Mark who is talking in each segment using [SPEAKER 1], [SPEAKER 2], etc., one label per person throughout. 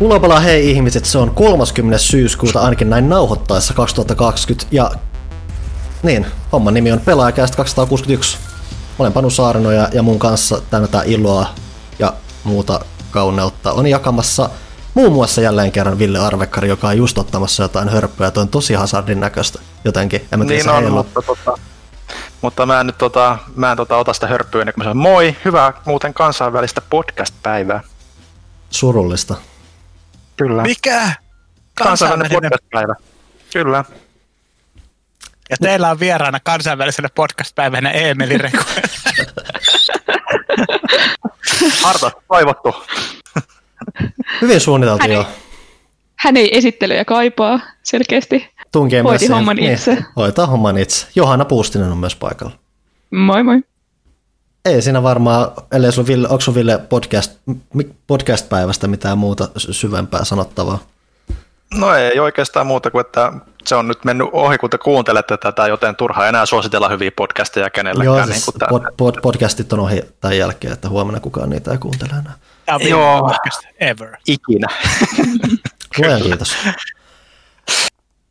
[SPEAKER 1] Ulapala hei ihmiset, se on 30. syyskuuta ainakin näin nauhoittaessa 2020 ja niin, homman nimi on Pelaajakäistä 261. Olen Panu Saarenoja ja mun kanssa tätä iloa ja muuta kauneutta on jakamassa muun muassa jälleen kerran Ville Arvekkari, joka on just ottamassa jotain hörppöä, ja on tosi hazardin näköistä jotenkin.
[SPEAKER 2] En mä tiedä, niin on, heilu. mutta, tota, mutta mä en nyt tota, mä en tota, ota sitä hörppyä ennen kuin mä sanon, moi, hyvää muuten kansainvälistä podcast-päivää.
[SPEAKER 1] Surullista.
[SPEAKER 2] Kyllä.
[SPEAKER 3] Mikä?
[SPEAKER 2] Kansainvälinen podcast-päivä. Kyllä.
[SPEAKER 3] Ja teillä on vieraana kansainvälisellä podcast-päivänä Eemeli Reku.
[SPEAKER 2] Harta, toivottu.
[SPEAKER 1] Hyvin suunniteltu hän
[SPEAKER 4] jo. hän ei esittelyjä kaipaa selkeästi.
[SPEAKER 1] Tunkee
[SPEAKER 4] Hoiti homman niin, itse.
[SPEAKER 1] Hoitaa homman itse. Johanna Puustinen on myös paikalla.
[SPEAKER 4] Moi moi.
[SPEAKER 1] Ei siinä varmaan, ellei sun Ville, onko sun Ville podcast, podcast-päivästä mitään muuta syvempää sanottavaa?
[SPEAKER 2] No ei oikeastaan muuta kuin, että se on nyt mennyt ohi, kun te kuuntelette tätä, joten turha enää suositella hyviä podcasteja kenellekään.
[SPEAKER 1] Joo, siis niin pod, pod, podcastit on ohi tämän jälkeen, että huomenna kukaan niitä ei kuuntele enää.
[SPEAKER 3] Joo, podcast ever.
[SPEAKER 2] Ikinä.
[SPEAKER 1] Luojan kiitos.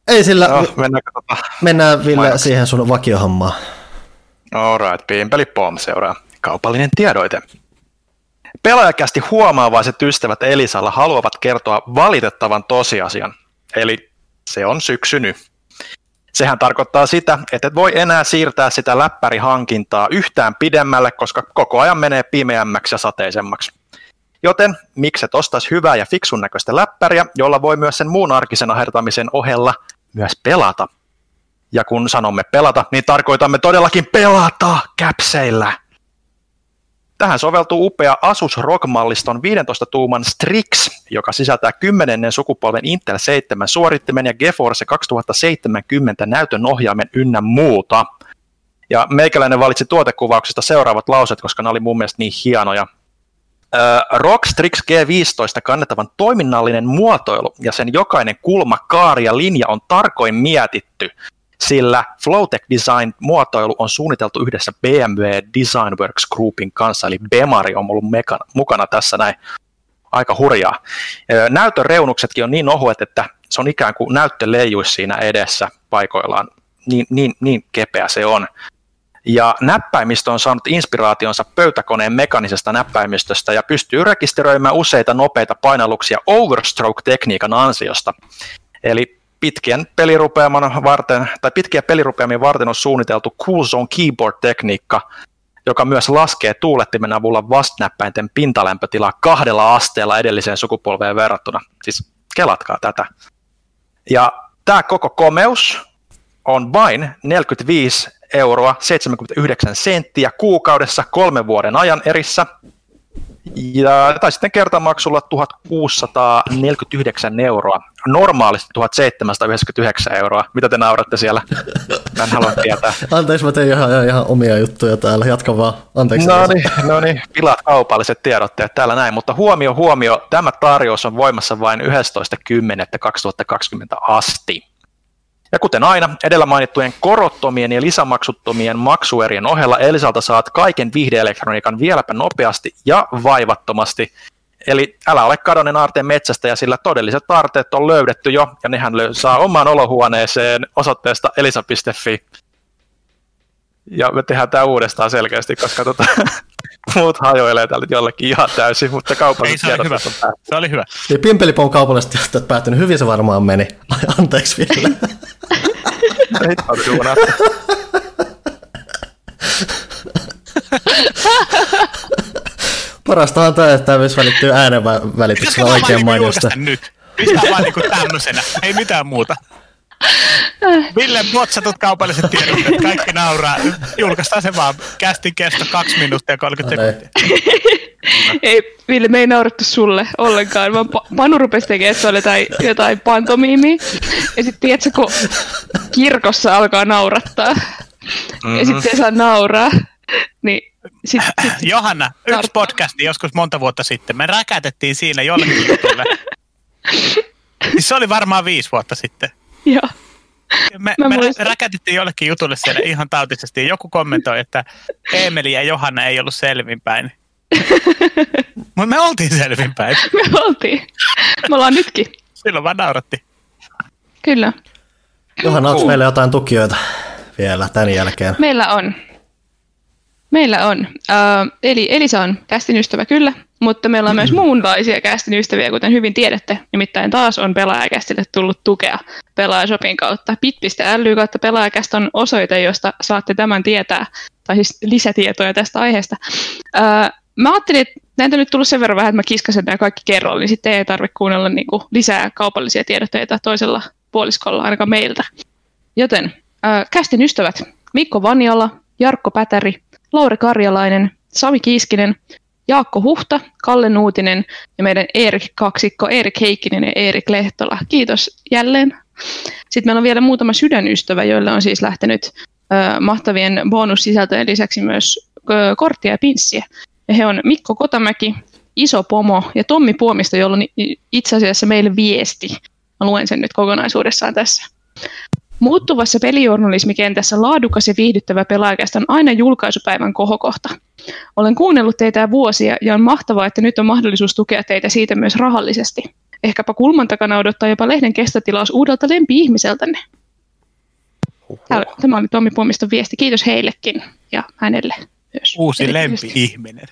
[SPEAKER 1] Ei sillä, no, mennäänkö tota mennään Ville mainoksia. siihen sun vakiohommaan.
[SPEAKER 2] Alright, Pimpeli Pom seuraa. Kaupallinen tiedoite. Pelaajakästi huomaavaiset ystävät Elisalla haluavat kertoa valitettavan tosiasian, eli se on syksyny. Sehän tarkoittaa sitä, että et voi enää siirtää sitä läppärihankintaa yhtään pidemmälle, koska koko ajan menee pimeämmäksi ja sateisemmaksi. Joten mikset ostaisi hyvää ja fiksun näköistä läppäriä, jolla voi myös sen muun arkisen ahertamisen ohella myös pelata. Ja kun sanomme pelata, niin tarkoitamme todellakin pelata käpseillä. Tähän soveltuu upea Asus ROG-malliston 15 tuuman Strix, joka sisältää 10. sukupolven Intel 7 suorittimen ja GeForce 2070 näytön ohjaimen ynnä muuta. Ja meikäläinen valitsi tuotekuvauksesta seuraavat lauset, koska ne oli mun mielestä niin hienoja. ROG Strix G15 kannettavan toiminnallinen muotoilu ja sen jokainen kulma, kaari ja linja on tarkoin mietitty, sillä Flowtech Design muotoilu on suunniteltu yhdessä BMW Designworks Groupin kanssa, eli Bemari on ollut mekana, mukana tässä näin aika hurjaa. Näytön reunuksetkin on niin ohuet, että se on ikään kuin näyttö leijuisi siinä edessä paikoillaan. Niin, niin, niin kepeä se on. Ja näppäimistö on saanut inspiraationsa pöytäkoneen mekanisesta näppäimistöstä ja pystyy rekisteröimään useita nopeita painalluksia overstroke-tekniikan ansiosta. Eli pitkien pelirupeaman varten, tai pitkiä pelirupeamia varten on suunniteltu Cool Zone Keyboard-tekniikka, joka myös laskee tuulettimen avulla vastnäppäinten pintalämpötilaa kahdella asteella edelliseen sukupolveen verrattuna. Siis kelatkaa tätä. Ja tämä koko komeus on vain 45 euroa 79 senttiä kuukaudessa kolmen vuoden ajan erissä. Ja, tai sitten kertamaksulla 1649 euroa, normaalisti 1799 euroa. Mitä te nauratte siellä? Mä en halua tietää.
[SPEAKER 1] Anteeksi, mä tein ihan, ihan omia juttuja täällä. Jatka vaan. Anteeksi.
[SPEAKER 2] No niin, no niin. pilaat kaupalliset tiedotteet täällä näin. Mutta huomio, huomio, tämä tarjous on voimassa vain 11.10.2020 asti. Ja kuten aina, edellä mainittujen korottomien ja lisämaksuttomien maksuerien ohella Elisalta saat kaiken viihdeelektroniikan vieläpä nopeasti ja vaivattomasti. Eli älä ole kadonneen aarteen metsästä ja sillä todelliset aarteet on löydetty jo ja nehän saa omaan olohuoneeseen osoitteesta elisa.fi. Ja me tehdään tämä uudestaan selkeästi, koska tota, muut hajoilee tällä jollekin ihan täysin, mutta kaupalliset
[SPEAKER 3] tiedot hyvä. on Se oli hyvä.
[SPEAKER 1] Niin Pimpelipon kaupalliset tiedot päättynyt, hyvin se varmaan meni. Anteeksi vielä. Parastahan tämä, että tämä myös välittyy äänen välityksellä oikein mainiosta.
[SPEAKER 3] nyt? Pistää vaan niinku tämmöisenä, ei mitään muuta. Ville motsatut kaupalliset tiedot, kaikki nauraa. Julkaistaan se vaan. Kästin kesto 2 minuuttia ja 30 no, sekuntia.
[SPEAKER 4] Ei, Ville, me ei naurattu sulle ollenkaan, vaan Panu rupesi tekemään, että se oli jotain, jotain pantomiimiä. Ja sitten tiedätkö, kun kirkossa alkaa naurattaa. Mm-hmm. Ja sitten se saa nauraa. Niin sit, sit,
[SPEAKER 3] Johanna, yksi podcasti joskus monta vuotta sitten. Me räkätettiin siinä jollekin jutulle. Siis se oli varmaan viisi vuotta sitten.
[SPEAKER 4] Joo.
[SPEAKER 3] Me, me räkätettiin jollekin jutulle siellä ihan tautisesti. Joku kommentoi, että Emeli ja Johanna ei ollut selvinpäin. Mutta me oltiin selvinpäin.
[SPEAKER 4] Me oltiin. Me ollaan nytkin.
[SPEAKER 3] Silloin vaan nauratti.
[SPEAKER 4] Kyllä.
[SPEAKER 1] Johanna, onko meillä jotain tukijoita vielä tämän jälkeen?
[SPEAKER 4] Meillä on. Meillä on. Uh, eli Elisa on kästin ystävä kyllä, mutta meillä on myös muunlaisia kästin ystäviä, kuten hyvin tiedätte. Nimittäin taas on pelaajakästille tullut tukea pelaajashopin kautta. bit.ly kautta pelaajakäst on osoite, josta saatte tämän tietää, tai siis lisätietoja tästä aiheesta. Uh, mä ajattelin, että näitä on nyt tullut sen verran vähän, että mä kiskasen nämä kaikki kerralla, niin sitten ei tarvitse kuunnella niin kuin lisää kaupallisia tiedotteita toisella puoliskolla, ainakaan meiltä. Joten äh, kästin ystävät, Mikko Vanjala, Jarkko Pätäri, Lauri Karjalainen, Sami Kiiskinen, Jaakko Huhta, Kalle Nuutinen ja meidän Erik kaksikko, Erik Heikkinen ja Erik Lehtola. Kiitos jälleen. Sitten meillä on vielä muutama sydänystävä, joille on siis lähtenyt äh, mahtavien bonussisältöjen lisäksi myös äh, korttia ja pinssiä. Ja he on Mikko Kotamäki, Iso Pomo ja Tommi Puomisto, jolla on itse asiassa meille viesti. Mä luen sen nyt kokonaisuudessaan tässä. Muuttuvassa pelijournalismikentässä laadukas ja viihdyttävä pelaajakästä on aina julkaisupäivän kohokohta. Olen kuunnellut teitä vuosia ja on mahtavaa, että nyt on mahdollisuus tukea teitä siitä myös rahallisesti. Ehkäpä kulman takana odottaa jopa lehden kestotilaus uudelta lempi-ihmiseltänne. Tämä oli Tommi Puomiston viesti. Kiitos heillekin ja hänelle myös.
[SPEAKER 3] Uusi lempi-ihminen.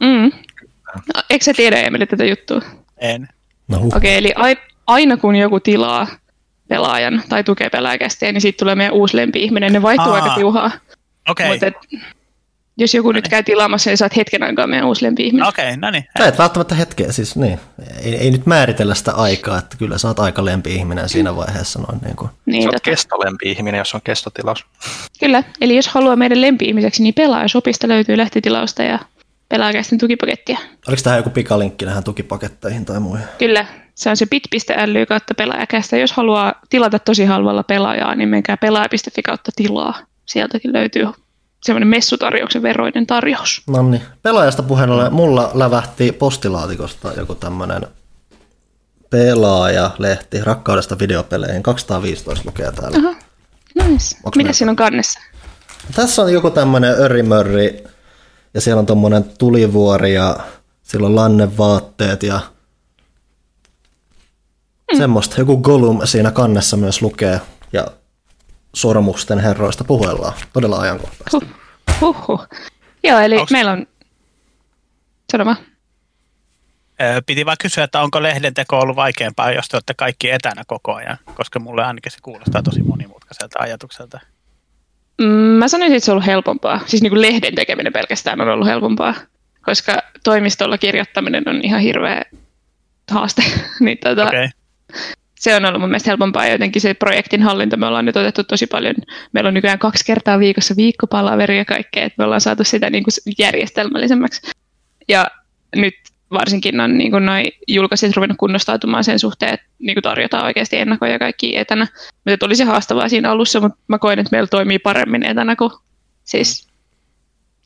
[SPEAKER 4] Mm. No, eikö sä tiedä, Emeli, tätä juttua?
[SPEAKER 3] En.
[SPEAKER 1] No, huh.
[SPEAKER 4] Okei, okay, eli aina kun joku tilaa pelaajan tai tukee pelaajakästiä, niin siitä tulee meidän uusi lempi-ihminen. Ne vaihtuu
[SPEAKER 3] Aa.
[SPEAKER 4] aika tiuhaa. Mutta et, jos joku nyt käy tilaamassa, niin saat hetken aikaa meidän uusi lempi-ihminen.
[SPEAKER 3] Okei, no niin.
[SPEAKER 1] Sä et välttämättä hetkeä, siis niin. Ei, ei nyt määritellä sitä aikaa, että kyllä sä oot aika lempi-ihminen siinä vaiheessa noin niin kuin.
[SPEAKER 4] Niin,
[SPEAKER 2] Se on
[SPEAKER 4] tota,
[SPEAKER 2] kestolempi ihminen, jos on kestotilaus.
[SPEAKER 4] kyllä, eli jos haluaa meidän lempi-ihmiseksi, niin pelaajasopista löytyy lehtitilausta ja pelaajakästin tukipakettia.
[SPEAKER 1] Oliko tähän joku pikalinkki näihin tukipaketteihin tai muihin?
[SPEAKER 4] Kyllä, se on se bit.ly kautta pelaajakästä. Jos haluaa tilata tosi halvalla pelaajaa, niin menkää pelaaja.fi kautta tilaa. Sieltäkin löytyy semmoinen messutarjouksen veroinen tarjous.
[SPEAKER 1] No niin. Pelaajasta puheen ollen, mulla lävähti postilaatikosta joku tämmönen pelaaja-lehti rakkaudesta videopeleihin. 215 lukee täällä.
[SPEAKER 4] Aha, nice.
[SPEAKER 1] Onks
[SPEAKER 4] Mitä siinä on kannessa?
[SPEAKER 1] Tässä on joku tämmönen örimörri ja siellä on tommonen tulivuori ja siellä on lannevaatteet ja. Semmoista. Joku Gollum siinä kannessa myös lukee ja sormusten herroista puhuellaan. Todella ajankohtaista.
[SPEAKER 4] Huh. Huhhuh. Joo, eli
[SPEAKER 3] Onks-
[SPEAKER 4] meillä on... Sano vaan.
[SPEAKER 3] Ö, Piti vaan kysyä, että onko lehden teko ollut vaikeampaa, jos te olette kaikki etänä koko ajan, koska mulle ainakin se kuulostaa tosi monimutkaiselta ajatukselta.
[SPEAKER 4] Mm, Mä sanoisin, että se on ollut helpompaa. Siis niin kuin lehden tekeminen pelkästään on ollut helpompaa, koska toimistolla kirjoittaminen on ihan hirveä haaste. niin tota,
[SPEAKER 3] Okei.
[SPEAKER 4] Se on ollut mun mielestä helpompaa jotenkin se projektin hallinta me ollaan nyt otettu tosi paljon. Meillä on nykyään kaksi kertaa viikossa viikkopalaveri ja kaikkea, että me ollaan saatu sitä niin kuin järjestelmällisemmäksi. Ja nyt varsinkin on niin kuin noi julkaisijat ruvennut kunnostautumaan sen suhteen, että niin kuin tarjotaan oikeasti ennakkoja kaikki etänä. Mutta oli se haastavaa siinä alussa, mutta mä koen, että meillä toimii paremmin etänä kuin siis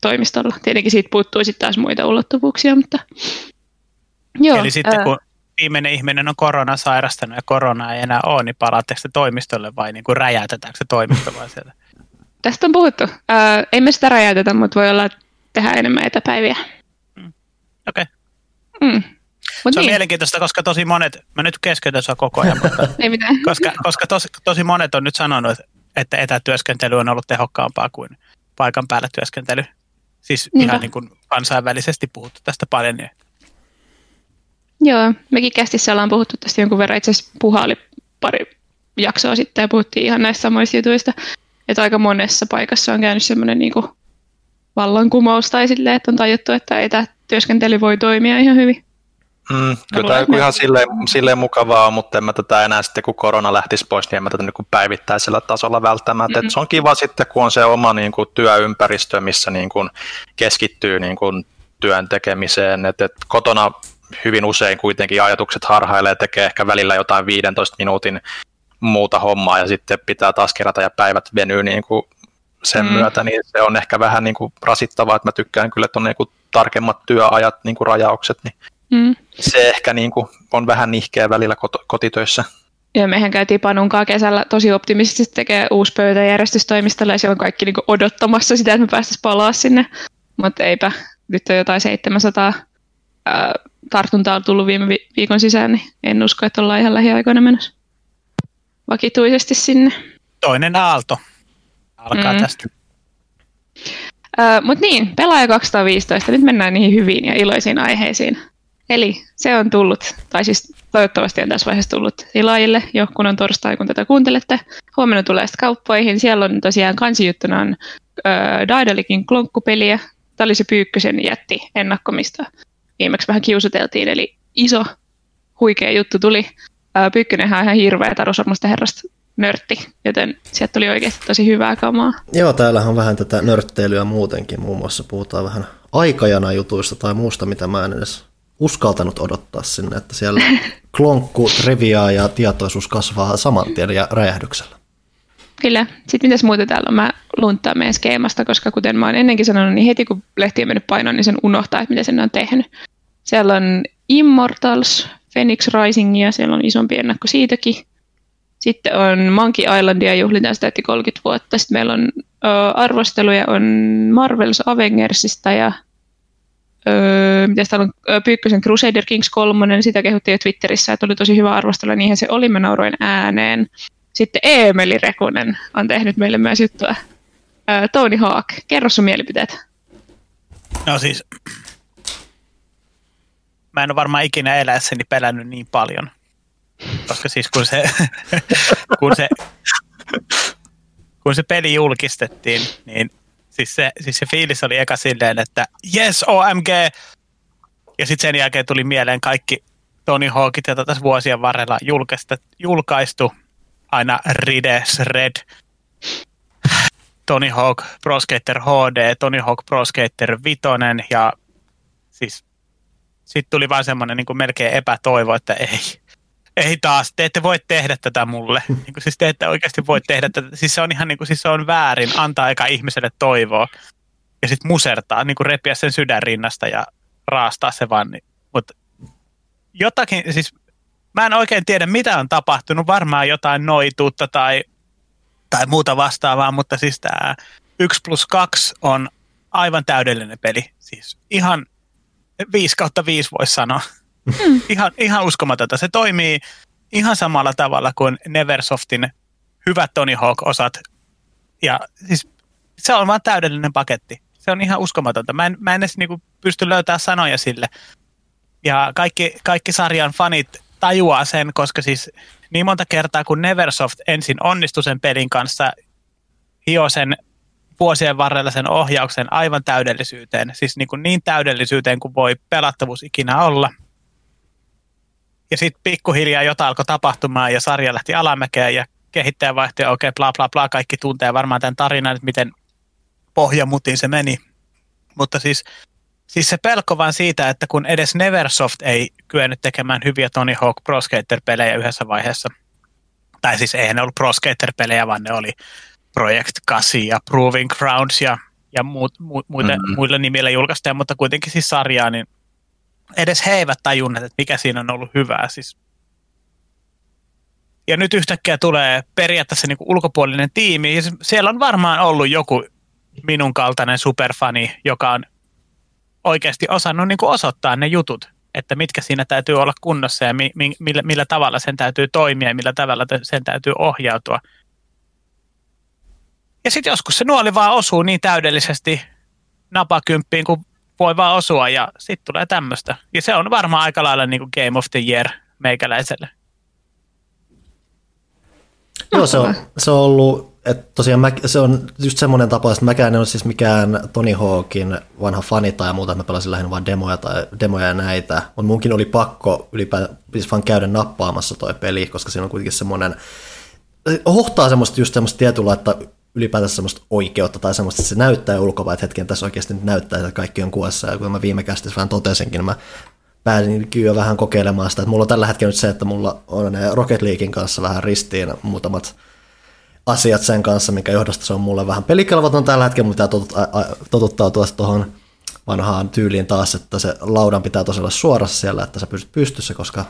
[SPEAKER 4] toimistolla. Tietenkin siitä puuttuu sitten taas muita ulottuvuuksia, mutta joo.
[SPEAKER 3] Eli sitten
[SPEAKER 4] ää,
[SPEAKER 3] kun viimeinen ihminen on korona sairastanut ja korona ei enää ole, niin palaatteko te toimistolle vai niin kuin räjäytetäänkö se toimisto vai sieltä?
[SPEAKER 4] Tästä on puhuttu. Ää, ei me sitä räjäytetä, mutta voi olla, että tehdään enemmän etäpäiviä.
[SPEAKER 3] Okei.
[SPEAKER 4] Mm. Mut
[SPEAKER 3] Se on
[SPEAKER 4] niin,
[SPEAKER 3] mielenkiintoista, koska tosi monet, mä nyt keskeytän sua koko ajan, mutta
[SPEAKER 4] ei mitään.
[SPEAKER 3] koska, koska tosi, tosi monet on nyt sanonut, että etätyöskentely on ollut tehokkaampaa kuin paikan päällä työskentely. Siis
[SPEAKER 4] Niinpä.
[SPEAKER 3] ihan niin kuin kansainvälisesti puhuttu tästä paljon. Niin
[SPEAKER 4] Joo, mekin kästissä ollaan puhuttu tästä jonkun verran. Itse asiassa Puha oli pari jaksoa sitten ja puhuttiin ihan näistä samoista jutuista. Että aika monessa paikassa on käynyt semmoinen niin vallankumous tai silleen, että on tajuttu, että etätyöskentely voi toimia ihan hyvin.
[SPEAKER 2] Mm, kyllä tämä
[SPEAKER 4] me-
[SPEAKER 2] ihan silleen, silleen mukavaa, mutta en mä tätä enää sitten, kun korona lähtisi pois, niin en mä tätä niin päivittäisellä tasolla välttämättä. Mm-hmm. Et se on kiva sitten, kun on se oma niin kuin, työympäristö, missä niin kuin, keskittyy niin kuin, työn tekemiseen. Et, et kotona hyvin usein kuitenkin ajatukset harhailee, tekee ehkä välillä jotain 15 minuutin muuta hommaa ja sitten pitää taas kerätä ja päivät venyy niin kuin sen
[SPEAKER 4] Mm.
[SPEAKER 2] myötä, niin se on ehkä vähän niin kuin rasittavaa, että mä tykkään kyllä, että on niin kuin tarkemmat työajat, niin kuin rajaukset, niin
[SPEAKER 4] Mm.
[SPEAKER 2] se ehkä niin kuin on vähän nihkeä välillä kot- kotitöissä.
[SPEAKER 4] Ja mehän käytiin Panunkaa kesällä tosi optimistisesti tekee uusi pöytä ja siellä on kaikki niinku odottamassa sitä, että me päästäisiin palaa sinne. Mutta eipä, nyt on jotain 700 ää, tartuntaa on tullut viime vi- viikon sisään, niin en usko, että ollaan ihan lähiaikoina menossa vakituisesti sinne.
[SPEAKER 3] Toinen aalto alkaa mm. tästä.
[SPEAKER 4] Uh, Mutta niin, pelaaja 215, nyt mennään niihin hyviin ja iloisiin aiheisiin. Eli se on tullut, tai siis toivottavasti on tässä vaiheessa tullut tilaajille jo, kun on torstai, kun tätä kuuntelette. Huomenna tulee sitten kauppoihin. Siellä on tosiaan kansijuttuna on uh, Daedalikin klonkkupeliä. Tämä oli se Pyykkösen jätti ennakko, mistä viimeksi vähän kiusateltiin, eli iso, huikea juttu tuli. Pyykkönenhän on ihan hirveä Taru herrasta nörtti, joten sieltä tuli oikeasti tosi hyvää kamaa.
[SPEAKER 1] Joo, täällähän on vähän tätä nörtteilyä muutenkin. Muun muassa puhutaan vähän aikajana jutuista tai muusta, mitä mä en edes uskaltanut odottaa sinne, että siellä klonkku, trivia ja tietoisuus kasvaa saman tien ja räjähdyksellä.
[SPEAKER 4] Kyllä. Sitten mitäs muuta täällä on? Mä lunttaan meidän skeemasta, koska kuten mä oon ennenkin sanonut, niin heti kun lehti on mennyt painoon, niin sen unohtaa, että mitä sen on tehnyt. Siellä on Immortals, Phoenix Risingia, siellä on isompi ennakko siitäkin. Sitten on Monkey Islandia juhlitaan sitä 30 vuotta. Sitten meillä on ö, arvosteluja on Marvels Avengersista ja öö, mitä täällä on Pyykkösen Crusader Kings 3, sitä kehuttiin jo Twitterissä, että oli tosi hyvä arvostelu, niinhän se oli, mä nauroin ääneen. Sitten Eemeli Rekunen on tehnyt meille myös juttua. Tony Hawk, kerro sun mielipiteet.
[SPEAKER 3] No siis, mä en ole varmaan ikinä eläessäni pelännyt niin paljon. Koska siis kun se, kun se, kun se peli julkistettiin, niin siis se, siis se fiilis oli eka silleen, että yes, OMG! Ja sitten sen jälkeen tuli mieleen kaikki Tony Hawkit, joita tässä vuosien varrella julkaistu. Aina Rides, Red, Tony Hawk Pro Skater HD, Tony Hawk Pro Skater 5 ja siis sitten tuli vaan semmoinen niin kuin melkein epätoivo, että ei, ei taas, te ette voi tehdä tätä mulle. Niin kuin, siis te ette oikeasti voi tehdä tätä. Siis se on ihan niin kuin, siis se on väärin antaa eka ihmiselle toivoa ja sitten musertaa, niin kuin repiä sen sydän rinnasta ja raastaa se vaan. Niin. Mutta jotakin, siis mä en oikein tiedä mitä on tapahtunut, varmaan jotain noituutta tai, tai muuta vastaavaa, mutta siis tämä 1 plus 2 on aivan täydellinen peli. Siis ihan 5 kautta 5 voisi sanoa. Mm. Ihan, ihan uskomatonta. Se toimii ihan samalla tavalla kuin Neversoftin hyvät Tony Hawk-osat. Ja siis se on vaan täydellinen paketti. Se on ihan uskomatonta. Mä en, mä en edes niinku pysty löytämään sanoja sille. Ja kaikki, kaikki sarjan fanit tajuaa sen, koska siis niin monta kertaa kun Neversoft ensin onnistui sen pelin kanssa, hio sen vuosien varrella sen ohjauksen aivan täydellisyyteen. Siis niin, kuin niin täydellisyyteen kuin voi pelattavuus ikinä olla – ja sitten pikkuhiljaa jotain alkoi tapahtumaan ja sarja lähti alamäkeen ja kehittäjä vaihtoi ja okei, okay, bla bla bla, kaikki tuntee varmaan tämän tarinan, että miten pohjamutiin se meni. Mutta siis, siis se pelko vaan siitä, että kun edes Neversoft ei kyennyt tekemään hyviä Tony Hawk Pro Skater-pelejä yhdessä vaiheessa, tai siis eihän ne ollut Pro Skater-pelejä, vaan ne oli Project 8 ja Proving Grounds ja, ja muut, mu, muille, mm-hmm. muilla nimillä julkaistaan, mutta kuitenkin siis sarjaa, niin edes he eivät tajunneet, että mikä siinä on ollut hyvää. Siis. Ja nyt yhtäkkiä tulee periaatteessa niin kuin ulkopuolinen tiimi. Ja siellä on varmaan ollut joku minun kaltainen superfani, joka on oikeasti osannut niin kuin osoittaa ne jutut, että mitkä siinä täytyy olla kunnossa ja mi, mi, millä, millä tavalla sen täytyy toimia ja millä tavalla sen täytyy ohjautua. Ja sitten joskus se nuoli vaan osuu niin täydellisesti napakymppiin kuin voi vaan osua ja sitten tulee tämmöistä. Ja se on varmaan aika lailla niin kuin Game of the Year meikäläiselle.
[SPEAKER 1] Joo, se on, se on ollut, että tosiaan mä, se on just semmoinen tapa, että mäkään en ole siis mikään Tony Hawkin vanha fani tai muuta, että mä pelasin lähinnä vain demoja tai demoja ja näitä, mutta munkin oli pakko ylipäätään siis vaan käydä nappaamassa toi peli, koska siinä on kuitenkin semmoinen, hohtaa semmoista just semmoista tietyllä, että ylipäätään semmoista oikeutta tai semmoista, että se näyttää ulkoa, että hetken tässä oikeasti nyt näyttää, että kaikki on kuossa. Ja kun mä viime kästissä vähän totesinkin, niin mä pääsin kyllä vähän kokeilemaan sitä, että mulla on tällä hetkellä nyt se, että mulla on ne Rocket Leaguein kanssa vähän ristiin muutamat asiat sen kanssa, mikä johdosta se on mulle vähän pelikelvoton tällä hetkellä, mutta pitää totuttaa tuosta tuohon vanhaan tyyliin taas, että se laudan pitää tosiaan suorassa siellä, että sä pystyt pystyssä, koska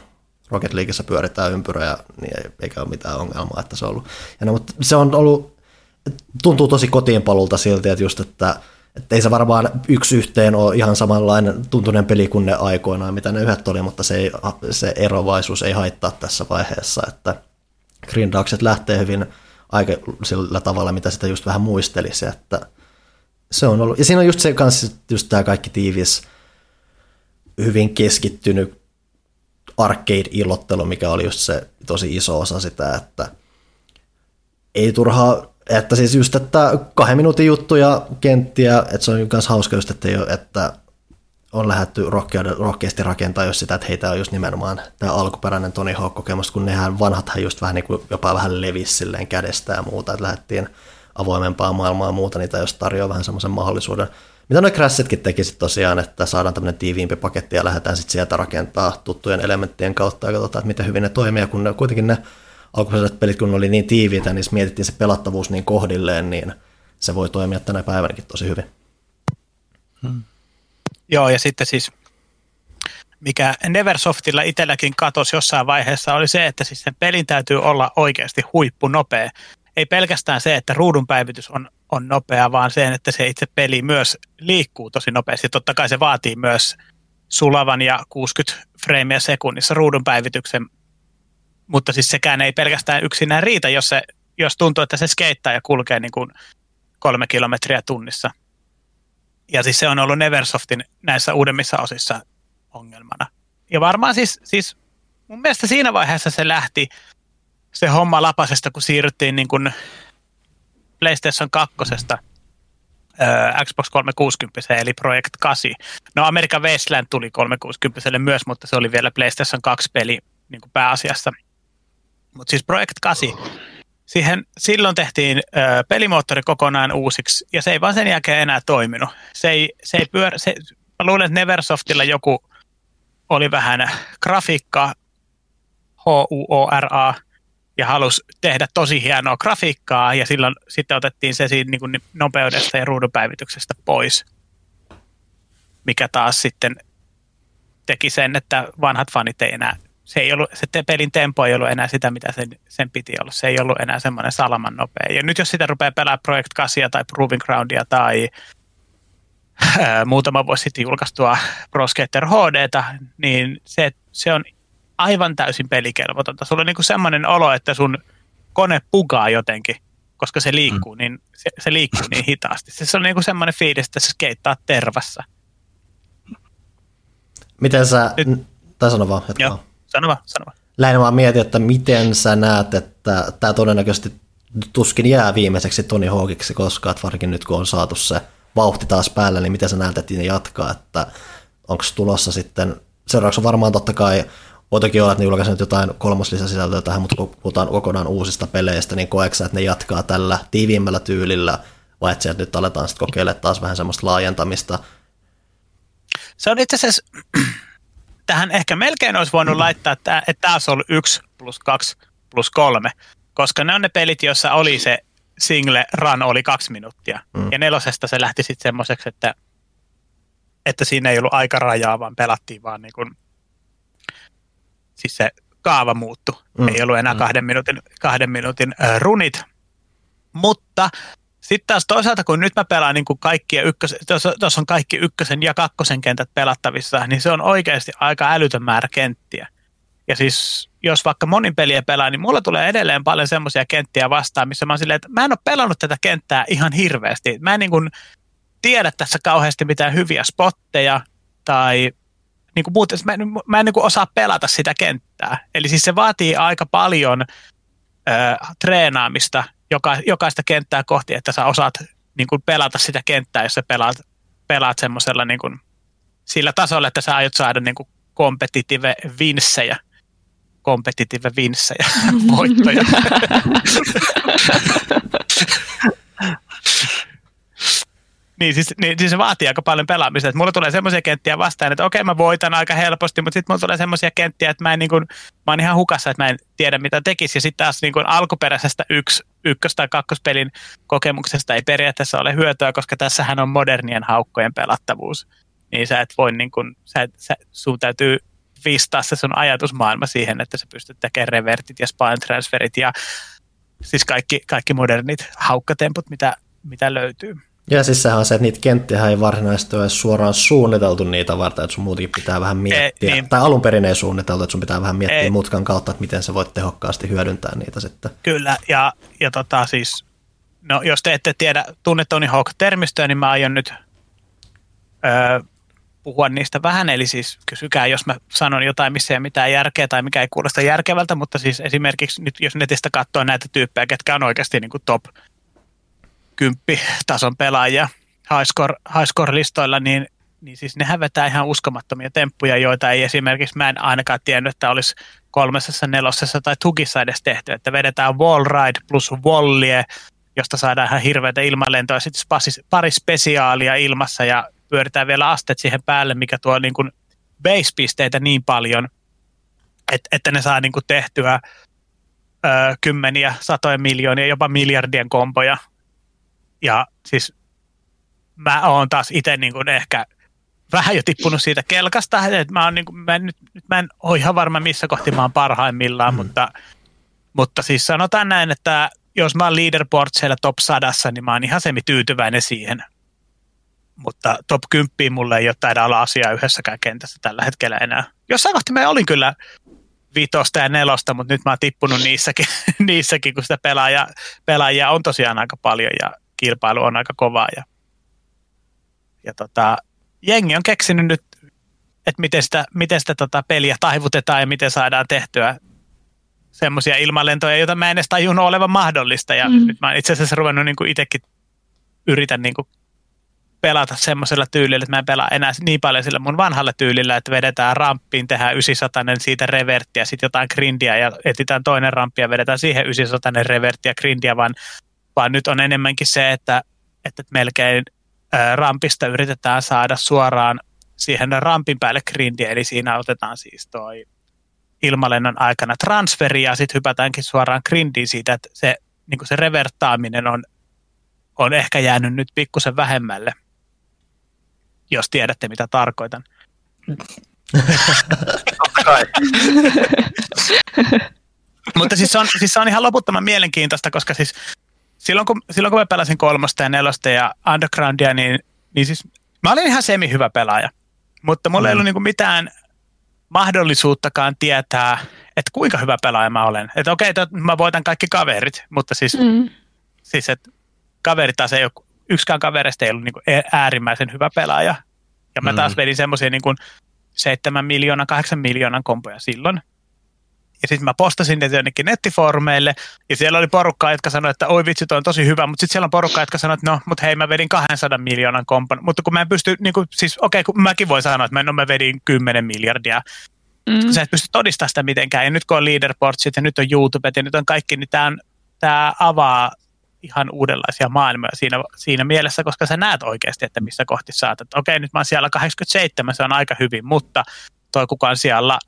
[SPEAKER 1] Rocket Leagueissa pyöritään ympyröjä, niin eikä ole mitään ongelmaa, että se on ollut. Ja no, mutta se on ollut tuntuu tosi kotiinpalulta silti, että just, että, Että ei se varmaan yksi yhteen ole ihan samanlainen tuntunen peli kuin ne aikoinaan, mitä ne yhdet oli, mutta se, ei, se erovaisuus ei haittaa tässä vaiheessa, että grindaukset lähtee hyvin aika sillä tavalla, mitä sitä just vähän muistelisi, että se on ollut, ja siinä on just se kanssa just tämä kaikki tiivis, hyvin keskittynyt arcade-ilottelu, mikä oli just se tosi iso osa sitä, että ei turhaa, että siis just, että kahden minuutin juttuja, kenttiä, että se on myös hauska just, että, ei ole, että on lähdetty rohkeasti rakentaa jos sitä, että heitä on just nimenomaan tämä alkuperäinen Tony Hawk-kokemus, kun nehän vanhathan just vähän niin kuin jopa vähän levisi silleen kädestä ja muuta, että lähdettiin avoimempaa maailmaa ja muuta, niitä jos tarjoaa vähän semmoisen mahdollisuuden. Mitä noin Crashitkin tekisi tosiaan, että saadaan tämmöinen tiiviimpi paketti ja lähdetään sitten sieltä rakentaa tuttujen elementtien kautta ja katsotaan, että miten hyvin ne toimii, kun ne, kuitenkin ne alkuperäiset pelit, kun ne oli niin tiiviitä, niin mietittiin se pelattavuus niin kohdilleen, niin se voi toimia tänä päivänäkin tosi hyvin.
[SPEAKER 3] Hmm. Joo, ja sitten siis mikä Neversoftilla itselläkin katosi jossain vaiheessa, oli se, että siis sen pelin täytyy olla oikeasti huippunopea. Ei pelkästään se, että ruudun päivitys on, on nopea, vaan se, että se itse peli myös liikkuu tosi nopeasti. Totta kai se vaatii myös sulavan ja 60 freimiä sekunnissa ruudun päivityksen, mutta siis sekään ei pelkästään yksinään riitä, jos, se, jos tuntuu, että se skeittaa ja kulkee niin kuin kolme kilometriä tunnissa – ja siis se on ollut Neversoftin näissä uudemmissa osissa ongelmana. Ja varmaan siis, siis mun mielestä siinä vaiheessa se lähti se homma lapasesta, kun siirryttiin niin kuin PlayStation 2 Xbox 360 eli Project 8. No American Wasteland tuli 360 myös, mutta se oli vielä PlayStation 2 peli niin kuin pääasiassa. Mutta siis Project 8 siihen silloin tehtiin ö, pelimoottori kokonaan uusiksi, ja se ei vaan sen jälkeen enää toiminut. Se ei, se ei pyör, se, mä luulen, että Neversoftilla joku oli vähän grafiikka, H-U-O-R-A, ja halusi tehdä tosi hienoa grafiikkaa, ja silloin sitten otettiin se siitä niin kuin nopeudesta ja ruudunpäivityksestä pois, mikä taas sitten teki sen, että vanhat fanit ei enää se, ei ollut, se pelin tempo ei ollut enää sitä, mitä sen, sen piti olla. Se ei ollut enää semmoinen salaman nopea. Ja nyt jos sitä rupeaa pelaamaan Project 8 tai Proving Groundia tai ää, muutama vuosi sitten julkaistua Pro Skater HDta, niin se, se on aivan täysin pelikelvotonta. Sulla on niinku semmoinen olo, että sun kone pugaa jotenkin, koska se liikkuu, mm. niin, se, se liikkuu niin hitaasti. Se, on niinku semmoinen fiilis, että se skeittaa tervassa.
[SPEAKER 1] Miten sä, Nyt, tai sano vaan, Joo.
[SPEAKER 3] Sano vaan, sano vaan.
[SPEAKER 1] Lähinnä vaan mietin, että miten sä näet, että tämä todennäköisesti tuskin jää viimeiseksi Toni Hawkiksi koskaan, että varsinkin nyt kun on saatu se vauhti taas päällä, niin miten sä näet, että ne jatkaa, että onko tulossa sitten, seuraavaksi on varmaan totta kai, voitakin olla, että ne julkaisivat jotain lisäsisältöä tähän, mutta kun puhutaan kokonaan uusista peleistä, niin koeksä, että ne jatkaa tällä tiiviimmällä tyylillä, vai että sieltä nyt aletaan sitten kokeilemaan taas vähän semmoista laajentamista?
[SPEAKER 3] Se on itse asiassa tähän ehkä melkein olisi voinut laittaa, että, että tämä olisi ollut 1 plus 2 plus 3, koska ne on ne pelit, joissa oli se single run oli kaksi minuuttia. Mm. Ja nelosesta se lähti sitten semmoiseksi, että, että siinä ei ollut aikarajaa, vaan pelattiin vaan niin kuin, siis se kaava muuttu. Mm. Ei ollut enää mm. kahden minuutin, kahden minuutin äh, runit. Mutta sitten taas toisaalta, kun nyt mä pelaan niin kuin kaikkia ykkösen, tuossa on kaikki ykkösen ja kakkosen kentät pelattavissa, niin se on oikeasti aika älytön määrä kenttiä. Ja siis jos vaikka monin peliä pelaa, niin mulla tulee edelleen paljon semmoisia kenttiä vastaan, missä mä oon silleen, että mä en ole pelannut tätä kenttää ihan hirveästi. Mä en niin kuin tiedä tässä kauheasti mitään hyviä spotteja tai niin kuin muuten, mä en, mä en niin kuin osaa pelata sitä kenttää. Eli siis se vaatii aika paljon ö, treenaamista joka, jokaista kenttää kohti, että sä osaat niin kuin pelata sitä kenttää, jos sä pelaat, pelaat semmoisella niin kuin, sillä tasolla, että sä aiot saada niin kuin kompetitive vinssejä. Kompetitive vinssejä, voittoja. Niin siis, niin siis se vaatii aika paljon pelaamista. Että mulla tulee semmoisia kenttiä vastaan, että okei mä voitan aika helposti, mutta sitten mulla tulee semmoisia kenttiä, että mä, en niin kuin, mä oon ihan hukassa, että mä en tiedä mitä tekisi. Ja sitten taas niin kuin alkuperäisestä yksi, ykkös- tai kakkospelin kokemuksesta ei periaatteessa ole hyötyä, koska tässähän on modernien haukkojen pelattavuus. Niin sä et voi, niin kuin, sä, sä, sun täytyy vistaa se sun ajatusmaailma siihen, että sä pystyt tekemään revertit ja spine transferit ja siis kaikki, kaikki modernit haukkatemput, mitä, mitä löytyy.
[SPEAKER 1] Ja siis sehän on se, että niitä kenttiä ei varsinaisesti ole suoraan suunniteltu niitä varten, että sun muutenkin pitää vähän miettiä. Ei, niin. Tai alun perin ei suunniteltu, että sun pitää vähän miettiä ei. mutkan kautta, että miten sä voit tehokkaasti hyödyntää niitä sitten.
[SPEAKER 3] Kyllä, ja, ja tota siis, no jos te ette tiedä, tunne Tony Hawk-termistöä, niin mä aion nyt öö, puhua niistä vähän, eli siis kysykää, jos mä sanon jotain, missä ei mitään järkeä tai mikä ei kuulosta järkevältä, mutta siis esimerkiksi nyt jos netistä katsoo näitä tyyppejä, ketkä on oikeasti niin kuin top 10 tason pelaajia high score, high niin, niin siis nehän vetää ihan uskomattomia temppuja, joita ei esimerkiksi mä en ainakaan tiennyt, että olisi kolmessa, nelosessa tai tugissa edes tehty, että vedetään wall ride plus wallie, josta saadaan ihan hirveitä ilmalentoja, sitten pari spesiaalia ilmassa ja pyöritään vielä astet siihen päälle, mikä tuo niin kuin base-pisteitä niin paljon, että, että ne saa niin kuin tehtyä ö, kymmeniä, satoja miljoonia, jopa miljardien kompoja. Ja siis mä oon taas itse niin kuin ehkä vähän jo tippunut siitä kelkasta, että mä, oon niin kuin, mä, en, nyt, nyt mä en ole ihan varma missä kohti mä oon parhaimmillaan, mm. mutta, mutta siis sanotaan näin, että jos mä oon leaderboard siellä top sadassa, niin mä oon ihan semi-tyytyväinen siihen – mutta top 10 mulle ei ole taida olla asiaa yhdessäkään kentässä tällä hetkellä enää. Jossain kohti mä olin kyllä vitosta ja nelosta, mutta nyt mä oon tippunut niissäkin, niissäkin kun sitä pelaaja, pelaajia on tosiaan aika paljon ja kilpailu on aika kovaa. Ja, ja tota, jengi on keksinyt nyt, että miten sitä, miten sitä tota peliä taivutetaan ja miten saadaan tehtyä semmoisia ilmalentoja, joita mä en edes tajunnut olevan mahdollista. Ja mm. nyt mä itse asiassa ruvennut niin itsekin yritän niin kuin pelata semmoisella tyylillä, että mä en pelaa enää niin paljon sillä mun vanhalla tyylillä, että vedetään ramppiin, tehdään 900 siitä reverttiä, sitten jotain grindia ja etsitään toinen ramppi ja vedetään siihen 900 reverttiä grindia, vaan, vaan nyt on enemmänkin se, että, että melkein rampista yritetään saada suoraan siihen rampin päälle grindia, eli siinä otetaan siis toi ilmalennon aikana transferi ja sitten hypätäänkin suoraan grindiin siitä, että se, niin se revertaaminen on, on ehkä jäänyt nyt pikkusen vähemmälle jos tiedätte mitä tarkoitan. Mutta siis se, on, siis se on ihan loputtoman mielenkiintoista, koska siis silloin kun, silloin kun mä pelasin kolmosta ja nelosta ja undergroundia, niin, niin siis mä olin ihan semi hyvä pelaaja. Mutta mulla mm. ei ollut niinku mitään mahdollisuuttakaan tietää, että kuinka hyvä pelaaja mä olen. Että okei, okay, mä voitan kaikki kaverit, mutta siis, mm. siis että kaverit taas ei ole yksikään kaverista ei ollut niin kuin äärimmäisen hyvä pelaaja. Ja mä taas mm. vedin semmoisia niin 7 miljoonan, 8 miljoonan kompoja silloin. Ja sitten mä postasin ne jonnekin nettifoorumeille, ja siellä oli porukkaa, jotka sanoi, että oi vitsi, toi on tosi hyvä, mutta sitten siellä on porukkaa, jotka sanoi, että no, mutta hei, mä vedin 200 miljoonan kompon, mutta kun mä en pysty, niin kuin, siis okei, okay, kun mäkin voin sanoa, että mä, no, mä vedin 10 miljardia, mm. sä et pysty todistamaan sitä mitenkään, ja nyt kun on leaderboardsit, ja nyt on YouTube, ja nyt on kaikki, niin tämä, tämä avaa ihan uudenlaisia maailmoja siinä, siinä mielessä, koska sä näet oikeasti, että missä kohti saat. Että okei, nyt mä oon siellä 87, se on aika hyvin, mutta toi kukaan siellä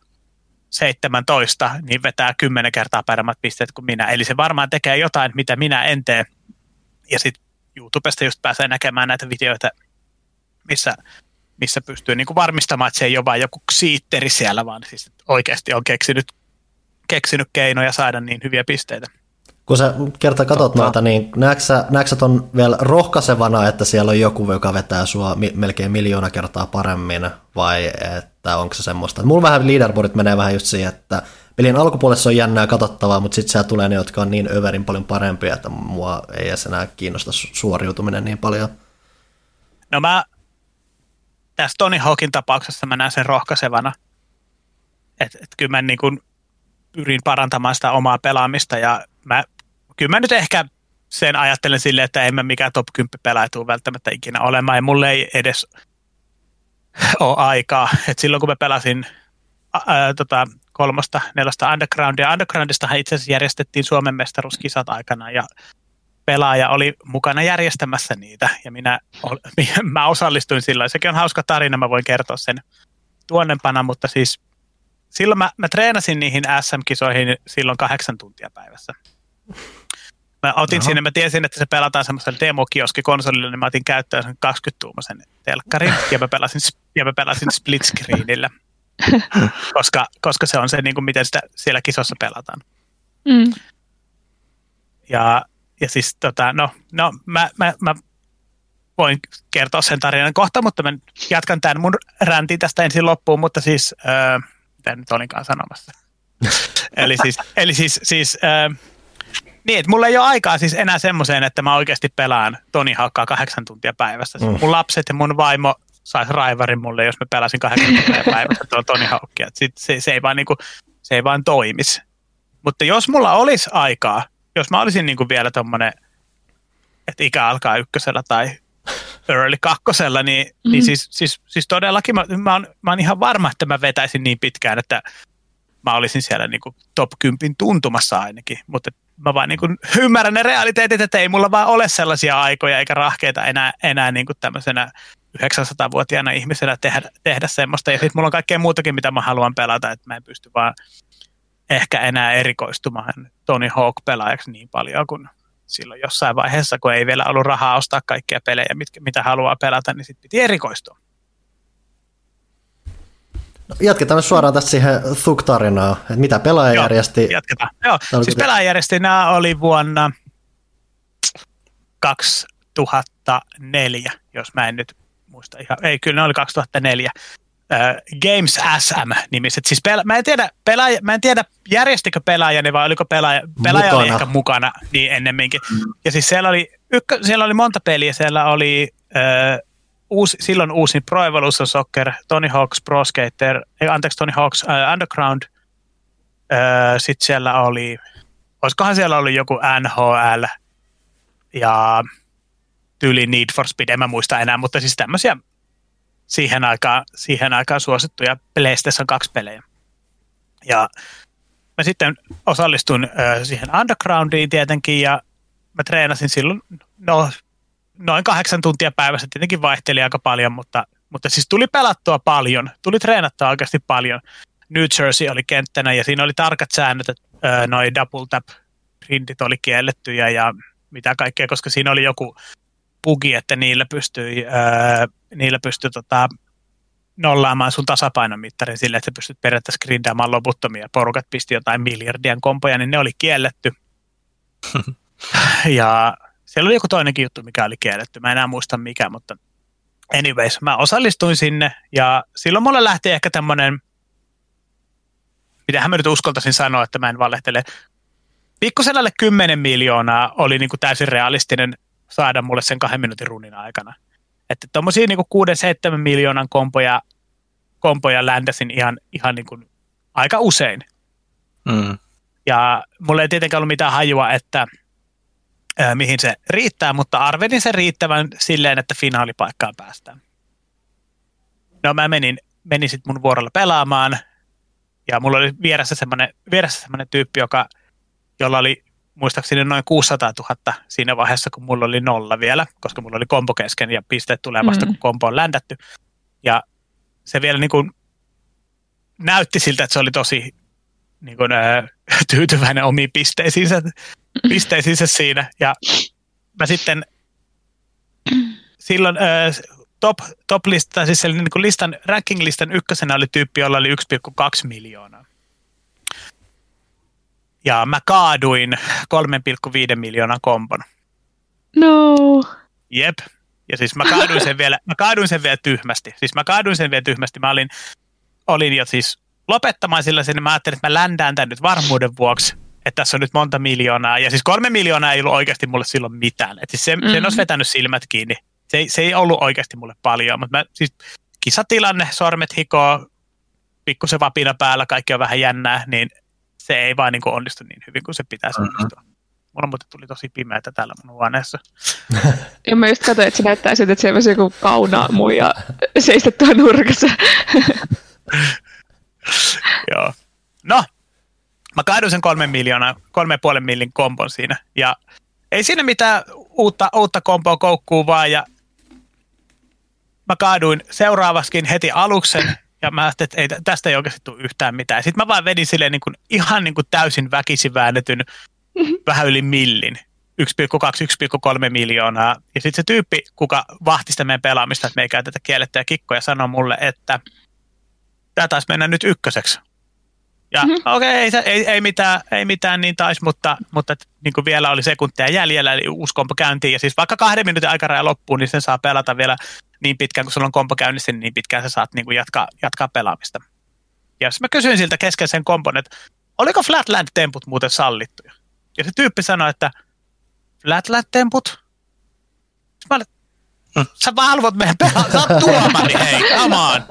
[SPEAKER 3] 17, niin vetää kymmenen kertaa paremmat pisteet kuin minä. Eli se varmaan tekee jotain, mitä minä en tee. Ja sitten YouTubesta just pääsee näkemään näitä videoita, missä, missä pystyy niin kuin varmistamaan, että se ei ole vain joku siitteri siellä, vaan siis oikeasti on keksinyt, keksinyt keinoja saada niin hyviä pisteitä.
[SPEAKER 1] Kun sä kerta katot Totta. noita, niin näetkö sä, näetkö sä ton vielä rohkaisevana, että siellä on joku, joka vetää sua mi- melkein miljoona kertaa paremmin, vai että onko se semmoista? Mulla vähän leaderboardit menee vähän just siihen, että pelin alkupuolessa on jännää katsottavaa, mutta sitten siellä tulee ne, jotka on niin överin paljon parempia, että mua ei edes enää kiinnosta suoriutuminen niin paljon.
[SPEAKER 3] No mä tässä Tony Hawkin tapauksessa mä näen sen rohkaisevana, että et kyllä mä niin kun pyrin parantamaan sitä omaa pelaamista ja mä kyllä mä nyt ehkä sen ajattelen silleen, että en mä mikään top 10 pelaaja tule välttämättä ikinä olemaan, ja mulle ei edes ole aikaa. Et silloin kun mä pelasin ää, tota, kolmosta, nelosta undergroundia, undergroundistahan itse asiassa järjestettiin Suomen mestaruuskisat aikana, ja pelaaja oli mukana järjestämässä niitä, ja minä, mä osallistuin silloin. Sekin on hauska tarina, mä voin kertoa sen tuonnempana, mutta siis silloin mä, mä treenasin niihin SM-kisoihin silloin kahdeksan tuntia päivässä. Mä otin Oho. sinne, mä tiesin, että se pelataan semmoisella demokioskikonsolilla, niin mä otin käyttöön sen 20-tuumaisen telkkarin ja mä pelasin, ja mä pelasin split screenillä, koska, koska se on se, niin kuin miten sitä siellä kisossa pelataan. Mm. Ja, ja siis tota, no, no mä, mä, mä voin kertoa sen tarinan kohta, mutta mä jatkan tämän mun räntin tästä ensin loppuun, mutta siis, äh, mitä nyt olinkaan sanomassa. eli siis, eli siis, siis äh, niin, että mulla ei ole aikaa siis enää semmoiseen, että mä oikeasti pelaan Toni Haukkaa kahdeksan tuntia päivässä. Mm. Mun lapset ja mun vaimo saisi raivarin mulle, jos mä pelasin kahdeksan tuntia päivässä tuolla Toni Haukkia. Se, se, se, ei vaan niinku, se ei vaan toimisi. Mutta jos mulla olisi aikaa, jos mä olisin niinku vielä tommonen, että ikä alkaa ykkösellä tai early kakkosella, niin, mm-hmm. niin siis, siis, siis todellakin mä, mä, oon, mä oon ihan varma, että mä vetäisin niin pitkään, että mä olisin siellä niinku top 10 tuntumassa ainakin, mutta mä vaan niinku ymmärrän ne realiteetit, että ei mulla vaan ole sellaisia aikoja eikä rahkeita enää, enää niinku tämmöisenä 900-vuotiaana ihmisenä tehdä, tehdä semmoista. Ja sitten mulla on kaikkea muutakin, mitä mä haluan pelata, että mä en pysty vaan ehkä enää erikoistumaan Tony Hawk-pelaajaksi niin paljon kuin silloin jossain vaiheessa, kun ei vielä ollut rahaa ostaa kaikkia pelejä, mitkä, mitä haluaa pelata, niin sitten piti erikoistua.
[SPEAKER 1] Jatketaan suoraan tästä siihen Thug-tarinaan, että mitä pelaaja Joo, järjesti.
[SPEAKER 3] Jatketaan. Joo, siis pelaaja järjesti, nämä oli vuonna 2004, jos mä en nyt muista ihan, ei kyllä ne oli 2004. Games SM-nimiset. Siis pela, mä, en tiedä, pelaaja, mä en tiedä, järjestikö pelaajani vai oliko pelaaja, pelaaja mukana. oli ehkä mukana niin ennemminkin. Ja siis siellä oli, ykkö, siellä oli monta peliä. Siellä oli äh, uusi, silloin uusi Pro Evolution Soccer, Tony Hawk's Pro Skater, ei, anteeksi Tony Hawk's äh, Underground. Äh, Sitten siellä oli, olisikohan siellä ollut joku NHL ja tyyli Need for Speed, en mä muista enää, mutta siis tämmöisiä siihen aikaan, siihen aikaan suosittuja PlayStation 2 pelejä. Ja mä sitten osallistuin ö, siihen Undergroundiin tietenkin ja mä treenasin silloin no, noin kahdeksan tuntia päivässä, tietenkin vaihteli aika paljon, mutta, mutta siis tuli pelattua paljon, tuli treenattua oikeasti paljon. New Jersey oli kenttänä ja siinä oli tarkat säännöt, että noin double tap printit oli kiellettyjä ja mitä kaikkea, koska siinä oli joku bugi, että niillä pystyi, öö, niillä pystyi tota, nollaamaan sun tasapainomittarin sille, että sä pystyt periaatteessa grindaamaan loputtomia. Porukat pisti jotain miljardien kompoja, niin ne oli kielletty. ja siellä oli joku toinenkin juttu, mikä oli kielletty. Mä en enää muista mikä, mutta anyways, mä osallistuin sinne ja silloin mulle lähti ehkä tämmönen, mitähän mä nyt uskaltaisin sanoa, että mä en valehtele. Pikkusen alle 10 miljoonaa oli niin kuin täysin realistinen saada mulle sen kahden minuutin runin aikana. Että tuommoisia niin 6-7 miljoonan kompoja, kompoja ländäsin ihan, ihan niin kuin aika usein. Mm. Ja mulla ei tietenkään ollut mitään hajua, että mihin se riittää, mutta arvelin sen riittävän silleen, että finaalipaikkaan päästään. No mä menin, menin sitten mun vuorolla pelaamaan, ja mulla oli vieressä semmoinen, vieressä semmoinen tyyppi, joka, jolla oli muistaakseni noin 600 000 siinä vaiheessa, kun mulla oli nolla vielä, koska mulla oli kompo kesken ja pisteet tulee vasta, mm. kun kompo on ländätty. Ja se vielä niin kuin näytti siltä, että se oli tosi niin kuin, ää, tyytyväinen omiin pisteisiinsä, pisteisiinsä siinä. Ja mä sitten silloin top, top lista, siis niin kuin listan, ranking-listan ykkösenä oli tyyppi, jolla oli 1,2 miljoonaa. Ja mä kaaduin 3,5 miljoonaa kompon.
[SPEAKER 4] No.
[SPEAKER 3] Jep. Ja siis mä kaaduin sen vielä, mä kaaduin sen vielä tyhmästi. Siis mä kaaduin sen vielä tyhmästi. Mä olin, olin jo siis lopettamaan sillä sen, mä ajattelin, että mä ländään tämän nyt varmuuden vuoksi, että tässä on nyt monta miljoonaa. Ja siis kolme miljoonaa ei ollut oikeasti mulle silloin mitään. Että siis se, mm-hmm. sen olisi vetänyt silmät kiinni. Se ei, se ei ollut oikeasti mulle paljon, mutta mä siis kisatilanne, sormet hikoo, pikkusen vapina päällä, kaikki on vähän jännää, niin se ei vaan niin kuin onnistu niin hyvin kuin se pitäisi mm-hmm. onnistua. Mulla muuten tuli tosi pimeätä täällä mun huoneessa.
[SPEAKER 4] ja mä just katsoin, että se näyttää siltä, että siellä on joku kaunaa ja seistettyä nurkassa.
[SPEAKER 3] Joo. No, mä kaaduin sen kolme miljoonaa, kolme puolen millin kompon siinä. Ja ei siinä mitään uutta, uutta kompoa koukkuu vaan. Ja mä kaaduin seuraavaskin heti aluksen ja mä ajattelin, että ei, tästä ei oikeasti tule yhtään mitään. Sitten mä vaan vedin silleen niin kuin, ihan niin kuin täysin väkisin väännetyn vähän yli millin. 1,2-1,3 miljoonaa. Ja sitten se tyyppi, kuka vahti sitä meidän pelaamista, että me ei käytetä kiellettyjä kikkoja, sanoi mulle, että tämä taisi mennä nyt ykköseksi. Ja mm-hmm. okei, okay, ei, ei, ei, mitään, ei mitään niin taisi, mutta, mutta niin kuin vielä oli sekuntia jäljellä, eli uusi kompo käyntiin. Ja siis vaikka kahden minuutin aikaraja loppuu, niin sen saa pelata vielä niin pitkään, kun sulla on kompo käynnissä, niin, niin pitkään sä saat niin kuin jatkaa, jatkaa pelaamista. Ja jos mä kysyin siltä kesken sen kompon, että oliko Flatland-temput muuten sallittuja? Ja se tyyppi sanoi, että Flatland-temput? Mä olin, sä valvot meidän pelaa, sä oot tuomari, hei, come on.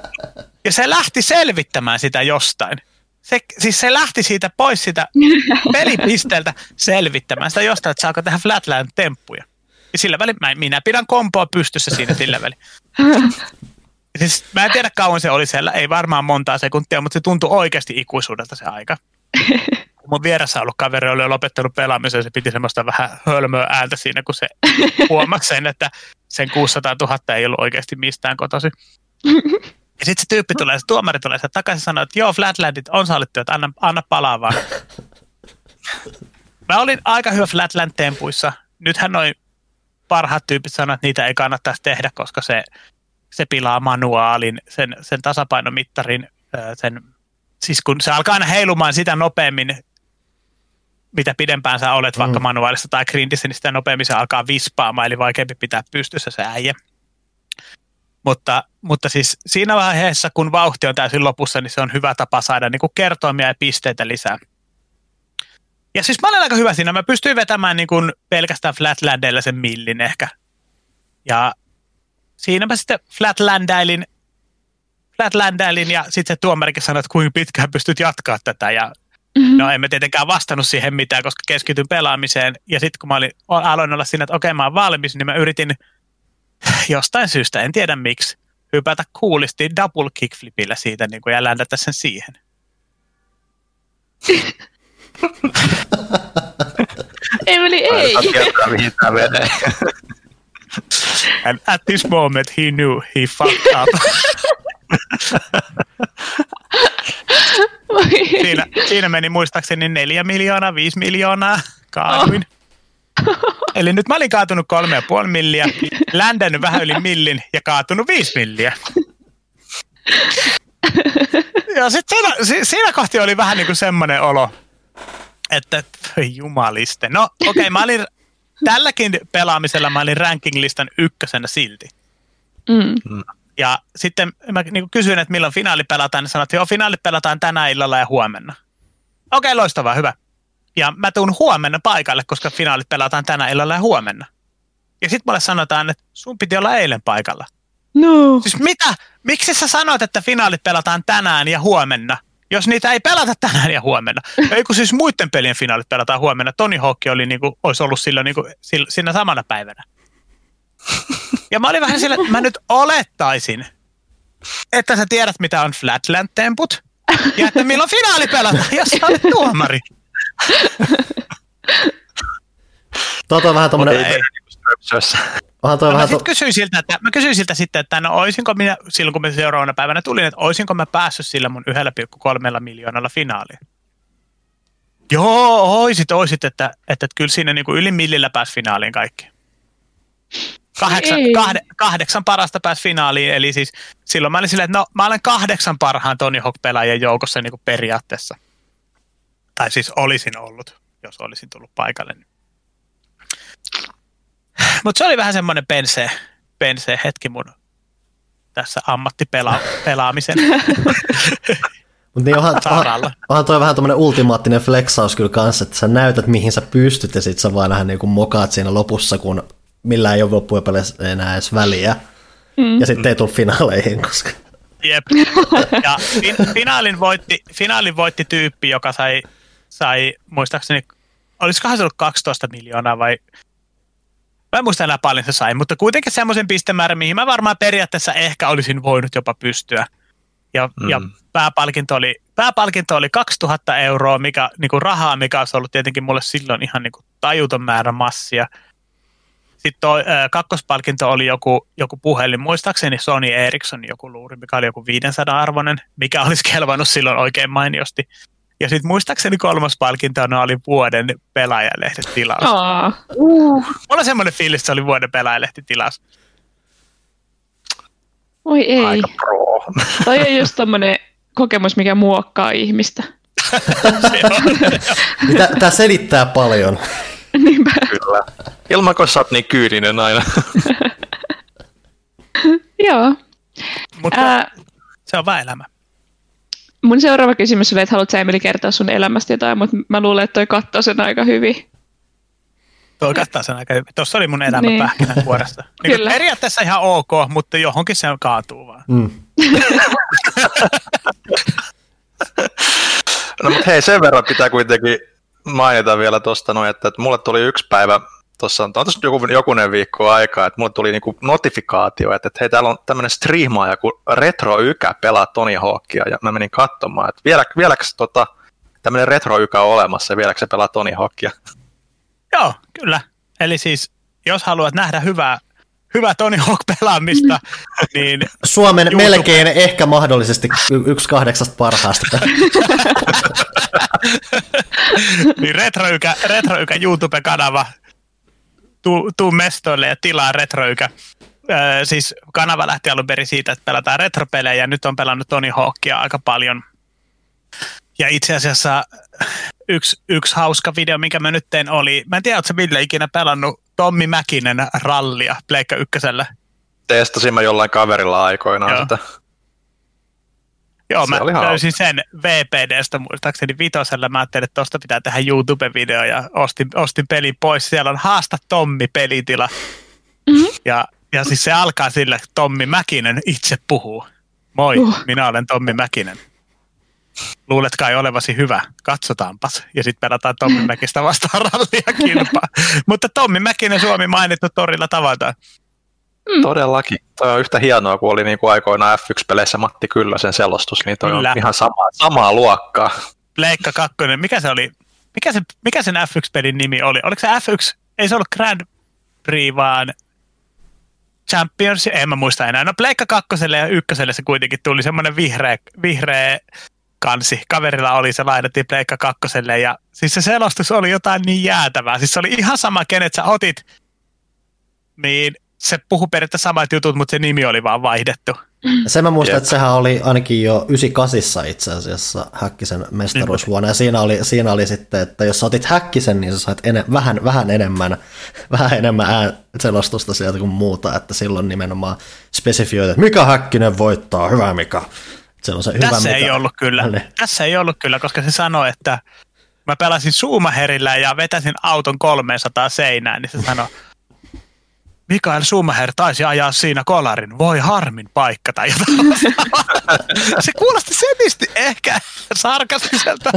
[SPEAKER 3] Ja se lähti selvittämään sitä jostain. Se, siis se lähti siitä pois sitä pelipisteeltä selvittämään sitä jostain, että saako tehdä Flatland-temppuja. Ja sillä välin, mä, minä pidän kompoa pystyssä siinä sillä välin. Siis, mä en tiedä kauan se oli siellä, ei varmaan montaa sekuntia, mutta se tuntui oikeasti ikuisuudelta se aika. Mun vieressä ollut kaveri oli jo lopettanut pelaamisen, se piti semmoista vähän hölmöä ääntä siinä, kun se huomasi sen, että sen 600 000 ei ollut oikeasti mistään kotosi. Ja sitten se tyyppi tulee, se tuomari tulee sieltä takaisin ja sanoo, että joo, Flatlandit on sallittu, että anna, anna palaa vaan. Mä olin aika hyvä Flatland-tempuissa. Nythän noin parhaat tyypit sanoo, että niitä ei kannattaisi tehdä, koska se, se pilaa manuaalin, sen, sen tasapainomittarin, sen, siis kun se alkaa aina heilumaan sitä nopeammin, mitä pidempään sä olet vaikka manuaalissa tai grindissä, niin sitä nopeammin se alkaa vispaamaan, eli vaikeampi pitää pystyssä se äijä. Mutta, mutta siis siinä vaiheessa, kun vauhti on täysin lopussa, niin se on hyvä tapa saada niin kuin kertoimia ja pisteitä lisää. Ja siis mä olen aika hyvä siinä. Mä pystyin vetämään niin kuin pelkästään Flatlandilla sen millin ehkä. Ja siinä mä sitten Flatlandailin, Flatlandailin ja sitten se tuomarikin sanoi, että kuinka pitkään pystyt jatkaa tätä. Ja no en mä tietenkään vastannut siihen mitään, koska keskityn pelaamiseen. Ja sitten kun mä olin, aloin olla siinä, että okei mä oon valmis, niin mä yritin jostain syystä, en tiedä miksi, hypätä kuulisti double kickflipillä siitä niin kuin, ja ländätä sen siihen.
[SPEAKER 4] Emeli, ei.
[SPEAKER 3] And at this moment he knew he fucked up. siinä, siinä meni muistaakseni neljä miljoonaa, viisi miljoonaa kaaduin. Eli nyt mä olin kaatunut kolme ja puoli milliä, ländännyt vähän yli millin ja kaatunut viisi milliä. Ja sitten siinä, si- siinä kohti oli vähän niin kuin semmoinen olo, että jumaliste. No okei, okay, mä olin tälläkin pelaamisella mä olin ranking-listan ykkösenä silti.
[SPEAKER 4] Mm.
[SPEAKER 3] Ja sitten mä niin kysyin, että milloin finaali pelataan, niin sanoin, että joo, finaali pelataan tänä illalla ja huomenna. Okei, loistavaa, hyvä. Ja mä tuun huomenna paikalle, koska finaalit pelataan tänä illalla ja huomenna. Ja sitten mulle sanotaan, että sun piti olla eilen paikalla.
[SPEAKER 4] No.
[SPEAKER 3] Siis mitä? Miksi sä sanoit, että finaalit pelataan tänään ja huomenna, jos niitä ei pelata tänään ja huomenna? Ei kun siis muiden pelien finaalit pelataan huomenna. Tony Hawk oli niinku, olisi ollut silloin niinku, siinä samana päivänä. Ja mä olin vähän sillä, että mä nyt olettaisin, että sä tiedät, mitä on Flatland-temput, ja että milloin finaali pelataan, jos sä olet tuomari.
[SPEAKER 1] Tuo on vähän tommonen,
[SPEAKER 3] Ei.
[SPEAKER 2] Ströpsössä.
[SPEAKER 1] onhan toi
[SPEAKER 3] No mä,
[SPEAKER 1] vähän
[SPEAKER 3] sit
[SPEAKER 1] to,
[SPEAKER 3] kysyin siltä, että, mä kysyin siltä sitten, että no oisinko minä, silloin kun mä seuraavana päivänä tulin, että oisinko mä päässyt sillä mun 1,3 miljoonalla finaaliin. Joo, oisit, oisit, että, että, että kyllä siinä niin kuin yli millillä pääsi finaaliin kaikki. Kahdeksan,
[SPEAKER 4] Ei.
[SPEAKER 3] kahde, kahdeksan parasta pääsi finaaliin, eli siis silloin mä olin silleen, että no mä olen kahdeksan parhaan Tony Hawk-pelaajien joukossa niin kuin periaatteessa. Tai siis olisin ollut, jos olisin tullut paikalle. Mutta se oli vähän semmoinen pense, pense hetki mun tässä ammattipelaamisen
[SPEAKER 1] mut niin onhan, onhan, onhan toi vähän tommonen ultimaattinen flexaus kyllä kanssa, että sä näytät mihin sä pystyt ja sit sä vaan vähän niinku mokaat siinä lopussa, kun millään ei ole loppujen peleissä enää edes väliä. Mm. Ja sitten ei tule finaaleihin, koska...
[SPEAKER 3] Jep. Ja fin, finaalin, voitti, finaalin voitti tyyppi, joka sai, sai muistaakseni, olisikohan se ollut 12 miljoonaa vai Mä en muista enää paljon se sai, mutta kuitenkin semmoisen pistemäärän, mihin mä varmaan periaatteessa ehkä olisin voinut jopa pystyä. Ja, mm. ja pääpalkinto, oli, pääpalkinto oli 2000 euroa, mikä, niin kuin rahaa, mikä olisi ollut tietenkin mulle silloin ihan niin kuin tajuton määrä massia. Sitten toi, ää, kakkospalkinto oli joku, joku puhelin, muistaakseni Sony Ericsson joku luuri, mikä oli joku 500 arvoinen, mikä olisi kelvannut silloin oikein mainiosti. Ja sitten muistaakseni kolmas palkinto oli vuoden pelaajalehdet-tilaus.
[SPEAKER 4] Aa.
[SPEAKER 3] Mulla on semmoinen fiilis, että se oli vuoden pelaajalehti-tilaus.
[SPEAKER 4] Oi ei.
[SPEAKER 2] Aika pro.
[SPEAKER 4] Toi on just tommonen kokemus, mikä muokkaa ihmistä.
[SPEAKER 1] Tämä selittää paljon.
[SPEAKER 4] Niinpä.
[SPEAKER 2] Kyllä. Ilman, kun sä oot niin kyyninen aina.
[SPEAKER 4] Joo.
[SPEAKER 3] Mutta
[SPEAKER 4] Ää,
[SPEAKER 3] se on vaan elämä.
[SPEAKER 4] Mun seuraava kysymys oli, että haluatko sä Emeli kertoa sun elämästä jotain, mutta mä luulen, että toi katsoo sen aika hyvin.
[SPEAKER 3] Tuo kattaa sen aika hyvin. Tuossa oli mun elämä
[SPEAKER 4] Niin.
[SPEAKER 3] pähkinänkuoressa. Niin
[SPEAKER 4] Kyllä.
[SPEAKER 3] periaatteessa ihan ok, mutta johonkin se kaatuu vaan.
[SPEAKER 1] Mm.
[SPEAKER 2] No mutta hei, sen verran pitää kuitenkin mainita vielä tuosta noin, että, että mulle tuli yksi päivä, tuossa on tuossa joku, jokunen viikko aikaa, että mulle tuli niinku notifikaatio, että, että hei, täällä on tämmöinen striimaaja kuin Retro Ykä pelaa Tony Hawkia, ja mä menin katsomaan, että vielä, vieläkö tota, tämmöinen Retro Ykä on olemassa, ja vieläkö se pelaa Tony Hawkia.
[SPEAKER 3] Joo, kyllä. Eli siis, jos haluat nähdä hyvää, hyvää Tony Hawk-pelaamista, niin
[SPEAKER 1] Suomen
[SPEAKER 3] YouTube.
[SPEAKER 1] melkein ehkä mahdollisesti yksi kahdeksasta parhaasta.
[SPEAKER 3] niin Retroykä, Retroykä YouTube-kanava, tuu, tuu mestoille ja tilaa Retroykä. Öö, siis kanava lähti alun perin siitä, että pelataan retropelejä ja nyt on pelannut Tony Hawkia aika paljon. Ja itse asiassa yksi, yksi hauska video, minkä mä nyt tein oli, mä en tiedä, ootko Ville ikinä pelannut Tommi Mäkinen rallia Pleikka ykkösellä.
[SPEAKER 2] Testasin mä jollain kaverilla aikoinaan
[SPEAKER 3] Joo.
[SPEAKER 2] sitä.
[SPEAKER 3] Joo,
[SPEAKER 2] Se
[SPEAKER 3] mä
[SPEAKER 2] oli hauska.
[SPEAKER 3] löysin sen VPDstä muistaakseni vitosella. Mä ajattelin, että tosta pitää tehdä YouTube-video ja ostin, ostin pelin pois. Siellä on Haasta Tommi-pelitila.
[SPEAKER 4] Mhm.
[SPEAKER 3] Ja, ja siis se alkaa sillä, että Tommi Mäkinen itse puhuu. Moi,
[SPEAKER 4] Uh.
[SPEAKER 3] minä olen Tommi Mäkinen. Luulet kai olevasi hyvä, katsotaanpas. Ja sitten pelataan Tommi Mäkistä vastaan rallia kilpaa. Mutta Tommi Mäkinen Suomi mainittu torilla tavataan.
[SPEAKER 2] Todellakin. Toi on yhtä hienoa, kun oli niin kuin aikoinaan F1-peleissä Matti Kyllösen selostus, niin toi
[SPEAKER 3] Kyllä.
[SPEAKER 2] on ihan sama, samaa luokkaa.
[SPEAKER 3] Pleikka 2, mikä se oli? Mikä, se, mikä sen F1-pelin nimi oli? Oliko se F1, ei se ollut Grand Prix, vaan Champions, en mä muista enää. No Pleikka 2 ja 1 se kuitenkin tuli semmoinen vihreä, vihreä kansi. Kaverilla oli se, laitettiin Pleikka 2 ja siis se selostus oli jotain niin jäätävää. Siis se oli ihan sama, kenet sä otit, niin se puhu periaatteessa samat jutut, mutta se nimi oli vaan vaihdettu.
[SPEAKER 1] Se mä muistan,
[SPEAKER 2] Jep.
[SPEAKER 1] että sehän oli ainakin jo 98 itse asiassa Häkkisen mestaruusvuonna. Ja siinä oli, siinä oli sitten, että jos sä otit Häkkisen, niin sä sait ene, vähän, vähän enemmän, vähän enemmän ään, selostusta sieltä kuin muuta. Että silloin nimenomaan spesifioita, että mikä Häkkinen voittaa, hyvä Mika. Se on se hyvä
[SPEAKER 3] Tässä ei
[SPEAKER 1] Mika.
[SPEAKER 3] ollut kyllä.
[SPEAKER 1] Niin.
[SPEAKER 3] Tässä ei ollut kyllä, koska se sanoi, että mä pelasin Suumaherillä ja vetäsin auton 300 seinään, niin se sanoi, Mikael Schumacher taisi ajaa siinä kolarin. Voi harmin paikka tai jotain. Se kuulosti semisti ehkä sarkastiselta.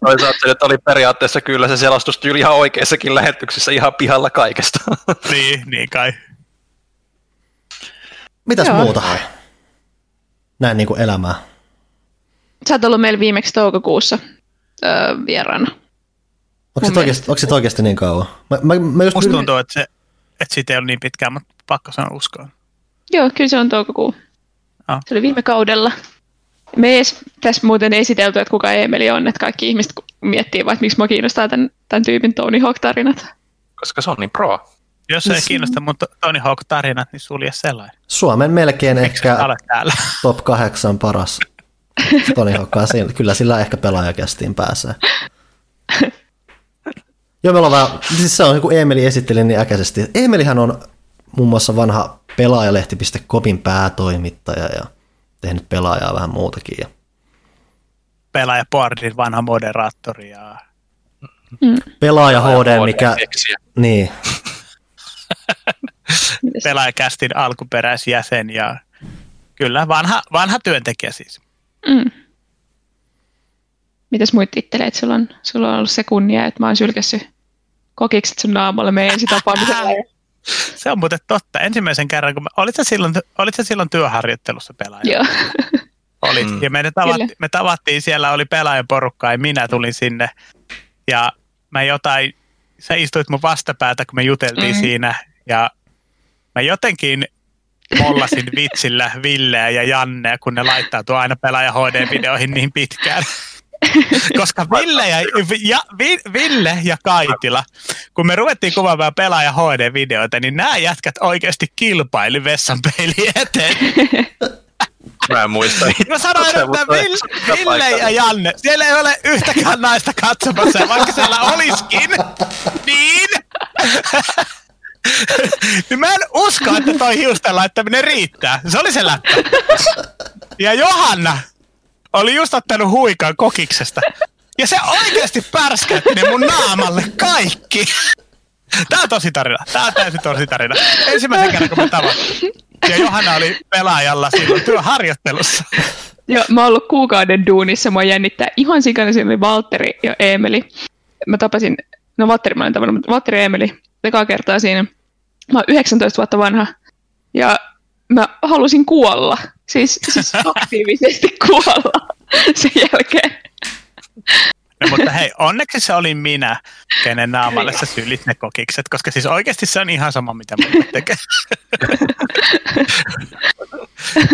[SPEAKER 2] Toisaalta se nyt oli periaatteessa kyllä se selostustyyli ihan oikeissakin lähetyksissä ihan pihalla kaikesta.
[SPEAKER 3] niin, niin kai.
[SPEAKER 1] Mitäs
[SPEAKER 4] Joo.
[SPEAKER 1] muuta? Näin niin kuin elämää.
[SPEAKER 4] Sä oot ollut meillä viimeksi toukokuussa öö, vieraana.
[SPEAKER 1] Onko se, oikeasti, onko se oikeasti niin kauan? Mä, mä, mä just
[SPEAKER 3] Musta tuntuu, että, se, että siitä ei ole niin pitkään, mutta pakko sanoa uskoa.
[SPEAKER 4] Joo, kyllä se on toukokuu.
[SPEAKER 3] Ah.
[SPEAKER 4] Se oli viime kaudella. Me ei edes tässä muuten esitelty, että kuka Emeli on, että kaikki ihmiset miettii vaan, että miksi mä kiinnostaa tämän, tämän tyypin Tony Hawk-tarinat.
[SPEAKER 2] Koska se on niin pro.
[SPEAKER 3] Jos ei kiinnosta mun To- Tony Hawk-tarinat, niin sulje sellainen.
[SPEAKER 1] Suomen melkein ehkä
[SPEAKER 3] Olet täällä.
[SPEAKER 1] top kahdeksan paras Hawkkaa. Siinä- Kyllä sillä ehkä pelaajakästiin pääsee. Joo, meillä on vähän, siis se on kuin Emeli esitteli niin äkäisesti. Emelihän on muun muassa vanha pelaajalehti.comin päätoimittaja ja tehnyt pelaajaa vähän muutakin. Ja
[SPEAKER 3] Pelaaja Boardin vanha moderaattori ja
[SPEAKER 1] pelaaja HD, mikä,
[SPEAKER 2] Keksiä.
[SPEAKER 1] niin,
[SPEAKER 3] pelaajakästin alkuperäisjäsen ja kyllä vanha, vanha työntekijä siis.
[SPEAKER 4] Mm. Mitäs muut titteleet? Sulla on, sulla on ollut se kunnia, että mä oon sylkässyt kokikset sun naamalle meidän ensitapaamisella.
[SPEAKER 3] Se on muuten totta. Ensimmäisen kerran, kun mä, olit, sä silloin, olit sä silloin työharjoittelussa pelaaja?
[SPEAKER 4] Joo.
[SPEAKER 3] Olit.
[SPEAKER 2] Mm.
[SPEAKER 3] Ja me, tavatti,
[SPEAKER 4] Kyllä.
[SPEAKER 3] me tavattiin, siellä oli pelaajaporukka ja minä tulin sinne. Ja mä jotain, sä istuit mun vastapäätä, kun me juteltiin
[SPEAKER 4] Mhm.
[SPEAKER 3] siinä. Ja mä jotenkin mollasin vitsillä Villeä ja Jannea, kun ne laittautuu aina pelaaja HD-videoihin niin pitkään. Koska Ville ja, ja, Vi- Ville ja Kaitila, kun me ruvettiin kuvaamaan pelaaja HD-videoita, niin nämä jätkät oikeasti kilpaili vessanpeilin eteen.
[SPEAKER 2] Mä mä en muista.
[SPEAKER 3] Mä sanoin, että Ville, Ville ja Janne, siellä ei ole yhtäkään naista katsomassa, vaikka siellä olisikin. Niin? niin mä en usko, että toi hiusten laittaminen riittää. Se oli se läppä. Ja Johanna oli just ottanut huikan kokiksesta. Ja se oikeasti pärskätti ne mun naamalle kaikki. Tää on tosi tarina. Tää on täysin tosi tarina. Ensimmäisen kerran, kun mä tavasin. Ja Johanna oli pelaajalla silloin työharjoittelussa.
[SPEAKER 4] Joo, mä oon ollut kuukauden duunissa, mua jännittää ihan sikana, siinä oli Valtteri ja Emeli. Mä tapasin, no Valtteri mä olin tavannut, mutta Valtteri ja Emeli, ekaa kertaa siinä. Mä oon 19 vuotta vanha ja mä halusin kuolla, siis, siis aktiivisesti kuolla sen jälkeen.
[SPEAKER 3] No, mutta hei, onneksi se oli minä, kenen naamalle sä sylit ne kokikset, koska siis oikeasti se on ihan sama, mitä mä tekee.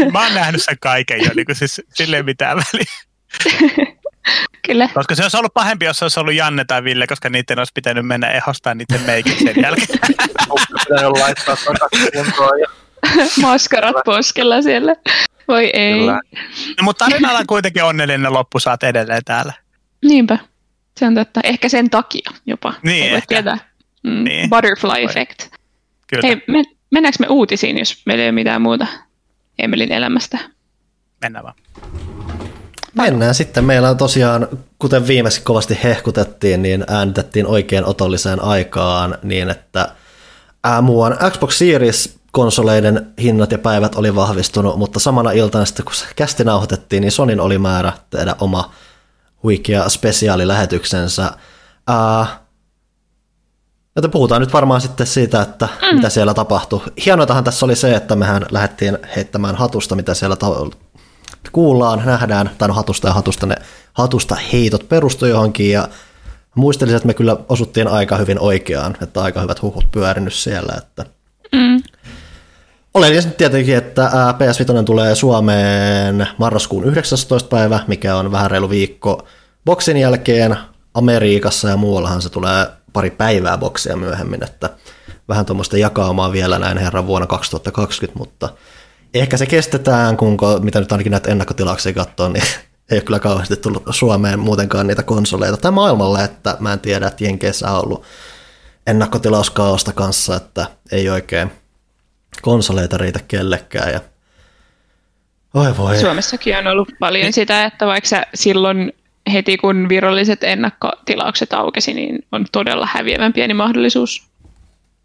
[SPEAKER 3] mä oon nähnyt sen kaiken jo, niin kuin siis silleen mitään väliä.
[SPEAKER 4] Kyllä.
[SPEAKER 3] Koska se olisi ollut pahempi, jos se olisi ollut Janne tai Ville, koska niiden olisi pitänyt mennä ehostaa niiden meikit sen jälkeen.
[SPEAKER 2] Pitänyt laittaa takaisin kuntoon ja
[SPEAKER 4] Maskarat poskella siellä. Voi ei.
[SPEAKER 2] Kyllä.
[SPEAKER 3] No, mutta tarinalla on kuitenkin onnellinen loppu, saat edelleen täällä.
[SPEAKER 4] Niinpä. Se on totta. Ehkä sen takia jopa.
[SPEAKER 3] Niin,
[SPEAKER 4] voi
[SPEAKER 3] ehkä.
[SPEAKER 4] tietää. Mm,
[SPEAKER 3] Niin.
[SPEAKER 4] Butterfly
[SPEAKER 3] Voi.
[SPEAKER 4] effect.
[SPEAKER 3] Kyllä,
[SPEAKER 4] Hei, men, mennäänkö me uutisiin, jos meillä ei ole mitään muuta Emelin elämästä?
[SPEAKER 3] mennään vaan.
[SPEAKER 1] Mennään sitten. Meillä on tosiaan, kuten viimeksi kovasti hehkutettiin, niin äänitettiin oikein otolliseen aikaan niin, että ää, muuan Xbox Series-konsoleiden hinnat ja päivät oli vahvistunut, mutta samana iltana sitten, kun se kästi nauhoitettiin, niin Sonin oli määrä tehdä oma huikea spesiaalilähetyksensä. Ää, Joten puhutaan nyt varmaan sitten siitä, että mm. mitä siellä tapahtui. Hienoitahan tässä oli se, että mehän lähdettiin heittämään hatusta, mitä siellä ta- kuullaan, nähdään, tai no hatusta ja hatusta, ne hatusta heitot perustui johonkin, ja muistelisin, että me kyllä osuttiin aika hyvin oikeaan, että aika hyvät huhut pyörinyt siellä, että
[SPEAKER 4] Mm.
[SPEAKER 1] Oleellisesti tietenkin, että ää, PS5 tulee Suomeen marraskuun 19. päivä, mikä on vähän reilu viikko boksin jälkeen. Amerikassa ja muuallahan se tulee pari päivää boksia myöhemmin, että vähän tuommoista jakaumaa vielä näin herran vuonna 2020, mutta ehkä se kestetään, kun mitä nyt ainakin näitä ennakkotilauksia katsoo, niin ei ole kyllä kauheasti tullut Suomeen muutenkaan niitä konsoleita tai maailmalle, että mä en tiedä, että Jenkeissä on ollut ennakkotilauskaaosta kanssa, että ei oikein konsoleita riitä kellekään. Ja... Oi voi.
[SPEAKER 4] Suomessakin on ollut paljon sitä, että vaikka sä silloin heti kun viralliset ennakkotilaukset aukesi, niin on todella häviävän pieni mahdollisuus.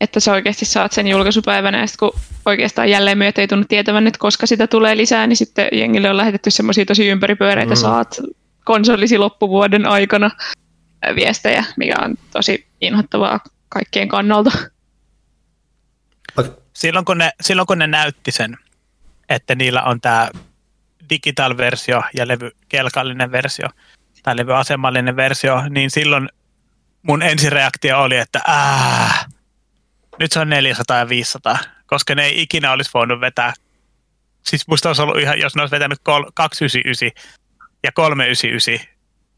[SPEAKER 4] Että sä oikeasti saat sen julkaisupäivänä ja sitten kun oikeastaan jälleen myöt ei tunnu tietävän, että koska sitä tulee lisää, niin sitten jengille on lähetetty semmoisia tosi ympäripyöreitä, mm. saat konsolisi loppuvuoden aikana viestejä, mikä on tosi inhottavaa kaikkien kannalta.
[SPEAKER 3] Silloin kun, ne, silloin kun ne näytti sen, että niillä on tämä digital-versio ja levykelkallinen versio tai levyasemallinen versio, niin silloin mun ensireaktio oli, että ää, nyt se on 400 ja 500, koska ne ei ikinä olisi voinut vetää. Siis musta olisi ollut ihan, jos ne olisi vetänyt kol- 299 ja 399,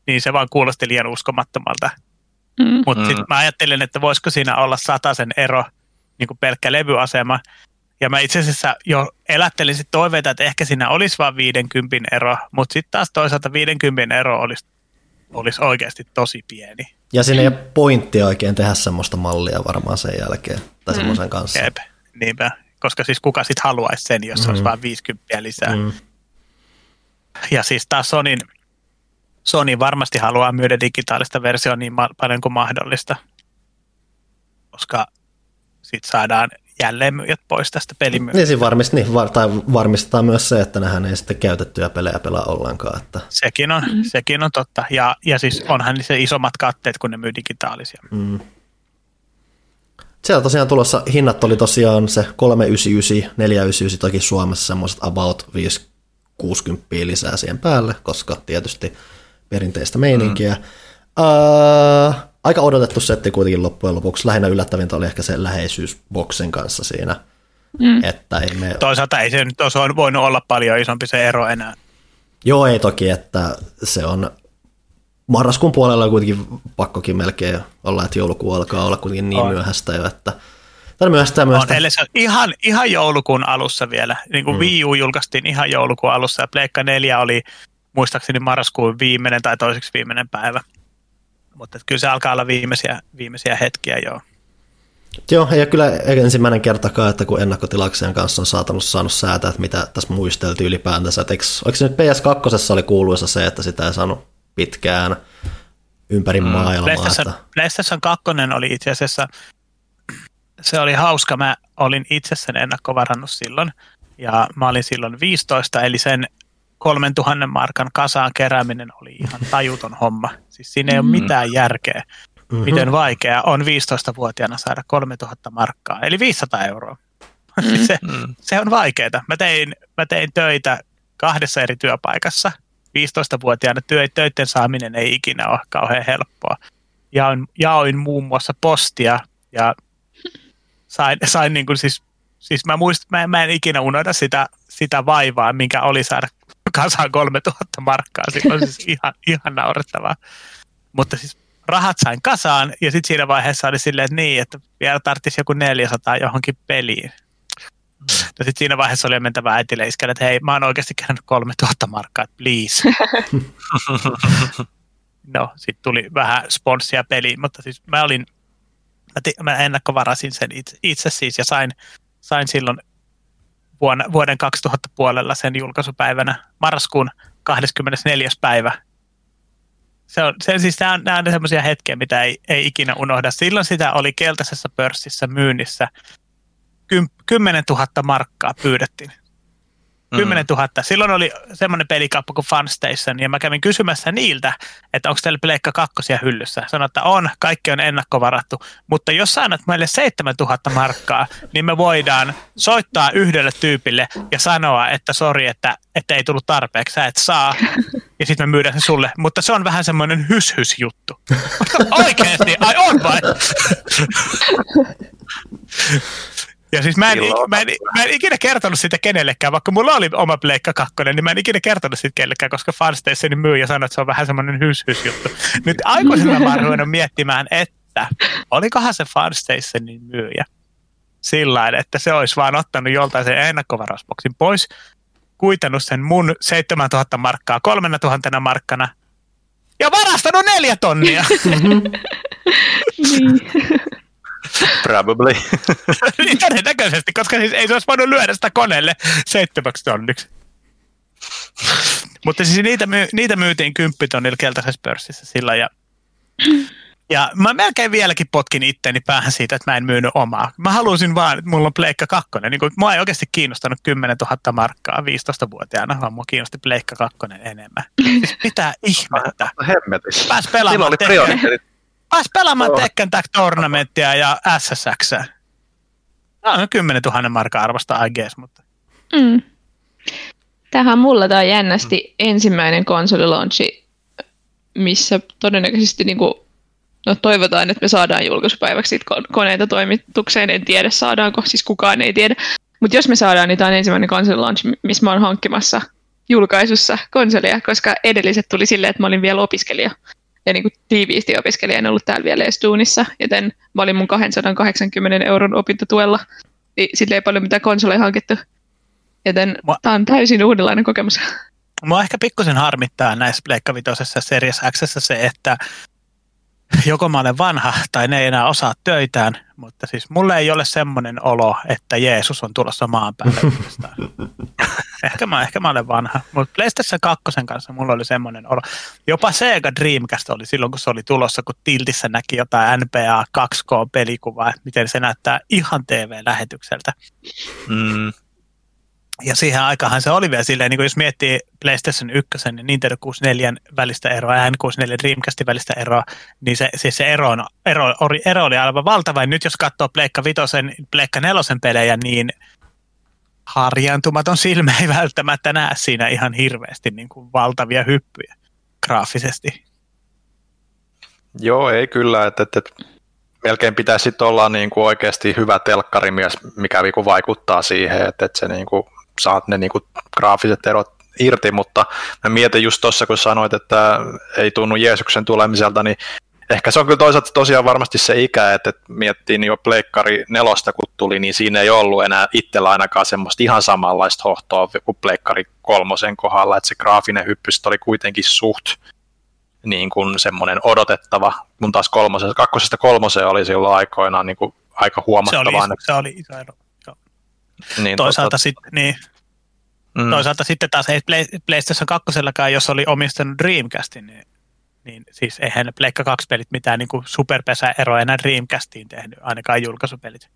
[SPEAKER 3] niin se vaan kuulosti liian uskomattomalta.
[SPEAKER 4] Mm.
[SPEAKER 3] Mutta
[SPEAKER 2] Mm.
[SPEAKER 3] mm. sitten mä ajattelin, että voisiko siinä olla sen ero, niin kuin pelkkä levyasema. Ja mä itse asiassa jo elättelin sit toiveita, että ehkä siinä olisi vain 50 ero, mutta sitten taas toisaalta 50 ero olisi, olisi oikeasti tosi pieni.
[SPEAKER 1] Ja siinä ei ole pointtia oikein tehdä semmoista mallia varmaan sen jälkeen, tai semmoisen kanssa.
[SPEAKER 3] Jep, niinpä. Koska siis kuka sitten haluaisi sen, jos mm. olisi
[SPEAKER 1] Mm.
[SPEAKER 3] vain 50 lisää. Mm.
[SPEAKER 1] Mm.
[SPEAKER 3] Ja siis taas Sonin, Sony varmasti haluaa myydä digitaalista versiota niin ma- paljon kuin mahdollista, koska sitten saadaan jälleen myyjät pois tästä pelimyynnistä.
[SPEAKER 1] Niin, siinä varmist, niin, var, tai varmistetaan myös se, että nehän ei sitten käytettyjä pelejä pelaa ollenkaan. Että,
[SPEAKER 3] Sekin on, mm. sekin on totta. Ja, ja siis onhan se isommat katteet, kun ne myy digitaalisia.
[SPEAKER 1] mm. Siellä tosiaan tulossa, hinnat oli tosiaan se 399, 499 toki Suomessa semmoiset about 560 lisää siihen päälle, koska tietysti perinteistä meininkiä. Mm. Uh, aika odotettu setti kuitenkin loppujen lopuksi. Lähinnä yllättävintä oli ehkä se läheisyys boksen kanssa siinä, mm. että ei me...
[SPEAKER 3] Toisaalta ei se nyt olisi voinut olla paljon isompi se ero enää.
[SPEAKER 1] Joo, ei toki, että se on marraskuun puolella on kuitenkin pakkokin melkein olla, että joulukuu alkaa olla kuitenkin niin
[SPEAKER 3] On.
[SPEAKER 1] myöhäistä jo, että Tämä myöhästää myös.
[SPEAKER 3] On, eli se on ihan, ihan joulukuun alussa vielä. Niin kuin mm. Wii U julkaistiin ihan joulukuun alussa ja Pleikka 4 oli muistaakseni marraskuun viimeinen tai toiseksi viimeinen päivä. Mutta kyllä se alkaa olla viimeisiä, viimeisiä hetkiä joo.
[SPEAKER 1] Joo, ole kyllä ensimmäinen kertakaan, että kun ennakkotilaksien kanssa on saatanut saanut säätää, että mitä tässä muisteltiin ylipäätänsä. Et eikö, oliko se nyt PS2 oli kuuluisa se, että sitä ei saanut pitkään ympäri mm. maailmaa? PlayStation,
[SPEAKER 3] että... PlayStation 2 oli itse asiassa, se oli hauska. Mä olin itse sen ennakkovarannut silloin, ja mä olin silloin 15, eli sen 3000 markan kasaan kerääminen oli ihan tajuton homma. Siis siinä ei mm. ole mitään järkeä mm-hmm. miten vaikea on 15-vuotiaana saada 3000 markkaa, eli 500 euroa. Mm-hmm. se, mm. se on vaikeaa. Mä tein, mä tein töitä kahdessa eri työpaikassa. 15-vuotiaana työ, töiden saaminen ei ikinä ole kauhean helppoa. Jaoin, jaoin muun muassa postia ja sain, sain niin kuin siis, siis mä, muist, mä, mä en ikinä unohda sitä, sitä vaivaa, minkä oli saada kasaan 3000 markkaa. Silloin siis ihan, ihan naurettavaa. Mutta siis rahat sain kasaan ja sitten siinä vaiheessa oli silleen, että niin, että vielä tarvitsisi joku 400 johonkin peliin. No sitten siinä vaiheessa oli mentävä äitille iskälle, että hei, mä oon oikeasti kerännyt 3000 markkaa, please. no, sitten tuli vähän sponssia peliin, mutta siis mä olin, mä, t- mä ennakkovarasin sen itse, itse siis ja sain, sain silloin vuonna, vuoden 2000 puolella sen julkaisupäivänä marraskuun 24. päivä se on, se, siis nämä on, nämä on sellaisia hetkiä, mitä ei, ei ikinä unohda. Silloin sitä oli keltaisessa pörssissä myynnissä. Kym, 10 000 markkaa pyydettiin. 10 000. Silloin oli semmoinen pelikauppa kuin Funstation, ja mä kävin kysymässä niiltä, että onko teillä Pleikka kakkosia hyllyssä. Sanoin, että on, kaikki on ennakkovarattu, mutta jos sä annat meille 7 000 markkaa, niin me voidaan soittaa yhdelle tyypille ja sanoa, että sori, että, että ei tullut tarpeeksi, sä et saa, ja sitten me myydään se sulle. Mutta se on vähän semmoinen hyshys juttu. Oikeasti, ai on vai? Ja siis mä en, mä, en, mä en ikinä kertonut sitä kenellekään, vaikka mulla oli oma Pleikka 2, niin mä en ikinä kertonut sitä kenellekään, koska Fanstationin myyjä sanoi, että se on vähän semmoinen hys-hys juttu. Nyt aikuisena mä oon miettimään, että olikohan se Fanstationin myyjä sillä että se olisi vaan ottanut joltain sen ennakkovarausboksin pois, kuitannut sen mun 7000 markkaa 3000 markkana ja varastanut neljä tonnia.
[SPEAKER 4] niin.
[SPEAKER 2] Probably.
[SPEAKER 3] niin todennäköisesti, koska siis ei se olisi voinut lyödä sitä koneelle seitsemäksi tonniksi. Mutta siis niitä, myy, niitä myytiin kymppitonnilla keltaisessa pörssissä sillä ja ja mä melkein vieläkin potkin itteeni päähän siitä, että mä en myynyt omaa. Mä halusin vaan, että mulla on Pleikka 2. Niin mua ei oikeasti kiinnostanut 10 000 markkaa 15-vuotiaana, vaan mua kiinnosti Pleikka 2 enemmän. Siis mitä ihmettä.
[SPEAKER 2] Hemmetissä.
[SPEAKER 3] Pääs pelaamaan oli Pääs pelaamaan oh. Tekken Tag Tournamenttia ja SSX. Tämä on 10 000 markkaa arvosta I guess, mutta...
[SPEAKER 4] Mm. Tähän mulla tämä jännästi mm. ensimmäinen konsolilaunchi, missä todennäköisesti niinku, no toivotaan, että me saadaan julkaisupäiväksi koneita toimitukseen. En tiedä saadaanko, siis kukaan ei tiedä. Mutta jos me saadaan, niin tämä on ensimmäinen konsolilaunchi, missä mä oon hankkimassa julkaisussa konsolia, koska edelliset tuli silleen, että mä olin vielä opiskelija ja niin kuin tiiviisti opiskelija, en ollut täällä vielä edes duunissa, joten mä olin mun 280 euron opintotuella, niin sille ei paljon mitään konsoleja hankittu. Joten mä... tämä on täysin uudenlainen kokemus.
[SPEAKER 3] Mua ehkä pikkusen harmittaa näissä Pleikka Series X se, että joko mä olen vanha tai ne ei enää osaa töitään, mutta siis mulle ei ole semmoinen olo, että Jeesus on tulossa maan päälle ehkä, mä, ehkä mä olen vanha, mutta PlayStation 2 kanssa mulla oli semmoinen olo. Jopa Sega Dreamcast oli silloin, kun se oli tulossa, kun Tiltissä näki jotain NBA 2K-pelikuvaa, että miten se näyttää ihan TV-lähetykseltä. Mm ja siihen aikahan se oli vielä silleen, niin kuin jos miettii PlayStation 1 ja Nintendo 64 välistä eroa ja N64 Dreamcastin välistä eroa, niin se, siis se ero, ero, ero oli aivan valtava. Ja nyt jos katsoo Pleikka 5, Pleikka 4 pelejä, niin harjaantumaton silmä ei välttämättä näe siinä ihan hirveästi niin kuin valtavia hyppyjä graafisesti.
[SPEAKER 2] Joo, ei kyllä. Että, että, että melkein pitäisi olla niin kuin oikeasti hyvä telkkarimies, mikä niin vaikuttaa siihen, että, että se niin kuin saat ne niinku graafiset erot irti, mutta mä mietin just tuossa, kun sanoit, että ei tunnu Jeesuksen tulemiselta, niin Ehkä se on kyllä toisaalta tosiaan varmasti se ikä, että, miettii niin jo Pleikkari nelosta kun tuli, niin siinä ei ollut enää itsellä ainakaan semmoista ihan samanlaista hohtoa kuin Pleikkari kolmosen kohdalla, että se graafinen hyppys oli kuitenkin suht niin kuin semmoinen odotettava, kun taas kolmosesta, kakkosesta kolmoseen oli silloin aikoinaan niin kuin aika huomattava.
[SPEAKER 3] Se oli, se oli iso ero. Niin, toisaalta, totta, sitten, niin, mm. toisaalta sitten taas ei PlayStation 2 jos oli omistanut Dreamcastin, niin niin siis eihän Pleikka 2-pelit mitään niin superpesä-eroa enää Dreamcastiin tehnyt, ainakaan julkaisupelit.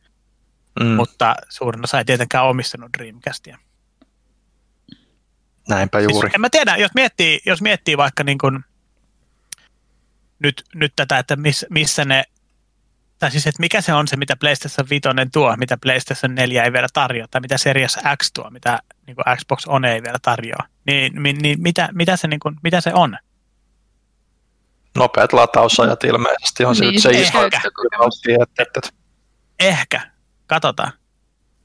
[SPEAKER 3] Mm. Mutta suurin osa ei tietenkään omistanut Dreamcastia.
[SPEAKER 2] Näinpä siis juuri.
[SPEAKER 3] Siis, en mä tiedä, jos miettii, jos miettii vaikka niin kuin nyt, nyt tätä, että miss, missä ne, tai siis että mikä se on se, mitä PlayStation 5 tuo, mitä PlayStation 4 ei vielä tarjoa, tai mitä Series X tuo, mitä niin kuin Xbox One ei vielä tarjoa, niin, niin, niin mitä, mitä, se, niin kuin, mitä se on?
[SPEAKER 2] nopeat latausajat ilmeisesti on niin, se, se iso että, että,
[SPEAKER 3] Ehkä, katsotaan.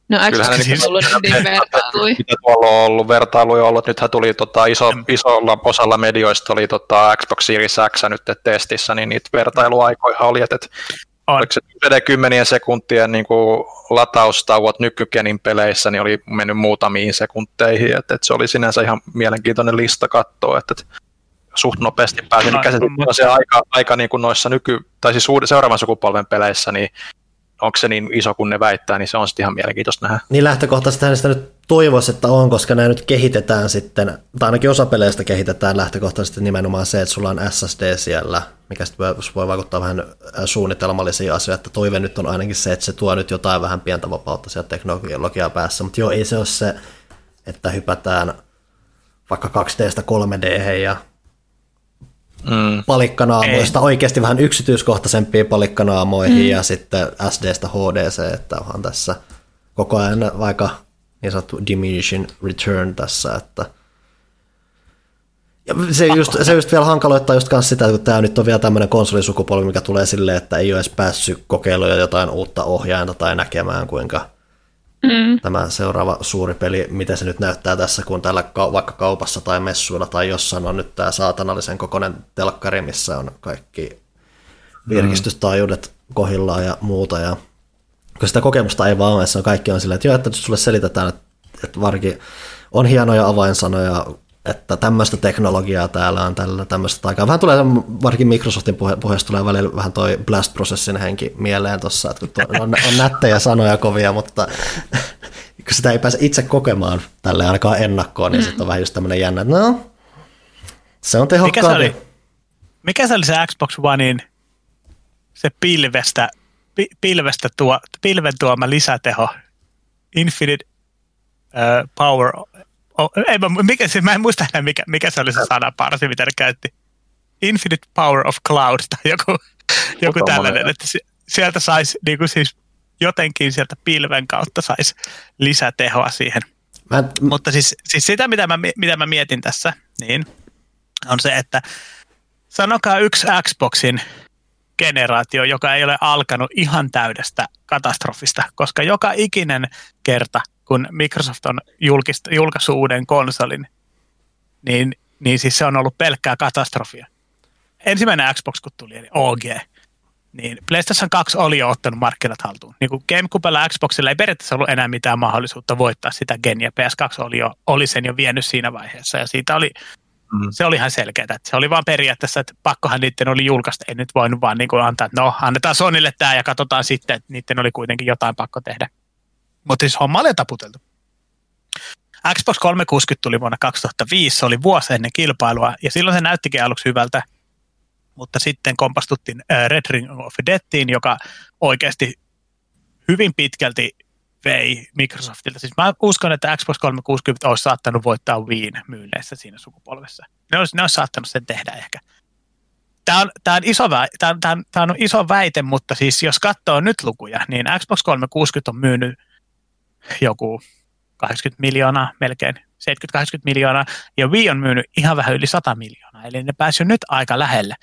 [SPEAKER 4] No Xbox siis ollut niin vertailuja.
[SPEAKER 2] Mitä tuolla on ollut vertailuja ollut, nythän tuli tota, iso, isolla osalla medioista oli tota, Xbox Series X nyt testissä, niin niitä vertailuaikoja oli, että on. oliko se kymmenien sekuntien niin kuin, lataustauot nykykenin peleissä, niin oli mennyt muutamiin sekunteihin, että, että se oli sinänsä ihan mielenkiintoinen lista katsoa, että, että suht nopeasti pääsin no, käsittelemään se aika, aika niin kuin noissa nyky, tai siis uuden, seuraavan sukupolven peleissä, niin onko se niin iso kuin ne väittää, niin se on sitten ihan mielenkiintoista nähdä.
[SPEAKER 1] Niin lähtökohtaisesti hänestä nyt toivoisi, että on, koska nämä nyt kehitetään sitten, tai ainakin osa peleistä kehitetään lähtökohtaisesti nimenomaan se, että sulla on SSD siellä, mikä sitten voi, vaikuttaa vähän äh, suunnitelmallisiin asioihin, että toive nyt on ainakin se, että se tuo nyt jotain vähän pientä vapautta sieltä teknologiaa päässä, mutta joo, ei se ole se, että hypätään vaikka 2Dstä 3D ja mm. palikkanaamoista, Ei. oikeasti vähän yksityiskohtaisempia palikkanaamoihin mm. ja sitten SDstä HDC, että onhan tässä koko ajan vaikka niin sanottu diminishing return tässä, että ja se just, se just vielä hankaloittaa just kanssa sitä, kun tämä nyt on vielä tämmöinen konsolisukupolvi, mikä tulee silleen, että ei ole edes päässyt kokeiluja jotain uutta ohjainta tai näkemään, kuinka mm. tämä seuraava suuri peli, miten se nyt näyttää tässä, kun täällä vaikka kaupassa tai messuilla tai jossain on nyt tämä saatanallisen kokoinen telkkari, missä on kaikki virkistystaajuudet kohillaan ja muuta. Ja kun sitä kokemusta ei vaan ole, se on kaikki on silleen, että joo, että sulle selitetään, että, että varki on hienoja avainsanoja, että tämmöistä teknologiaa täällä on tällä tämmöistä aikaa. Vähän tulee, varsinkin Microsoftin puhe, puheesta tulee välillä vähän toi Blast-prosessin henki mieleen tuossa, että kun on, on nättejä sanoja kovia, mutta kun sitä ei pääse itse kokemaan tälle ainakaan ennakkoon, niin mm. sitten on vähän just tämmöinen jännä, että no, se on tehokkaampi. Mikä se oli,
[SPEAKER 3] mikä se, oli se Xbox Onein se pilvestä, pi, pilvestä tuo, pilven tuoma lisäteho, Infinite uh, Power Oh, ei, mä, mikä, siis mä en muista enää, mikä, mikä se oli se sanaparsi, mitä ne käytti. Infinite Power of Cloud tai joku, joku tällainen, että sieltä saisi niin kuin siis jotenkin sieltä pilven kautta saisi lisätehoa siihen. Mä... Mutta siis, siis sitä, mitä mä, mitä mä mietin tässä, niin on se, että sanokaa yksi Xboxin generaatio, joka ei ole alkanut ihan täydestä katastrofista, koska joka ikinen kerta, kun Microsoft on julkist, julkaissut uuden konsolin, niin, niin siis se on ollut pelkkää katastrofia. Ensimmäinen Xbox, kun tuli, eli OG, niin PlayStation 2 oli jo ottanut markkinat haltuun. Niin kuin GameCubella Xboxilla ei periaatteessa ollut enää mitään mahdollisuutta voittaa sitä genia. PS2 oli, jo, oli sen jo vienyt siinä vaiheessa, ja siitä oli, mm. se oli ihan selkeää. Että se oli vaan periaatteessa, että pakkohan niiden oli julkaista. Ei nyt voinut vaan niin kuin antaa, että no, annetaan Sonille tämä ja katsotaan sitten, että niiden oli kuitenkin jotain pakko tehdä. Mutta siis homma oli taputeltu. Xbox 360 tuli vuonna 2005, se oli vuosi ennen kilpailua, ja silloin se näyttikin aluksi hyvältä, mutta sitten kompastuttiin Red Ring of Deathiin, joka oikeasti hyvin pitkälti vei Microsoftilta. Siis mä uskon, että Xbox 360 olisi saattanut voittaa Wiiin myynneissä siinä sukupolvessa. Ne olisi, ne olisi saattanut sen tehdä ehkä. Tämä on, on iso väite, tämä, on, tämä on iso väite, mutta siis jos katsoo nyt lukuja, niin Xbox 360 on myynyt joku 80 miljoonaa melkein, 70-80 miljoonaa, ja Wii on myynyt ihan vähän yli 100 miljoonaa, eli ne pääsivät nyt aika lähelle.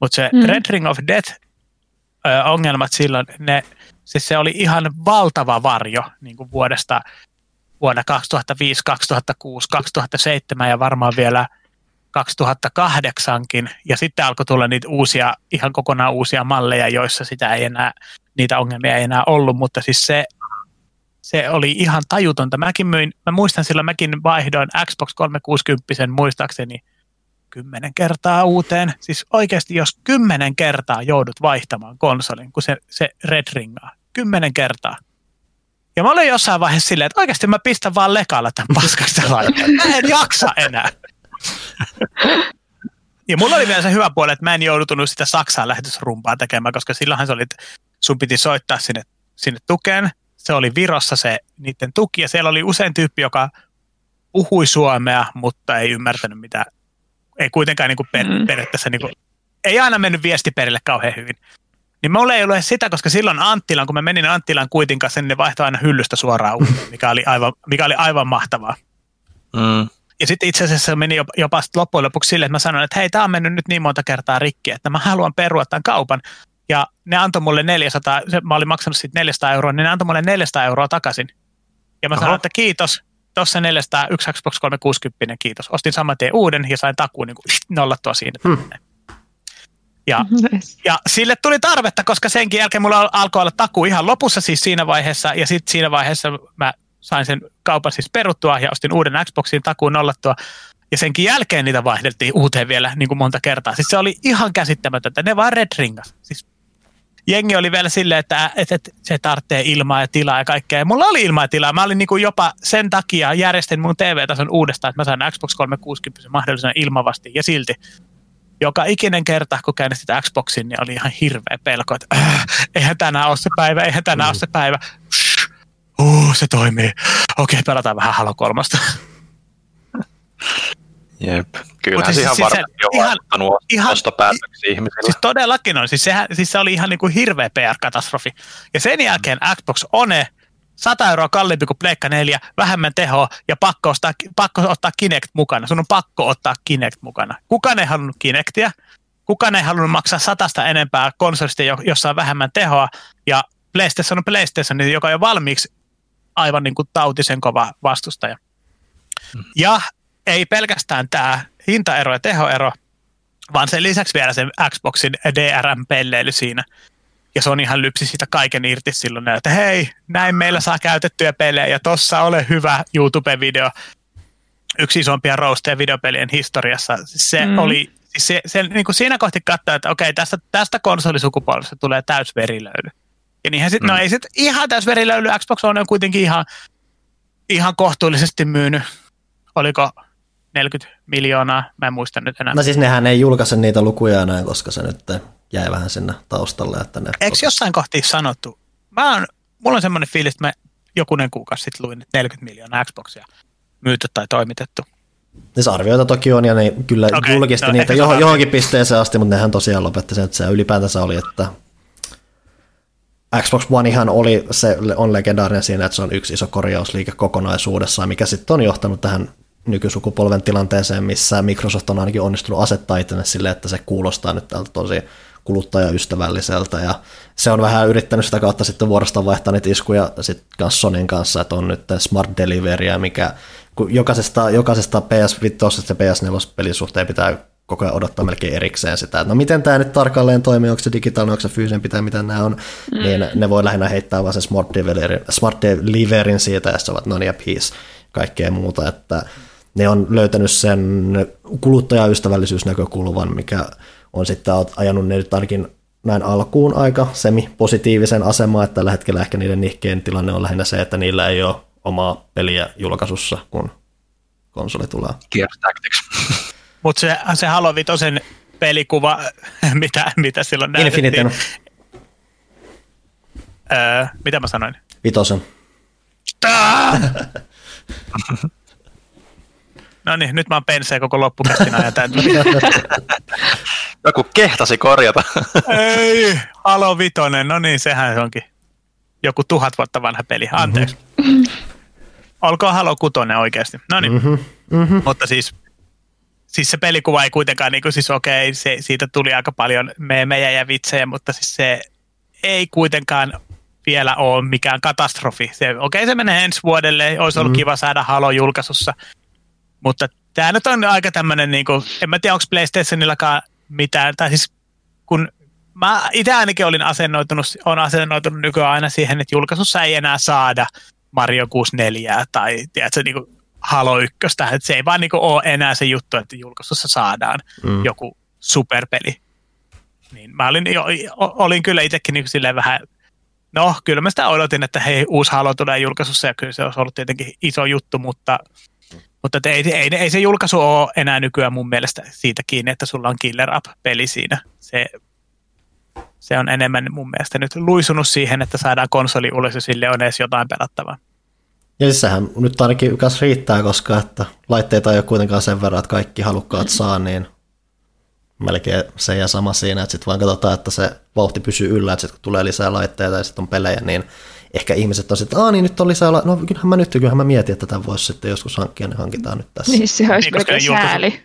[SPEAKER 3] Mutta se mm. Red Ring of Death ongelmat silloin, ne, siis se oli ihan valtava varjo niin kuin vuodesta vuonna 2005, 2006, 2007 ja varmaan vielä 2008kin, ja sitten alkoi tulla niitä uusia, ihan kokonaan uusia malleja, joissa sitä ei enää, niitä ongelmia ei enää ollut, mutta siis se, se oli ihan tajutonta. Mäkin myin, mä muistan silloin, mäkin vaihdoin Xbox 360 muistaakseni kymmenen kertaa uuteen. Siis oikeasti, jos kymmenen kertaa joudut vaihtamaan konsolin, kun se, se red ringaa. Kymmenen kertaa. Ja mä olin jossain vaiheessa silleen, että oikeasti mä pistän vaan lekalla tämän paskasta laitteen. Mä en jaksa enää. Ja mulla oli vielä se hyvä puoli, että mä en joudutunut sitä Saksaan lähetysrumpaa tekemään, koska silloinhan se oli, että sun piti soittaa sinne, sinne tukeen. Se oli Virossa se niiden tuki, ja siellä oli usein tyyppi, joka puhui suomea, mutta ei ymmärtänyt mitä, ei kuitenkaan niin kuin per, mm. periaatteessa, niin kuin, ei aina mennyt viesti perille kauhean hyvin. Niin mulla ei ollut sitä, koska silloin Anttilan, kun mä menin Anttilan kuitin kanssa, niin ne vaihtoi aina hyllystä suoraan uuteen, mikä oli aivan, mikä oli aivan mahtavaa. Mm. Ja sitten itse asiassa meni jopa, jopa loppujen lopuksi sille, että mä sanoin, että hei, tämä on mennyt nyt niin monta kertaa rikki, että mä haluan perua tämän kaupan. Ja ne antoi mulle 400, se, mä olin maksanut siitä 400 euroa, niin ne antoi mulle 400 euroa takaisin. Ja mä Oho. sanoin, että kiitos, tuossa 400, yksi Xbox 360, kiitos. Ostin saman tien uuden ja sain takuun niin kuin, nollattua siinä. Hmm. Ja, ja sille tuli tarvetta, koska senkin jälkeen mulla alkoi olla takuu ihan lopussa siis siinä vaiheessa, ja sitten siinä vaiheessa mä sain sen kaupan siis peruttua ja ostin uuden Xboxin takuun nollattua. Ja senkin jälkeen niitä vaihdeltiin uuteen vielä niin kuin monta kertaa. Siis se oli ihan käsittämätöntä. Ne vaan red ringas. Siis jengi oli vielä silleen, että, että, että se tarvitsee ilmaa ja tilaa ja kaikkea. Ja mulla oli ilmaa ja tilaa. Mä olin niin kuin jopa sen takia järjestin mun TV-tason uudestaan, että mä sain Xbox 360 mahdollisena ilmavasti. Ja silti joka ikinen kerta, kun käynnistit Xboxin, niin oli ihan hirveä pelko, että äh, eihän tänään ole se päivä, eihän tänään mm. ole se päivä. Uh, se toimii. Okei, pelataan vähän Halo kolmosta.
[SPEAKER 2] Jep. Kyllähän siis, ihan siis varmasti on ihan, ihan, ostopäätöksiä ihmisillä.
[SPEAKER 3] Siis todellakin on. Siis, sehän, siis se oli ihan niin kuin hirveä PR-katastrofi. Ja sen jälkeen mm. Xbox One 100 euroa kalliimpi kuin Pleikka 4, vähemmän tehoa ja pakko, ostaa, pakko ottaa Kinect mukana. Sun on pakko ottaa Kinect mukana. Kukaan ei halunnut Kinectia. Kukaan ei halunnut maksaa satasta enempää konsolista, jossa on vähemmän tehoa. Ja PlayStation on PlayStation, joka on jo valmiiksi aivan niin kuin tautisen kova vastustaja. Mm. Ja ei pelkästään tämä hintaero ja tehoero, vaan sen lisäksi vielä sen Xboxin DRM-pelleily siinä. Ja se on ihan lypsi sitä kaiken irti silloin, että hei, näin meillä saa käytettyjä pelejä ja tossa ole hyvä YouTube-video. Yksi isompia roasteja videopelien historiassa. Se mm. oli, se, se, niin kuin siinä kohti katsoa, että okei, tästä, tästä konsolisukupolvesta tulee täysverilöyly. Ja niinhän sit, no mm. no ei sit ihan täysverilöyly, Xbox One on kuitenkin ihan, ihan kohtuullisesti myynyt. Oliko 40 miljoonaa, mä en muista nyt enää.
[SPEAKER 1] No siis nehän ei julkaise niitä lukuja enää, koska se nyt jäi vähän sinne taustalle. Että ne
[SPEAKER 3] Eikö jossain kohti sanottu? Mä oon, mulla on semmoinen fiilis, että mä jokunen kuukausi sitten luin, että 40 miljoonaa Xboxia myyty tai toimitettu.
[SPEAKER 1] Siis arvioita toki on, ja ne kyllä okay, julkisti no, niitä johon, johonkin pisteeseen asti, mutta nehän tosiaan lopetti sen, että se ylipäätänsä oli, että Xbox One ihan oli, se on legendaarinen siinä, että se on yksi iso korjausliike kokonaisuudessaan, mikä sitten on johtanut tähän nykysukupolven tilanteeseen, missä Microsoft on ainakin onnistunut asettaa itsenne sille, että se kuulostaa nyt tältä tosi kuluttajaystävälliseltä ja se on vähän yrittänyt sitä kautta sitten vuorostaan vaihtaa niitä iskuja sitten kanssa Sonin kanssa, että on nyt Smart Deliveryä, mikä jokaisesta, jokaisesta PS5 ja PS4 pelisuhteen pitää koko ajan odottaa melkein erikseen sitä, että no miten tämä nyt tarkalleen toimii, onko se digitaalinen, onko se fyysinen, pitää, mitä nämä on, mm. niin ne voi lähinnä heittää vaan sen Smart Deliverin, smart deliverin siitä, ja se ovat no niin, ja peace, kaikkea muuta, että ne on löytänyt sen kuluttajaystävällisyysnäkökulman, mikä on sitten ajanut ne nyt ainakin näin alkuun aika semi-positiivisen asemaan, että tällä hetkellä ehkä niiden nihkeen tilanne on lähinnä se, että niillä ei ole omaa peliä julkaisussa, kun konsoli tulee.
[SPEAKER 2] Tactics.
[SPEAKER 3] Mutta se, se Halo Vitosen pelikuva, mitä, mitä silloin näytettiin. Öö, mitä mä sanoin?
[SPEAKER 1] Vitosen.
[SPEAKER 3] No niin, nyt mä oon pensee koko loppukästin ajan
[SPEAKER 2] Joku kehtasi korjata.
[SPEAKER 3] Ei, Halo Vitoinen, no niin, sehän onkin joku tuhat vuotta vanha peli, anteeksi. Mm-hmm. Olkoon Halo Kutonen oikeasti. No niin, mm-hmm. Mm-hmm. mutta siis, siis se pelikuva ei kuitenkaan, niin kuin, siis okei, se, siitä tuli aika paljon meemejä ja vitsejä, mutta siis se ei kuitenkaan vielä ole mikään katastrofi. Se, okei, se menee ensi vuodelle, olisi ollut mm. kiva saada Halo julkaisussa, mutta Tämä nyt on aika tämmöinen, niin kuin, en mä tiedä onko PlayStationillakaan mitään, tai siis kun mä itse ainakin olin asennoitunut, on asennoitunut nykyään aina siihen, että julkaisussa ei enää saada Mario 64 tai tiedätkö, niin kuin Halo 1, että se ei vaan niin kuin ole enää se juttu, että julkaisussa saadaan mm. joku superpeli. Niin mä olin, jo, olin kyllä itsekin niin silleen vähän, no kyllä mä sitä odotin, että hei, uusi Halo tulee julkaisussa ja kyllä se olisi ollut tietenkin iso juttu, mutta mutta ei, ei, ei, se julkaisu ole enää nykyään mun mielestä siitä kiinni, että sulla on Killer App-peli siinä. Se, se on enemmän mun mielestä nyt luisunut siihen, että saadaan konsoli ulos ja sille on edes jotain pelattavaa.
[SPEAKER 1] Ja siis sehän nyt ainakin kas riittää, koska että laitteita ei ole kuitenkaan sen verran, että kaikki halukkaat saa, niin melkein se ja sama siinä, että sitten vaan katsotaan, että se vauhti pysyy yllä, että sitten kun tulee lisää laitteita ja sitten on pelejä, niin ehkä ihmiset on sitten, että niin nyt on lisää, no kyllähän mä nyt, kyllähän mä mietin, että tätä voisi sitten joskus hankkia, niin hankitaan nyt tässä.
[SPEAKER 4] Niin, se olisi niin, melkein sääli.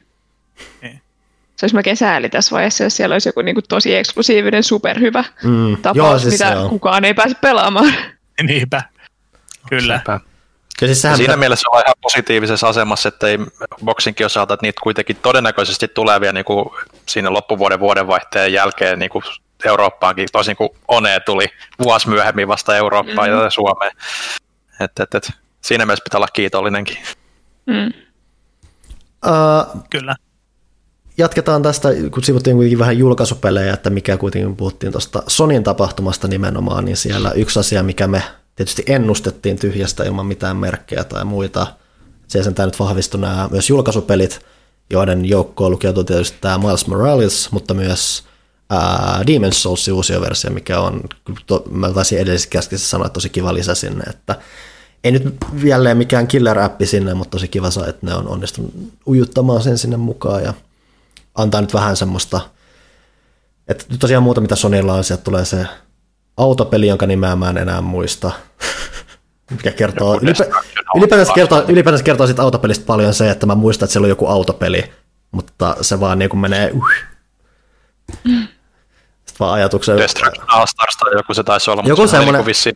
[SPEAKER 4] Niin. Se olisi melkein sääli tässä vaiheessa, jos siellä olisi joku niin kuin tosi eksklusiivinen, superhyvä mm. tapaus, Joo, siis mitä kukaan ei pääse pelaamaan.
[SPEAKER 3] Niinpä, kyllä. Sepä.
[SPEAKER 2] Siis sehän siinä mielessä on ihan positiivisessa asemassa, että ei boksinkin osalta, että niitä kuitenkin todennäköisesti tulevia niin kuin siinä loppuvuoden vuodenvaihteen jälkeen niin kuin Eurooppaankin, toisin kuin One tuli vuosi myöhemmin vasta Eurooppaan mm. ja Suomeen. Et, et, et, siinä mielessä pitää olla kiitollinenkin.
[SPEAKER 4] Mm.
[SPEAKER 1] Uh,
[SPEAKER 3] Kyllä.
[SPEAKER 1] Jatketaan tästä, kun sivuttiin kuitenkin vähän julkaisupelejä, että mikä kuitenkin puhuttiin tuosta Sonin tapahtumasta nimenomaan, niin siellä yksi asia, mikä me tietysti ennustettiin tyhjästä ilman mitään merkkejä tai muita. Se sentään nyt vahvistui nämä myös julkaisupelit, joiden joukkoon lukeutui tietysti tämä Miles Morales, mutta myös ää, Demon's Souls uusi versio, mikä on, to, mä taisin edellisessä sanoa, että tosi kiva lisä sinne, että ei nyt jälleen mikään killer-appi sinne, mutta tosi kiva saa, että ne on onnistunut ujuttamaan sen sinne mukaan ja antaa nyt vähän semmoista, että tosiaan muuta mitä Sonylla on, sieltä tulee se autopeli, jonka nimeä mä en enää muista. Mikä kertoo, ylipä, ylipäätänsä kertoo, ylipäätänsä kertoo siitä autopelistä paljon se, että mä muistan, että siellä on joku autopeli, mutta se vaan niin kuin menee uh. Vaan ajatuksen...
[SPEAKER 2] Destruction All Stars tai joku se taisi olla, joku mutta semmoinen... niin vissiin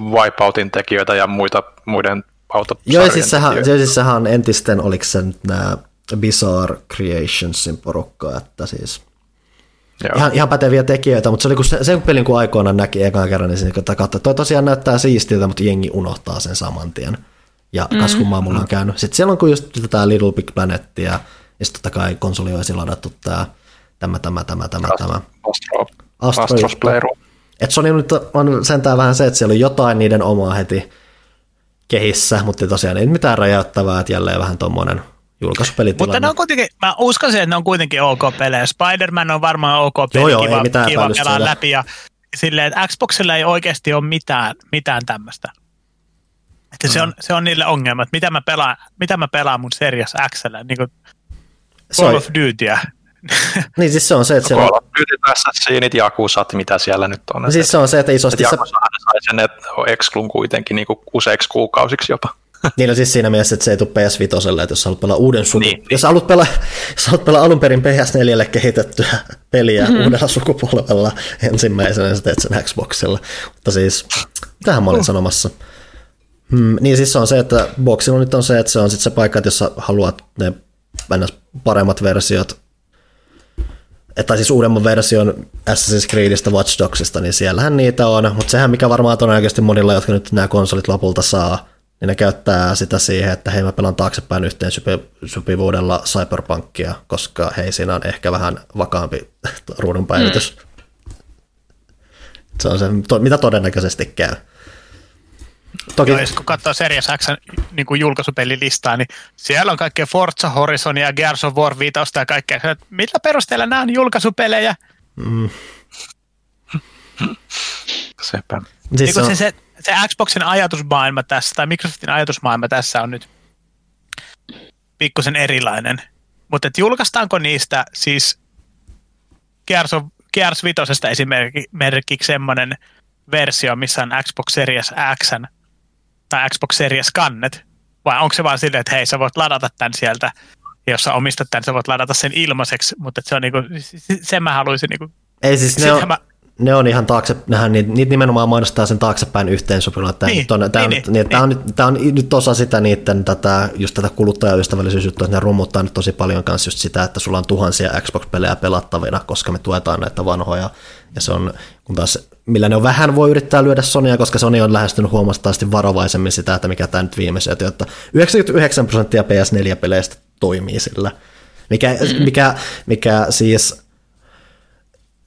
[SPEAKER 2] Wipeoutin tekijöitä ja muita, muiden autosarjojen
[SPEAKER 1] Joo, siis sehän, siis sehän on entisten, oliko se nyt nämä Bizarre Creationsin porukka, että siis Ihan, ihan päteviä tekijöitä, mutta se oli kun se, sen pelin kun aikoinaan näki ekan kerran, niin siinä katsoin, että toi tosiaan näyttää siistiltä, mutta jengi unohtaa sen saman tien. Ja mm. kas kummaa mulla on käynyt. Sitten siellä on kun just tätä Little Big Planetia, ja sitten totta kai konsoli olisi ladattu tämä, tämä, tämä, tämä, tämä, tämä.
[SPEAKER 2] Astro, Astro, Astros Playroom.
[SPEAKER 1] Et Sony nyt on sentään vähän se, että siellä oli jotain niiden omaa heti kehissä, mutta tosiaan ei mitään räjäyttävää, että jälleen vähän tuommoinen julkaisupelitilanne.
[SPEAKER 3] Mutta ne on kuitenkin, mä uskoisin, että ne on kuitenkin ok pelejä. Spider-Man on varmaan ok peli, joo, joo, kiva, mitään kiva pelaa läpi. Ja silleen, että Xboxilla ei oikeasti ole mitään, mitään tämmöistä. Että mm. se, on, se on niille ongelmat. Mitä mä pelaan, mitä mä pelaan mun Series X, niin kuin Call of Dutyä.
[SPEAKER 1] niin siis se on se, että siellä...
[SPEAKER 2] Duty, Assassinit, Jakusat, mitä siellä nyt on.
[SPEAKER 1] Siis se on se, että isosti... Että
[SPEAKER 2] Jakusa sai sen Exclun kuitenkin niin kuin useiksi kuukausiksi jopa.
[SPEAKER 1] Niin no siis siinä mielessä, että se ei tule PS 5 että jos haluat pelaa uuden suku... Niin. Jos haluat pelaa, jos haluat pelaa alun perin PS4 kehitettyä peliä mm-hmm. uudella sukupolvella ensimmäisenä, niin sä teet sen Xboxilla. Mutta siis, tähän mä olin uh. sanomassa. Hmm, niin siis se on se, että Boxilla nyt on se, että se on sitten se paikka, että jos sä haluat ne paremmat versiot, tai siis uudemman version Assassin's Creedistä Watch Dogsista, niin siellähän niitä on, mutta sehän mikä varmaan todennäköisesti monilla, jotka nyt nämä konsolit lopulta saa, niin ne käyttää sitä siihen, että hei mä pelaan taaksepäin yhteen sopivuudella Cyberpunkia, koska hei siinä on ehkä vähän vakaampi ruudunpäivitys. Mm. Se on se, mitä todennäköisesti käy.
[SPEAKER 3] Toki... Joo, kun katsoo Series X niin kuin julkaisupelilistaa, niin siellä on kaikkea Forza Horizon ja Gears of War 5 ja kaikkea. Millä perusteella nämä on julkaisupelejä? Mm.
[SPEAKER 2] Sepä.
[SPEAKER 3] Siis niin se, se, se Xboxin ajatusmaailma tässä, tai Microsoftin ajatusmaailma tässä on nyt pikkusen erilainen. Mutta julkaistaanko niistä siis Gears, of, Gears 5 esimerkiksi semmoinen versio, missä on Xbox Series X tai Xbox Series kannet, vai onko se vaan silleen, että hei, sä voit ladata tämän sieltä, ja jos sä omistat tämän, sä voit ladata sen ilmaiseksi, mutta se on niinku, sen mä haluaisin niinku,
[SPEAKER 1] Ei siis ne on, mä... ne on ihan taakse, nehän, niitä, niitä nimenomaan mainostaa sen taaksepäin yhteensopivalla. Tämä,
[SPEAKER 3] Niin,
[SPEAKER 1] tämä,
[SPEAKER 3] niin,
[SPEAKER 1] niin,
[SPEAKER 3] niin,
[SPEAKER 1] tämä, on, nyt- on nyt osa sitä niiden tätä, just tätä kuluttajaystävällisyysjuttua, että ne rummuttaa nyt tosi paljon kanssa just sitä, että sulla on tuhansia Xbox-pelejä pelattavina, koska me tuetaan näitä vanhoja. Ja se on, kun taas, millä ne on vähän voi yrittää lyödä Sonya, koska Sony on lähestynyt huomattavasti varovaisemmin sitä, että mikä tämä nyt viimeiset, että 99 prosenttia PS4-peleistä toimii sillä. Mikä, mikä, mikä siis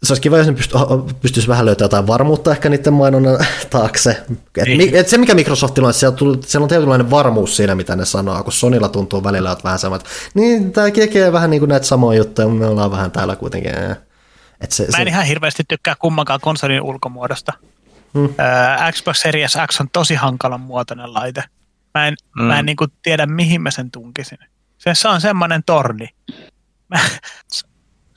[SPEAKER 1] se olisi kiva, jos ne pyst- pystyisi vähän löytämään jotain varmuutta ehkä niiden mainonnan taakse. Et,
[SPEAKER 3] Niin.
[SPEAKER 1] mi- et se, mikä Microsoftilla on, että siellä, tuli, siellä on tietynlainen varmuus siinä, mitä ne sanoo, kun Sonilla tuntuu välillä, että vähän sama, että niin, tämä tekee vähän niin kuin näitä samoja juttuja, mutta me ollaan vähän täällä kuitenkin. eh. Et se,
[SPEAKER 3] Mä en
[SPEAKER 1] se,
[SPEAKER 3] ihan hirveästi tykkää kummankaan konsolin ulkomuodosta.
[SPEAKER 1] Hmm.
[SPEAKER 3] Öö, Xbox Series X on tosi hankalan muotoinen laite. Mä en, mm. mä en niin tiedä, mihin mä sen tunkisin. Se, se on semmoinen torni. Mä,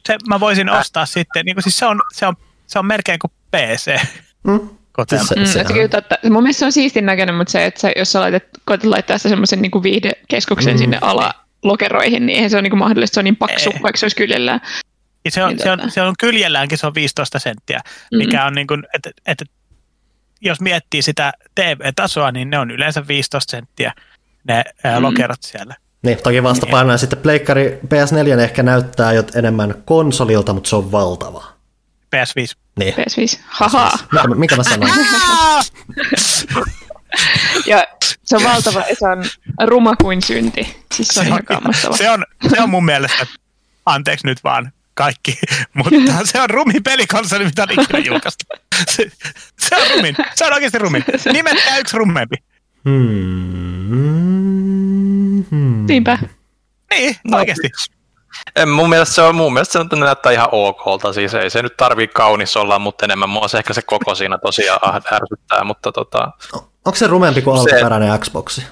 [SPEAKER 3] se, mä voisin ostaa sitten, niin kuin siis se, on, se, on, se on melkein kuin PC.
[SPEAKER 1] mm,
[SPEAKER 3] Kotona.
[SPEAKER 1] se,
[SPEAKER 4] Mm,
[SPEAKER 1] se,
[SPEAKER 4] että kyllä totta. Mun mielestä se on siistin näköinen, mutta se, että sä, jos sä laitat, koetat laittaa sitä semmoisen niin viihdekeskuksen
[SPEAKER 1] Mm.
[SPEAKER 4] sinne alalokeroihin, niin eihän se ole niin mahdollista, se on niin paksu,
[SPEAKER 3] Ei.
[SPEAKER 4] vaikka se olisi kyljellään.
[SPEAKER 3] Ja se on,
[SPEAKER 4] Niin
[SPEAKER 3] se, on, se on kyljelläänkin, se on 15 senttiä, mikä on niin kuin, että, että jos miettii sitä TV-tasoa, niin ne on yleensä 15 senttiä ne ää, lokerot siellä.
[SPEAKER 1] niin, toki vastapainoja niin. sitten Pleikkari PS4 ehkä näyttää jo enemmän konsolilta, mutta se on valtava.
[SPEAKER 3] PS5.
[SPEAKER 1] Niin,
[SPEAKER 4] PS5. Haha.
[SPEAKER 1] mikä, mikä mä sanoin?
[SPEAKER 4] Ja se on valtava, se on ruma kuin synti. Siis se on ihan kammastava.
[SPEAKER 3] se, on, se on mun mielestä, anteeksi nyt vaan kaikki, mutta se on rumin pelikonsoli, mitä on ikinä julkaistu. Se, se on rumin, se on oikeasti rumin. Nimetkää yksi rummempi.
[SPEAKER 1] Hmm, hmm.
[SPEAKER 4] Niinpä.
[SPEAKER 3] Niin,
[SPEAKER 1] No.
[SPEAKER 3] oikeasti.
[SPEAKER 2] En, mun mielestä se on, mun mielestä se on- näyttää ihan okolta, siis ei se nyt tarvii kaunis olla, mutta enemmän mua se ehkä se koko siinä tosiaan ärsyttää, mutta tota,
[SPEAKER 1] Onko se rumempi kuin alkuperäinen Xboxi?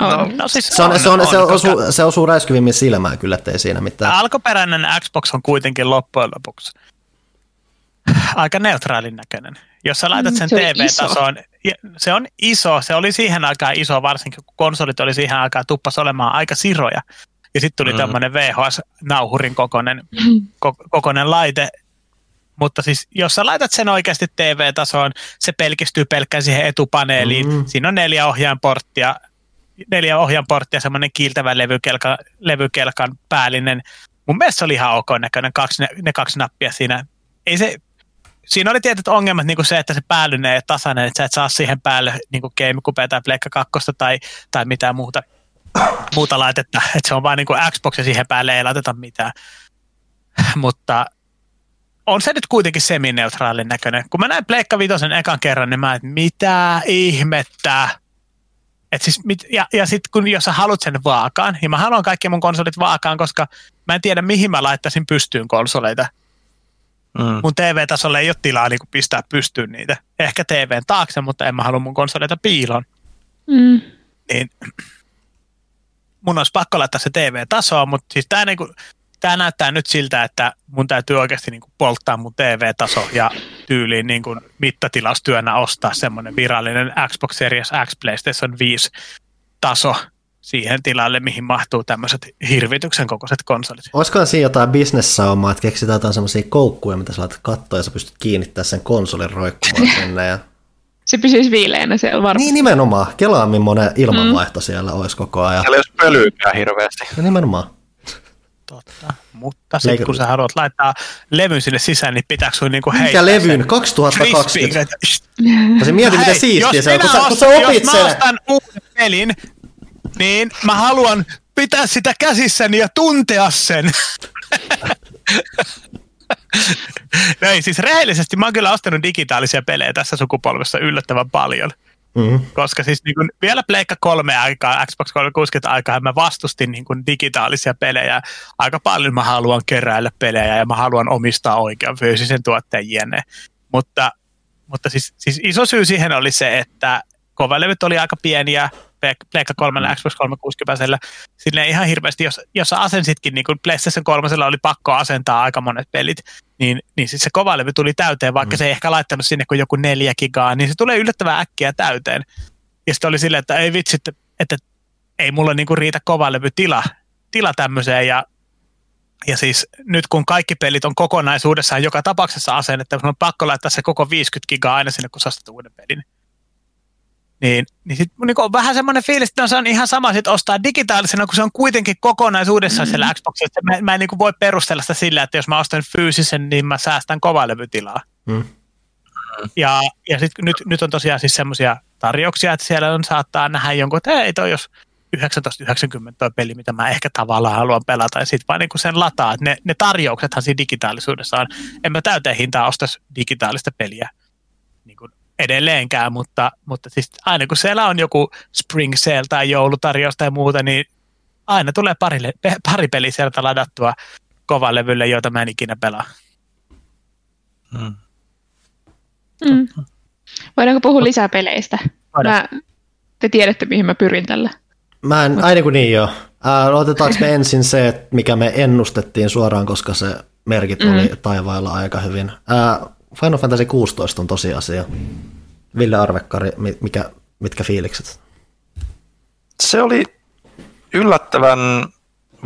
[SPEAKER 4] On.
[SPEAKER 3] No, siis
[SPEAKER 1] Se, on, se, on, se,
[SPEAKER 3] koska
[SPEAKER 1] osuu, se osuu räiskyvimmin silmään kyllä, ettei siinä mitään.
[SPEAKER 3] Alkuperäinen Xbox on kuitenkin loppujen lopuksi aika neutraalin näköinen. Jos sä laitat
[SPEAKER 4] Mm,
[SPEAKER 3] sen
[SPEAKER 4] se
[SPEAKER 3] TV-tasoon, se on iso, se oli siihen aikaan iso, varsinkin kun konsolit oli siihen aikaan tuppas olemaan aika siroja. Ja sitten tuli
[SPEAKER 2] Mm.
[SPEAKER 3] mm. tämmöinen VHS-nauhurin kokoinen, ko- kokoinen laite. Mutta siis, jos sä laitat sen oikeasti TV-tasoon, se pelkistyy pelkkään siihen etupaneeliin.
[SPEAKER 1] Mm.
[SPEAKER 3] Mm. Siinä on neljä ohjainporttia, neljä ohjainporttia, semmoinen kiiltävä levykelka, levykelkan päällinen. Mun mielestä se oli ihan ok näköinen, kaksi, ne, ne kaksi nappia siinä. Ei se, siinä oli tietyt ongelmat, niin kuin se, että se päällynen ei ole tasainen, että sä et saa siihen päälle niin kuin GameCube tai Pleikka 2 tai, tai mitään muuta, muuta laitetta. Että se on vain niin kuin Xbox ja siihen päälle ei laiteta mitään. Mutta on se nyt kuitenkin semineutraalin näköinen. Kun mä näin Pleikka Vitosen ekan kerran, niin mä et, mitä ihmettä. Et siis, mit, ja ja sitten kun jos sä haluat sen vaakaan, niin mä haluan kaikki mun konsolit vaakaan, koska mä en tiedä mihin mä laittaisin pystyyn konsoleita.
[SPEAKER 2] mm.
[SPEAKER 3] Mun TV-tasolla ei ole tilaa niin pistää pystyyn niitä. Ehkä TVn taakse, mutta en mä halua mun konsoleita piiloon.
[SPEAKER 4] Mm.
[SPEAKER 3] Niin mun olisi pakko laittaa se TV-tasoa, mutta siis tää, niinku, tää näyttää nyt siltä, että mun täytyy oikeasti niinku polttaa mun TV-taso ja tyyliin niinku mittatilaustyönä ostaa semmoinen virallinen Xbox Series X PlayStation 5 taso siihen tilalle, mihin mahtuu tämmöiset hirvityksen kokoiset konsolit.
[SPEAKER 1] Olisikohan siinä jotain bisnessaumaa, että keksitään jotain semmoisia koukkuja, mitä sä laitat kattoon ja sä pystyt kiinnittämään sen konsolin roikkumaan sinne. Ja...
[SPEAKER 4] Se pysyisi viileänä siellä varmaan.
[SPEAKER 1] Niin nimenomaan. Kelaa millainen ilmanvaihto mm. siellä olisi koko ajan.
[SPEAKER 2] Siellä ei olisi pölyykään hirveästi.
[SPEAKER 1] Ja nimenomaan.
[SPEAKER 3] Totta. Mutta sitten
[SPEAKER 1] Leikata.
[SPEAKER 3] kun sä haluat laittaa levyn sinne sisään, niin pitääkö sun niinku
[SPEAKER 1] Mikä
[SPEAKER 3] heittää
[SPEAKER 1] levyn?
[SPEAKER 3] sen
[SPEAKER 1] 2020.
[SPEAKER 3] frisbeen?
[SPEAKER 1] Mä se mietin,
[SPEAKER 3] Hei,
[SPEAKER 1] siistiä se on. Kun sä, kun sä opit
[SPEAKER 3] jos mä ostan uuden pelin, niin mä haluan pitää sitä käsissäni ja tuntea sen. no ei, siis rehellisesti mä oon kyllä ostanut digitaalisia pelejä tässä sukupolvessa yllättävän paljon.
[SPEAKER 1] Mm.
[SPEAKER 3] Koska siis niin kun vielä Pleikka 3 aikaa, Xbox 360 aikaa mä vastustin niin kun digitaalisia pelejä. Aika paljon mä haluan keräillä pelejä ja mä haluan omistaa oikean fyysisen tuotteen jne. Mutta, mutta siis, siis iso syy siihen oli se, että kovalevyt oli aika pieniä, Pleikka 3 ja Xbox 360 Silleen ihan hirveästi, jos, jos asensitkin, niin kuin PlayStation 3 oli pakko asentaa aika monet pelit, niin, niin sitten se kovalevy tuli täyteen, vaikka mm. se ei ehkä laittanut sinne kuin joku neljä gigaa, niin se tulee yllättävän äkkiä täyteen. Ja sitten oli silleen, että ei vitsi, että, että ei mulla niinku riitä kovalevy tila, tila tämmöiseen, ja ja siis nyt kun kaikki pelit on kokonaisuudessaan joka tapauksessa asennetta, kun on pakko laittaa se koko 50 gigaa aina sinne, kun sä uuden pelin, niin, niin sit niin on vähän semmoinen fiilis, että no se on ihan sama sit ostaa digitaalisena, kun se on kuitenkin kokonaisuudessaan mm-hmm. siellä Xboxissa. Mä, mä en niin voi perustella sitä sillä, että jos mä ostan fyysisen, niin mä säästän kovalevytilaa. Mm. Ja, ja sit nyt, nyt on tosiaan siis semmoisia tarjouksia, että siellä on, saattaa nähdä jonkun, että ei toi jos 1990 toi peli, mitä mä ehkä tavallaan haluan pelata, ja sitten vaan niin sen lataa. Ne, ne tarjouksethan siinä digitaalisuudessa on. En mä täyteen hintaa ostaisi digitaalista peliä niin kuin edelleenkään, mutta, mutta siis aina kun siellä on joku Spring Sale tai joulutarjous tai muuta, niin aina tulee pari, pari peliä sieltä ladattua kovalevylle, joita mä en ikinä pelaa. Hmm.
[SPEAKER 4] Mm. Voidaanko puhua lisää peleistä? Mä, te tiedätte, mihin mä pyrin tällä.
[SPEAKER 1] Mä en, aina kuin niin joo. Äh, otetaanko me ensin se, mikä me ennustettiin suoraan, koska se merkit oli mm. taivailla aika hyvin. Äh, Final Fantasy 16 on tosiasia. Ville Arvekkari, mikä, mitkä fiilikset?
[SPEAKER 2] Se oli yllättävän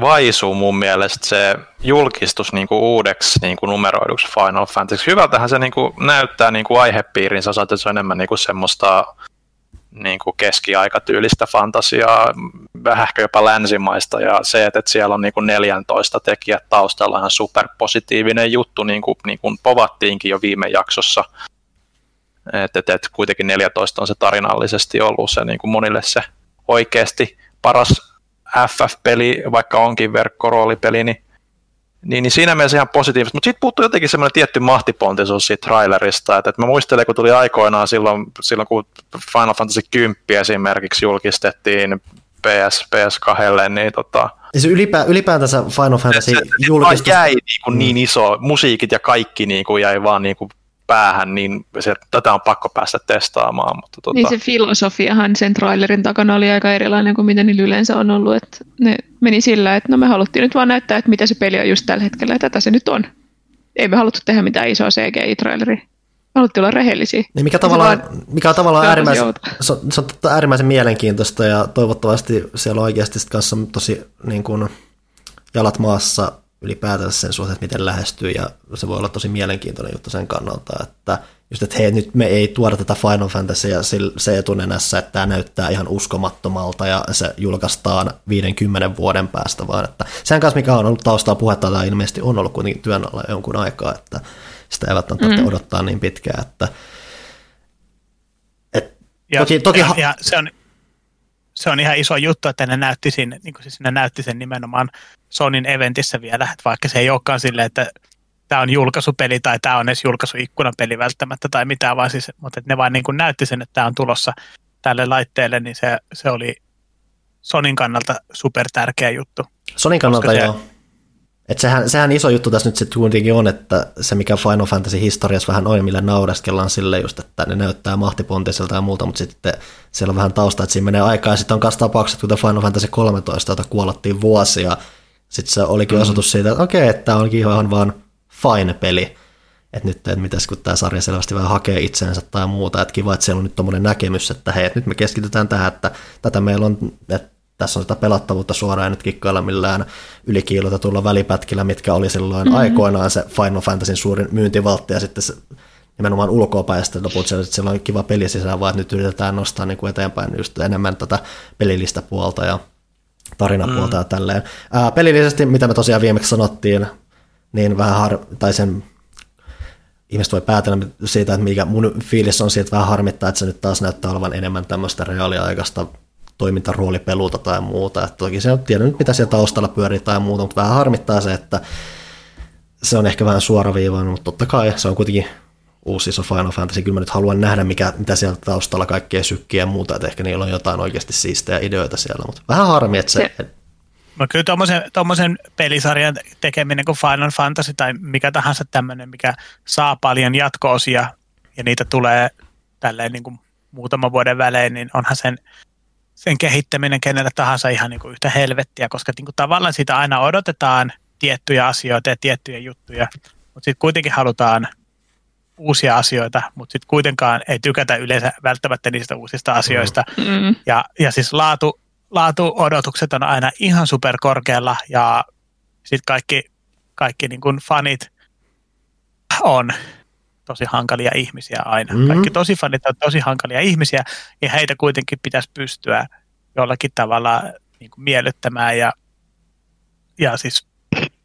[SPEAKER 2] vaisu mun mielestä se julkistus niin kuin uudeksi niin kuin numeroiduksi Final Fantasy. Hyvältähän se niin kuin näyttää niin kuin aihepiirinsä, että se on enemmän niin kuin semmoista niin kuin keskiaikatyylistä fantasiaa, vähän jopa länsimaista, ja se, että siellä on niin kuin 14 tekijät taustalla ihan superpositiivinen juttu, niin kuin, niin kuin povattiinkin jo viime jaksossa, että et, et kuitenkin 14 on se tarinallisesti ollut se niin kuin monille se oikeasti paras FF-peli, vaikka onkin verkkoroolipeli, niin niin, niin siinä mielessä ihan positiivista, mutta sitten puuttuu jotenkin semmoinen tietty mahtipontisuus siitä trailerista, että, että mä muistelen, kun tuli aikoinaan silloin, silloin kun Final Fantasy 10 esimerkiksi julkistettiin PS, PS2, niin tota,
[SPEAKER 1] Siis ylipä, ylipäätänsä Final Fantasy se, se,
[SPEAKER 2] julkistus... jäi niin, kuin niin iso, musiikit ja kaikki niin kuin jäi vaan niin kuin päähän, niin se, tätä on pakko päästä testaamaan. Mutta tota...
[SPEAKER 4] Niin se filosofiahan sen trailerin takana oli aika erilainen kuin mitä niillä yleensä on ollut. Että ne meni sillä, että no me haluttiin nyt vaan näyttää, että mitä se peli on just tällä hetkellä, ja tätä se nyt on. Ei me haluttu tehdä mitään isoa CGI-traileria. Haluttiin olla rehellisiä.
[SPEAKER 1] Niin mikä, tavallaan, mikä on tavallaan äärimmäisen, se on, se on äärimmäisen mielenkiintoista ja toivottavasti siellä on oikeasti kanssa tosi niin kuin, jalat maassa ylipäätänsä sen suhteen, että miten lähestyy, ja se voi olla tosi mielenkiintoinen juttu sen kannalta, että just, että hei, nyt me ei tuoda tätä Final Fantasya se etunenässä, että tämä näyttää ihan uskomattomalta, ja se julkaistaan 50 vuoden päästä, vaan että sen kanssa, mikä on ollut taustaa puhetta, tämä ilmeisesti on ollut kuitenkin työn alla jonkun aikaa, että sitä ei välttämättä mm. odottaa niin pitkään, että et,
[SPEAKER 3] ja, toki, toki ja, ha- ja se on se on ihan iso juttu, että ne näytti, sen, niin kuin siis ne näytti sen nimenomaan Sonin eventissä vielä, että vaikka se ei olekaan silleen, että tämä on julkaisupeli tai tämä on edes julkaisuikkunapeli välttämättä tai mitään, vaan siis, mutta ne vain niin kuin näytti sen, että tämä on tulossa tälle laitteelle, niin se, se oli Sonin kannalta super tärkeä juttu.
[SPEAKER 1] Sonin kannalta se, joo. Et sehän, sehän iso juttu tässä nyt sitten kuitenkin on, että se mikä Final Fantasy historiassa vähän on, millä naureskellaan sille just, että ne näyttää mahtipontiselta ja muuta, mutta sitten siellä on vähän tausta, että siinä menee aikaa ja sitten on myös tapaukset, kuten Final Fantasy 13, jota kuolottiin vuosia. Sitten se olikin mm. osoitus siitä, että okei, että tämä onkin ihan vaan fine peli. Että nyt, että mitäs kun tämä sarja selvästi vähän hakee itsensä tai muuta, että kiva, että siellä on nyt tuommoinen näkemys, että hei, että nyt me keskitytään tähän, että tätä meillä on, että tässä on sitä pelattavuutta suoraan nyt kikkailla millään ylikiilotetulla välipätkillä, mitkä oli silloin mm-hmm. aikoinaan se Final Fantasyn suurin myyntivaltti ja sitten se nimenomaan ulkoapäin ja sitten loput siellä, siellä on kiva peli sisään, vaan että nyt yritetään nostaa niin kuin eteenpäin just enemmän tätä pelillistä puolta ja tarinapuolta mm. ja tälleen. Ää, pelillisesti, mitä me tosiaan viimeksi sanottiin, niin vähän har- tai sen ihmiset voi päätellä siitä, että mikä mun fiilis on siitä, että vähän harmittaa, että se nyt taas näyttää olevan enemmän tämmöistä reaaliaikaista toimintaroolipeluta tai muuta. Että toki se on, tiedän nyt, mitä siellä taustalla pyörii tai muuta, mutta vähän harmittaa se, että se on ehkä vähän suoraviivainen, mutta totta kai se on kuitenkin uusi iso Final Fantasy. Kyllä mä nyt haluan nähdä, mikä, mitä siellä taustalla kaikkea sykkiä ja muuta, että ehkä niillä on jotain oikeasti siistejä ideoita siellä, mutta vähän harmi, että se... se
[SPEAKER 3] No kyllä tuommoisen pelisarjan tekeminen kuin Final Fantasy tai mikä tahansa tämmöinen, mikä saa paljon jatko-osia ja niitä tulee tälleen niin kuin muutaman vuoden välein, niin onhan sen sen kehittäminen kenelle tahansa ihan niin kuin yhtä helvettiä, koska niin kuin tavallaan sitä aina odotetaan tiettyjä asioita ja tiettyjä juttuja, mutta sitten kuitenkin halutaan uusia asioita, mutta sitten kuitenkaan ei tykätä yleensä välttämättä niistä uusista asioista. Mm. Ja, ja siis laatu, laatu-odotukset on aina ihan superkorkealla ja sitten kaikki kaikki niin kuin fanit on tosi hankalia ihmisiä aina. Mm-hmm. Kaikki tosi fanit on tosi hankalia ihmisiä, ja heitä kuitenkin pitäisi pystyä jollakin tavalla niin kuin miellyttämään. Ja, ja siis,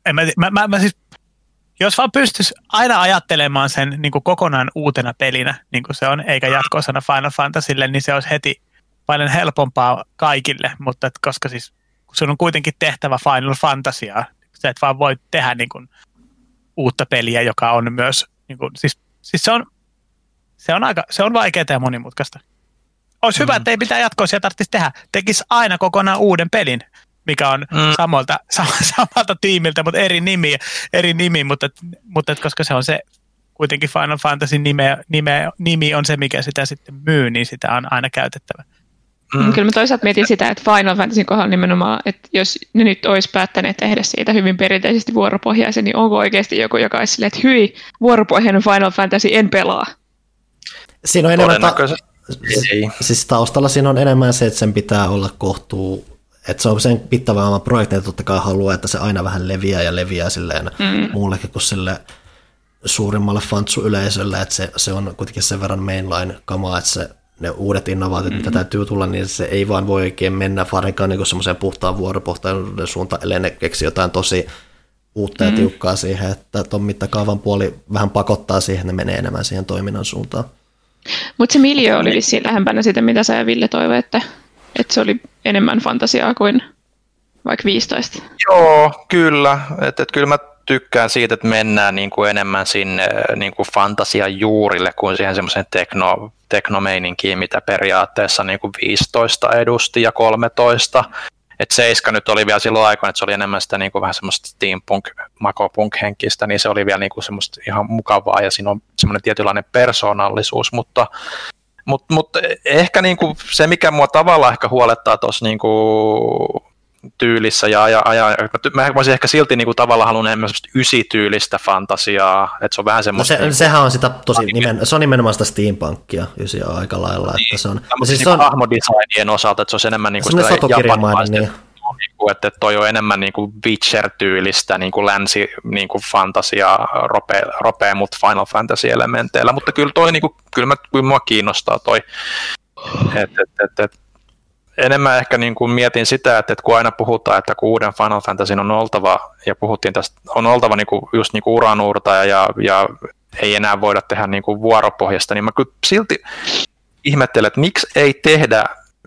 [SPEAKER 3] en mä, mä, mä, mä siis, jos vaan pystyisi aina ajattelemaan sen niin kuin kokonaan uutena pelinä, niin kuin se on, eikä jatkoosana Final Fantasylle, niin se olisi heti paljon helpompaa kaikille, mutta et koska siis kun sun on kuitenkin tehtävä Final Fantasia, sä et vaan voi tehdä niin kuin, uutta peliä, joka on myös, niin kuin, siis, siis se on, se on, aika, se on vaikeaa ja monimutkaista. Olisi mm. hyvä, että ei pitää jatkoisia tarvitsisi tehdä. Tekisi aina kokonaan uuden pelin, mikä on mm. samalta, samalta tiimiltä, mutta eri nimi, eri nimi mutta, mutta et koska se on se kuitenkin Final Fantasy nime, nime, nimi on se, mikä sitä sitten myy, niin sitä on aina käytettävä.
[SPEAKER 4] Mm. Kyllä mä toisaalta mietin sitä, että Final Fantasy kohdalla nimenomaan, että jos ne nyt olisi päättäneet tehdä siitä hyvin perinteisesti vuoropohjaisen, niin onko oikeasti joku, joka olisi silleen, että hyi, vuoropohjainen Final Fantasy en pelaa?
[SPEAKER 1] Siinä on enemmän ta- ei. Siis taustalla siinä on enemmän se, että sen pitää olla kohtuu, että se on sen pitävä projekti, että totta kai haluaa, että se aina vähän leviää ja leviää silleen mm. muullekin kuin sille suurimmalle fantsu-yleisölle, että se, se on kuitenkin sen verran mainline-kamaa, että se ne uudet innovaatiot, mm-hmm. mitä täytyy tulla, niin se ei vaan voi oikein mennä varinkaan niin semmoiseen puhtaan vuoropohtaisuuden suuntaan, ellei ne keksi jotain tosi uutta mm-hmm. ja tiukkaa siihen, että tuon mittakaavan puoli vähän pakottaa siihen, että ne menee enemmän siihen toiminnan suuntaan.
[SPEAKER 4] Mutta se miljö oli vissiin lähempänä sitä, mitä sä ja Ville toivoitte, että, että se oli enemmän fantasiaa kuin vaikka 15.
[SPEAKER 2] Joo, kyllä. Että et kyllä mä tykkään siitä, että mennään niin kuin enemmän sinne niin kuin fantasian juurille kuin siihen semmoiseen tekno, teknomeininkiin, mitä periaatteessa niin kuin 15 edusti ja 13. Et Seiska nyt oli vielä silloin aikoina, että se oli enemmän sitä niin kuin vähän semmoista steampunk, makopunk henkistä, niin se oli vielä niin kuin semmoista ihan mukavaa ja siinä on semmoinen tietynlainen persoonallisuus, mutta mutta mut ehkä niinku se, mikä mua tavallaan ehkä huolettaa tuossa niinku tyylissä ja, ja, ja mä voisin ehkä silti niinku tavallaan halunnut enemmän semmoista ysityylistä fantasiaa, että se on vähän semmoista...
[SPEAKER 1] No se,
[SPEAKER 2] niinku,
[SPEAKER 1] sehän on sitä tosi, nimen, se on nimenomaan sitä steampunkia ysiä aika lailla, niin, että se on...
[SPEAKER 2] Siis siis se on hahmodesignien osalta, että se on enemmän niinku sitä japanilaista, niin. Niinku, että toi on enemmän niinku Witcher-tyylistä niinku länsi niinku fantasia ropea, ropea mutta Final Fantasy-elementeillä, mutta kyllä toi niinku, kyllä, mä, kyllä mua kiinnostaa toi, että et, et, et, enemmän ehkä niin kuin mietin sitä, että, että kun aina puhutaan, että kun uuden Final Fantasy on oltava, ja puhuttiin tästä, on oltava niin kuin, just niin kuin uranuurtaja ja, ja ei enää voida tehdä niin kuin vuoropohjasta, niin mä kyllä silti ihmettelen, että miksi ei tehdä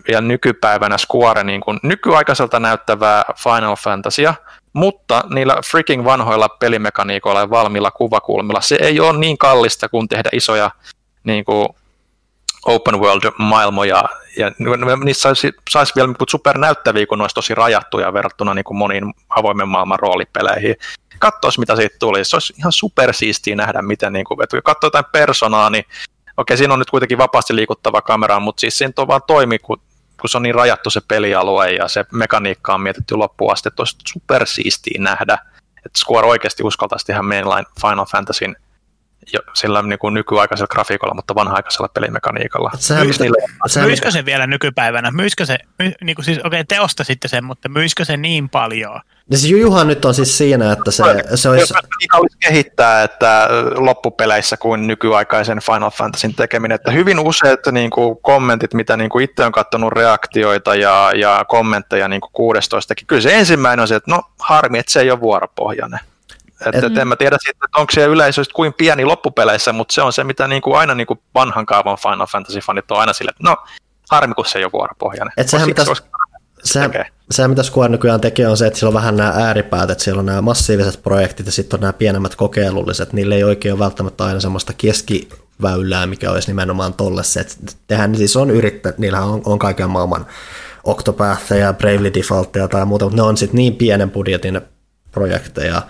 [SPEAKER 2] ja nykypäivänä Square niin kuin nykyaikaiselta näyttävää Final Fantasia, mutta niillä freaking vanhoilla pelimekaniikoilla ja valmiilla kuvakulmilla se ei ole niin kallista kuin tehdä isoja niin kuin open world-maailmoja, ja niissä saisi, saisi vielä niin supernäyttäviä, kun ne olisi tosi rajattuja verrattuna niin kuin moniin avoimen maailman roolipeleihin. Katsoisi, mitä siitä tuli. Se olisi ihan supersiistiä nähdä, miten, niin kuin, että kun katsoo jotain personaa, niin okei, siinä on nyt kuitenkin vapaasti liikuttava kamera, mutta siis siinä on vaan toimi, kun, kun se on niin rajattu se pelialue ja se mekaniikka on mietitty loppuun asti, että olisi supersiistiä nähdä, että Square oikeasti uskaltaisi tehdä mainline Final Fantasyn sillä niin kuin nykyaikaisella grafiikolla, mutta vanha-aikaisella pelimekaniikalla.
[SPEAKER 3] Niille, se, myisikö se vielä nykypäivänä? Myisikö se, my, niin kuin siis, okei, okay, te ostasitte sen, mutta myisikö se niin paljon?
[SPEAKER 1] Ja siis Jujuhan nyt on siis siinä, että se, se olisi...
[SPEAKER 2] olisi kehittää että loppupeleissä kuin nykyaikaisen Final Fantasyn tekeminen. Että hyvin useat niin kuin, kommentit, mitä niin kuin itse on katsonut reaktioita ja, ja kommentteja niin kuin 16 kyllä se ensimmäinen on se, että no harmi, että se ei ole vuoropohjainen. Että et, en mä tiedä siitä, että onko siellä yleisö kuin pieni loppupeleissä, mutta se on se, mitä niinku aina niinku vanhan kaavan Final Fantasy-fanit on aina sille, että no harmi, kun se ei ole vuoropohjainen.
[SPEAKER 1] Et sehän, mitä, sehän, sehän, mitä Square nykyään tekee, on se, että siellä on vähän nämä ääripäät, että siellä on nämä massiiviset projektit ja sitten on nämä pienemmät kokeilulliset. Niille ei oikein ole välttämättä aina semmoista keskiväylää, mikä olisi nimenomaan tolle se, että tehän siis on yrittä, niillähän on, on kaiken maailman Octopathia, Bravely Defaultia tai muuta, mutta ne on sitten niin pienen budjetin projekteja,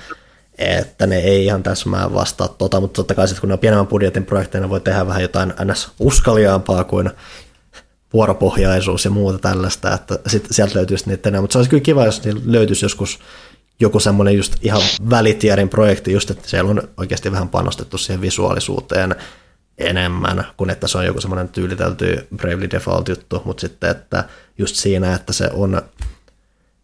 [SPEAKER 1] että ne ei ihan täsmään vastaa tota, mutta totta kai sitten kun ne on pienemmän budjetin projekteja, ne voi tehdä vähän jotain ns. uskaliaampaa kuin vuoropohjaisuus ja muuta tällaista, että sit sieltä löytyisi niitä enää, mutta se olisi kyllä kiva, jos löytyisi joskus joku semmoinen just ihan välitierin projekti, just että siellä on oikeasti vähän panostettu siihen visuaalisuuteen enemmän, kuin että se on joku semmoinen tyylitelty Bravely Default juttu, mutta sitten, että just siinä, että se on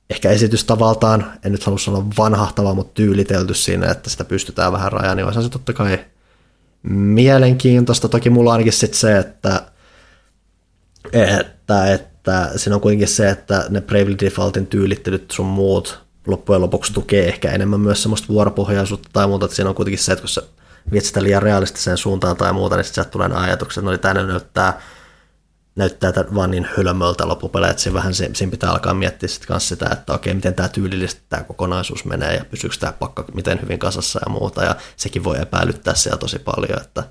[SPEAKER 1] ehkä esitystavaltaan, en nyt halua sanoa vanhahtava, mutta tyylitelty siinä, että sitä pystytään vähän rajaan, niin olisi se totta kai mielenkiintoista. Toki mulla ainakin sit se, että, että, että siinä on kuitenkin se, että ne Bravely Defaultin tyylittelyt sun muut loppujen lopuksi tukee ehkä enemmän myös semmoista vuoropohjaisuutta tai muuta, että siinä on kuitenkin se, että kun sä viet sitä liian realistiseen suuntaan tai muuta, niin sitten tulee ne ajatukset, että no, niin tänne näyttää näyttää vaan niin hölmöltä loppupelejä, että siinä vähän siinä pitää alkaa miettiä sit kanssa sitä, että okei, miten tämä tyylillisesti tämä kokonaisuus menee ja pysyykö tämä pakka miten hyvin kasassa ja muuta, ja sekin voi epäilyttää siellä tosi paljon, että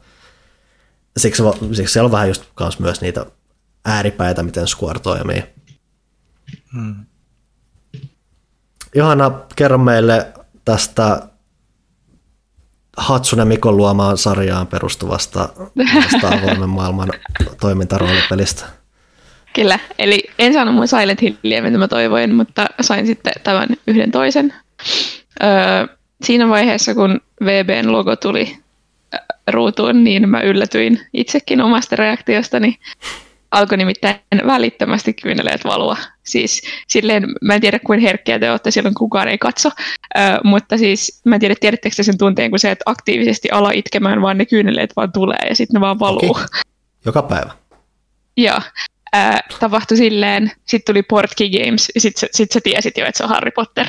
[SPEAKER 1] siksi, siksi siellä on vähän just kans myös niitä ääripäitä, miten Square toimii. Hmm. Johanna, kerro meille tästä Hatsune Mikon luomaan sarjaan perustuvasta avoimen maailman toimintaroolipelistä.
[SPEAKER 4] Kyllä, eli en saanut mun Silent Hilliä, mitä mä toivoin, mutta sain sitten tämän yhden toisen. Öö, siinä vaiheessa, kun VBn logo tuli ruutuun, niin mä yllätyin itsekin omasta reaktiostani alkoi nimittäin välittömästi kyyneleet valua. Siis silleen, mä en tiedä kuin herkkiä te olette silloin, kukaan ei katso, ö, mutta siis mä en tiedä, tiedättekö te sen tunteen, kun se, että aktiivisesti ala itkemään, vaan ne kyyneleet vaan tulee ja sitten ne vaan valuu. Okay.
[SPEAKER 1] Joka päivä.
[SPEAKER 4] Joo. Äh, tapahtui silleen, sitten tuli Portkey Games, ja sitten sit sä tiesit jo, että se on Harry Potter.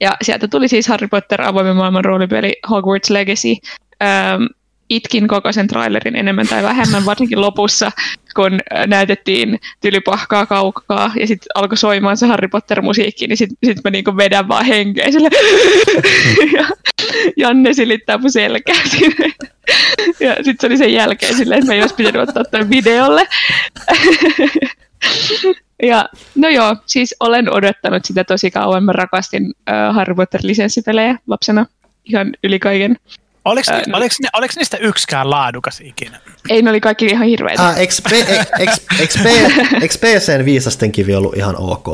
[SPEAKER 4] Ja sieltä tuli siis Harry Potter avoimen maailman roolipeli Hogwarts Legacy. Ähm, itkin koko sen trailerin enemmän tai vähemmän, varsinkin lopussa, kun näytettiin tylypahkaa kaukaa ja sitten alkoi soimaan se Harry Potter-musiikki, niin sitten sit mä niinku vedän vaan henkeä sille. ja Janne silittää mun selkää sinne. ja sitten se oli sen jälkeen silleen, että mä ei olisi pitänyt ottaa tämän videolle. ja no joo, siis olen odottanut sitä tosi kauan. Mä rakastin uh, Harry Potter-lisenssipelejä lapsena ihan yli kaiken.
[SPEAKER 3] Oliko, Ää, oliko, ne, oliko niistä yksikään laadukas ikinä?
[SPEAKER 4] Ei, ne oli kaikki ihan hirveitä.
[SPEAKER 1] Ah, eikö PCn viisasten kivi ollut ihan ok?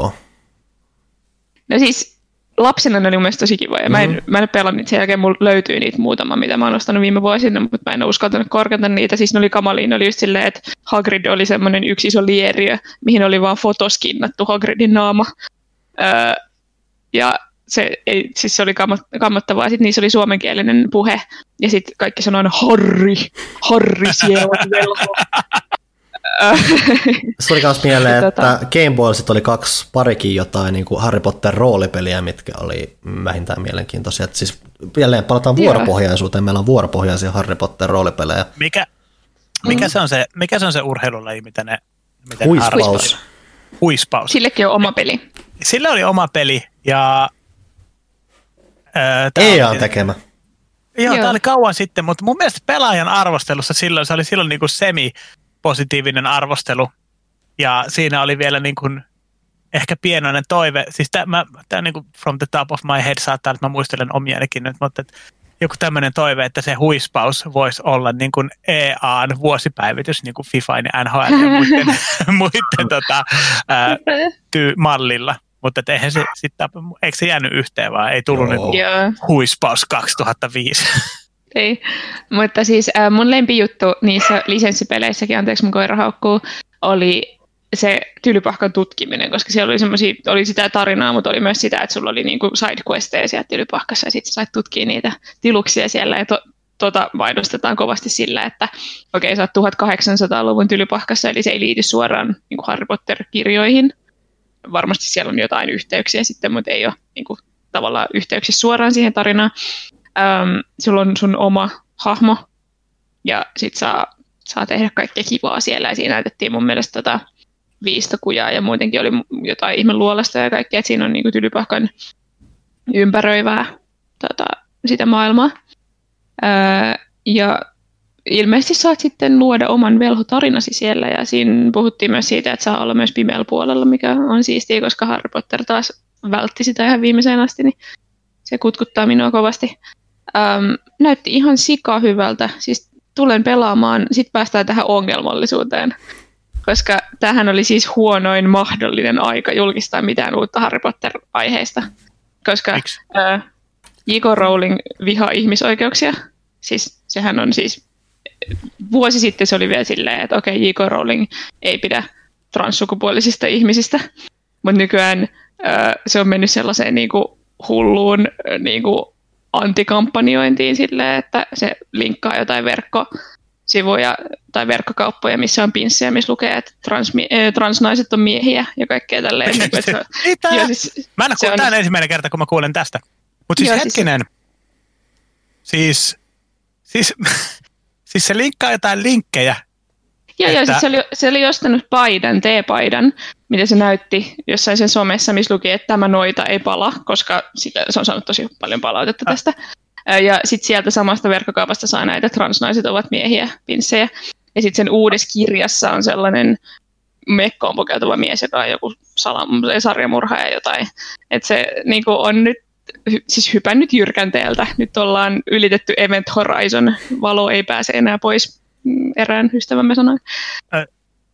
[SPEAKER 4] No siis lapsena ne oli mun tosi kivoja. Mä en, mm-hmm. mä en pelannut niitä, sen jälkeen mulla löytyy niitä muutama, mitä mä oon ostanut viime vuosina, mutta mä en ole uskaltanut korkata niitä. Siis ne oli kamaliin, ne oli just silleen, että Hagrid oli semmoinen yksi iso lieriö, mihin oli vaan fotoskinnattu Hagridin naama. Öö, ja se, ei, siis se oli kammottavaa. Sitten niissä oli suomenkielinen puhe, ja sitten kaikki sanoivat Harri, Harri siellä velho.
[SPEAKER 1] Se tuli myös mieleen, tota- että Game Boysit oli kaksi parikin jotain niin kuin Harry Potter roolipeliä, mitkä oli vähintään mielenkiintoisia. Että siis jälleen palataan vuoropohjaisuuteen, meillä on vuoropohjaisia Harry Potter roolipelejä.
[SPEAKER 3] Mikä, mikä, mm. se, on se, mikä se on se urheilulaji, mitä ne
[SPEAKER 1] miten Huispaus.
[SPEAKER 3] Huispaus.
[SPEAKER 4] Sillekin on oma peli.
[SPEAKER 3] Sillä oli oma peli, ja
[SPEAKER 1] EA on tekemä.
[SPEAKER 3] Joo, tämä oli kauan sitten, mutta mun mielestä pelaajan arvostelussa silloin, se oli silloin niin kuin semi-positiivinen arvostelu. Ja siinä oli vielä niin kuin ehkä pienoinen toive. Siis tämä, tämä niin kuin from the top of my head saattaa, että mä muistelen omianikin nyt, mutta että joku tämmöinen toive, että se huispaus voisi olla niin kuin EAN vuosipäivitys niin kuin FIFA ja NHL ja muiden, muiden tota, ää, ty- mallilla. Mutta eihän se sitten, eikö se jäänyt yhteen vaan? Ei tullut niinku huispaus 2005?
[SPEAKER 4] Ei, mutta siis äh, mun lempijuttu niissä lisenssipeleissäkin, anteeksi mun koira haukkuu, oli se tylypahkan tutkiminen, koska siellä oli, semmosia, oli sitä tarinaa, mutta oli myös sitä, että sulla oli niinku sidequesteja siellä tylypahkassa ja sitten sait tutkia niitä tiluksia siellä. Ja to, tota mainostetaan kovasti sillä, että okei, okay, sä oot 1800-luvun tylypahkassa, eli se ei liity suoraan niin Harry Potter-kirjoihin, varmasti siellä on jotain yhteyksiä sitten, mutta ei ole niin kuin, tavallaan yhteyksissä suoraan siihen tarinaan. Ähm, sulla on sun oma hahmo ja sit saa, saa tehdä kaikkea kivaa siellä ja siinä näytettiin mun mielestä tota viistokujaa ja muutenkin oli jotain ihme luolasta ja kaikkea, että siinä on niin tylypahkan ympäröivää tota, sitä maailmaa. Öö, ja ilmeisesti saat sitten luoda oman velhotarinasi siellä ja siinä puhuttiin myös siitä, että saa olla myös pimeällä puolella, mikä on siistiä, koska Harry Potter taas vältti sitä ihan viimeiseen asti, niin se kutkuttaa minua kovasti. Ähm, näytti ihan sika hyvältä, siis tulen pelaamaan, sitten päästään tähän ongelmallisuuteen, koska tähän oli siis huonoin mahdollinen aika julkistaa mitään uutta Harry Potter-aiheesta, koska J.K. Rowling vihaa ihmisoikeuksia, siis sehän on siis vuosi sitten se oli vielä silleen, että okei, okay, J.K. Rowling ei pidä transsukupuolisista ihmisistä, mutta nykyään se on mennyt sellaiseen niin kuin hulluun niin kuin antikampanjointiin silleen, että se linkkaa jotain verkkosivuja tai verkkokauppoja, missä on pinssejä, missä lukee, että transmi- transnaiset on miehiä ja kaikkea tälleen. niin että
[SPEAKER 3] Mitä? Siis, mä en kuullut, on... ensimmäinen kerta, kun mä kuulen tästä. Mutta siis joo, siis hetkinen, siis, siis, siis, siis se linkkaa jotain linkkejä.
[SPEAKER 4] Joo, että... joo siis se oli, se oli ostanut paidan, T-paidan, mitä se näytti jossain sen somessa, missä luki, että tämä noita ei pala, koska sitä, se on saanut tosi paljon palautetta tästä. Ja sitten sieltä samasta verkkokaupasta saa näitä transnaiset ovat miehiä, pinssejä. Ja sitten sen uudessa kirjassa on sellainen mekkoon pukeutuva mies, joka on joku salam, sarjamurha ja jotain. Että se niin on nyt siis hypännyt jyrkänteeltä. Nyt ollaan ylitetty Event Horizon. Valo ei pääse enää pois, mm, erään ystävämme sanoi.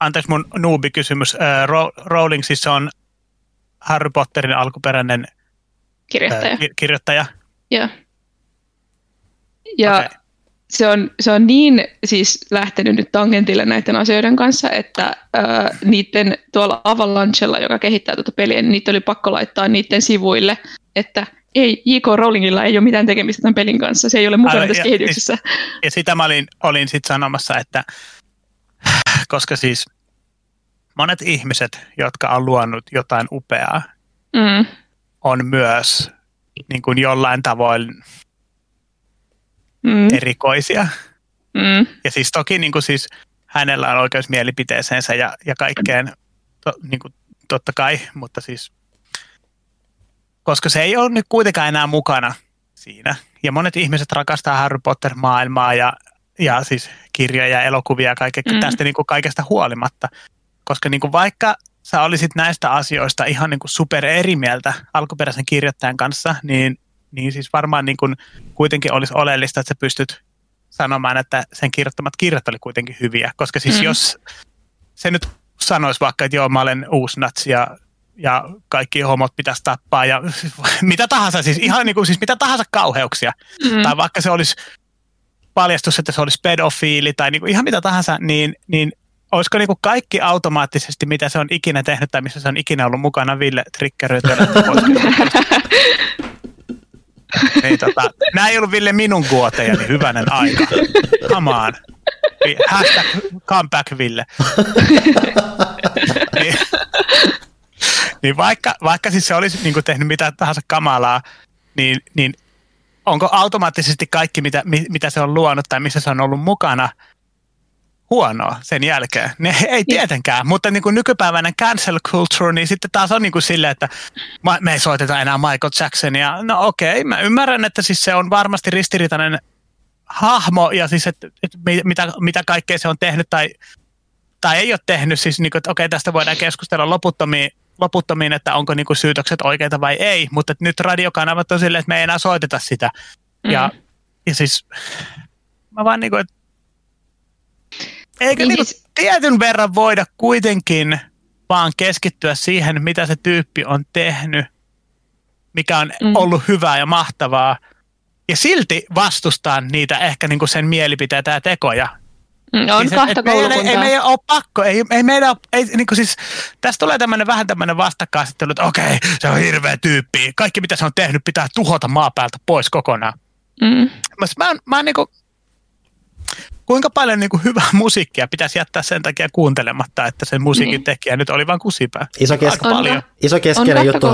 [SPEAKER 3] anteeksi mun noobi-kysymys. Rowling siis on Harry Potterin alkuperäinen
[SPEAKER 4] kirjoittaja.
[SPEAKER 3] Ki- kirjoittaja.
[SPEAKER 4] Joo. Ja okay. se, on, se on niin siis lähtenyt nyt tangentille näiden asioiden kanssa, että äh, niiden tuolla Avalanchella, joka kehittää tuota peliä, niin niitä oli pakko laittaa niiden sivuille, että ei, J.K. Rowlingilla ei ole mitään tekemistä tämän pelin kanssa, se ei ole mukana tässä ja, kehityksessä.
[SPEAKER 3] Ja, ja sitä mä olin, olin sitten sanomassa, että koska siis monet ihmiset, jotka on luonut jotain upeaa, mm. on myös niin kuin jollain tavoin mm. erikoisia. Mm. Ja siis toki niin kuin siis hänellä on oikeus mielipiteeseensä ja, ja kaikkeen, to, niin kuin, totta kai, mutta siis koska se ei ole nyt kuitenkaan enää mukana siinä. Ja monet ihmiset rakastaa Harry Potter-maailmaa ja, ja siis kirjoja ja elokuvia ja kaikke, mm. tästä niin kuin kaikesta huolimatta. Koska niin kuin vaikka sä olisit näistä asioista ihan niin kuin super eri mieltä alkuperäisen kirjoittajan kanssa, niin, niin siis varmaan niin kuin kuitenkin olisi oleellista, että sä pystyt sanomaan, että sen kirjoittamat kirjat oli kuitenkin hyviä. Koska siis mm. jos se nyt sanoisi vaikka, että joo, mä olen uusnatsi ja ja kaikki homot pitäisi tappaa ja mitä tahansa, siis ihan niin kuin, siis mitä tahansa kauheuksia. Mm. Tai vaikka se olisi paljastus, että se olisi pedofiili tai niin kuin ihan mitä tahansa, niin, niin olisiko niin kuin kaikki automaattisesti, mitä se on ikinä tehnyt tai missä se on ikinä ollut mukana Ville triggeröitönä? niin, tota, nämä ei ollut Ville minun kuoteja, niin hyvänen aika. Come on. Hashtag comeback Ville. niin, niin vaikka, vaikka siis se olisi niin kuin tehnyt mitä tahansa kamalaa, niin, niin onko automaattisesti kaikki, mitä, mitä se on luonut tai missä se on ollut mukana, huonoa sen jälkeen? Ne, ei tietenkään, mutta niin kuin nykypäiväinen cancel culture, niin sitten taas on niin kuin silleen, että me ei soiteta enää Michael Jacksonia. No okei, okay, mä ymmärrän, että siis se on varmasti ristiriitainen hahmo ja siis, että, että mitä, mitä kaikkea se on tehnyt tai, tai ei ole tehnyt. Siis niin kuin, että okei, okay, tästä voidaan keskustella loputtomiin loputtomiin, että onko niinku syytökset oikeita vai ei, mutta nyt radiokanavat on silleen, että me ei enää soiteta sitä. Mm. Ja, ja siis mä vaan niinku, että eikö niin niinku siis... tietyn verran voida kuitenkin vaan keskittyä siihen, mitä se tyyppi on tehnyt, mikä on mm. ollut hyvää ja mahtavaa, ja silti vastustaa niitä ehkä niinku sen mielipiteitä ja tekoja,
[SPEAKER 4] Mm, on siis, kahta koulukuntaa.
[SPEAKER 3] Ei, ei meidän ole pakko, ei, ei meidän ei, niin siis, tästä tulee tämmöinen vähän tämmöinen vastakkainasettelu, että okei, se on hirveä tyyppi. Kaikki mitä se on tehnyt pitää tuhota maa päältä pois kokonaan. Mm. Mä, mä, mä niin kuin, kuinka paljon niin kuin hyvää musiikkia pitäisi jättää sen takia kuuntelematta, että se musiikin niin. tekijä nyt oli vain kusipää.
[SPEAKER 1] Iso, kes- paljon. iso keskeinen on juttu.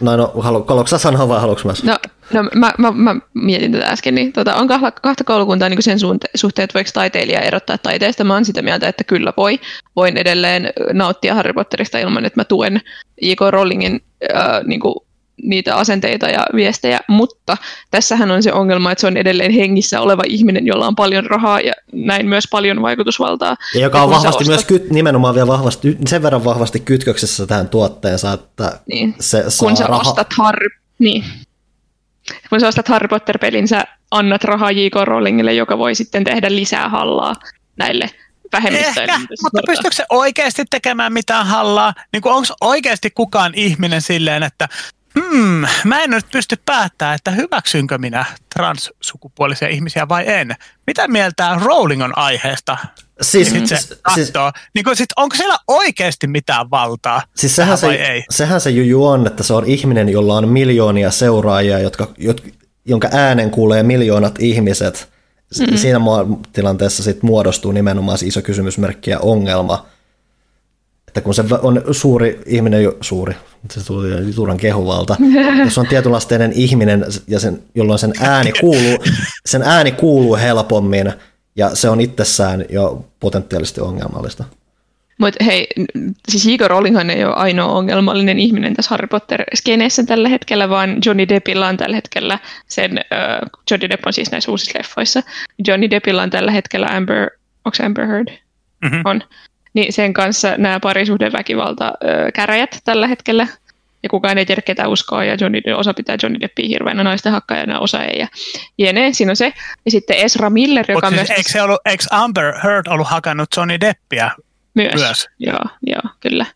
[SPEAKER 1] No, no halu, haluatko sanoa vai haluatko mä?
[SPEAKER 4] No, no mä, mä, mä, mietin tätä äsken, niin tota, on kahta, kahta koulukuntaa niin sen suhteen, että voiko taiteilija erottaa taiteesta. Mä oon sitä mieltä, että kyllä voi. Voin edelleen nauttia Harry Potterista ilman, että mä tuen J.K. Rowlingin äh, niin kuin niitä asenteita ja viestejä, mutta tässähän on se ongelma, että se on edelleen hengissä oleva ihminen, jolla on paljon rahaa ja näin myös paljon vaikutusvaltaa.
[SPEAKER 1] Ja joka on vahvasti ostat... myös kyt, nimenomaan vielä vahvasti, sen verran vahvasti kytköksessä tähän tuotteensa, että niin. se saa
[SPEAKER 4] Kun sä
[SPEAKER 1] raha...
[SPEAKER 4] ostat Harry, niin. Kun sä ostat Harry Potter-pelin, sä annat rahaa J.K. Rowlingille, joka voi sitten tehdä lisää hallaa näille vähemmistöille. Ehkä,
[SPEAKER 3] mutta pystyykö se oikeasti tekemään mitään hallaa? Niin onko oikeasti kukaan ihminen silleen, että Hmm, mä en nyt pysty päättämään, että hyväksynkö minä transsukupuolisia ihmisiä vai en. Mitä mieltä Rowling on aiheesta?
[SPEAKER 1] Siis,
[SPEAKER 3] Niin se
[SPEAKER 1] siis.
[SPEAKER 3] Niin kuin sit, onko siellä oikeasti mitään valtaa?
[SPEAKER 1] siis sehän, se,
[SPEAKER 3] ei?
[SPEAKER 1] sehän se juju on, että se on ihminen, jolla on miljoonia seuraajia, jotka, jotka, jonka äänen kuulee miljoonat ihmiset. Mm-hmm. Siinä tilanteessa sit muodostuu nimenomaan se iso kysymysmerkki ja ongelma. Että kun se on suuri ihminen, jo- suuri, se tuli turhan kehuvalta, jos on tietynlasteinen ihminen, ja sen, jolloin sen ääni, kuuluu, sen ääni kuuluu helpommin, ja se on itsessään jo potentiaalisesti ongelmallista.
[SPEAKER 4] Mutta hei, siis J.K. Rowlinghan ei ole ainoa ongelmallinen ihminen tässä Harry Potter-skeneessä tällä hetkellä, vaan Johnny Deppilla on tällä hetkellä sen, äh, Johnny Depp on siis näissä uusissa leffoissa, Johnny Deppilla on tällä hetkellä Amber, onko Amber Heard?
[SPEAKER 3] Mhm.
[SPEAKER 4] On. Niin sen kanssa nämä parisuhdeväkivalta äh, käräjät tällä hetkellä, ja kukaan ei tiedä ketä uskoa, ja Johnny, osa pitää Johnny Deppia hirveänä naisten hakkaajana, osa ei, ja jene, siinä on se. Ja sitten Ezra Miller, joka
[SPEAKER 3] Mutta
[SPEAKER 4] myös...
[SPEAKER 3] siis, eikö, se ollut, eikö Amber Heard ollut hakannut Johnny Deppiä?
[SPEAKER 4] Myös.
[SPEAKER 3] Myös.
[SPEAKER 4] Joo, joo, kyllä.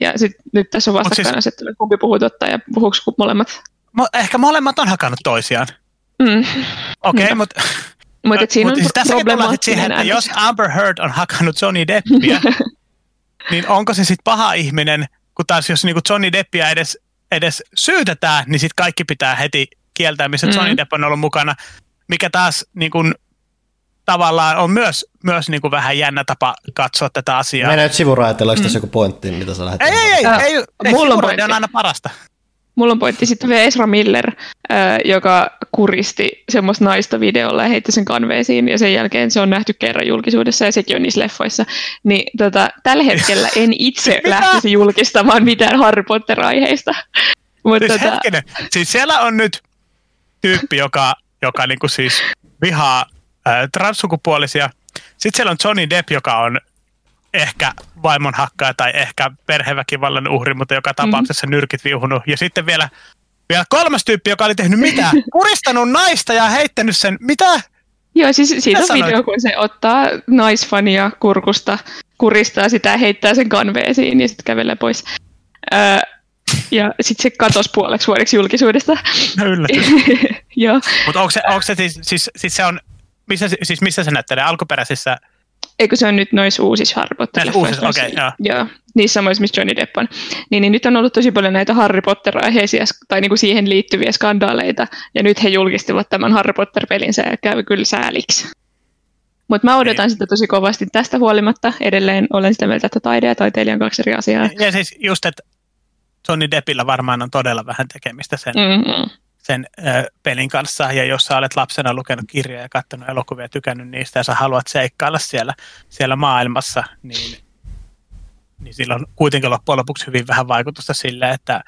[SPEAKER 4] Ja sit, nyt tässä on
[SPEAKER 3] siis-
[SPEAKER 4] vastakkainasettelu, siis... kumpi puhuu totta ja puhuuko molemmat.
[SPEAKER 3] Mo, ehkä molemmat on hakannut toisiaan.
[SPEAKER 4] Mm.
[SPEAKER 3] Okei, okay,
[SPEAKER 4] Niinpä.
[SPEAKER 3] mutta
[SPEAKER 4] Mutta siinä on
[SPEAKER 3] siis tullaan sit siihen, että jos Amber Heard on hakannut Johnny Deppia, niin onko se sitten paha ihminen, kun taas jos niinku Johnny Deppia edes, edes syytetään, niin sitten kaikki pitää heti kieltää, missä
[SPEAKER 4] Mm.
[SPEAKER 3] Johnny Depp on ollut mukana, mikä taas niinku, tavallaan on myös, myös niinku vähän jännä tapa katsoa tätä asiaa.
[SPEAKER 1] Mennään nyt sivuraiteella, onko tässä joku pointti, mitä sä lähdet
[SPEAKER 3] Ei, ei, ei,
[SPEAKER 4] Ää,
[SPEAKER 3] ei, ei,
[SPEAKER 4] mulla on
[SPEAKER 3] on aina parasta.
[SPEAKER 4] Mulla on pointti sitten vielä Ezra Miller, äh, joka kuristi semmoista naista videolla ja heitti sen kanveesiin ja sen jälkeen se on nähty kerran julkisuudessa ja sekin on niissä leffoissa. Niin tota, tällä hetkellä en itse lähtisi julkistamaan mitään Harry Potter-aiheista. Mutta
[SPEAKER 3] Siis
[SPEAKER 4] tota,
[SPEAKER 3] hetkinen, siis siellä on nyt tyyppi, joka, joka niinku siis vihaa ää, transsukupuolisia. Sitten siellä on Johnny Depp, joka on ehkä vaimon hakkaaja tai ehkä perheväkivallan uhri, mutta joka tapauksessa nyrkit viuhunut. Ja sitten vielä, vielä kolmas tyyppi, joka oli tehnyt mitä? Kuristanut naista ja heittänyt sen, mitä?
[SPEAKER 4] Joo, siis siitä on
[SPEAKER 3] sanoit?
[SPEAKER 4] video, kun se ottaa naisfania kurkusta, kuristaa sitä ja heittää sen kanveesiin ja sitten kävelee pois. Öö, ja sitten se katosi puoleksi vuodeksi julkisuudesta.
[SPEAKER 3] No yllätys.
[SPEAKER 4] Joo.
[SPEAKER 3] Mutta onko se, onko se siis, siis, siis se on, missä, siis missä se näyttelee? Alkuperäisissä
[SPEAKER 4] Eikö se on nyt noissa uusissa Harry potter
[SPEAKER 3] uusissa, okei, joo.
[SPEAKER 4] joo. Niissä samoissa, missä Johnny Depp on. Niin, niin nyt on ollut tosi paljon näitä Harry Potter-aiheisia tai niinku siihen liittyviä skandaaleita. Ja nyt he julkistivat tämän Harry Potter-pelinsä ja käy kyllä sääliksi. Mutta mä odotan
[SPEAKER 3] Niin.
[SPEAKER 4] sitä tosi kovasti tästä huolimatta. Edelleen olen sitä mieltä, että taide ja taiteilija on kaksi eri asiaa.
[SPEAKER 3] Ja siis just, että Johnny Deppillä varmaan on todella vähän tekemistä sen,
[SPEAKER 4] Mm-hmm.
[SPEAKER 3] Sen ö, pelin kanssa. Ja jos sä olet lapsena lukenut kirjoja ja katsonut elokuvia ja tykännyt niistä ja sä haluat seikkailla siellä, siellä maailmassa, niin, niin sillä on kuitenkin loppujen lopuksi hyvin vähän vaikutusta sille, että,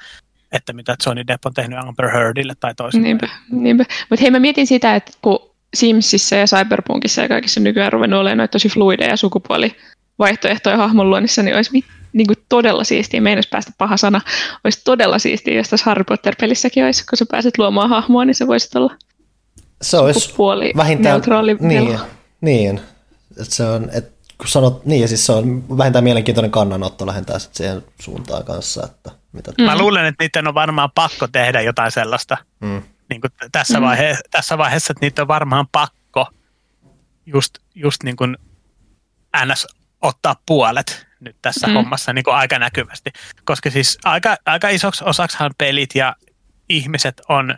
[SPEAKER 3] että mitä Johnny Depp on tehnyt Amber Heardille tai toisinpäin.
[SPEAKER 4] Niinpä, niinpä. Mutta hei, mä mietin sitä, että kun Simsissä ja Cyberpunkissa ja kaikissa nykyään ruvennut olemaan noita tosi fluideja sukupuolivaihtoehtoja hahmon luonnissa, niin olisi mit, niin kuin todella siistiä, meinas päästä paha sana, olisi todella siistiä, jos tässä Harry Potter-pelissäkin olisi, kun sä pääset luomaan hahmoa, niin se voisi olla
[SPEAKER 1] Se olisi
[SPEAKER 4] sukupuoli
[SPEAKER 1] vähintään,
[SPEAKER 4] neutraali
[SPEAKER 1] niin, niin. Et se on, et kun sanot, niin ja siis se on vähintään mielenkiintoinen kannanotto lähentää sit siihen suuntaan kanssa, että mitä
[SPEAKER 4] Mm.
[SPEAKER 3] Mä luulen, että niiden on varmaan pakko tehdä jotain sellaista
[SPEAKER 1] mm.
[SPEAKER 3] niin kuin tässä, vaihe, tässä vaiheessa, että niitä on varmaan pakko just, just niin kuin NS ottaa puolet nyt tässä
[SPEAKER 4] Mm.
[SPEAKER 3] mm. hommassa niin kuin aika näkyvästi. Koska siis aika, aika isoksi osaksihan pelit ja ihmiset on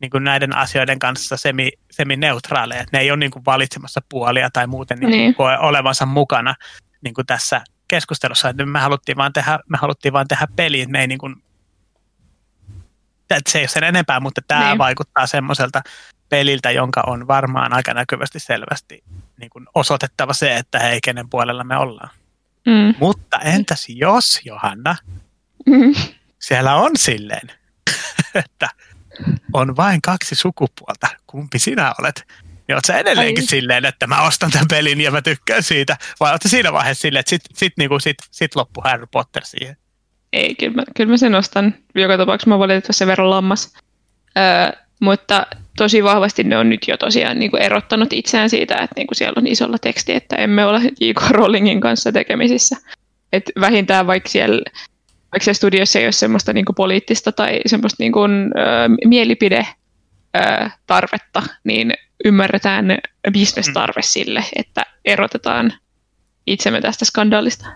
[SPEAKER 3] niin kuin näiden asioiden kanssa semi, semineutraaleja. Että ne ei ole niin kuin valitsemassa puolia tai muuten niin.
[SPEAKER 4] Niin.
[SPEAKER 3] Koe olevansa mukana niin kuin tässä keskustelussa. Että me haluttiin vaan tehdä, me haluttiin vaan tehdä peli, että me ei niin kuin, se ei ole sen enempää, mutta tämä
[SPEAKER 4] niin.
[SPEAKER 3] vaikuttaa semmoiselta peliltä, jonka on varmaan aika näkyvästi selvästi niin kuin osoitettava se, että hei, kenen puolella me ollaan.
[SPEAKER 4] Mm.
[SPEAKER 3] Mutta entäs jos, Johanna,
[SPEAKER 4] Mm.
[SPEAKER 3] siellä on silleen, että on vain kaksi sukupuolta, kumpi sinä olet? Niin oot sä edelleenkin
[SPEAKER 4] Ai.
[SPEAKER 3] silleen, että mä ostan tämän pelin ja mä tykkään siitä? Vai oot siinä vaiheessa silleen, että sit, sit, niinku, sit, sit loppu Harry Potter siihen?
[SPEAKER 4] Ei, kyllä mä, kyllä mä sen ostan. Joka tapauksessa mä valitettavasti sen verran lammas. Öö, mutta tosi vahvasti ne on nyt jo tosiaan niin kuin erottanut itseään siitä, että niin kuin siellä on isolla teksti, että emme ole J.K. Rowlingin kanssa tekemisissä. Et vähintään vaikka siellä vaikka se studiossa ei ole semmoista niin kuin poliittista tai semmoista niin kuin, ö, mielipide ö, tarvetta, niin ymmärretään bisnestarve mm. sille, että erotetaan itsemme tästä skandaalista.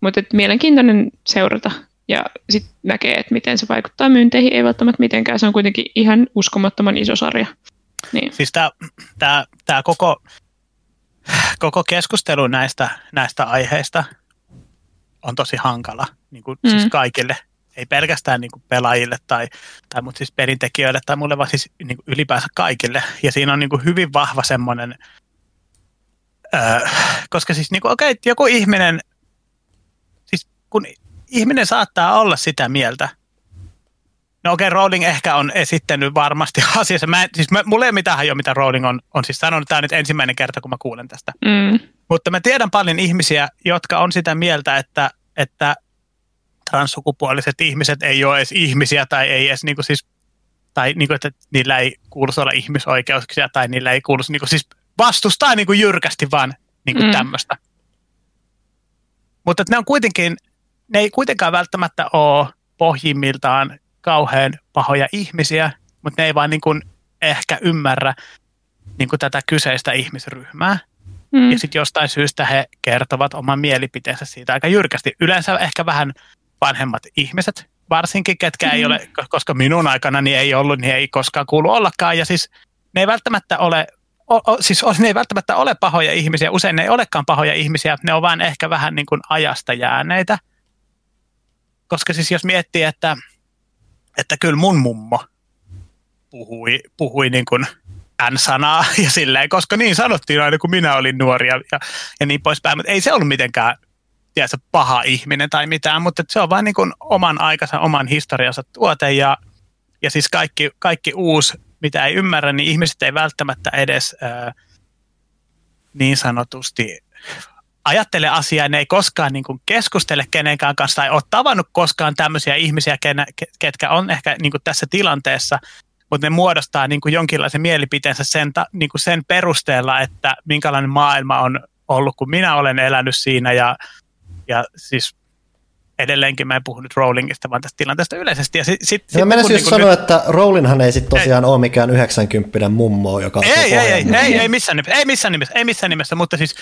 [SPEAKER 4] Mutta mielenkiintoinen seurata ja sitten näkee, että miten se vaikuttaa myynteihin. Ei välttämättä mitenkään, se on kuitenkin ihan uskomattoman iso sarja. Niin.
[SPEAKER 3] Siis tämä koko, koko keskustelu näistä, näistä aiheista on tosi hankala niin kuin siis mm. siis kaikille. Ei pelkästään niin kuin pelaajille tai, tai mutta siis perintekijöille tai mulle, vaan siis niin kuin ylipäänsä kaikille. Ja siinä on niin kuin hyvin vahva semmoinen, öö, koska siis niin kuin, okei, okay, joku ihminen, siis kun ihminen saattaa olla sitä mieltä, No okei, okay, Rowling ehkä on esittänyt varmasti asiassa. Mä, siis mä, mulla ei ole mitään hajoa, mitä Rowling on, on siis sanonut. Tämä on nyt ensimmäinen kerta, kun mä kuulen tästä. Mm. Mutta mä tiedän paljon ihmisiä, jotka on sitä mieltä, että, että transsukupuoliset ihmiset ei ole edes ihmisiä tai ei edes niin kuin siis, tai niin kuin, että niillä ei kuuluisi olla ihmisoikeuksia tai niillä ei kuuluisi niin kuin siis vastustaa niin kuin jyrkästi vaan niin kuin mm. tämmöistä. Mutta ne on kuitenkin, ne ei kuitenkaan välttämättä ole pohjimmiltaan kauhean pahoja ihmisiä, mutta ne ei vaan niin kuin ehkä ymmärrä niin kuin tätä kyseistä ihmisryhmää. Mm. Ja sitten jostain syystä he kertovat oman mielipiteensä siitä aika jyrkästi. Yleensä ehkä vähän vanhemmat ihmiset, varsinkin ketkä mm. ei ole, koska minun aikana niin ei ollut, niin ei koskaan kuulu ollakaan. Ja siis ne ei välttämättä ole, o, o, siis ne ei välttämättä ole pahoja ihmisiä, usein ne ei olekaan pahoja ihmisiä, ne on vaan ehkä vähän niin kuin ajasta jääneitä. Koska siis jos miettii, että, että kyllä mun mummo puhui, puhui niin kuin N-sanaa ja silleen, koska niin sanottiin aina kun minä olin nuori ja, ja, ja niin poispäin, mutta ei se ollut mitenkään tiedätkö, paha ihminen tai mitään, mutta se on vain niin oman aikansa, oman historiansa tuote ja, ja siis kaikki, kaikki uusi, mitä ei ymmärrä, niin ihmiset ei välttämättä edes ää, niin sanotusti ajattele asiaa, ne ei koskaan niin kuin keskustele kenenkään kanssa tai ole tavannut koskaan tämmöisiä ihmisiä, ketkä on ehkä niin kuin tässä tilanteessa, mutta ne muodostaa niin kuin jonkinlaisen mielipiteensä sen, niin kuin sen perusteella, että minkälainen maailma on ollut, kun minä olen elänyt siinä ja, ja siis edelleenkin mä en puhu nyt Rowlingista, vaan tästä tilanteesta yleisesti. Ja sit, sit,
[SPEAKER 1] sit, mä siis niin sanoa, nyt... että Rowlinghan ei sitten tosiaan ei. ole mikään 90 mummo, joka
[SPEAKER 3] ei, ei, ei, ei, ei, ei, missään nimessä, ei missään nimessä, ei missään nimessä, mutta siis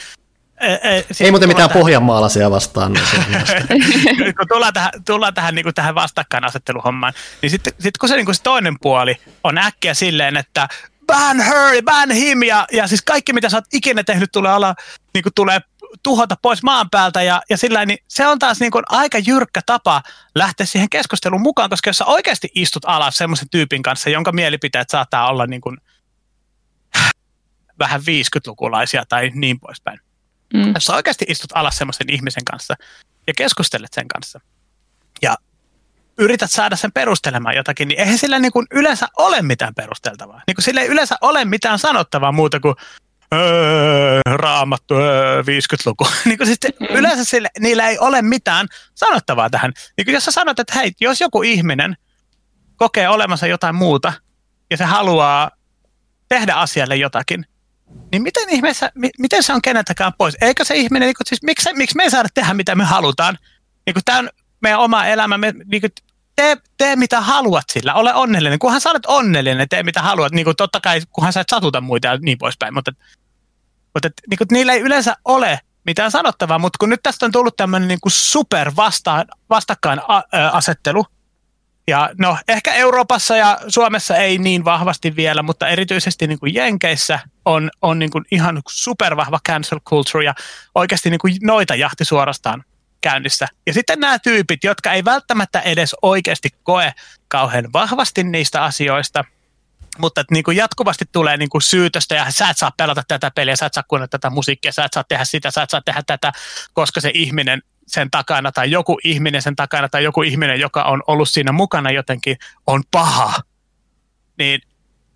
[SPEAKER 1] ei, ei, siis ei muuten mitään tähän... pohjanmaalaisia vastaan.
[SPEAKER 3] Niin kun tullaan tähän, tullaan tähän, niin kuin tähän vastakkainasetteluhommaan, niin sitten sit kun se, niin kuin se toinen puoli on äkkiä silleen, että ban her, ban him, ja, ja siis kaikki mitä sä oot ikinä tehnyt tulee, olla, niin kuin tulee tuhota pois maan päältä, ja, ja sillä niin se on taas niin kuin aika jyrkkä tapa lähteä siihen keskusteluun mukaan, koska jos sä oikeasti istut alas semmoisen tyypin kanssa, jonka mielipiteet saattaa olla niin kuin, vähän 50-lukulaisia tai niin poispäin, Mm. Jos sä oikeasti istut alas semmoisen ihmisen kanssa ja keskustelet sen kanssa ja yrität saada sen perustelemaan jotakin, niin eihän sillä niin kuin yleensä ole mitään perusteltavaa. Niin kuin sillä ei yleensä ole mitään sanottavaa muuta kuin öö, raamattu, öö, 50-luku. niin kuin siis mm. yleensä sille, niillä ei ole mitään sanottavaa tähän. Niin kuin jos sä sanot, että hei, jos joku ihminen kokee olemassa jotain muuta ja se haluaa tehdä asialle jotakin, niin miten ihmeessä, miten se on keneltäkään pois? Eikö se ihminen, niin kuin, siis, miksi, miksi me ei saada tehdä mitä me halutaan? Niin kuin, tämä on meidän oma elämä, me, niin kuin, tee, tee mitä haluat sillä, ole onnellinen. Kunhan sä olet onnellinen, tee mitä haluat. Niin kuin, totta kai, kunhan sä et satuta muita ja niin poispäin. Mutta, mutta niin kuin, niillä ei yleensä ole mitään sanottavaa, mutta kun nyt tästä on tullut tämmöinen niin kuin super vasta, vastakkainasettelu, ja no, ehkä Euroopassa ja Suomessa ei niin vahvasti vielä, mutta erityisesti niin kuin Jenkeissä on, on niin kuin ihan supervahva cancel culture ja oikeasti niin kuin noita jahti suorastaan käynnissä. Ja sitten nämä tyypit, jotka ei välttämättä edes oikeasti koe kauhean vahvasti niistä asioista, mutta että niin kuin jatkuvasti tulee niin kuin syytöstä ja sä et saa pelata tätä peliä, sä et saa kuunnella tätä musiikkia, sä et saa tehdä sitä, sä et saa tehdä tätä, koska se ihminen sen takana tai joku ihminen sen takana tai joku ihminen, joka on ollut siinä mukana jotenkin, on paha. Niin,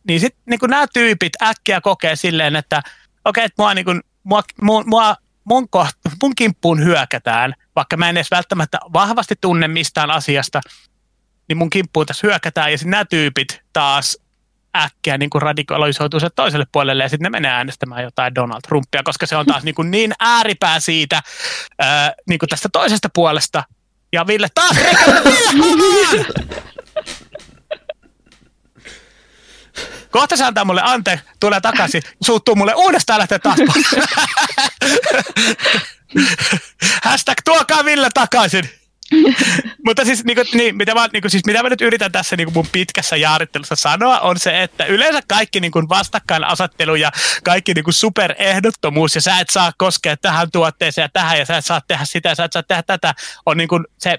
[SPEAKER 3] niin sitten niin nämä tyypit äkkiä kokee silleen, että okei, okay, että mua, niin kuin, mua, mua, mua mun, koht, mun kimppuun hyökätään, vaikka mä en edes välttämättä vahvasti tunne mistään asiasta, niin mun kimppuun tässä hyökätään ja sitten nämä tyypit taas äkkiä niin kuin radikalisoituu se toiselle puolelle ja sitten ne menee äänestämään jotain Donald Trumpia, koska se on taas niin, niin ääripää siitä ää, niin tästä toisesta puolesta, Ja Ville taas Kohta se antaa mulle ante, tulee takaisin, suuttuu mulle uudestaan lähtee taas. Hashtag tuokaa Ville takaisin. Mutta siis, niin kuin, niin, mitä, mä, niin kuin, siis, mitä mä nyt yritän tässä niin kuin mun pitkässä jaarittelussa sanoa, on se, että yleensä kaikki niin kuin vastakkainasettelu ja kaikki niin kuin superehdottomuus, ja sä et saa koskea tähän tuotteeseen ja tähän, ja sä et saa tehdä sitä, ja sä et saa tehdä tätä, on niin kuin se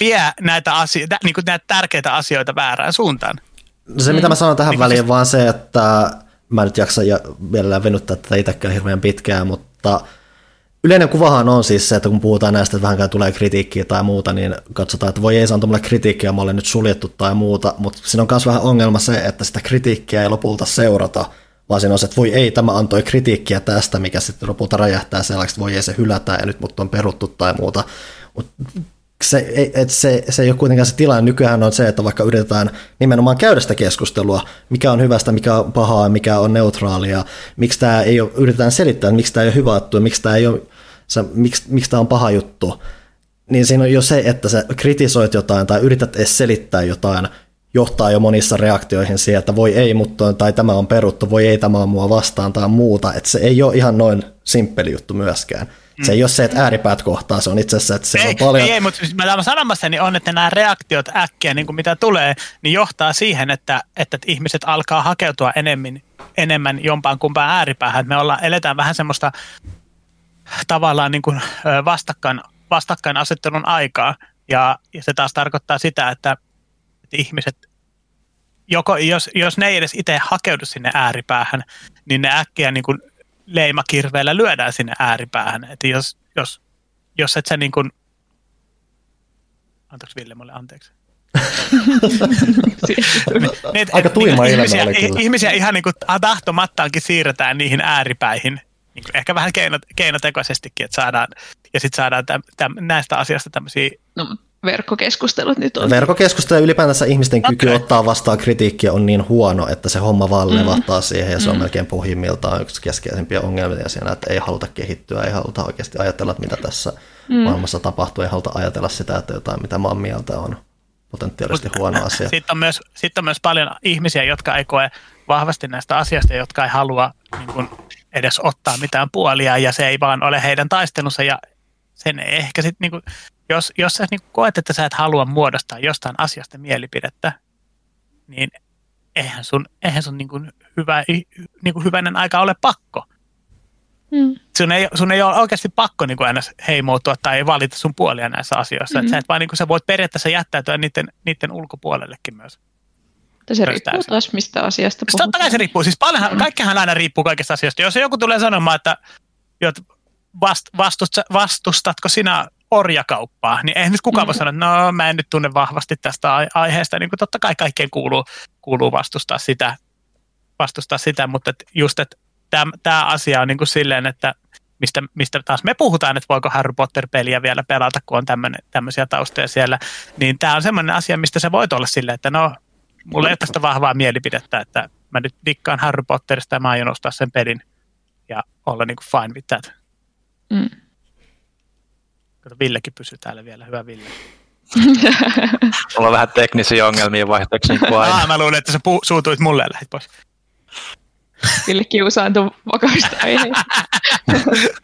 [SPEAKER 3] vie näitä, asioita, niin kuin näitä tärkeitä asioita väärään suuntaan.
[SPEAKER 1] No se, mitä mä sanon tähän niin väliin, siis... vaan se, että mä nyt jaksa ja vielä venyttää tätä itsekään hirveän pitkään, mutta yleinen kuvahan on siis se, että kun puhutaan näistä, että vähänkään tulee kritiikkiä tai muuta, niin katsotaan, että voi ei saa mulle kritiikkiä, mä olen nyt suljettu tai muuta, mutta siinä on myös vähän ongelma se, että sitä kritiikkiä ei lopulta seurata, vaan siinä on se, että voi ei, tämä antoi kritiikkiä tästä, mikä sitten lopulta räjähtää sellaiseksi, että voi ei se hylätä ja nyt mut on peruttu tai muuta. Mutta se, et se, se ei ole kuitenkaan se tilanne. Nykyään on se, että vaikka yritetään nimenomaan käydä sitä keskustelua, mikä on hyvästä, mikä on pahaa, mikä on neutraalia, miksi tämä ei ole, yritetään selittää, miksi tämä ei ole hyvä juttu, miksi tämä, ei ole, se, miksi, miksi tämä on paha juttu, niin siinä on jo se, että sä kritisoit jotain tai yrität edes selittää jotain, johtaa jo monissa reaktioihin siihen, että voi ei, mutta tai tämä on peruttu, voi ei, tämä on mua vastaan tai muuta, että se ei ole ihan noin simppeli juttu myöskään. Se ei ole se, että ääripäät kohtaa, se on itse asiassa, että se ei, on paljon...
[SPEAKER 3] Ei, mutta siis mä sanomassa niin on, että nämä reaktiot äkkiä, niin kuin mitä tulee, niin johtaa siihen, että, että ihmiset alkaa hakeutua enemmän, enemmän jompaan kumpaan ääripäähän. Me ollaan, eletään vähän semmoista tavallaan niin kuin vastakkain, vastakkainasettelun aikaa, ja, ja se taas tarkoittaa sitä, että, että ihmiset joko, jos, jos ne ei edes itse hakeudu sinne ääripäähän, niin ne äkkiä niin kuin leimakirveellä lyödään sinne ääripäähän. Että jos, jos, jos et sä niin kuin... Antaako Ville mulle anteeksi?
[SPEAKER 1] niin, Aika tuima
[SPEAKER 3] ihmisiä, ihmisiä ihan niin kuin tahtomattaankin siirretään niihin ääripäihin. Niin kuin ehkä vähän keino, keinotekoisestikin, että saadaan, ja sitten saadaan täm, täm, näistä asioista tämmöisiä
[SPEAKER 4] no, verkkokeskustelut nyt on.
[SPEAKER 1] Verkkokeskustelu ja ylipäätänsä ihmisten okay. kyky ottaa vastaan kritiikkiä on niin huono, että se homma vaan mm. siihen ja se on mm. melkein pohjimmiltaan yksi keskeisimpiä ongelmia siinä, että ei haluta kehittyä, ei haluta oikeasti ajatella, mitä tässä mm. maailmassa tapahtuu, ei haluta ajatella sitä, että jotain, mitä maan mieltä on potentiaalisesti huono asia.
[SPEAKER 3] Sitten on, myös, sitten on myös paljon ihmisiä, jotka ei koe vahvasti näistä asioista, jotka ei halua niin kuin, edes ottaa mitään puolia ja se ei vaan ole heidän taistelunsa ja sen ehkä sitten niin kuin, jos, jos sä niin koet, että sä et halua muodostaa jostain asiasta mielipidettä, niin eihän sun, eihän sun niin kuin hyvä, niin kuin hyvänen aika ole pakko. Hmm. Sun, ei, sun ei ole oikeasti pakko niin kuin aina heimoutua tai valita sun puolia näissä asioissa. Hmm. sä, et vaan, niin kuin, sä voit periaatteessa jättäytyä niiden, niiden ulkopuolellekin myös.
[SPEAKER 4] Se riippuu taas mistä asiasta
[SPEAKER 3] puhutaan. Totta kai se riippuu. Siis paljonhan, mm. kaikkihan aina riippuu kaikista asioista. Jos joku tulee sanomaan, että vast, vastustatko sinä orjakauppaa, niin eihän nyt kukaan voi mm. sanoa, että no mä en nyt tunne vahvasti tästä aiheesta, niin kuin totta kai kaikkeen kuuluu, kuuluu vastustaa sitä, vastustaa sitä mutta et just, että tämä asia on niin kuin silleen, että mistä, mistä taas me puhutaan, että voiko Harry Potter-peliä vielä pelata, kun on tämmöisiä taustoja siellä, niin tämä on semmoinen asia, mistä se voit olla silleen, että no, mulla ei ole tästä vahvaa mielipidettä, että mä nyt dikkaan Harry Potterista ja mä aion ostaa sen pelin ja olla niin kuin fine with that. Mm. Kato, Villekin pysyy täällä vielä. Hyvä Ville.
[SPEAKER 2] Mulla on vähän teknisiä ongelmia vaihtaakseni kuin aina.
[SPEAKER 3] Ah, mä luulin, että sä pu- suutuit mulle ja lähit pois.
[SPEAKER 4] Ville kiusaantuu vakavista aiheista.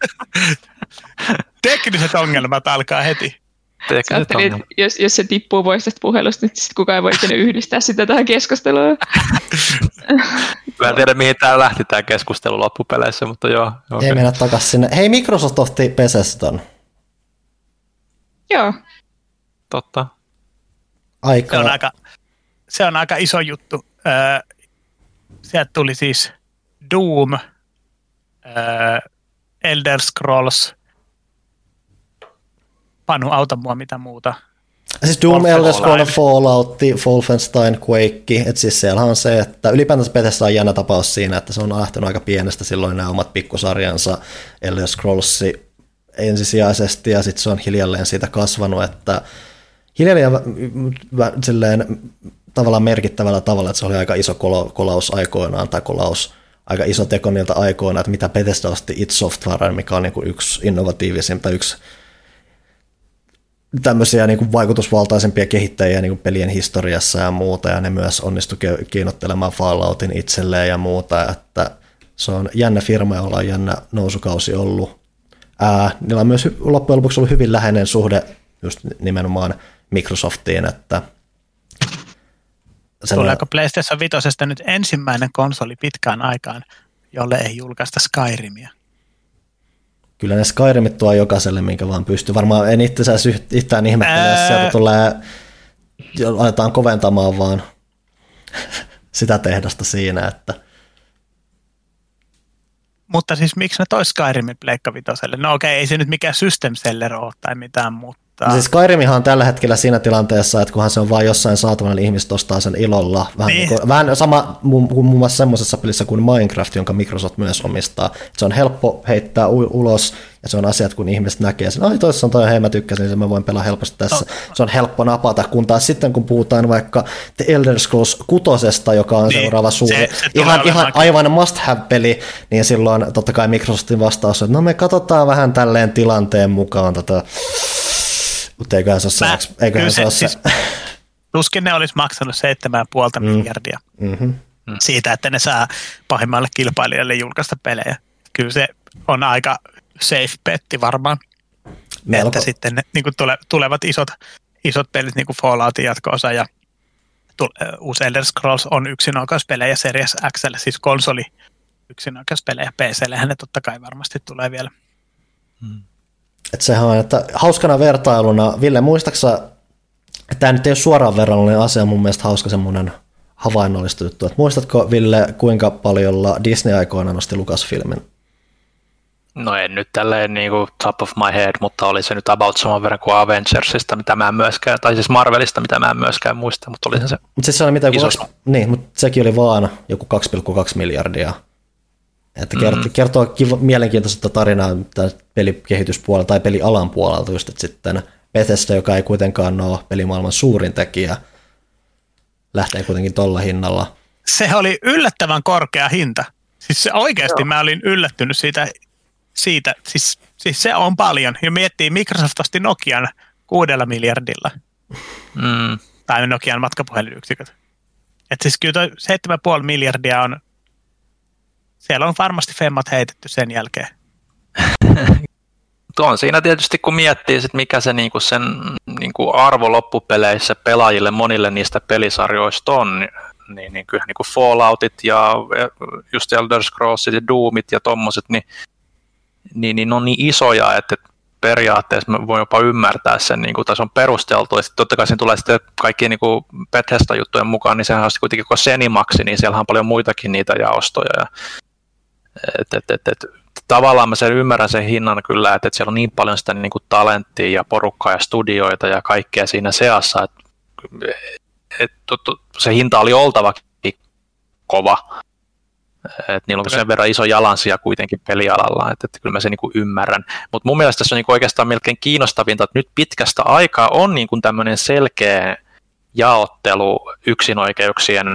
[SPEAKER 3] Tekniset ongelmat alkaa heti.
[SPEAKER 4] Ajattelin, että jos, jos se tippuu pois tästä puhelusta, niin sitten kukaan ei voi ikinä yhdistää sitä tähän keskusteluun.
[SPEAKER 2] Mä en tiedä, mihin tämä lähti tämä keskustelu loppupeleissä, mutta joo.
[SPEAKER 1] Okay. Ei mennä takaisin sinne. Hei, Microsoft otti Peseston.
[SPEAKER 4] Joo.
[SPEAKER 2] Totta.
[SPEAKER 3] Aika. Se on aika, se on aika iso juttu. Öö, sieltä tuli siis Doom, öö, Elder Scrolls, Panu, auta mua mitä muuta.
[SPEAKER 1] Siis Doom, Elder Scrolls, Fallout, Wolfenstein, Quake, että siis siellä on se, että ylipäätänsä Bethesda on jännä tapaus siinä, että se on lähtenyt aika pienestä silloin nämä omat pikkusarjansa, Elder Scrolls ensisijaisesti ja sitten se on hiljalleen siitä kasvanut, että hiljalleen silleen, tavallaan merkittävällä tavalla, että se oli aika iso kolaus aikoinaan tai kolaus aika iso teko niiltä aikoina, että mitä Bethesda osti It Software, mikä on niin kuin yksi innovatiivisimpia, yksi tämmöisiä niin kuin vaikutusvaltaisempia kehittäjiä niin kuin pelien historiassa ja muuta, ja ne myös onnistu kiinnottelemaan Falloutin itselleen ja muuta, että se on jännä firma, jolla on jännä nousukausi ollut. Ää, niillä on myös loppujen lopuksi ollut hyvin läheinen suhde just nimenomaan Microsoftiin, että
[SPEAKER 3] Tuleeko PlayStation 5 nyt ensimmäinen konsoli pitkään aikaan, jolle ei julkaista Skyrimia?
[SPEAKER 1] Kyllä ne Skyrimit tuo jokaiselle, minkä vaan pystyy. Varmaan en itse asiassa yhtään ihmettele, jos sieltä tulee, aletaan koventamaan vaan sitä tehdasta siinä, että
[SPEAKER 3] mutta siis miksi ne toi Skyrimin Pleikka Vitoselle? No okei, ei se nyt mikään system seller ole tai mitään, mutta
[SPEAKER 1] No siis Skyrimihan on tällä hetkellä siinä tilanteessa, että kunhan se on vain jossain saatavilla, niin ihmiset ostaa sen ilolla. Vähän, niin. Niin kuin, vähän sama kuin muun muassa semmoisessa pelissä kuin Minecraft, jonka Microsoft myös omistaa. Se on helppo heittää u- ulos, ja se on asiat, kun ihmiset näkee sen, ai toissa on toi, hei mä tykkäsin, niin mä voin pelaa helposti tässä. No. Se on helppo napata, kun taas sitten kun puhutaan vaikka The Elder Scrolls 6, joka on niin. seuraava suuri, se, se ihan, ihan aivan must have peli, niin silloin totta kai Microsoftin vastaus on, että no me katsotaan vähän tälleen tilanteen mukaan tätä mutta eiköhän se ole, Mä, se, eiköhän se, se, siis, se.
[SPEAKER 3] Tuskin ne olisi maksanut 7,5 mm. miljardia mm-hmm. siitä, että ne saa pahimmalle kilpailijalle julkaista pelejä. Kyllä se on aika safe petti varmaan. Melko. Että sitten ne niin kuin tule, tulevat isot, isot pelit, niin kuin Falloutin jatko-osa ja uusi Elder Scrolls on yksinäköispelejä Series X, siis konsoli yksinäköispelejä. PClle ne totta kai varmasti tulee vielä.
[SPEAKER 1] Hmm. Että sehän on, että hauskana vertailuna, Ville, muistaksa, että tämä nyt ei ole suoraan verrannollinen asia, mun mielestä hauska semmoinen havainnollista juttu. Että muistatko, Ville, kuinka paljon Disney aikoina nosti Lucasfilmin?
[SPEAKER 2] No en nyt tälleen niin kuin top of my head, mutta oli se nyt about saman verran kuin Avengersista, mitä mä en myöskään, tai siis Marvelista, mitä mä en myöskään muista, mutta oli se
[SPEAKER 1] Mutta siis se oli mitä, iso... niin, mutta sekin oli vaan joku 2,2 miljardia että kertoo, mm. kertoo kiva, mielenkiintoista tarinaa pelikehityspuolelta tai pelialan puolelta, just, että sitten Bethesda, joka ei kuitenkaan ole pelimaailman suurin tekijä, lähtee kuitenkin tuolla hinnalla.
[SPEAKER 3] Se oli yllättävän korkea hinta. Siis se oikeasti Joo. mä olin yllättynyt siitä, siitä siis, siis se on paljon. Ja miettii, Microsoft osti Nokian kuudella miljardilla. Mm. Tai Nokian matkapuhelinyksiköt. Että siis kyllä 7,5 miljardia on siellä on varmasti femmat heitetty sen jälkeen.
[SPEAKER 2] on siinä tietysti, kun miettii, sit mikä se niinku sen niinku arvo loppupeleissä pelaajille monille niistä pelisarjoista on, niin, niin niin kuin Falloutit ja just Elder Scrollsit ja Doomit ja tommoset, niin, niin, niin on niin isoja, että periaatteessa mä voin jopa ymmärtää sen, niin tai se on perusteltu, ja sitten totta kai siinä tulee sitten kaikkien niin Bethesda-juttujen mukaan, niin sehän on kuitenkin kun Senimaksi, niin siellä on paljon muitakin niitä jaostoja, ja et, et, et, et, tavallaan mä sen ymmärrän sen hinnan kyllä, että, että siellä on niin paljon sitä niin kuin talenttia ja porukkaa ja studioita ja kaikkea siinä seassa, että et, se hinta oli oltava kova. Et niillä on sen verran iso jalansija kuitenkin pelialalla, että, että kyllä mä sen niin kuin ymmärrän. Mutta mun mielestä se on niin kuin oikeastaan melkein kiinnostavinta, että nyt pitkästä aikaa on niin kuin tämmöinen selkeä jaottelu yksinoikeuksien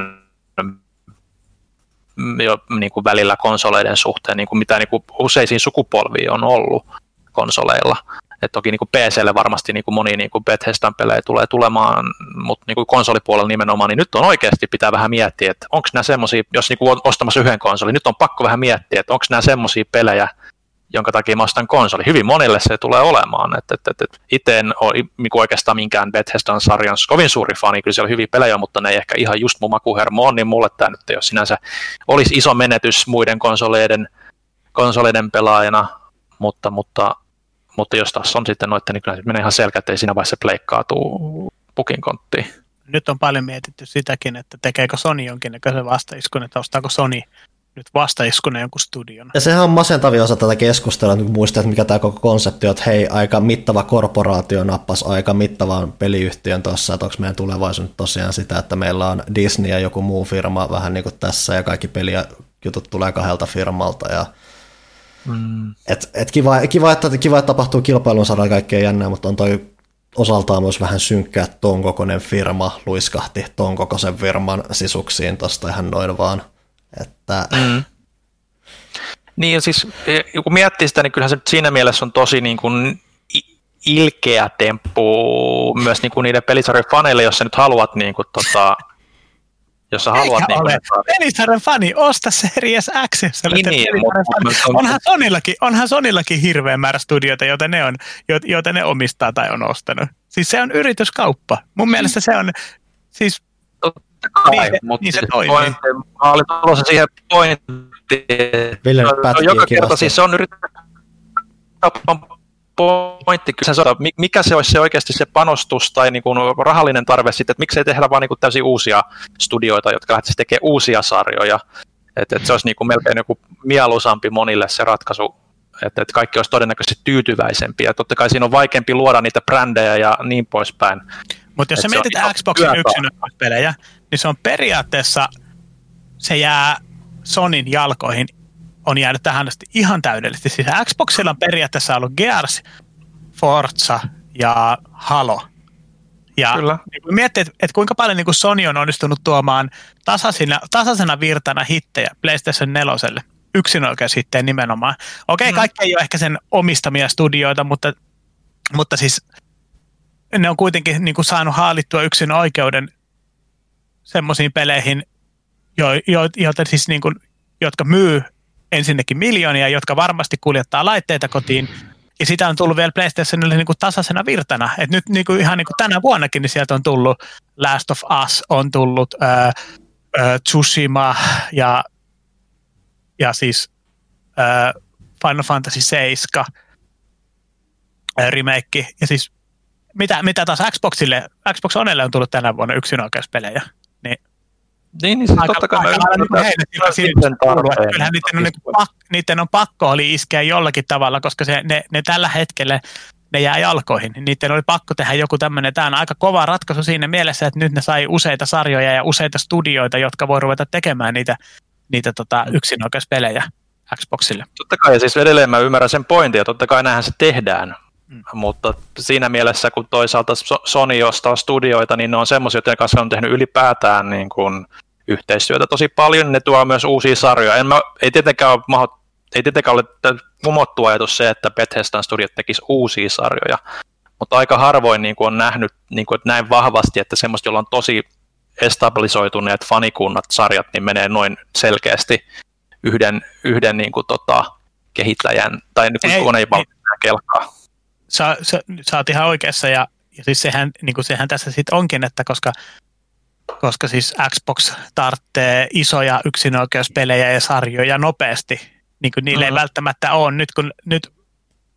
[SPEAKER 2] jo niin kuin välillä konsoleiden suhteen, niin kuin mitä niin kuin useisiin sukupolviin on ollut konsoleilla. Et toki niin kuin PClle varmasti niin kuin moni niin kuin Bethesdan pelejä tulee tulemaan, mutta niin kuin konsolipuolella nimenomaan, niin nyt on oikeasti pitää vähän miettiä, että onko nämä semmoisia, jos niin kuin on ostamassa yhden konsolin, nyt on pakko vähän miettiä, että onko nämä semmoisia pelejä, jonka takia mä ostan konsoli. Hyvin monille se tulee olemaan. Et, et, et, et itse en ole niin oikeastaan minkään Bethesdan sarjan kovin suuri fani, kyllä siellä on hyviä pelejä, mutta ne ei ehkä ihan just mun makuhermo on, niin mulle tämä nyt ei ole sinänsä olisi iso menetys muiden konsoleiden, konsoleiden pelaajana, mutta, mutta, mutta jos taas on sitten noitten, niin kyllä se menee ihan selkeä, että ei siinä vaiheessa pleikkaatuu pukin konttiin.
[SPEAKER 3] Nyt on paljon mietitty sitäkin, että tekeekö Sony jonkinnäköisen vastaiskun, että ostaako Sony nyt vastaiskuna jonkun studion.
[SPEAKER 1] Ja sehän on masentavia osa tätä keskustelua, kun muistat, mikä tämä koko konsepti on, että hei, aika mittava korporaatio nappasi aika mittavan peliyhtiön tuossa, että onko meidän tulevaisuus tosiaan sitä, että meillä on Disney ja joku muu firma vähän niin kuin tässä, ja kaikki pelijutut tulee kahdelta firmalta, ja Mm. Et, et kiva, kiva, että, kiva, että tapahtuu kilpailun saada kaikkea jännää, mutta on toi osaltaan myös vähän synkkää, että ton kokoinen firma luiskahti ton kokoisen firman sisuksiin tosta ihan noin vaan – että... Mm.
[SPEAKER 2] Niin ja siis e, kun miettii sitä, niin kyllähän se siinä mielessä on tosi niin kuin ilkeä temppu myös niin kuin niiden pelisarjojen faneille, jos sä nyt haluat niin kuin, tota, jos sä haluat...
[SPEAKER 3] Niin ole. Pelisarjan fani, osta Series X, jos niin, niin, mutta, onhan, Sonillakin, onhan Sonillakin hirveä määrä studioita, joita ne, on, joita ne omistaa tai on ostanut. Siis se on yrityskauppa. Mun mielestä se on, siis
[SPEAKER 2] kai, niin, mutta niin se toimii. Pointti, mä olin tulossa siihen pointtiin,
[SPEAKER 1] Ville
[SPEAKER 2] joka kerta siis se on yrityskaupan pointti, kyllä se mikä se olisi se oikeasti se panostus tai niin kuin rahallinen tarve sitten, että miksei tehdä vaan niin kuin täysin uusia studioita, jotka lähtisivät tekemään uusia sarjoja, että, että se olisi niin kuin melkein joku mieluisampi monille se ratkaisu, että, että kaikki olisi todennäköisesti tyytyväisempiä. Totta kai siinä on vaikeampi luoda niitä brändejä ja niin poispäin.
[SPEAKER 3] Mutta jos sä mietit Xboxin yksinäispelejä, niin se on periaatteessa, se jää Sonin jalkoihin on jäänyt tähän asti ihan täydellisesti. Siis Xboxilla on periaatteessa ollut Gears, Forza ja Halo. Ja Kyllä. Niin kun miettii, että, että kuinka paljon niin kuin Sony on onnistunut tuomaan tasaisena, tasaisena virtana hittejä PlayStation 4 yksinoikeushittejä nimenomaan. Okei, mm. kaikki ei ole ehkä sen omistamia studioita, mutta, mutta siis ne on kuitenkin niin kuin saanut haalittua yksin oikeuden semmoisiin peleihin, jo, jo, joita siis niin kuin, jotka myy ensinnäkin miljoonia, jotka varmasti kuljettaa laitteita kotiin, ja sitä on tullut vielä PlayStationille niin kuin tasaisena virtana. Et nyt niin kuin ihan niin kuin tänä vuonnakin niin sieltä on tullut Last of Us, on tullut äh, äh, Tsushima ja, ja siis äh, Final Fantasy 7 äh, remake. Ja siis mitä, mitä taas Xboxille, Xbox Onelle on tullut tänä vuonna yksinoikeuspelejä. Niin.
[SPEAKER 2] Niin, niin siis aika, totta kai. aika,
[SPEAKER 3] aika, niin heille Kyllähän niiden on, niin pak, niiden on pakko oli iskeä jollakin tavalla, koska se, ne, ne tällä hetkellä ne jää jalkoihin. Niiden oli pakko tehdä joku tämmöinen, tämä on aika kova ratkaisu siinä mielessä, että nyt ne sai useita sarjoja ja useita studioita, jotka voi ruveta tekemään niitä, niitä tota, yksinoikeuspelejä Xboxille.
[SPEAKER 2] Totta kai, ja siis edelleen mä ymmärrän sen pointin, ja totta kai näinhän se tehdään, Mm. Mutta siinä mielessä, kun toisaalta Sony ostaa studioita, niin ne on semmoisia, joiden kanssa on tehnyt ylipäätään niin kuin yhteistyötä tosi paljon. Ne tuo myös uusia sarjoja. En mä, ei, tietenkään ole, maho, ei tietenkään ole kumottu ajatus se, että Bethesdan studiot tekisi uusia sarjoja. Mutta aika harvoin niin kuin on nähnyt niin kuin, että näin vahvasti, että semmoista, jolla on tosi establisoituneet fanikunnat, sarjat, niin menee noin selkeästi yhden, yhden niin kuin, tota, kehittäjän tai niin koneen kelkaa
[SPEAKER 3] sä, sä, sä oot ihan oikeassa ja, ja siis sehän, niin kuin sehän tässä sitten onkin, että koska, koska siis Xbox tarvitsee isoja yksinoikeuspelejä ja sarjoja nopeasti, niin kuin niille mm-hmm. ei välttämättä ole. Nyt kun nyt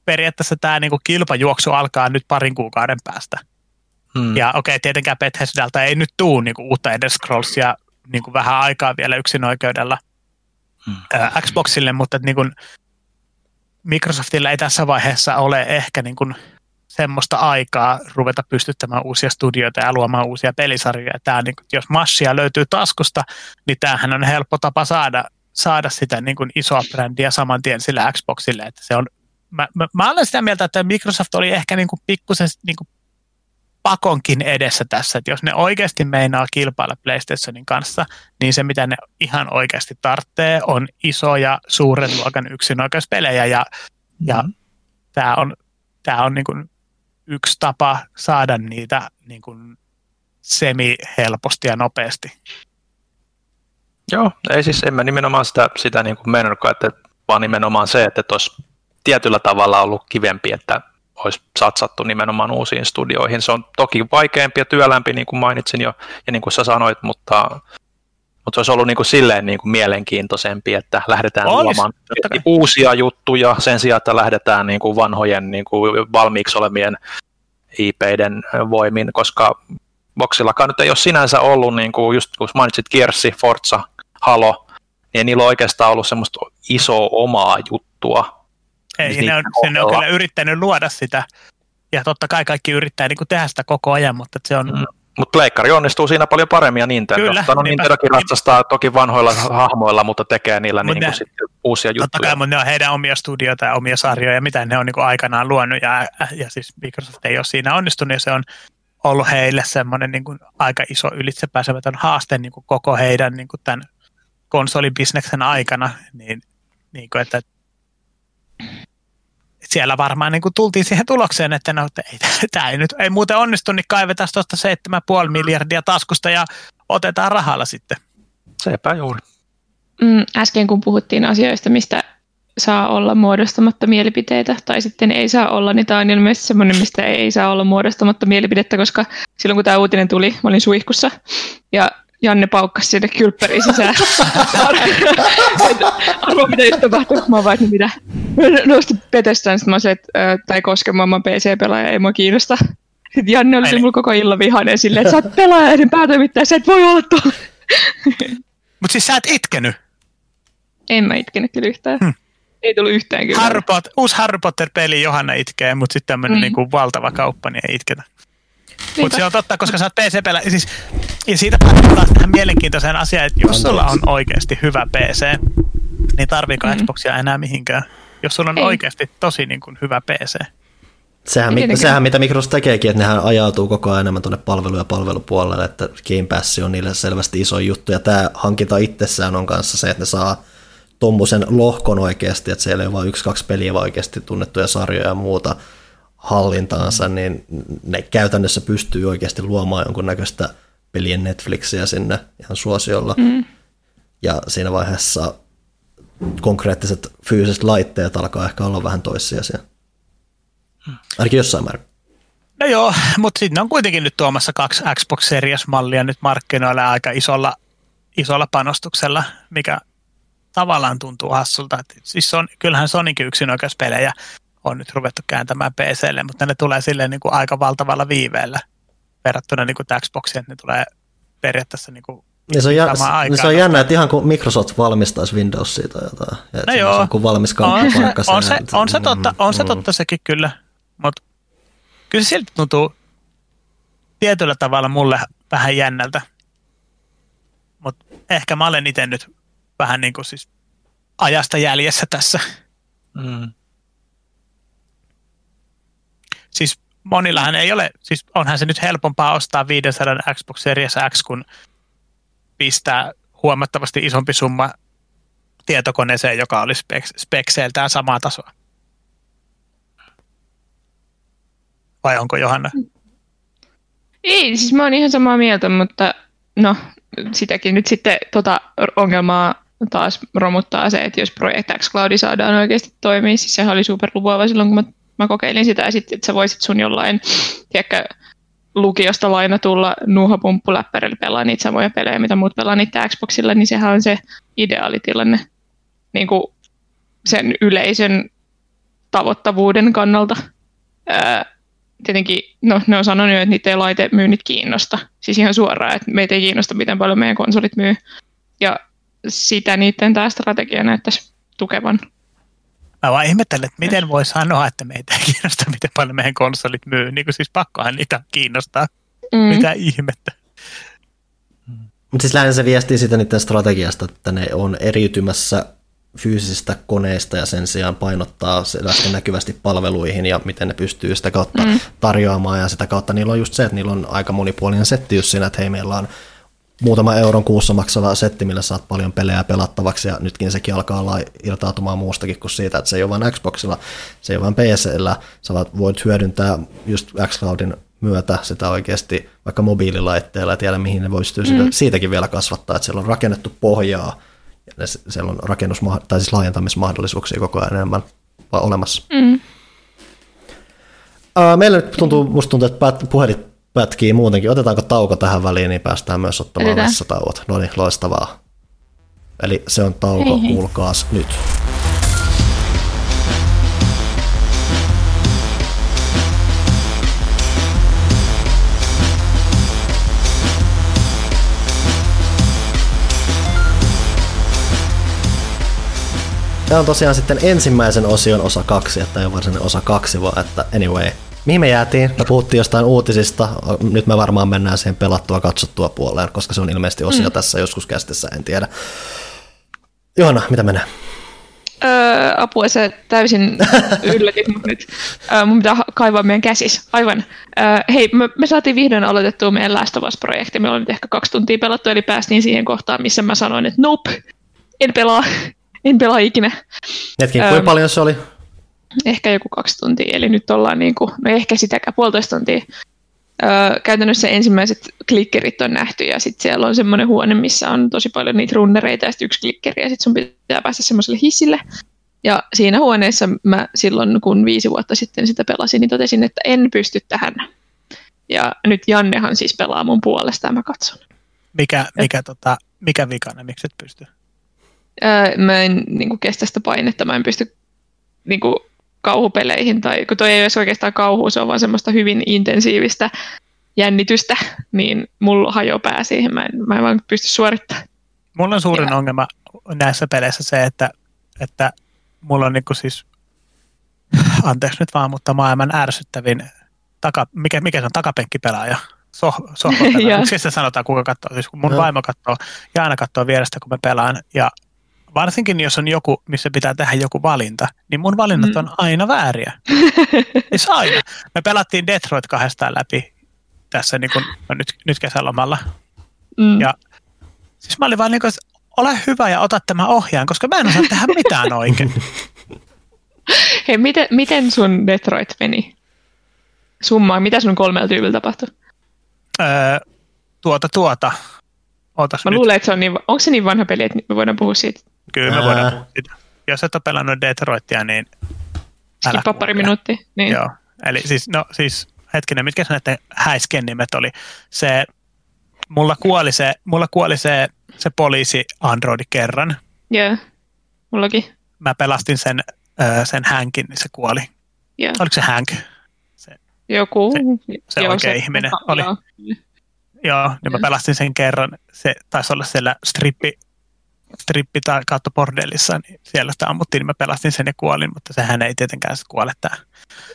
[SPEAKER 3] periaatteessa tämä niin kuin kilpajuoksu alkaa nyt parin kuukauden päästä. Hmm. Ja okei, okay, tietenkään Bethesdalta ei nyt tule niin kuin uutta Elder Scrollsia niin kuin vähän aikaa vielä yksinoikeudella hmm. Xboxille, mutta niin kuin, Microsoftilla ei tässä vaiheessa ole ehkä niin kuin semmoista aikaa ruveta pystyttämään uusia studioita ja luomaan uusia pelisarjoja. Tämä, niin kuin, jos massia löytyy taskusta, niin tämähän on helppo tapa saada, saada sitä niin kuin isoa brändiä saman tien sillä Xboxille. Että se on, mä, mä, mä olen sitä mieltä, että Microsoft oli ehkä niin kuin pikkusen niin kuin pakonkin edessä tässä, että jos ne oikeasti meinaa kilpailla PlayStationin kanssa, niin se mitä ne ihan oikeasti tarvitsee on isoja suuren luokan yksinoikeuspelejä ja, mm-hmm. ja tämä on, tää on niin kuin yksi tapa saada niitä niin kuin semi-helposti ja nopeasti.
[SPEAKER 2] Joo, ei siis en mä nimenomaan sitä, sitä niin kuin että vaan nimenomaan se, että olisi tietyllä tavalla ollut kivempi, että olisi satsattu nimenomaan uusiin studioihin. Se on toki vaikeampi ja työlämpi, niin kuin mainitsin jo, ja niin kuin sä sanoit, mutta, mutta se olisi ollut niin kuin silleen niin kuin mielenkiintoisempi, että lähdetään Olis, luomaan uusia juttuja sen sijaan, että lähdetään niin kuin vanhojen niin kuin valmiiksi olemien IPiden voimin, koska Boxillakaan nyt ei ole sinänsä ollut, niin kuin just kun mainitsit Kiersi, Forza, Halo, niin niillä ole oikeastaan ollut semmoista isoa omaa juttua,
[SPEAKER 3] ei, niin ne on, ne on kyllä yrittänyt luoda sitä. Ja totta kai kaikki yrittää niin kuin tehdä sitä koko ajan, mutta se on... Mm.
[SPEAKER 2] Mutta pleikkari onnistuu siinä paljon paremmin ja Nintendo. Kyllä, no, Nintendokin ratsastaa toki vanhoilla hahmoilla, mutta tekee niillä niin ne, sitten uusia juttuja.
[SPEAKER 3] Totta kai, mutta ne on heidän omia studioita ja omia sarjoja, mitä ne on niin kuin aikanaan luonut. Ja, ja siis Microsoft ei ole siinä onnistunut ja se on ollut heille semmoinen niin kuin aika iso ylitsepääsemätön haaste niin kuin koko heidän niin kuin tämän konsolibisneksen aikana. Niin, niin kuin, että siellä varmaan niin kuin tultiin siihen tulokseen, että no, ei, tämä ei nyt ei muuten onnistu, niin kaivetaan tuosta 7,5 miljardia taskusta ja otetaan rahalla sitten.
[SPEAKER 2] Sepä juuri.
[SPEAKER 4] Mm, äsken kun puhuttiin asioista, mistä saa olla muodostamatta mielipiteitä tai sitten ei saa olla, niin tämä on ilmeisesti semmoinen, mistä ei saa olla muodostamatta mielipidettä, koska silloin kun tämä uutinen tuli, mä olin suihkussa ja Janne paukkasi sinne kylppäriin sisään. Arvo, mitä nyt tapahtuu? Mä vaan, mitä? Mä nostin petestään, sitten mä sanoin, että tai koskemaan, mä PC-pelaaja, ei mua kiinnosta. Sitten Janne oli mulla koko illan vihainen silleen, että sä oot pelaaja ennen päätoimittaja, sä et voi olla tuolla.
[SPEAKER 3] Mutta siis sä et itkenyt?
[SPEAKER 4] En mä itkenyt kyllä yhtään. Hmm. Ei tullut yhtään kyllä.
[SPEAKER 3] Harry Potter, uusi Harry Potter-peli Johanna itkee, mutta sitten tämmöinen mm. niinku valtava kauppa, niin ei itketä. Mutta se on totta, koska sä oot pc pelä siis, ja siitä taas tähän mielenkiintoiseen asiaan, että jos sulla on oikeasti hyvä PC, niin tarviiko mm-hmm. Xboxia enää mihinkään? Jos sulla on ei. oikeasti tosi niin kuin hyvä PC.
[SPEAKER 1] Sehän, mi- sehän mitä Microsoft tekeekin, että nehän ajautuu koko ajan enemmän tuonne palvelu- ja palvelupuolelle, että Game Pass on niille selvästi iso juttu, ja tämä hankinta itsessään on kanssa se, että ne saa tuommoisen lohkon oikeasti, että siellä ei ole vain yksi, kaksi peliä, vaan oikeasti tunnettuja sarjoja ja muuta hallintaansa, niin ne käytännössä pystyy oikeasti luomaan jonkunnäköistä pelien Netflixiä sinne ihan suosiolla. Mm. Ja siinä vaiheessa konkreettiset fyysiset laitteet alkaa ehkä olla vähän toissijaisia. Ainakin jossain määrin.
[SPEAKER 3] No joo, mutta sitten on kuitenkin nyt tuomassa kaksi Xbox Series-mallia nyt markkinoilla aika isolla, isolla panostuksella, mikä tavallaan tuntuu hassulta. Et siis on, kyllähän Sonicin yksinoikeuspelejä on nyt ruvettu kääntämään PClle, mutta ne tulee silleen niin kuin aika valtavalla viiveellä verrattuna niin kuin Xboxiin, että ne tulee periaatteessa niin kuin
[SPEAKER 1] niin se on, jä, niin se on jännä, että ihan kuin Microsoft valmistaisi Windowsia tai jotain. Ja no joo. Kuin valmis
[SPEAKER 3] on se, on, se, on, se totta, on se totta sekin kyllä, mutta kyllä se silti tuntuu tietyllä tavalla mulle vähän jännältä. Mutta ehkä mä olen itse nyt vähän niin kuin siis ajasta jäljessä tässä. Mm. Siis monillahan ei ole, siis onhan se nyt helpompaa ostaa 500 Xbox Series X, kun pistää huomattavasti isompi summa tietokoneeseen, joka olisi spekseiltään samaa tasoa. Vai onko Johanna?
[SPEAKER 4] Ei, siis mä oon ihan samaa mieltä, mutta no, sitäkin nyt sitten tota ongelmaa taas romuttaa se, että jos Project X Cloud saadaan oikeasti toimia, siis sehän oli superlupaava silloin, kun mä, mä kokeilin sitä, ja sitten, että sä voisit sun jollain, tiedätkö, lukiosta lainatulla nuuhapumpuläppärillä pelaa niitä samoja pelejä, mitä muut pelaa niitä Xboxilla, niin sehän on se ideaalitilanne niin kuin sen yleisön tavoittavuuden kannalta. Ää, tietenkin, no ne on sanonut, että niitä ei laite myynnit kiinnosta. Siis ihan suoraan, että meitä ei kiinnosta, miten paljon meidän konsolit myy. Ja sitä niiden tämä strategia näyttäisi tukevan.
[SPEAKER 3] Mä vaan ihmettelen, että miten voi sanoa, että meitä ei kiinnosta, miten paljon meidän konsolit myy. Niin kuin siis pakkohan niitä kiinnostaa. Mm. Mitä ihmettä.
[SPEAKER 1] Mutta siis lähinnä se viestii siitä niiden strategiasta, että ne on eriytymässä fyysisistä koneista ja sen sijaan painottaa selvästi näkyvästi palveluihin ja miten ne pystyy sitä kautta mm. tarjoamaan ja sitä kautta niillä on just se, että niillä on aika monipuolinen setti just siinä, että hei meillä on muutama euron kuussa maksava setti, millä saat paljon pelejä pelattavaksi, ja nytkin sekin alkaa olla irtautumaan muustakin kuin siitä, että se ei ole vain Xboxilla, se ei ole vain PCllä, sä voit hyödyntää just xCloudin myötä sitä oikeasti vaikka mobiililaitteella ja tiedä, mihin ne voisi mm. siitäkin vielä kasvattaa, että siellä on rakennettu pohjaa, ja siellä on rakennus, tai siis laajentamismahdollisuuksia koko ajan enemmän olemassa. Mm. Meillä nyt tuntuu, musta tuntuu, että puhelin pätkii muutenkin. Otetaanko tauko tähän väliin, niin päästään myös ottamaan tauot. No niin, loistavaa. Eli se on tauko, hei, hei. kuulkaas nyt. Tämä on tosiaan sitten ensimmäisen osion osa kaksi, että ei ole varsinainen osa kaksi, vaan että anyway, Mihin me jäätiin? Me puhuttiin jostain uutisista. Nyt me varmaan mennään siihen pelattua katsottua puoleen, koska se on ilmeisesti osio mm. tässä joskus kästissä, en tiedä. Johanna, mitä menee?
[SPEAKER 4] Öö, apua, sä täysin yllätit mut nyt. Öö, mun pitää kaivaa meidän käsis. Aivan. Öö, hei, me, me saatiin vihdoin aloitettua meidän Last of Us-projekti. Me ollaan nyt ehkä kaksi tuntia pelattu, eli päästiin siihen kohtaan, missä mä sanoin, että nope, en pelaa, en pelaa ikinä.
[SPEAKER 1] Hetki, öö, kuinka paljon se oli?
[SPEAKER 4] Ehkä joku kaksi tuntia, eli nyt ollaan niin kuin, no ehkä sitäkään puolitoista tuntia. Öö, käytännössä ensimmäiset klikkerit on nähty ja sitten siellä on semmoinen huone, missä on tosi paljon niitä runnereita ja sitten yksi klikkeri ja sitten sun pitää päästä semmoiselle hissille. Ja siinä huoneessa mä silloin, kun viisi vuotta sitten sitä pelasin, niin totesin, että en pysty tähän. Ja nyt Jannehan siis pelaa mun puolesta ja mä katson.
[SPEAKER 3] Mikä, mikä, tota, mikä vikana, miksi et pysty?
[SPEAKER 4] Öö, mä en niin kuin, kestä sitä painetta, mä en pysty niin kuin, kauhupeleihin, tai kun toi ei ole oikeastaan kauhu, se on vaan semmoista hyvin intensiivistä jännitystä, niin mulla hajoaa pää siihen, mä en, mä en vaan pysty suorittamaan.
[SPEAKER 3] Mulla on suurin
[SPEAKER 4] Ja-
[SPEAKER 3] ongelma näissä peleissä se, että, että mulla on niinku siis, anteeksi nyt vaan, mutta maailman ärsyttävin, taka, mikä, mikä se on, takapenkkipelaaja, soh, sitä sanotaan, kuka katsoo? Siis kun mun
[SPEAKER 1] Joo.
[SPEAKER 3] vaimo katsoo ja aina katsoo vierestä, kun mä pelaan. Ja varsinkin jos on joku, missä pitää tehdä joku valinta, niin mun valinnat
[SPEAKER 4] Mm.
[SPEAKER 3] on aina vääriä. Siis aina. Me pelattiin Detroit kahdestaan läpi tässä niin kuin, no nyt, nyt kesälomalla.
[SPEAKER 4] Mm.
[SPEAKER 3] Ja siis mä olin vaan niin kuin, että ole hyvä ja ota tämä ohjaan, koska mä en osaa tehdä mitään oikein.
[SPEAKER 4] Hei, miten, miten sun Detroit meni? Summaa, mitä sun kolmella tyylillä tapahtui?
[SPEAKER 3] Öö, tuota, tuota. Ootas
[SPEAKER 4] Mä
[SPEAKER 3] nyt.
[SPEAKER 4] luulen, että se on niin, onko se niin vanha peli, että me voidaan puhua siitä?
[SPEAKER 3] Kyllä me
[SPEAKER 1] Ää.
[SPEAKER 3] voidaan puhua siitä. Jos et ole pelannut Detroitia, niin älä
[SPEAKER 4] Skippa pari minuuttia. Niin.
[SPEAKER 3] Joo. Eli siis, no siis hetkinen, mitkä se näiden häisken nimet oli? Se, mulla kuoli se, mulla kuoli se, se poliisi Androidi kerran.
[SPEAKER 4] Joo. Mullakin.
[SPEAKER 3] Mä pelastin sen, öö, sen hänkin, niin se kuoli.
[SPEAKER 4] Joo.
[SPEAKER 3] Oliko se hänk?
[SPEAKER 4] Joku.
[SPEAKER 3] se oikea ihminen oli.
[SPEAKER 4] Joo.
[SPEAKER 3] Joo, niin mä
[SPEAKER 4] Joo.
[SPEAKER 3] pelastin sen kerran. Se taisi olla siellä strippi, strippi tai kautta bordellissa, niin siellä sitä ammuttiin, niin mä pelastin sen ja kuolin, mutta sehän ei tietenkään se kuole.
[SPEAKER 4] Okei,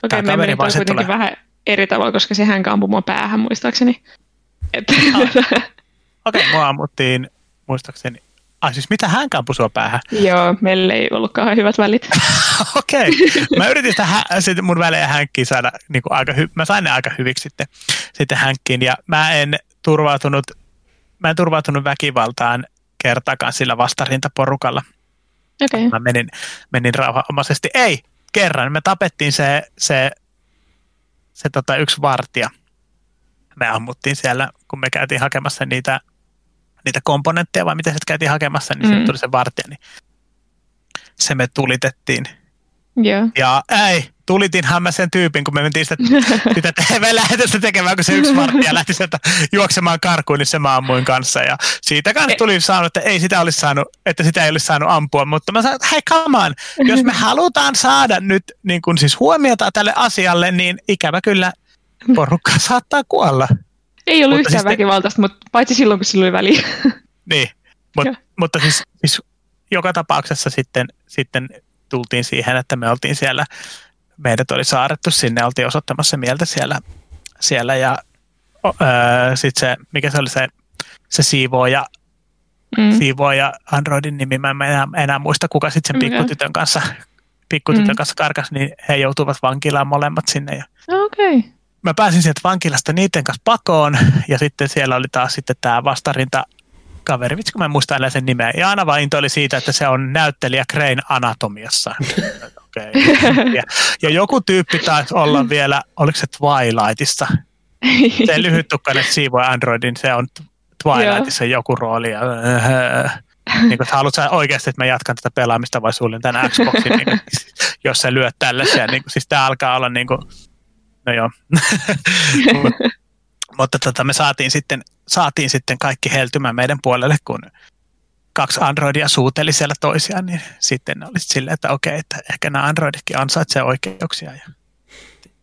[SPEAKER 3] Tää
[SPEAKER 4] me
[SPEAKER 3] kaveri
[SPEAKER 4] meni
[SPEAKER 3] vaan se
[SPEAKER 4] kuitenkin
[SPEAKER 3] tulee.
[SPEAKER 4] vähän eri tavalla, koska se hän ampui mua päähän muistaakseni. Et,
[SPEAKER 3] Okei, okay, mua ammuttiin, muistaakseni. Ai siis mitä hän kampui sua päähän?
[SPEAKER 4] Joo, meillä ei ollutkaan hyvät välit.
[SPEAKER 3] Okei. Mä yritin sitä hä- sit mun välejä hänkkiin saada, niin kuin aika hy- mä sain ne aika hyviksi sitten, sitten hänkkiin. Ja mä en turvautunut, mä en turvautunut väkivaltaan kertaakaan sillä vastarintaporukalla.
[SPEAKER 4] Okei.
[SPEAKER 3] Mä menin, menin rauhanomaisesti. Ei, kerran. Me tapettiin se, se, se tota yksi vartija. Me ammuttiin siellä, kun me käytiin hakemassa niitä, niitä komponentteja, vai miten se käytiin hakemassa, niin mm.
[SPEAKER 4] Mm.
[SPEAKER 3] tuli se vartija. Niin se me tulitettiin.
[SPEAKER 4] Joo.
[SPEAKER 3] Ja ei, tulitinhan mä sen tyypin, kun me mentiin sitä, sitä TV-lähetystä tekemään, kun se yksi vartija lähti sieltä juoksemaan karkuun, niin se mä ammuin kanssa. Ja siitä kanssa tuli saanut, että ei sitä olisi saanut, että sitä ei olisi saanut ampua, mutta mä sanoin, että hei come on, jos me halutaan saada nyt niin kun siis huomiota tälle asialle, niin ikävä kyllä porukka saattaa kuolla.
[SPEAKER 4] Ei ollut
[SPEAKER 3] Mutta
[SPEAKER 4] yhtään
[SPEAKER 3] siis
[SPEAKER 4] väkivaltaista, mutta paitsi silloin, kun sillä oli väliä.
[SPEAKER 3] Niin, Mut, mutta siis, siis joka tapauksessa sitten, sitten tultiin siihen, että me oltiin siellä, meidät oli saarettu sinne, oltiin osoittamassa mieltä siellä, siellä ja öö, sitten se, mikä se oli se, se siivooja,
[SPEAKER 4] Mm.
[SPEAKER 3] siivooja Androidin nimi, mä en enää, enää muista kuka sitten sen pikkutytön kanssa, pikkutytön
[SPEAKER 4] Mm.
[SPEAKER 3] kanssa karkas, niin he joutuivat vankilaan molemmat sinne ja.
[SPEAKER 4] Okay.
[SPEAKER 3] mä pääsin sieltä vankilasta niiden kanssa pakoon ja sitten siellä oli taas sitten tämä vastarinta kaveri, vitsi kun mä en muista enää sen nimeä. Ja aina vain oli siitä, että se on näyttelijä Crane Anatomiassa. Okay. Ja, ja joku tyyppi taisi olla vielä, oliko se Twilightissa? Se lyhyttukkainen siivoja Androidin, se on Twilightissa joku rooli. Ja, niin kun, haluatko oikeasti, että mä jatkan tätä pelaamista vai suljen tämän Xboxin, niin kun, jos sä lyöt tällaisia. Niin kun, siis tää alkaa olla niin kuin, no joo. Mut, mutta tota, me saatiin sitten, saatiin sitten kaikki heltymään meidän puolelle, kun kaksi Androidia suuteli siellä toisiaan, niin sitten oli silleen, että okei, että ehkä nämä Androiditkin ansaitsee oikeuksia. Ja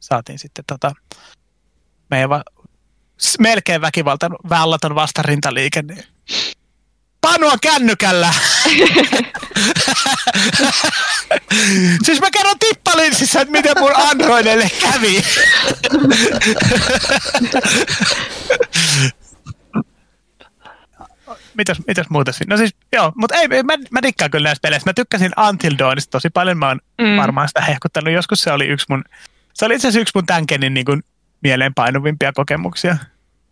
[SPEAKER 3] saatiin sitten tota, meidän va- melkein väkivaltan vällaton vastarintaliike. Niin Panua kännykällä! siis mä kerron tippalinssissä, että miten mun Androidille kävi. mitäs, mitäs muuta siinä? No siis, joo, mutta ei, mä, mä dikkaan kyllä näistä peleistä. Mä tykkäsin Until Dawnista tosi paljon. Mä oon
[SPEAKER 4] Mm.
[SPEAKER 3] varmaan sitä hehkuttanut. Joskus se oli yksi mun, se oli itse asiassa yksi mun tämänkenin niin kuin mieleenpainuvimpia kokemuksia.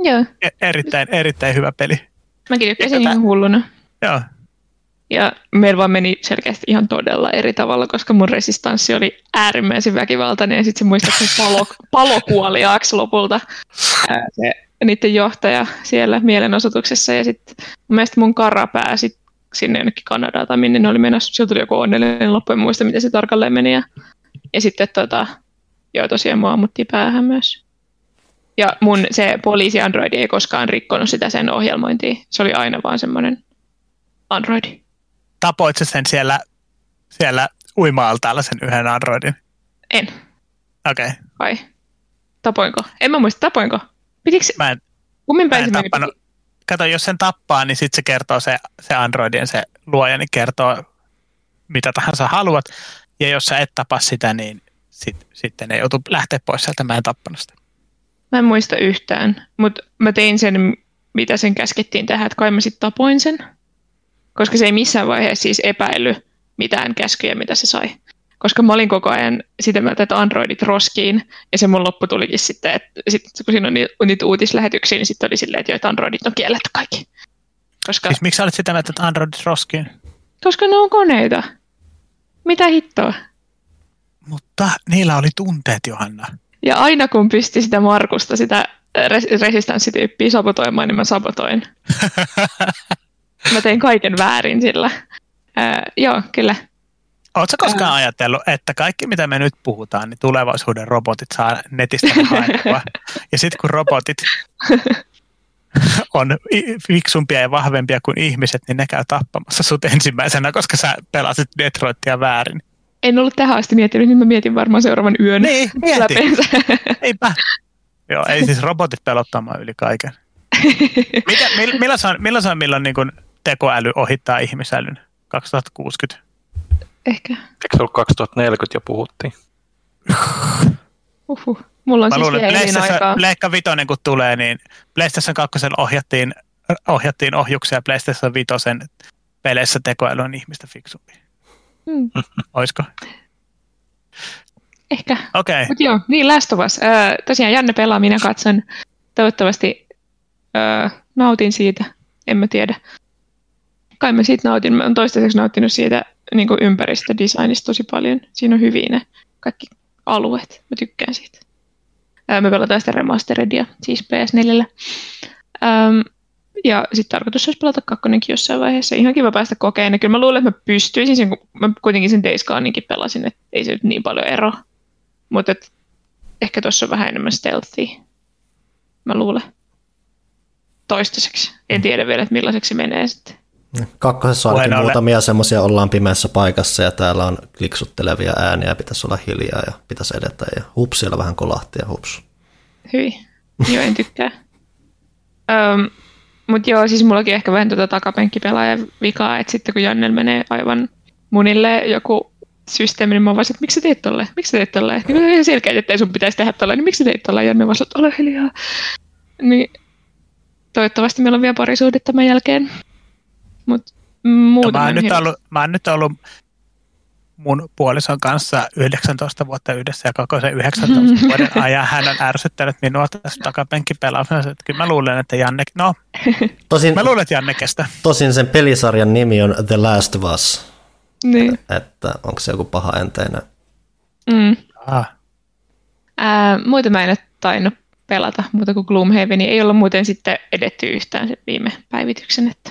[SPEAKER 4] Joo.
[SPEAKER 3] E- erittäin, erittäin hyvä peli.
[SPEAKER 4] Mäkin tykkäsin
[SPEAKER 3] tätä-
[SPEAKER 4] ihan hulluna.
[SPEAKER 3] Joo,
[SPEAKER 4] Ja meillä vaan meni selkeästi ihan todella eri tavalla, koska mun resistanssi oli äärimmäisen väkivaltainen ja sitten se muistaakseni palo, palokuoliaaksi lopulta ää, se, niiden johtaja siellä mielenosoituksessa. Ja sitten mun mielestä mun kara pääsi sinne jonnekin Kanadaan tai minne ne oli menossa. Sieltä tuli joku onnellinen loppu, en muista miten se tarkalleen meni. Ja, ja sitten tota, joo tosiaan mua ammuttiin päähän myös. Ja mun se poliisi Android ei koskaan rikkonut sitä sen ohjelmointia. Se oli aina vaan semmoinen Android.
[SPEAKER 3] Tapoit sä sen siellä, siellä uima-altaalla sen yhden Androidin?
[SPEAKER 4] En.
[SPEAKER 3] Okei. Okay.
[SPEAKER 4] Vai? Tapoinko? En mä muista, tapoinko? Pitikö
[SPEAKER 3] Mä en,
[SPEAKER 4] kummin
[SPEAKER 3] mä en
[SPEAKER 4] se
[SPEAKER 3] tappanut. Kato, jos sen tappaa, niin sitten se kertoo se, se Androidin se luoja, niin kertoo mitä tahansa haluat. Ja jos sä et tapa sitä, niin sit, sitten ne joutuu lähteä pois sieltä. Mä en tappanut sitä.
[SPEAKER 4] Mä en muista yhtään, mutta mä tein sen, mitä sen käskettiin tehdä, että kai mä sitten tapoin sen. Koska se ei missään vaiheessa siis epäily mitään käskyjä, mitä se sai. Koska mä olin koko ajan sitä mieltä, että Androidit roskiin, ja se mun loppu tulikin sitten, että sit, kun siinä on niitä, uutislähetyksiä, niin sitten oli silleen, että, jo, että Androidit on kielletty kaikki. Koska,
[SPEAKER 3] Siis miksi sä olet sitä mieltä, että Androidit roskiin?
[SPEAKER 4] koska ne on koneita. Mitä hittoa?
[SPEAKER 3] Mutta niillä oli tunteet, Johanna.
[SPEAKER 4] Ja aina kun pisti sitä Markusta, sitä res- resistanssityyppiä sabotoimaan, niin mä sabotoin. Mä tein kaiken väärin sillä. Ää, joo, kyllä.
[SPEAKER 3] Oletko koskaan ajatellut, että kaikki mitä me nyt puhutaan, niin tulevaisuuden robotit saa netistä ne haettua. Ja sitten kun robotit on fiksumpia ja vahvempia kuin ihmiset, niin ne käy tappamassa sut ensimmäisenä, koska sä pelasit Detroitia väärin.
[SPEAKER 4] En ollut tähän asti miettinyt, niin mä mietin varmaan seuraavan yön
[SPEAKER 3] Niin, mieti.
[SPEAKER 4] läpeensä.
[SPEAKER 3] Eipä. Joo, ei siis robotit pelottamaan yli kaiken. Mitä, mill, milloin, se on, milloin, se on, milloin niin kun tekoäly ohittaa ihmisälyn? 2060?
[SPEAKER 4] Ehkä.
[SPEAKER 2] Eikö se ollut 2040 jo puhuttiin?
[SPEAKER 4] Uhuh. Mulla on
[SPEAKER 3] Mä
[SPEAKER 4] siis
[SPEAKER 3] luulen,
[SPEAKER 4] vielä
[SPEAKER 3] että PlayStation,
[SPEAKER 4] aikaa.
[SPEAKER 3] Pleikka Vitoinen kun tulee, niin PlayStation 2 ohjattiin, ohjattiin ohjuksia ja PlayStation 5 peleissä tekoäly on ihmistä fiksumpi.
[SPEAKER 4] Hmm.
[SPEAKER 3] Oisko?
[SPEAKER 4] Ehkä.
[SPEAKER 3] Okei. Okay.
[SPEAKER 4] Mutta joo, niin Last of Us. Öö, tosiaan Janne pelaa, minä katson. Toivottavasti öö, nautin siitä. En mä tiedä. Kai mä siitä nautin. Mä oon toistaiseksi nauttinut siitä niin ympäristödesignista tosi paljon. Siinä on hyviä ne kaikki alueet. Mä tykkään siitä. Öö, me pelataan sitä remasteredia, siis PS4. Öm, ja sitten tarkoitus olisi pelata kakkonenkin jossain vaiheessa. Ihan kiva päästä kokeilemaan. Kyllä mä luulen, että mä pystyisin sen, kun mä kuitenkin sen Days Goneninkin pelasin, että ei se nyt niin paljon ero. Mutta ehkä tuossa on vähän enemmän stealthia. Mä luulen. Toistaiseksi. En tiedä vielä, että millaiseksi se menee sitten.
[SPEAKER 1] Kakkosessa on ainakin muutamia semmoisia, ollaan pimeässä paikassa ja täällä on kliksuttelevia ääniä, pitäisi olla hiljaa ja pitäisi edetä ja hups, siellä vähän kolahti ja hups.
[SPEAKER 4] Hyi. Joo, en tykkää. Öm, Mutta joo, siis mullakin ehkä vähän tuota takapenkkipelaajan vikaa, että sitten kun Jannel menee aivan munille joku systeemi, niin mä vaan, että miksi sä teet tolleen? Miksi sä teet tolleen? Niin kun on ihan selkeä, että ei sun pitäisi tehdä tolleen, niin miksi sä teet tolleen? Janne vaan, että ole hiljaa. Niin toivottavasti meillä on vielä parisuhde tämän jälkeen.
[SPEAKER 3] No,
[SPEAKER 4] muuten
[SPEAKER 3] mä, oon nyt ollut, mä oon nyt ollut mun puolison kanssa 19 vuotta yhdessä ja koko sen 19 vuoden ajan hän on ärsyttänyt minua tässä takapenkkipelaamisessa. Että Kyllä mä luulen, että Janne, no
[SPEAKER 1] Tosin,
[SPEAKER 3] mä luulen, että Janne kestää.
[SPEAKER 1] tosin sen pelisarjan nimi on The Last of Us,
[SPEAKER 4] Niin.
[SPEAKER 1] että onko se joku paha enteinen.
[SPEAKER 4] Mm.
[SPEAKER 3] Ah.
[SPEAKER 4] Ää, muuten mä en ole tainnut pelata muuta kuin Gloomhaven, niin ei olla muuten sitten edetty yhtään sen viime päivityksen, että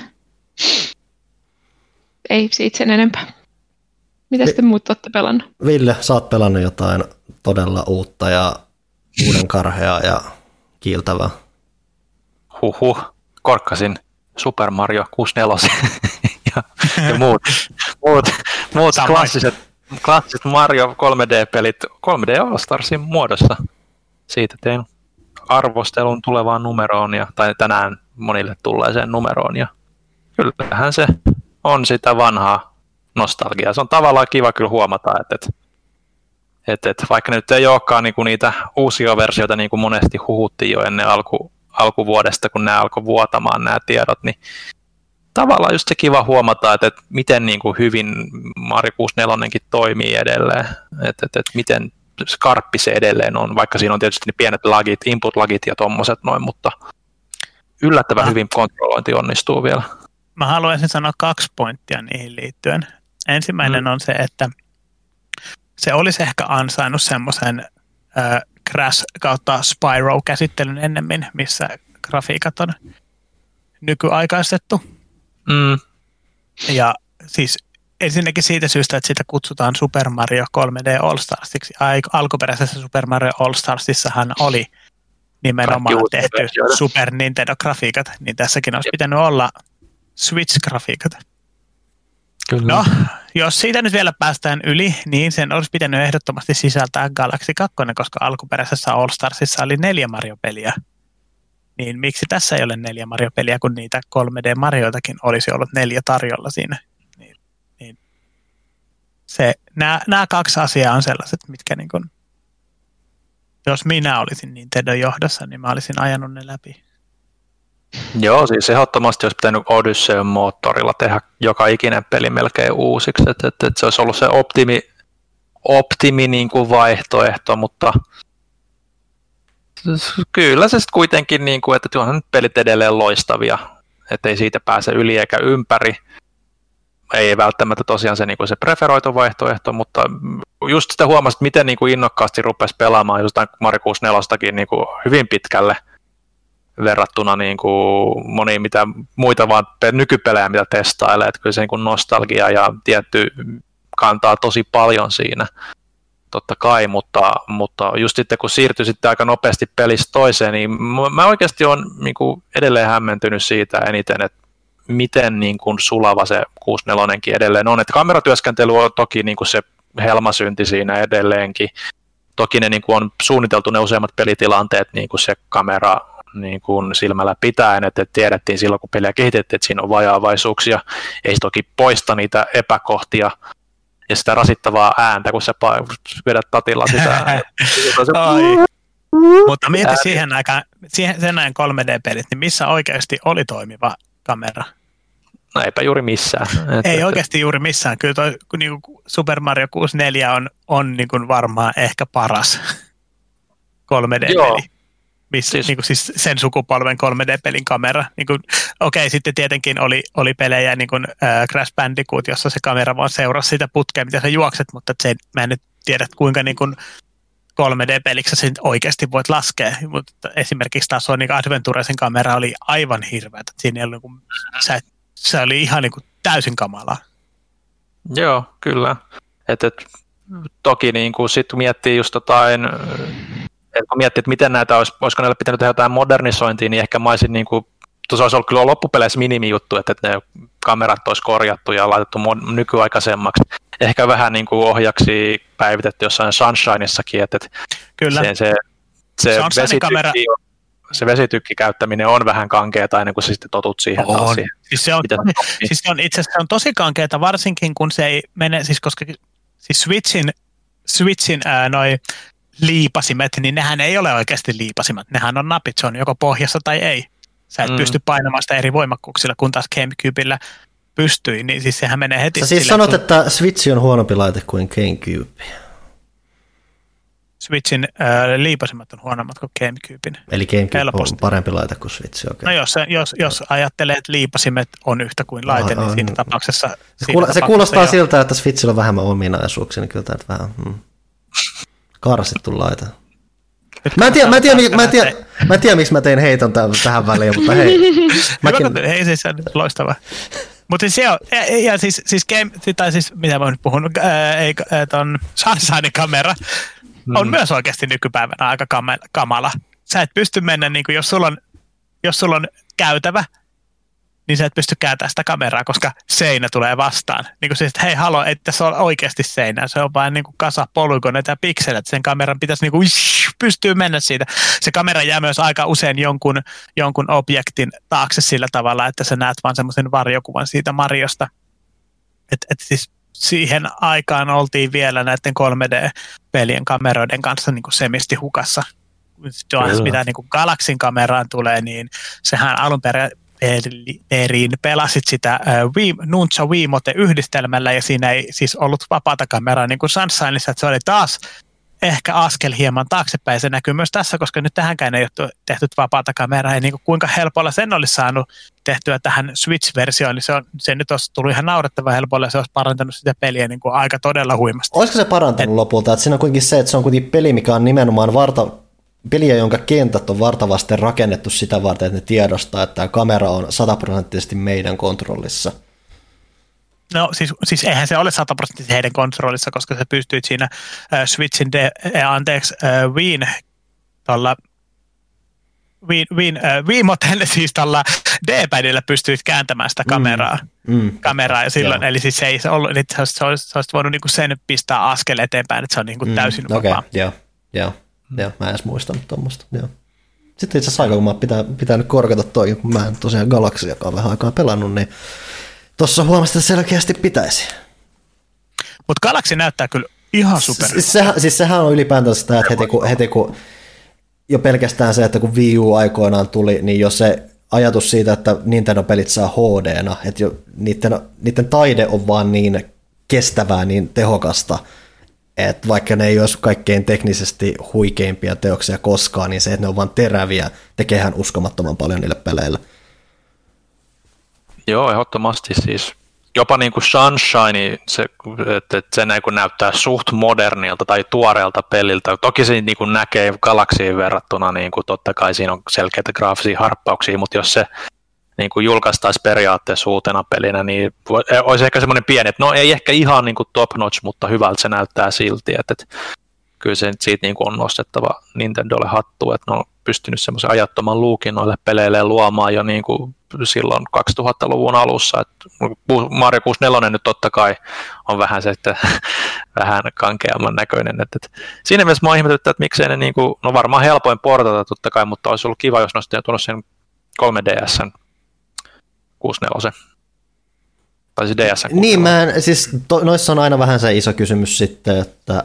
[SPEAKER 4] ei siitä sen enempää. Mitä sitten muut olette pelannut?
[SPEAKER 1] Ville, sä oot pelannut jotain todella uutta ja uuden karheaa ja kiiltävää.
[SPEAKER 2] Huhhuh, korkkasin Super Mario 64 ja, ja muut, muut, muut
[SPEAKER 3] Samoin.
[SPEAKER 2] klassiset, klassiset Mario 3D-pelit 3D All-Starsin muodossa. Siitä tein arvostelun tulevaan numeroon, ja, tai tänään monille tulleeseen numeroon, ja kyllähän se on sitä vanhaa nostalgiaa. Se on tavallaan kiva kyllä huomata, että, että, että, että vaikka nyt ei olekaan niinku niitä uusia versioita, niin kuin monesti huhuttiin jo ennen alku, alkuvuodesta, kun nämä alkoi vuotamaan nämä tiedot, niin tavallaan just se kiva huomata, että, että miten niin kuin hyvin Mario 64 toimii edelleen, että, että, että miten skarppi se edelleen on, vaikka siinä on tietysti ne pienet lagit, input-lagit ja tommoset noin, mutta yllättävän hyvin kontrollointi onnistuu vielä.
[SPEAKER 3] Mä haluaisin sanoa kaksi pointtia niihin liittyen. Ensimmäinen mm. on se, että se olisi ehkä ansainnut semmoisen äh, Crash kautta Spyro-käsittelyn ennemmin, missä grafiikat on nykyaikaistettu.
[SPEAKER 2] Mm.
[SPEAKER 3] Ja siis ensinnäkin siitä syystä, että sitä kutsutaan Super Mario 3D All Starsiksi. Alkuperäisessä Super Mario All Starsissahan oli nimenomaan tehty Super Nintendo-grafiikat, niin tässäkin olisi pitänyt olla Switch-grafiikat. Kyllä. No, jos siitä nyt vielä päästään yli, niin sen olisi pitänyt ehdottomasti sisältää Galaxy 2, koska alkuperäisessä All Starsissa oli neljä Mario-peliä. Niin miksi tässä ei ole neljä Mario-peliä, kun niitä 3D-Marioitakin olisi ollut neljä tarjolla siinä? Niin, niin. Se, nämä, nämä kaksi asiaa on sellaiset, mitkä niin kun, jos minä olisin Nintendo johdossa, niin mä olisin ajanut ne läpi.
[SPEAKER 2] Joo, siis ehdottomasti olisi pitänyt Odysseyn moottorilla tehdä joka ikinen peli melkein uusiksi, että et, et se olisi ollut se optimi, optimi niin kuin vaihtoehto, mutta kyllä se sitten kuitenkin, niin kuin, että onhan nyt pelit edelleen loistavia, että ei siitä pääse yli eikä ympäri. Ei välttämättä tosiaan se, niin kuin se preferoitu vaihtoehto, mutta just sitä huomasit, miten niin kuin innokkaasti rupesi pelaamaan jostain Mario 64 niin kuin hyvin pitkälle – verrattuna niin kuin moniin mitä muita vaan nykypelejä, mitä testailee. Että kyllä se niin kuin nostalgia ja tietty kantaa tosi paljon siinä totta kai, mutta, mutta just sitten kun siirtyi sitten aika nopeasti pelistä toiseen, niin mä oikeasti olen niin kuin edelleen hämmentynyt siitä eniten, että miten niin kuin sulava se 64 edelleen on. Että kameratyöskentely on toki niin kuin se helmasynti siinä edelleenkin. Toki ne niin kuin on suunniteltu ne useimmat pelitilanteet, niin kuin se kamera niin kuin silmällä pitäen, että tiedettiin silloin, kun peliä kehitettiin, että siinä on vajaavaisuuksia. Ei se toki poista niitä epäkohtia ja sitä rasittavaa ääntä, kun sä vedät tatilla sitä.
[SPEAKER 3] Mutta mieti siihen aikaan, siihen, sen ajan 3D-pelit, niin missä oikeasti oli toimiva kamera?
[SPEAKER 2] No eipä juuri missään.
[SPEAKER 3] Et, Ei oikeasti juuri missään. Kyllä toi, niin kuin Super Mario 64 on, on niin kuin varmaan ehkä paras 3D-peli. Joo, missä, siis, niin kuin siis sen sukupolven 3D-pelin kamera. Niin kuin, okei, sitten tietenkin oli, oli pelejä niin kuin äh, Crash Bandicoot, jossa se kamera vaan seurasi sitä putkea, mitä sä juokset, mutta se, mä en nyt tiedä, kuinka niin kuin 3D-peliksi sen oikeasti voit laskea. Mutta esimerkiksi taas Sonic Adventuresin kamera oli aivan hirveä. Siinä ei ollut, niin kuin, se, se oli ihan niin kuin täysin kamalaa.
[SPEAKER 2] Joo, kyllä. Et, et, toki niin kuin sit miettii just jotain et kun miettii, että miten näitä olisi, olisiko näille pitänyt tehdä jotain modernisointia, niin ehkä mä olisin niin kuin, tuossa olisi ollut kyllä loppupeleissä minimijuttu, että ne kamerat olisi korjattu ja laitettu nykyaikaisemmaksi. Ehkä vähän niin kuin ohjaksi päivitetty jossain Sunshineissakin, että
[SPEAKER 3] kyllä.
[SPEAKER 2] se, se, se vesitykki, se vesitykki käyttäminen on vähän kankeeta ennen kuin sä sitten totut siihen. On. Taas siihen
[SPEAKER 3] siis, se on, siis se on itse asiassa on tosi kankeeta, varsinkin kun se ei mene, siis koska siis Switchin, Switchin ää, noi liipasimet, niin nehän ei ole oikeasti liipasimet. Nehän on napit, se on joko pohjassa tai ei. Sä et mm. pysty painamaan sitä eri voimakkuuksilla, kun taas GameCubeillä pystyi, niin siis sehän menee heti.
[SPEAKER 1] Sä siis sille, sanot, kun... että Switch on huonompi laite kuin GameCube.
[SPEAKER 3] Switchin äh, liipasimet on huonommat kuin GameCubein.
[SPEAKER 1] Eli GameCube Helposti. on parempi laite kuin Switch, okay.
[SPEAKER 3] No jos, jos, jos ajattelee, että liipasimet on yhtä kuin laite, ah, niin siinä tapauksessa... Se,
[SPEAKER 1] siinä kuul- se kuulostaa jo. siltä, että Switchillä on vähemmän ominaisuuksia, niin kyllä tämä vähän... Hmm karsittu laite. Mä en tiedä, mä en tiedä, mä en tiedä, mä en tiedä miksi mä tein heiton tämän, tähän väliin, mutta hei.
[SPEAKER 3] Mäkin... Hei siis on loistava. Mutta siis se on, ja, ja siis, siis, game, tai siis mitä mä oon nyt puhunut, ää, ei, ton Sunshine kamera hmm. on myös oikeasti nykypäivänä aika kamala. Sä et pysty mennä, niin kuin, jos, sulla on, jos sulla on käytävä, niin sä et pysty kääntämään sitä kameraa, koska seinä tulee vastaan. Niin kuin siis, että hei halo, että tässä on oikeasti seinä. Se on vain niin kuin kasa polygoneita ja pikselet. Sen kameran pitäisi niin kuin, pystyy mennä siitä. Se kamera jää myös aika usein jonkun, jonkun objektin taakse sillä tavalla, että sä näet vaan semmoisen varjokuvan siitä Mariosta. Et, et siis siihen aikaan oltiin vielä näiden 3D-pelien kameroiden kanssa niin kuin semisti hukassa. Jos mitä niin kuin Galaxin kameraan tulee, niin sehän alun perin perin pelasit sitä Wii, Nuncha Wiimote yhdistelmällä ja siinä ei siis ollut vapaata kameraa niin kuin Sunshineissa, että se oli taas ehkä askel hieman taaksepäin. Se näkyy myös tässä, koska nyt tähänkään ei ole tehty vapaata kameraa. Ja niin kuin kuinka helpolla sen olisi saanut tehtyä tähän Switch-versioon, niin se, on, se nyt olisi tullut ihan naurettava helpolla ja se olisi parantanut sitä peliä niin kuin aika todella huimasti.
[SPEAKER 1] Olisiko se parantanut Et... lopulta? Että siinä on kuitenkin se, että se on kuitenkin peli, mikä on nimenomaan varta, peliä, jonka kentät on vartavasti rakennettu sitä varten, että ne tiedostaa, että tämä kamera on sataprosenttisesti meidän kontrollissa.
[SPEAKER 3] No siis, siis eihän se ole sataprosenttisesti heidän kontrollissa, koska se pystyy siinä äh, Switchin, de, äh, anteeksi, äh, Wiin tuolla Wii, Wii, äh, Wiimoten, siis tällä D-padilla pystyit kääntämään sitä kameraa, mm, mm, kameraa ja silloin, joo. eli siis se ei se ollut, eli sä olisit, sä olisit voinut niinku sen pistää askel eteenpäin, että se on niinku mm, täysin mm,
[SPEAKER 1] okay, joo, joo, mm. Joo, mä en edes muistanut tuommoista, joo. Sitten itse asiassa aika, kun mä pitää, pitää nyt korkata toi, kun mä en tosiaan Galaxiakaan vähän aikaa pelannut, niin Tuossa huomasta että selkeästi pitäisi.
[SPEAKER 3] Mutta Galaxy näyttää kyllä ihan super.
[SPEAKER 1] Siis sehän, siis sehän on ylipäätään sitä, että heti kun, heti kun jo pelkästään se, että kun Wii U aikoinaan tuli, niin jos se ajatus siitä, että Nintendo-pelit saa HD-na, että jo, niiden, niiden taide on vaan niin kestävää, niin tehokasta, että vaikka ne ei olisi kaikkein teknisesti huikeimpia teoksia koskaan, niin se, että ne on vaan teräviä, tekeehän uskomattoman paljon niille peleille.
[SPEAKER 2] Joo, ehdottomasti siis. Jopa niin kuin Sunshine, se, että se niin kuin näyttää suht modernilta tai tuoreelta peliltä. Toki se niin kuin näkee Galaxiin verrattuna, niin kuin totta kai siinä on selkeitä graafisia harppauksia, mutta jos se niin kuin julkaistaisi periaatteessa uutena pelinä, niin olisi ehkä semmoinen pieni, että no ei ehkä ihan niin kuin top notch, mutta hyvältä se näyttää silti, että, että kyllä se siitä niin kuin on nostettava Nintendolle hattu, että ne on pystynyt semmoisen ajattoman luukin noille peleille luomaan jo niin kuin silloin 2000-luvun alussa. että Mario 64 nyt totta kai on vähän se, että vähän kankeamman näköinen. Että, että siinä mielessä mä ihmetyttä, että miksei ne, niin kuin, no varmaan helpoin portata totta kai, mutta olisi ollut kiva, jos ne olisi tuonut sen 3DS 64. Tai siis DS.
[SPEAKER 1] Niin, mä en, siis to, noissa on aina vähän se iso kysymys sitten, että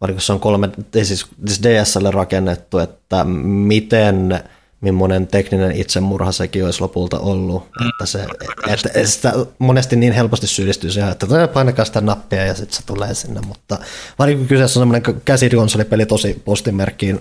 [SPEAKER 1] varsinkin se on kolme, siis, siis DSL rakennettu, että miten millainen tekninen itsemurha sekin olisi lopulta ollut. Mm. Että se, että sitä monesti niin helposti syyllistyy siihen, että painakaa sitä nappia ja sitten se tulee sinne, mutta varsinkin kyseessä on semmoinen käsikonsolipeli tosi postimerkkiin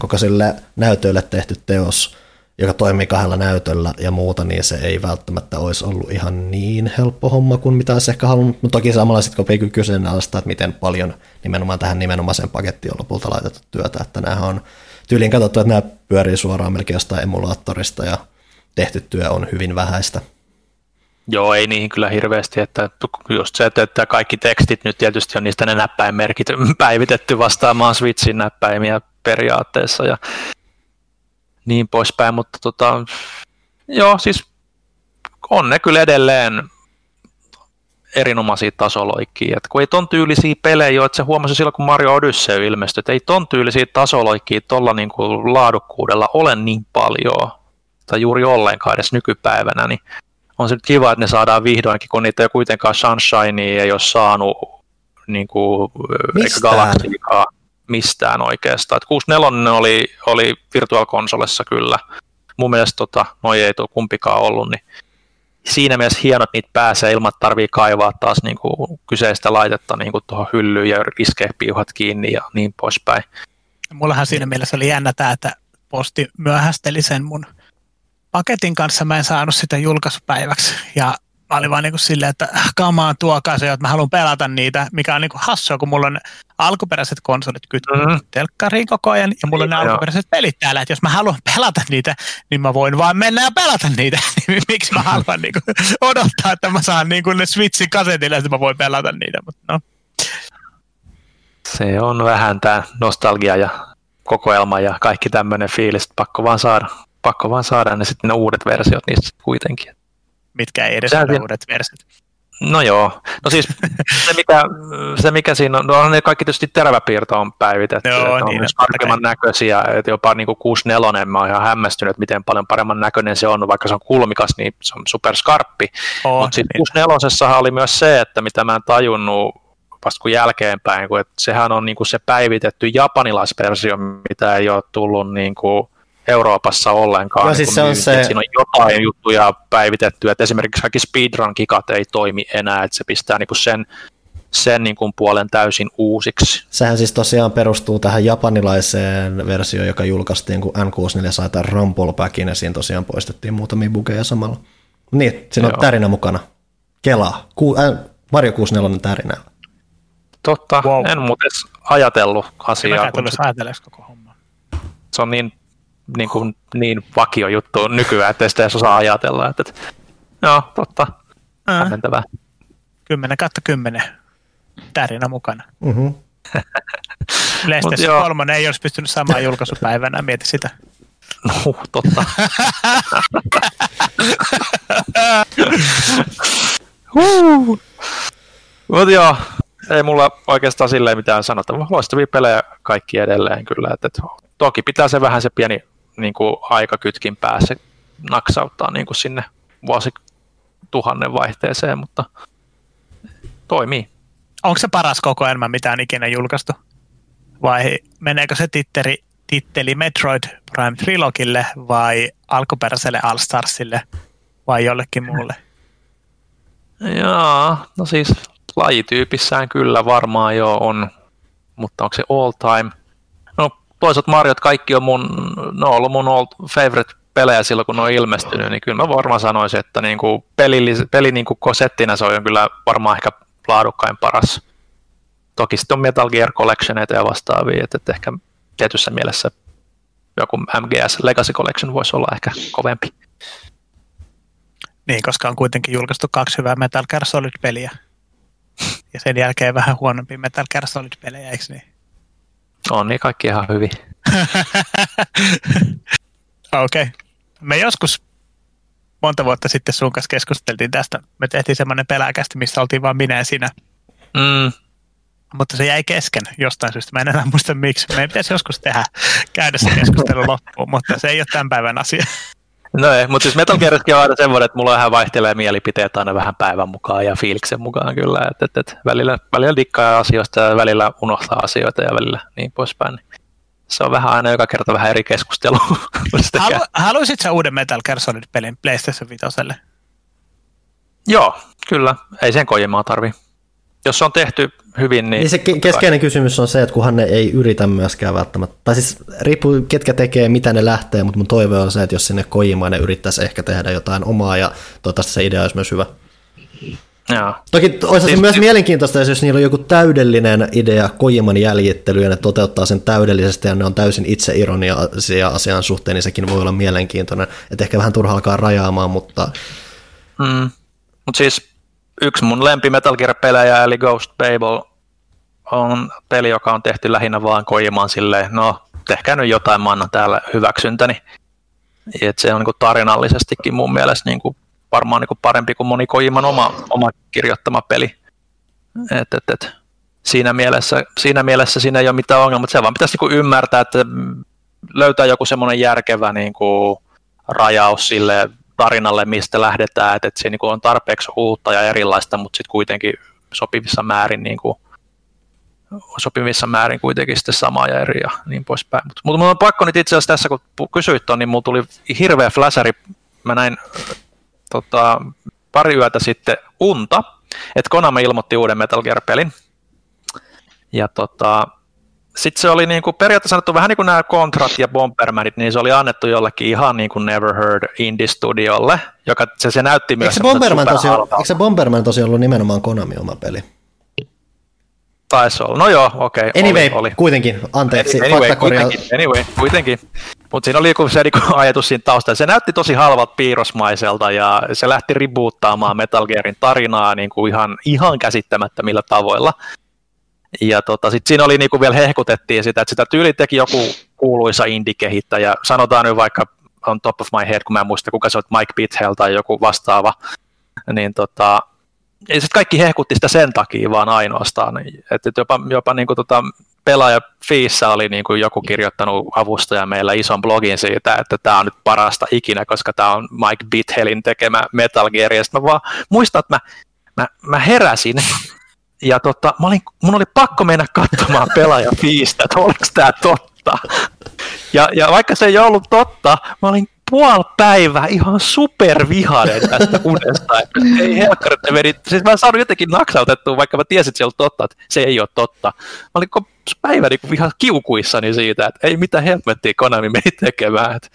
[SPEAKER 1] koko sille näytölle tehty teos, joka toimii kahdella näytöllä ja muuta, niin se ei välttämättä olisi ollut ihan niin helppo homma kuin mitä olisi ehkä halunnut, mutta toki samalla sitten kun kyseenalaistaa, että miten paljon nimenomaan tähän nimenomaiseen pakettiin on lopulta laitettu työtä, että nämä on tyyliin katsottu, että nämä pyörii suoraan melkein jostain emulaattorista ja tehty työ on hyvin vähäistä.
[SPEAKER 2] Joo, ei niihin kyllä hirveästi, että just se, että kaikki tekstit nyt tietysti on niistä ne näppäinmerkit päivitetty vastaamaan Switchin näppäimiä periaatteessa ja niin poispäin, mutta tota, joo, siis on ne kyllä edelleen erinomaisia tasoloikkia. Et kun ei ton tyylisiä pelejä jo, että se huomasi silloin, kun Mario Odyssey ilmestyi, että ei ton tyylisiä tasoloikkia tuolla niinku laadukkuudella ole niin paljon, tai juuri ollenkaan edes nykypäivänä, niin on se nyt kiva, että ne saadaan vihdoinkin, kun niitä ei kuitenkaan Sunshine ei ole saanut niin kuin, eikä Galaxykaan mistään oikeastaan. Et 64 oli, oli Virtual Consolessa kyllä. Mun mielestä tota, noi ei tuo kumpikaan ollut, niin siinä mielessä hienot niitä pääsee ilman, että tarvii kaivaa taas niin kuin kyseistä laitetta niin kuin tuohon hyllyyn ja iskeä piuhat kiinni ja niin poispäin.
[SPEAKER 3] Mullahan siinä mielessä oli jännä tämä, että posti myöhästeli sen mun paketin kanssa, mä en saanut sitä julkaisupäiväksi ja mä olin vaan niin kuin silleen, että kamaan tuokaa se, että mä haluan pelata niitä, mikä on niin kuin hassua, kun mulla on alkuperäiset konsolit kytketty mm. telkkariin koko ajan, ja mulla on ne alkuperäiset pelit täällä, että jos mä haluan pelata niitä, niin mä voin vaan mennä ja pelata niitä. Niin miksi mä haluan niin kuin, odottaa, että mä saan niin kuin ne Switchin kasetille, että mä voin pelata niitä, mutta no.
[SPEAKER 2] Se on vähän tämä nostalgia ja kokoelma ja kaikki tämmöinen fiilis, pakko vaan saada, pakko vaan saada ne sitten ne uudet versiot niistä kuitenkin
[SPEAKER 3] mitkä ei edes ole uudet versiot.
[SPEAKER 2] No joo. No siis se mikä, se mikä siinä on, no ne kaikki tietysti teräväpiirto on päivitetty, joo, että on niin, myös paremman näköisiä, että jopa niin kuin 64 mä oon ihan hämmästynyt, miten paljon paremman näköinen se on, vaikka se on kulmikas, niin se on superskarppi. Oh, Mutta sitten niin. 64 oli myös se, että mitä mä en tajunnut vasta kuin jälkeenpäin, kun että sehän on niin kuin se päivitetty japanilaisversio, mitä ei ole tullut niin kuin Euroopassa ollenkaan.
[SPEAKER 1] No, siis se on
[SPEAKER 2] se... Siinä on jotain juttuja päivitetty, että esimerkiksi kaikki speedrun-kikat ei toimi enää, että se pistää niin kuin sen, sen niin kuin puolen täysin uusiksi.
[SPEAKER 1] Sehän siis tosiaan perustuu tähän japanilaiseen versioon, joka julkaistiin, kun N64 sai tämän Rumble Packin, ja siinä tosiaan poistettiin muutamia bugeja samalla. Niin, siinä on
[SPEAKER 2] Joo.
[SPEAKER 1] tärinä mukana. Kelaa. Ku, äh, Mario 64 tärinä.
[SPEAKER 2] Totta,
[SPEAKER 3] Wow.
[SPEAKER 2] en muuten edes ajatellut asiaa,
[SPEAKER 3] Mäkään
[SPEAKER 2] kun
[SPEAKER 3] ajatelleeksi koko homma.
[SPEAKER 2] se on niin, niin, kuin, niin vakio juttu nykyään, että sitä edes osaa ajatella. Että, että, joo, totta,
[SPEAKER 3] Äh,
[SPEAKER 2] hämmentävää.
[SPEAKER 3] 10 kautta 10 tärinä mukana.
[SPEAKER 1] Mm-hmm.
[SPEAKER 3] PlayStation
[SPEAKER 2] joo.
[SPEAKER 3] 3 ei olisi pystynyt samaan julkaisupäivänä, mieti sitä.
[SPEAKER 2] No, totta. Mutta joo, ei mulla oikeastaan silleen mitään sanottavaa. Loistavia pelejä kaikki edelleen kyllä. Et, et, toki pitää se vähän se pieni niin kuin aikakytkin päässä naksauttaa niin kuin sinne vuosituhannen vaihteeseen, mutta toimii.
[SPEAKER 3] Onko se paras kokoelma, mitä on ikinä julkaistu? Vai meneekö se titteri, titteli Metroid Prime Trilogille vai alkuperäiselle All Starsille vai jollekin muulle?
[SPEAKER 2] Joo, no siis lajityypissään kyllä varmaan jo on, mutta onko se all time? Toisaalta Mariot kaikki on mun, ne on ollut mun old favorite pelejä silloin, kun ne on ilmestynyt, niin kyllä mä varmaan sanoisin, että niinku peli, peli niinku kosettina se on kyllä varmaan ehkä laadukkain paras. Toki sitten on Metal Gear Collectioneita ja vastaavia, että, että ehkä tietyssä mielessä joku MGS Legacy Collection voisi olla ehkä kovempi.
[SPEAKER 3] Niin, koska on kuitenkin julkaistu kaksi hyvää Metal Gear Solid-peliä. Ja sen jälkeen vähän huonompi Metal Gear Solid-pelejä, eikö niin?
[SPEAKER 2] On niin kaikki ihan hyvin.
[SPEAKER 3] Okei. Okay. Me joskus monta vuotta sitten sun kanssa keskusteltiin tästä. Me tehtiin semmoinen peläkästi, missä oltiin vain minä ja sinä.
[SPEAKER 2] Mm,
[SPEAKER 3] Mutta se jäi kesken jostain syystä. Mä en enää muista miksi. Meidän pitäisi joskus tehdä, käydä se keskustelu loppuun, mutta se ei ole tämän päivän asia.
[SPEAKER 2] No ei, mutta siis Metal Geariskin on aina semmoinen, että mulla vähän vaihtelee mielipiteet aina vähän päivän mukaan ja fiiliksen mukaan kyllä. Että, että, että välillä, välillä dikkaa asioista ja välillä unohtaa asioita ja välillä niin poispäin. Niin Se on vähän aina joka kerta vähän eri keskustelu.
[SPEAKER 3] Halu, haluaisit sä uuden Metal Gear Solid-pelin PlayStation 5?
[SPEAKER 2] Joo, kyllä. Ei sen kojimaa tarvi. Jos se on tehty hyvin, niin...
[SPEAKER 1] Niin se ke- keskeinen kysymys on se, että kunhan ne ei yritä myöskään välttämättä. Tai siis riippuu ketkä tekee, mitä ne lähtee, mutta mun toive on se, että jos sinne Kojimaan ne yrittäisi ehkä tehdä jotain omaa ja toivottavasti se idea olisi myös hyvä.
[SPEAKER 2] Joo.
[SPEAKER 1] Toki olisi
[SPEAKER 2] Siis-
[SPEAKER 1] siis, myös mielenkiintoista, jos niillä on joku täydellinen idea Kojiman jäljittely ja ne toteuttaa sen täydellisesti ja ne on täysin itse ironia asian suhteen, niin sekin voi olla mielenkiintoinen. Että ehkä vähän turha alkaa rajaamaan, mutta
[SPEAKER 2] Mm. Mutta siis yksi mun lempi Metal Gear-pelejä, eli Ghost Babel, on peli, joka on tehty lähinnä vaan koimaan silleen, no tehkää nyt jotain, mä annan täällä hyväksyntäni. Et se on niinku tarinallisestikin mun mielestä niinku varmaan niinku parempi kuin moni Kojiman oma, oma kirjoittama peli. Et, et, et. Siinä, mielessä, siinä mielessä siinä ei ole mitään ongelmaa, mutta se vaan pitäisi niinku ymmärtää, että löytää joku semmoinen järkevä niinku rajaus sille tarinalle, mistä lähdetään, että, että se niinku on tarpeeksi uutta ja erilaista, mutta sitten kuitenkin sopivissa määrin niinku, sopivissa määrin kuitenkin sitten sama ja eri ja niin poispäin. Mutta mut mulla on pakko nyt itse asiassa tässä, kun kysyit ton, niin mulla tuli hirveä flasari. Mä näin tota, pari yötä sitten unta, että Konami ilmoitti uuden Metal Gear-pelin. Ja tota, sitten se oli niinku periaatteessa annettu vähän niin kuin nämä Contrat ja Bombermanit, niin se oli annettu jollekin ihan niin kuin Never Heard Indie Studiolle, joka se, se näytti myös
[SPEAKER 1] eikö se,
[SPEAKER 2] semmoiselta
[SPEAKER 1] Bomberman tosi, eikö se Bomberman tosi ollut nimenomaan Konami oma peli?
[SPEAKER 2] Taisi olla. No joo, okei. Okay,
[SPEAKER 1] Anyway,
[SPEAKER 2] oli, oli.
[SPEAKER 1] kuitenkin, anteeksi,
[SPEAKER 2] Anyway, kuitenkin, anyway, kuitenkin. Mutta siinä oli joku se niinku ajatus siinä taustalla. Se näytti tosi halvalta piirrosmaiselta ja se lähti ribuuttaamaan Metal Gearin tarinaa niinku ihan, ihan käsittämättömillä tavoilla. Ja tota, sit siinä oli niinku vielä hehkutettiin sitä, että sitä tyyli teki joku kuuluisa indie-kehittäjä. Sanotaan nyt vaikka on top of my head, kun mä en muista, kuka se on, Mike Bithell tai joku vastaava. Niin tota, ja sitten kaikki hehkutti sitä sen takia vaan ainoastaan. Että et jopa, jopa niinku tota, pelaaja Fiissä oli niinku joku kirjoittanut avustaja meillä ison blogin siitä, että tämä on nyt parasta ikinä, koska tämä on Mike Bithellin tekemä Metal Gear. Ja mä vaan muistan, että mä, mä, mä heräsin ja tota, mä olin, mun oli pakko mennä katsomaan pelaaja Fiistä, että oliko tämä totta. Ja, ja vaikka se ei ollut totta, mä olin puoli päivää ihan supervihainen tästä unesta. Että ei helkkari, että meni. Siis mä saanut jotenkin naksautettua, vaikka mä tiesin, että se on totta, että se ei ole totta. Mä olin päivä niin ihan kiukuissani siitä, että ei mitä helvettiä Konami meni tekemään. Että,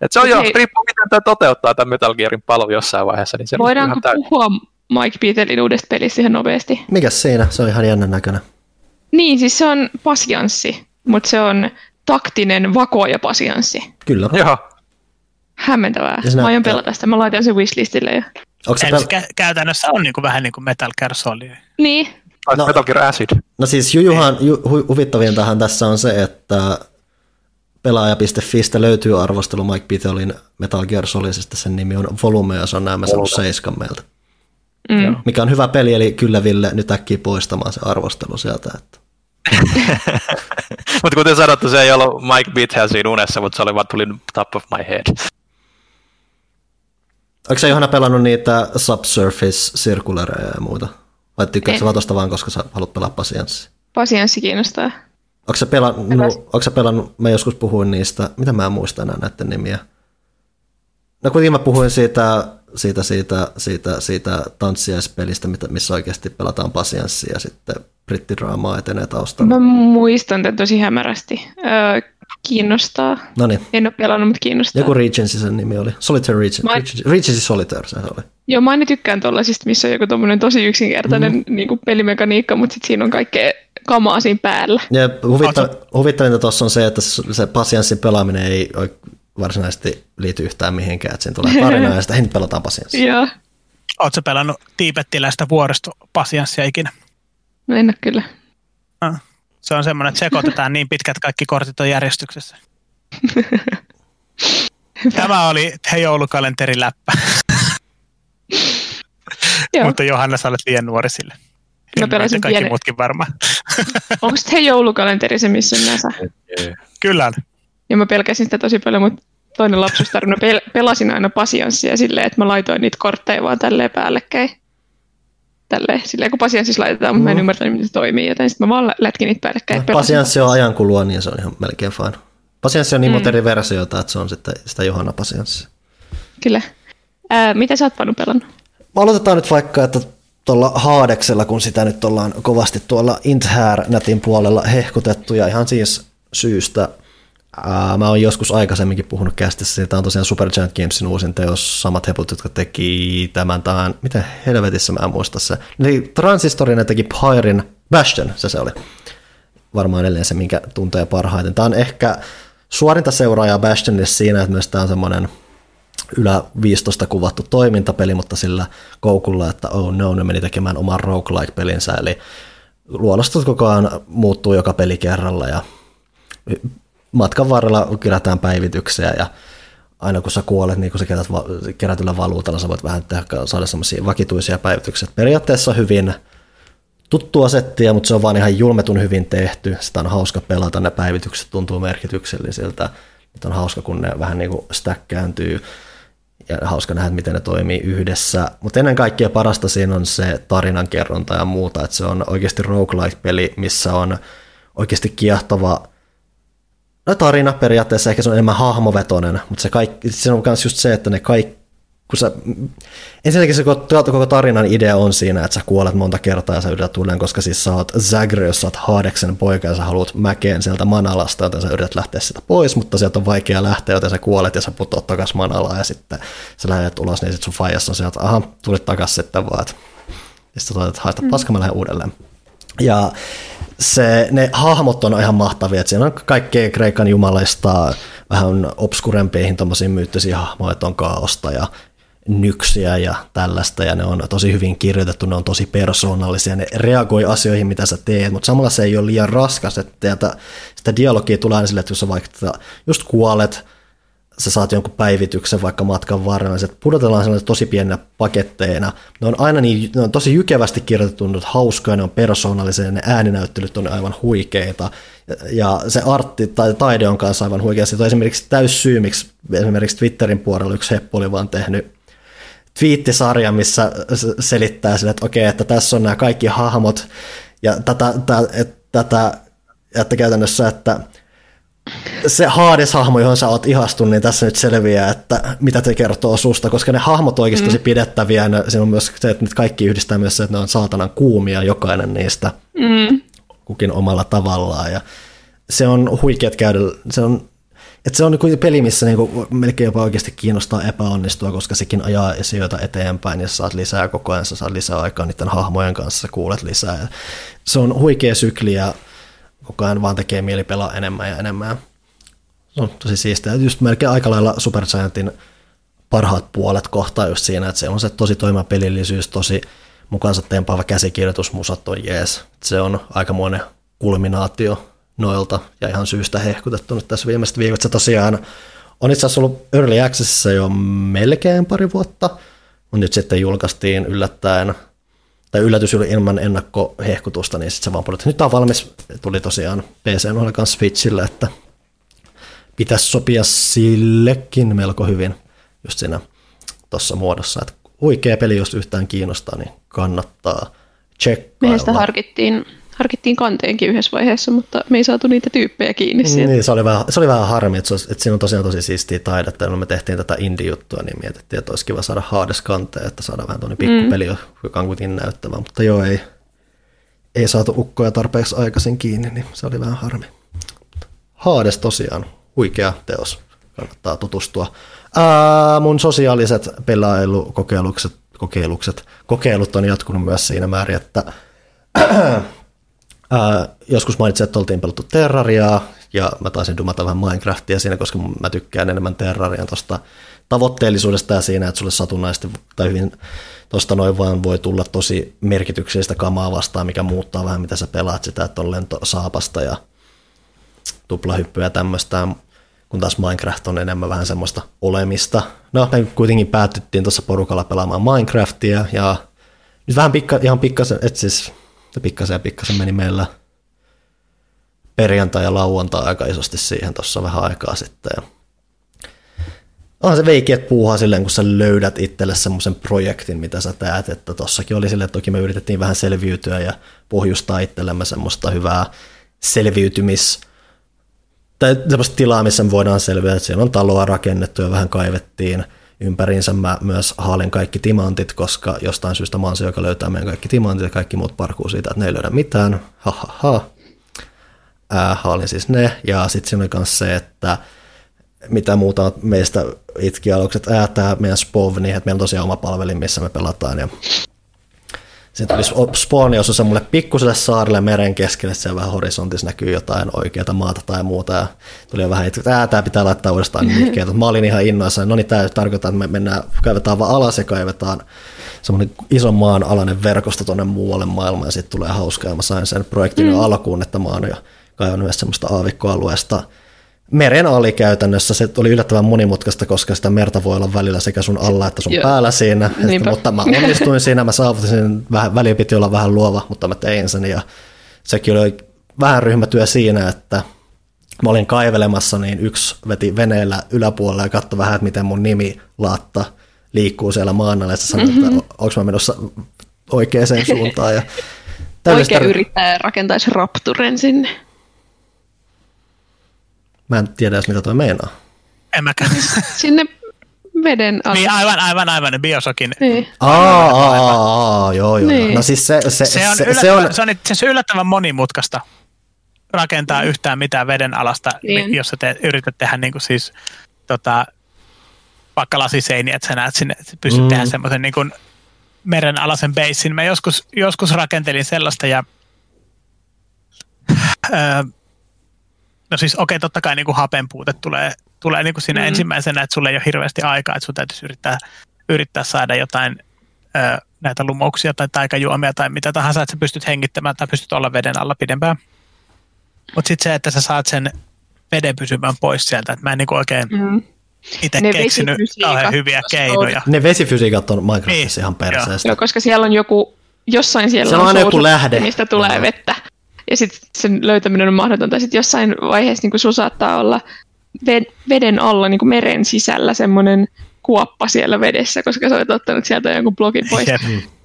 [SPEAKER 2] että se on okay. jo, riippuu miten tämä toteuttaa tämän Metal Gearin palvelu jossain vaiheessa. Niin se
[SPEAKER 4] Voidaanko puhua Mike Beatlin uudesta pelistä ihan nopeasti?
[SPEAKER 1] Mikä siinä? Se on ihan jännän näköinen.
[SPEAKER 4] Niin, siis se on pasianssi, mutta se on taktinen ja pasianssi.
[SPEAKER 1] Kyllä.
[SPEAKER 2] Joo.
[SPEAKER 4] Hämmentävää. Mä aion pelata sitä, mä laitan sen wishlistille jo.
[SPEAKER 3] Onko se pel- kä- käytännössä on niinku vähän niin kuin Metal Gear Solid.
[SPEAKER 4] Niin.
[SPEAKER 2] No, Metal Gear Acid.
[SPEAKER 1] No siis Jujuhan, ju, hu, huvittavintahan tässä on se, että pelaaja.fistä löytyy arvostelu Mike Pitolin Metal Gear Solidista, sen nimi on Volume, ja se on näemmä saanut seiskan meiltä. Mm. Mikä on hyvä peli, eli kyllä Ville nyt äkkiä poistamaan se arvostelu sieltä. Että.
[SPEAKER 2] mutta kuten sanottu, se ei ollut Mike siinä unessa, mutta se oli vaan tuli top of my head.
[SPEAKER 1] Onko sä Johanna pelannut niitä Subsurface sirkulereja ja muuta? Vai tykkäätkö vaan tosta vaan, koska sä haluat pelaa pasianssi?
[SPEAKER 4] Pasianssi kiinnostaa.
[SPEAKER 1] Onko sä pelannut, onko sä pelannut, mä joskus puhuin niistä, mitä mä en muista enää näiden nimiä. No kuitenkin mä puhuin siitä, siitä, siitä, siitä, siitä tanssiaispelistä, missä oikeasti pelataan pasianssia ja sitten brittidraamaa etenee taustalla.
[SPEAKER 4] Mä muistan tämän tosi hämärästi. Öö, kiinnostaa.
[SPEAKER 1] No niin.
[SPEAKER 4] En ole pelannut, mutta kiinnostaa.
[SPEAKER 1] Joku Regency sen nimi oli. Solitaire Regency. Mä... Regency, Regency Solitaire se oli.
[SPEAKER 4] Joo, mä aina tykkään tuollaisista, missä on joku tommonen tosi yksinkertainen mm. niin kuin pelimekaniikka, mutta sitten siinä on kaikkea kamaa siinä päällä.
[SPEAKER 1] Ja huvitta, huvittavinta tuossa on se, että se pasianssin pelaaminen ei varsinaisesti liity yhtään mihinkään, että siinä tulee tarina ja sitä pelataan pasianssia.
[SPEAKER 4] Joo.
[SPEAKER 3] Oletko pelannut tiipettiläistä vuoristopasianssia ikinä?
[SPEAKER 4] No en ole kyllä.
[SPEAKER 3] Ah. Se on semmoinen, että sekoitetaan niin pitkät kaikki kortit on järjestyksessä. Tämä oli he joulukalenterin läppä. Mutta Johanna, sä olet liian nuori sille.
[SPEAKER 4] Mä pelasin
[SPEAKER 3] kaikki pienen... muutkin varmaan.
[SPEAKER 4] Onko se joulukalenteri se, missä on näsä?
[SPEAKER 3] Kyllä
[SPEAKER 4] Ja mä pelkäsin sitä tosi paljon, mutta toinen lapsuustarina pel- pelasin aina pasianssia silleen, että mä laitoin niitä kortteja vaan tälleen päällekkäin tälleen, silleen kun pasianssis laitetaan, mutta mm. mä en mm. ymmärtänyt, miten se toimii, joten sitten mä vaan lätkin niitä päällekkäin.
[SPEAKER 1] No, pasianssi on ajankulua, niin se on ihan melkein fine. Pasianssi on niin mm. eri versioita, että se on sitten sitä Johanna pasianssi.
[SPEAKER 4] Kyllä. Ää, mitä sä oot Panu pelannut?
[SPEAKER 1] Aloitetaan nyt vaikka, että tuolla Haadeksella, kun sitä nyt ollaan kovasti tuolla Inthär-netin puolella hehkutettu ja ihan siis syystä – Ää, mä oon joskus aikaisemminkin puhunut kästissä, siitä on tosiaan Supergiant Gamesin uusin teos, samat heput, jotka teki tämän tämän, miten helvetissä mä en muista se. Eli Transistorin teki Pyrin Bastion, se se oli. Varmaan edelleen se, minkä tuntee parhaiten. Tämä on ehkä suorinta seuraajaa Bastionille siinä, että myös tämä on semmoinen ylä 15 kuvattu toimintapeli, mutta sillä koukulla, että oh no, ne meni tekemään oman roguelike-pelinsä, eli luonnostot koko ajan muuttuu joka peli kerralla ja matkan varrella kerätään päivityksiä ja aina kun sä kuolet, niin kun sä kerät kerätyllä valuutalla, sä voit vähän tehdä, saada semmoisia vakituisia päivityksiä. Periaatteessa hyvin tuttua settiä, mutta se on vaan ihan julmetun hyvin tehty. Sitä on hauska pelata, ne päivitykset tuntuu merkityksellisiltä. Nyt on hauska, kun ne vähän niin kuin stäkkääntyy ja hauska nähdä, miten ne toimii yhdessä. Mutta ennen kaikkea parasta siinä on se tarinankerronta ja muuta, että se on oikeasti roguelike-peli, missä on oikeasti kiehtova no tarina periaatteessa ehkä se on enemmän hahmovetoinen, mutta se, kaikki, se on myös just se, että ne kaikki, kun sä, ensinnäkin se koko tarinan idea on siinä, että sä kuolet monta kertaa ja sä yrität tulleen, koska siis sä oot Zagre, jos sä oot Haadeksen poika ja sä haluat mäkeen sieltä Manalasta, joten sä yrität lähteä sitä pois, mutta sieltä on vaikea lähteä, joten sä kuolet ja sä putoat takas Manalaan ja sitten sä lähdet ulos, niin sit sun faijassa on sieltä, että aha, tulit takas sitten vaan, että ja sitten sä että haista mm. paska, mä lähden uudelleen. Ja se, ne hahmot on ihan mahtavia, että siinä on kaikkea Kreikan jumalaista vähän obskurempeihin tuommoisiin myyttisiä hahmoja, että on kaaosta ja nyksiä ja tällaista, ja ne on tosi hyvin kirjoitettu, ne on tosi persoonallisia, ne reagoi asioihin, mitä sä teet, mutta samalla se ei ole liian raskas, että sitä dialogia tulee aina sille, että jos sä vaikka just kuolet, sä saat jonkun päivityksen vaikka matkan varrella, niin pudotellaan sellaisia tosi pieninä paketteina. Ne on aina niin, ne on tosi jykevästi kirjoitettu, ne on hauskoja, ne on persoonallisia, ne ääninäyttelyt on aivan huikeita. Ja se artti tai taide on kanssa aivan huikea. Se on esimerkiksi täys syy, miksi esimerkiksi Twitterin puolella yksi heppu oli vaan tehnyt twiittisarja, missä selittää sille, että okei, että tässä on nämä kaikki hahmot ja tätä, tätä, tätä että käytännössä, että se Hades-hahmo, johon sä oot ihastunut, niin tässä nyt selviää, että mitä te kertoo susta, koska ne hahmot oikeasti mm. tosi pidettäviä, ja siinä on myös se, että nyt kaikki yhdistää myös se, että ne on saatanan kuumia, jokainen niistä, mm. kukin omalla tavallaan, ja se on huikeat käydä, se on että se on niin peli, missä niinku melkein jopa oikeasti kiinnostaa epäonnistua, koska sekin ajaa asioita eteenpäin ja saat lisää koko ajan, sä saat lisää aikaa niiden hahmojen kanssa, kuulet lisää. Se on huikea sykli ja koko ajan vaan tekee mieli pelaa enemmän ja enemmän. Se on tosi siistiä. Just melkein aika lailla Super Giantin parhaat puolet kohtaa just siinä, että se on se tosi toimiva pelillisyys, tosi mukaansa tempaava käsikirjoitus, musat on jees. Se on aikamoinen kulminaatio noilta ja ihan syystä hehkutettu nyt tässä viimeiset viikot. Se tosiaan on itse asiassa ollut Early Accessissa jo melkein pari vuotta, mutta nyt sitten julkaistiin yllättäen, tai yllätys ilman ennakkohehkutusta, niin sitten se vaan puhuttiin, nyt tämä on valmis, tuli tosiaan PC noilla kanssa Switchille, että pitäisi sopia sillekin melko hyvin just siinä tuossa muodossa, että huikea peli, jos yhtään kiinnostaa, niin kannattaa tsekkailla.
[SPEAKER 4] Meistä harkittiin harkittiin kanteenkin yhdessä vaiheessa, mutta me ei saatu niitä tyyppejä kiinni sieltä.
[SPEAKER 1] Niin, se oli vähän, se oli vähän harmi, että, olisi, että siinä on tosiaan tosi siistiä taidetta, ja me tehtiin tätä indie-juttua, niin mietittiin, että olisi kiva saada Hades kanteen, että saadaan vähän tuonne pikkupeli, mm. joka on kuitenkin näyttävä, mutta joo, ei, ei saatu ukkoja tarpeeksi aikaisin kiinni, niin se oli vähän harmi. Hades tosiaan, huikea teos, kannattaa tutustua. Ää, mun sosiaaliset pelailukokeilukset kokeilukset, kokeilut on jatkunut myös siinä määrin, että Ää, joskus mainitsin, että oltiin pelattu Terrariaa, ja mä taisin dumata vähän Minecraftia siinä, koska mä tykkään enemmän Terrarian tuosta tavoitteellisuudesta ja siinä, että sulle satunnaisesti tai hyvin tuosta noin vaan voi tulla tosi merkityksellistä kamaa vastaan, mikä muuttaa vähän mitä sä pelaat sitä, että on lentosaapasta ja tuplahyppyä ja tämmöistä, kun taas Minecraft on enemmän vähän semmoista olemista. No, me kuitenkin päätyttiin tuossa porukalla pelaamaan Minecraftia ja nyt vähän pikka, ihan pikkasen, että siis ja pikkasen ja pikkasen meni meillä perjantai ja lauantai aika isosti siihen tuossa vähän aikaa sitten. Ja onhan se veikki, että puuhaa silleen, kun sä löydät itselle semmoisen projektin, mitä sä teet, että tossakin oli silleen, että toki me yritettiin vähän selviytyä ja pohjustaa itsellemme semmoista hyvää selviytymis- tai semmoista tilaa, missä me voidaan selviä, että siellä on taloa rakennettu ja vähän kaivettiin – ympäriinsä mä myös haalen kaikki timantit, koska jostain syystä mä oon se, joka löytää meidän kaikki timantit ja kaikki muut parkuu siitä, että ne ei löydä mitään. Ha, ha, ha. Ää, haalin siis ne. Ja sitten siinä oli myös se, että mitä muuta meistä itki aluksi, että ää, tämä meidän SPOV, niin että meillä on tosiaan oma palvelin, missä me pelataan. Ja sitten tuli spawni osui mulle pikkuselle saarelle meren keskelle, että siellä vähän horisontissa näkyy jotain oikeaa maata tai muuta. Ja tuli jo vähän, että tämä pitää laittaa uudestaan liikkeelle. Mä olin ihan innoissa, no niin tämä tarkoittaa, että me mennään, kaivetaan vaan alas ja kaivetaan semmoinen ison maan alainen verkosto tuonne muualle maailmaan ja sitten tulee hauskaa. Mä sain sen projektin mm. alkuun, että mä oon jo kaivannut semmoista aavikkoalueesta – meren ali käytännössä. Se oli yllättävän monimutkaista, koska sitä merta voi olla välillä sekä sun alla että sun Joo. päällä siinä. Että, mutta mä onnistuin siinä, mä saavutin vähän, väliä piti olla vähän luova, mutta mä tein sen. Ja sekin oli vähän ryhmätyö siinä, että mä olin kaivelemassa, niin yksi veti veneellä yläpuolella ja katsoi vähän, että miten mun nimi laatta liikkuu siellä maan alla. Ja sanoi, mm-hmm. että onko mä menossa oikeaan suuntaan. Ja
[SPEAKER 4] Oikein yrittää rakentaa rapturen sinne.
[SPEAKER 1] Mä en tiedä edes, mitä toi meinaa.
[SPEAKER 3] En mäkään.
[SPEAKER 4] Sinne veden alle.
[SPEAKER 3] Niin, aivan, aivan, aivan, biosokin.
[SPEAKER 1] Niin. Aa, aa, aa, joo, joo. Niin. No siis se, se,
[SPEAKER 3] se, on, se, se on... Se on itse asiassa yllättävän monimutkaista rakentaa mm. yhtään mitään veden alasta, niin. jos sä te, yrität tehdä niin kuin siis tota, vaikka lasiseiniä, että sä näet sinne, että pystyt mm. tehdä semmoisen niin kuin merenalaisen beissin. Mä joskus, joskus rakentelin sellaista ja öö, No siis okei, okay, totta kai niin kuin hapen puute tulee, tulee niin kuin siinä mm. ensimmäisenä, että sulla ei ole hirveästi aikaa, että sun täytyisi yrittää, yrittää saada jotain ö, näitä lumouksia tai taikajuomia tai mitä tahansa, että sä pystyt hengittämään tai pystyt olla veden alla pidempään. Mutta sitten se, että sä saat sen veden pysymään pois sieltä, että mä en niin kuin oikein mm. itse keksinyt kauhean hyviä keinoja.
[SPEAKER 1] Ne vesifysiikat on Minecraftissa niin. ihan perseestä.
[SPEAKER 4] Joo, koska siellä on joku, jossain siellä,
[SPEAKER 1] siellä on, on joku lähde.
[SPEAKER 4] mistä tulee vettä ja sitten sen löytäminen on mahdotonta. Sitten jossain vaiheessa niin sun saattaa olla veden alla niin meren sisällä semmoinen kuoppa siellä vedessä, koska sä olet ottanut sieltä jonkun blogin pois.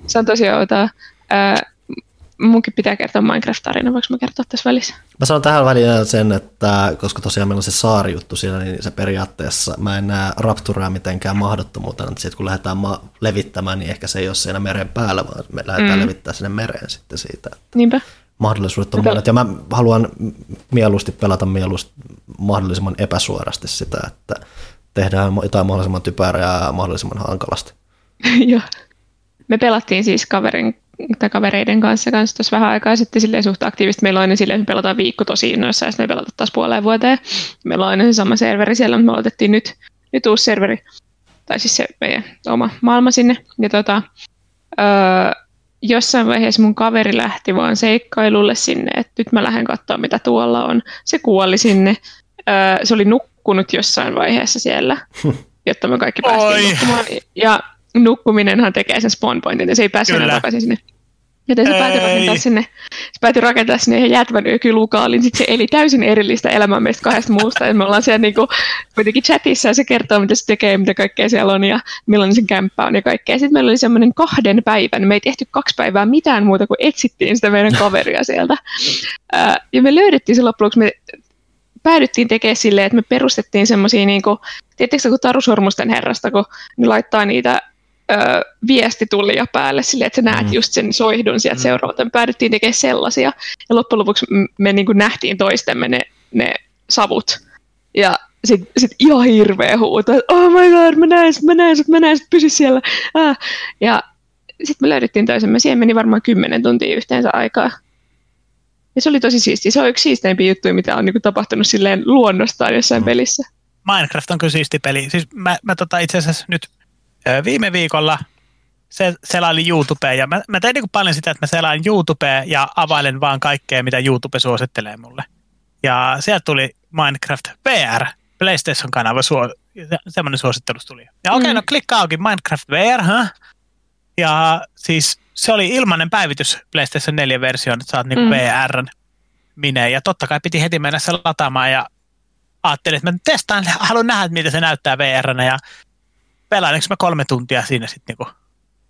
[SPEAKER 4] Se on tosi outoa. munkin pitää kertoa Minecraft-tarina, voiko mä kertoa tässä välissä?
[SPEAKER 1] Mä sanon tähän väliin sen, että koska tosiaan meillä on se saarijuttu siinä, niin se periaatteessa mä en näe Rapturaa mitenkään mahdottomuutena, että sit kun lähdetään ma- levittämään, niin ehkä se ei ole siinä meren päällä, vaan me lähdetään mm. levittämään sinne mereen sitten siitä.
[SPEAKER 4] Niinpä.
[SPEAKER 1] Mahdollisuudet on monet, ja mä haluan mieluusti pelata mieluusti mahdollisimman epäsuorasti sitä, että tehdään jotain mahdollisimman typerää ja mahdollisimman hankalasti.
[SPEAKER 4] Joo. Me pelattiin siis kaverin tai kavereiden kanssa, kanssa tuossa vähän aikaa sitten silleen suht aktiivisesti. Meillä on aina silleen, että me pelataan viikko tosi innoissa ja sitten me pelataan taas puoleen vuoteen. Meillä on aina se sama serveri siellä, mutta me aloitettiin nyt, nyt uusi serveri, tai siis se meidän oma maailma sinne. Ja tota, öö, jossain vaiheessa mun kaveri lähti vaan seikkailulle sinne, että nyt mä lähden katsoa mitä tuolla on. Se kuoli sinne. Öö, se oli nukkunut jossain vaiheessa siellä, jotta me kaikki päästiin Oi. nukkumaan. Ja nukkuminenhan tekee sen spawn pointin, ja se ei päässyt enää takaisin sinne. Joten se päätyi rakentaa sinne, se päätyi rakentaa sinne ihan jäätävän ökylukaalin, sitten se eli täysin erillistä elämää meistä kahdesta muusta, ja me ollaan siellä niinku, kuitenkin chatissa, ja se kertoo, mitä se tekee, mitä kaikkea siellä on, ja millainen sen kämppä on, ja kaikkea. Sitten meillä oli semmoinen kahden päivän, me ei tehty kaksi päivää mitään muuta kuin etsittiin sitä meidän kaveria sieltä. ja me löydettiin se loppujen me päädyttiin tekemään silleen, että me perustettiin semmoisia, niin kuin, tiedättekö kun Taru Sormusten herrasta, kun ne laittaa niitä ö, viesti tuli jo päälle sille, että sä näet mm. just sen soihdun sieltä mm. seuraavalta. Me päädyttiin tekemään sellaisia. Ja loppujen lopuksi me niin kuin nähtiin toistemme ne, ne savut. Ja sitten sit ihan hirveä huuto, että oh my god, mä näen sut, mä näen sut, mä näen sut, pysy siellä. Ah. Ja sitten me löydettiin toisemme. Siihen meni varmaan kymmenen tuntia yhteensä aikaa. Ja se oli tosi siisti. Se on yksi siisteimpiä juttuja, mitä on niinku tapahtunut silleen luonnostaan jossain mm. pelissä.
[SPEAKER 3] Minecraft on kyllä siisti peli. Siis mä, mä tota itse asiassa nyt viime viikolla se selaili YouTubea ja mä, mä tein niin paljon sitä, että mä selaan YouTubea ja availen vaan kaikkea, mitä YouTube suosittelee mulle. Ja sieltä tuli Minecraft VR, PlayStation-kanava, suo, semmoinen suosittelus tuli. Ja okei, okay, mm. no klikkaa auki Minecraft VR, huh? Ja siis se oli ilmainen päivitys PlayStation 4-versioon, että saat niinku mm. VR minne. Ja totta kai piti heti mennä sen lataamaan ja ajattelin, että mä testaan, haluan nähdä, että miltä se näyttää VR. Ja pelailinko mä kolme tuntia siinä sitten niinku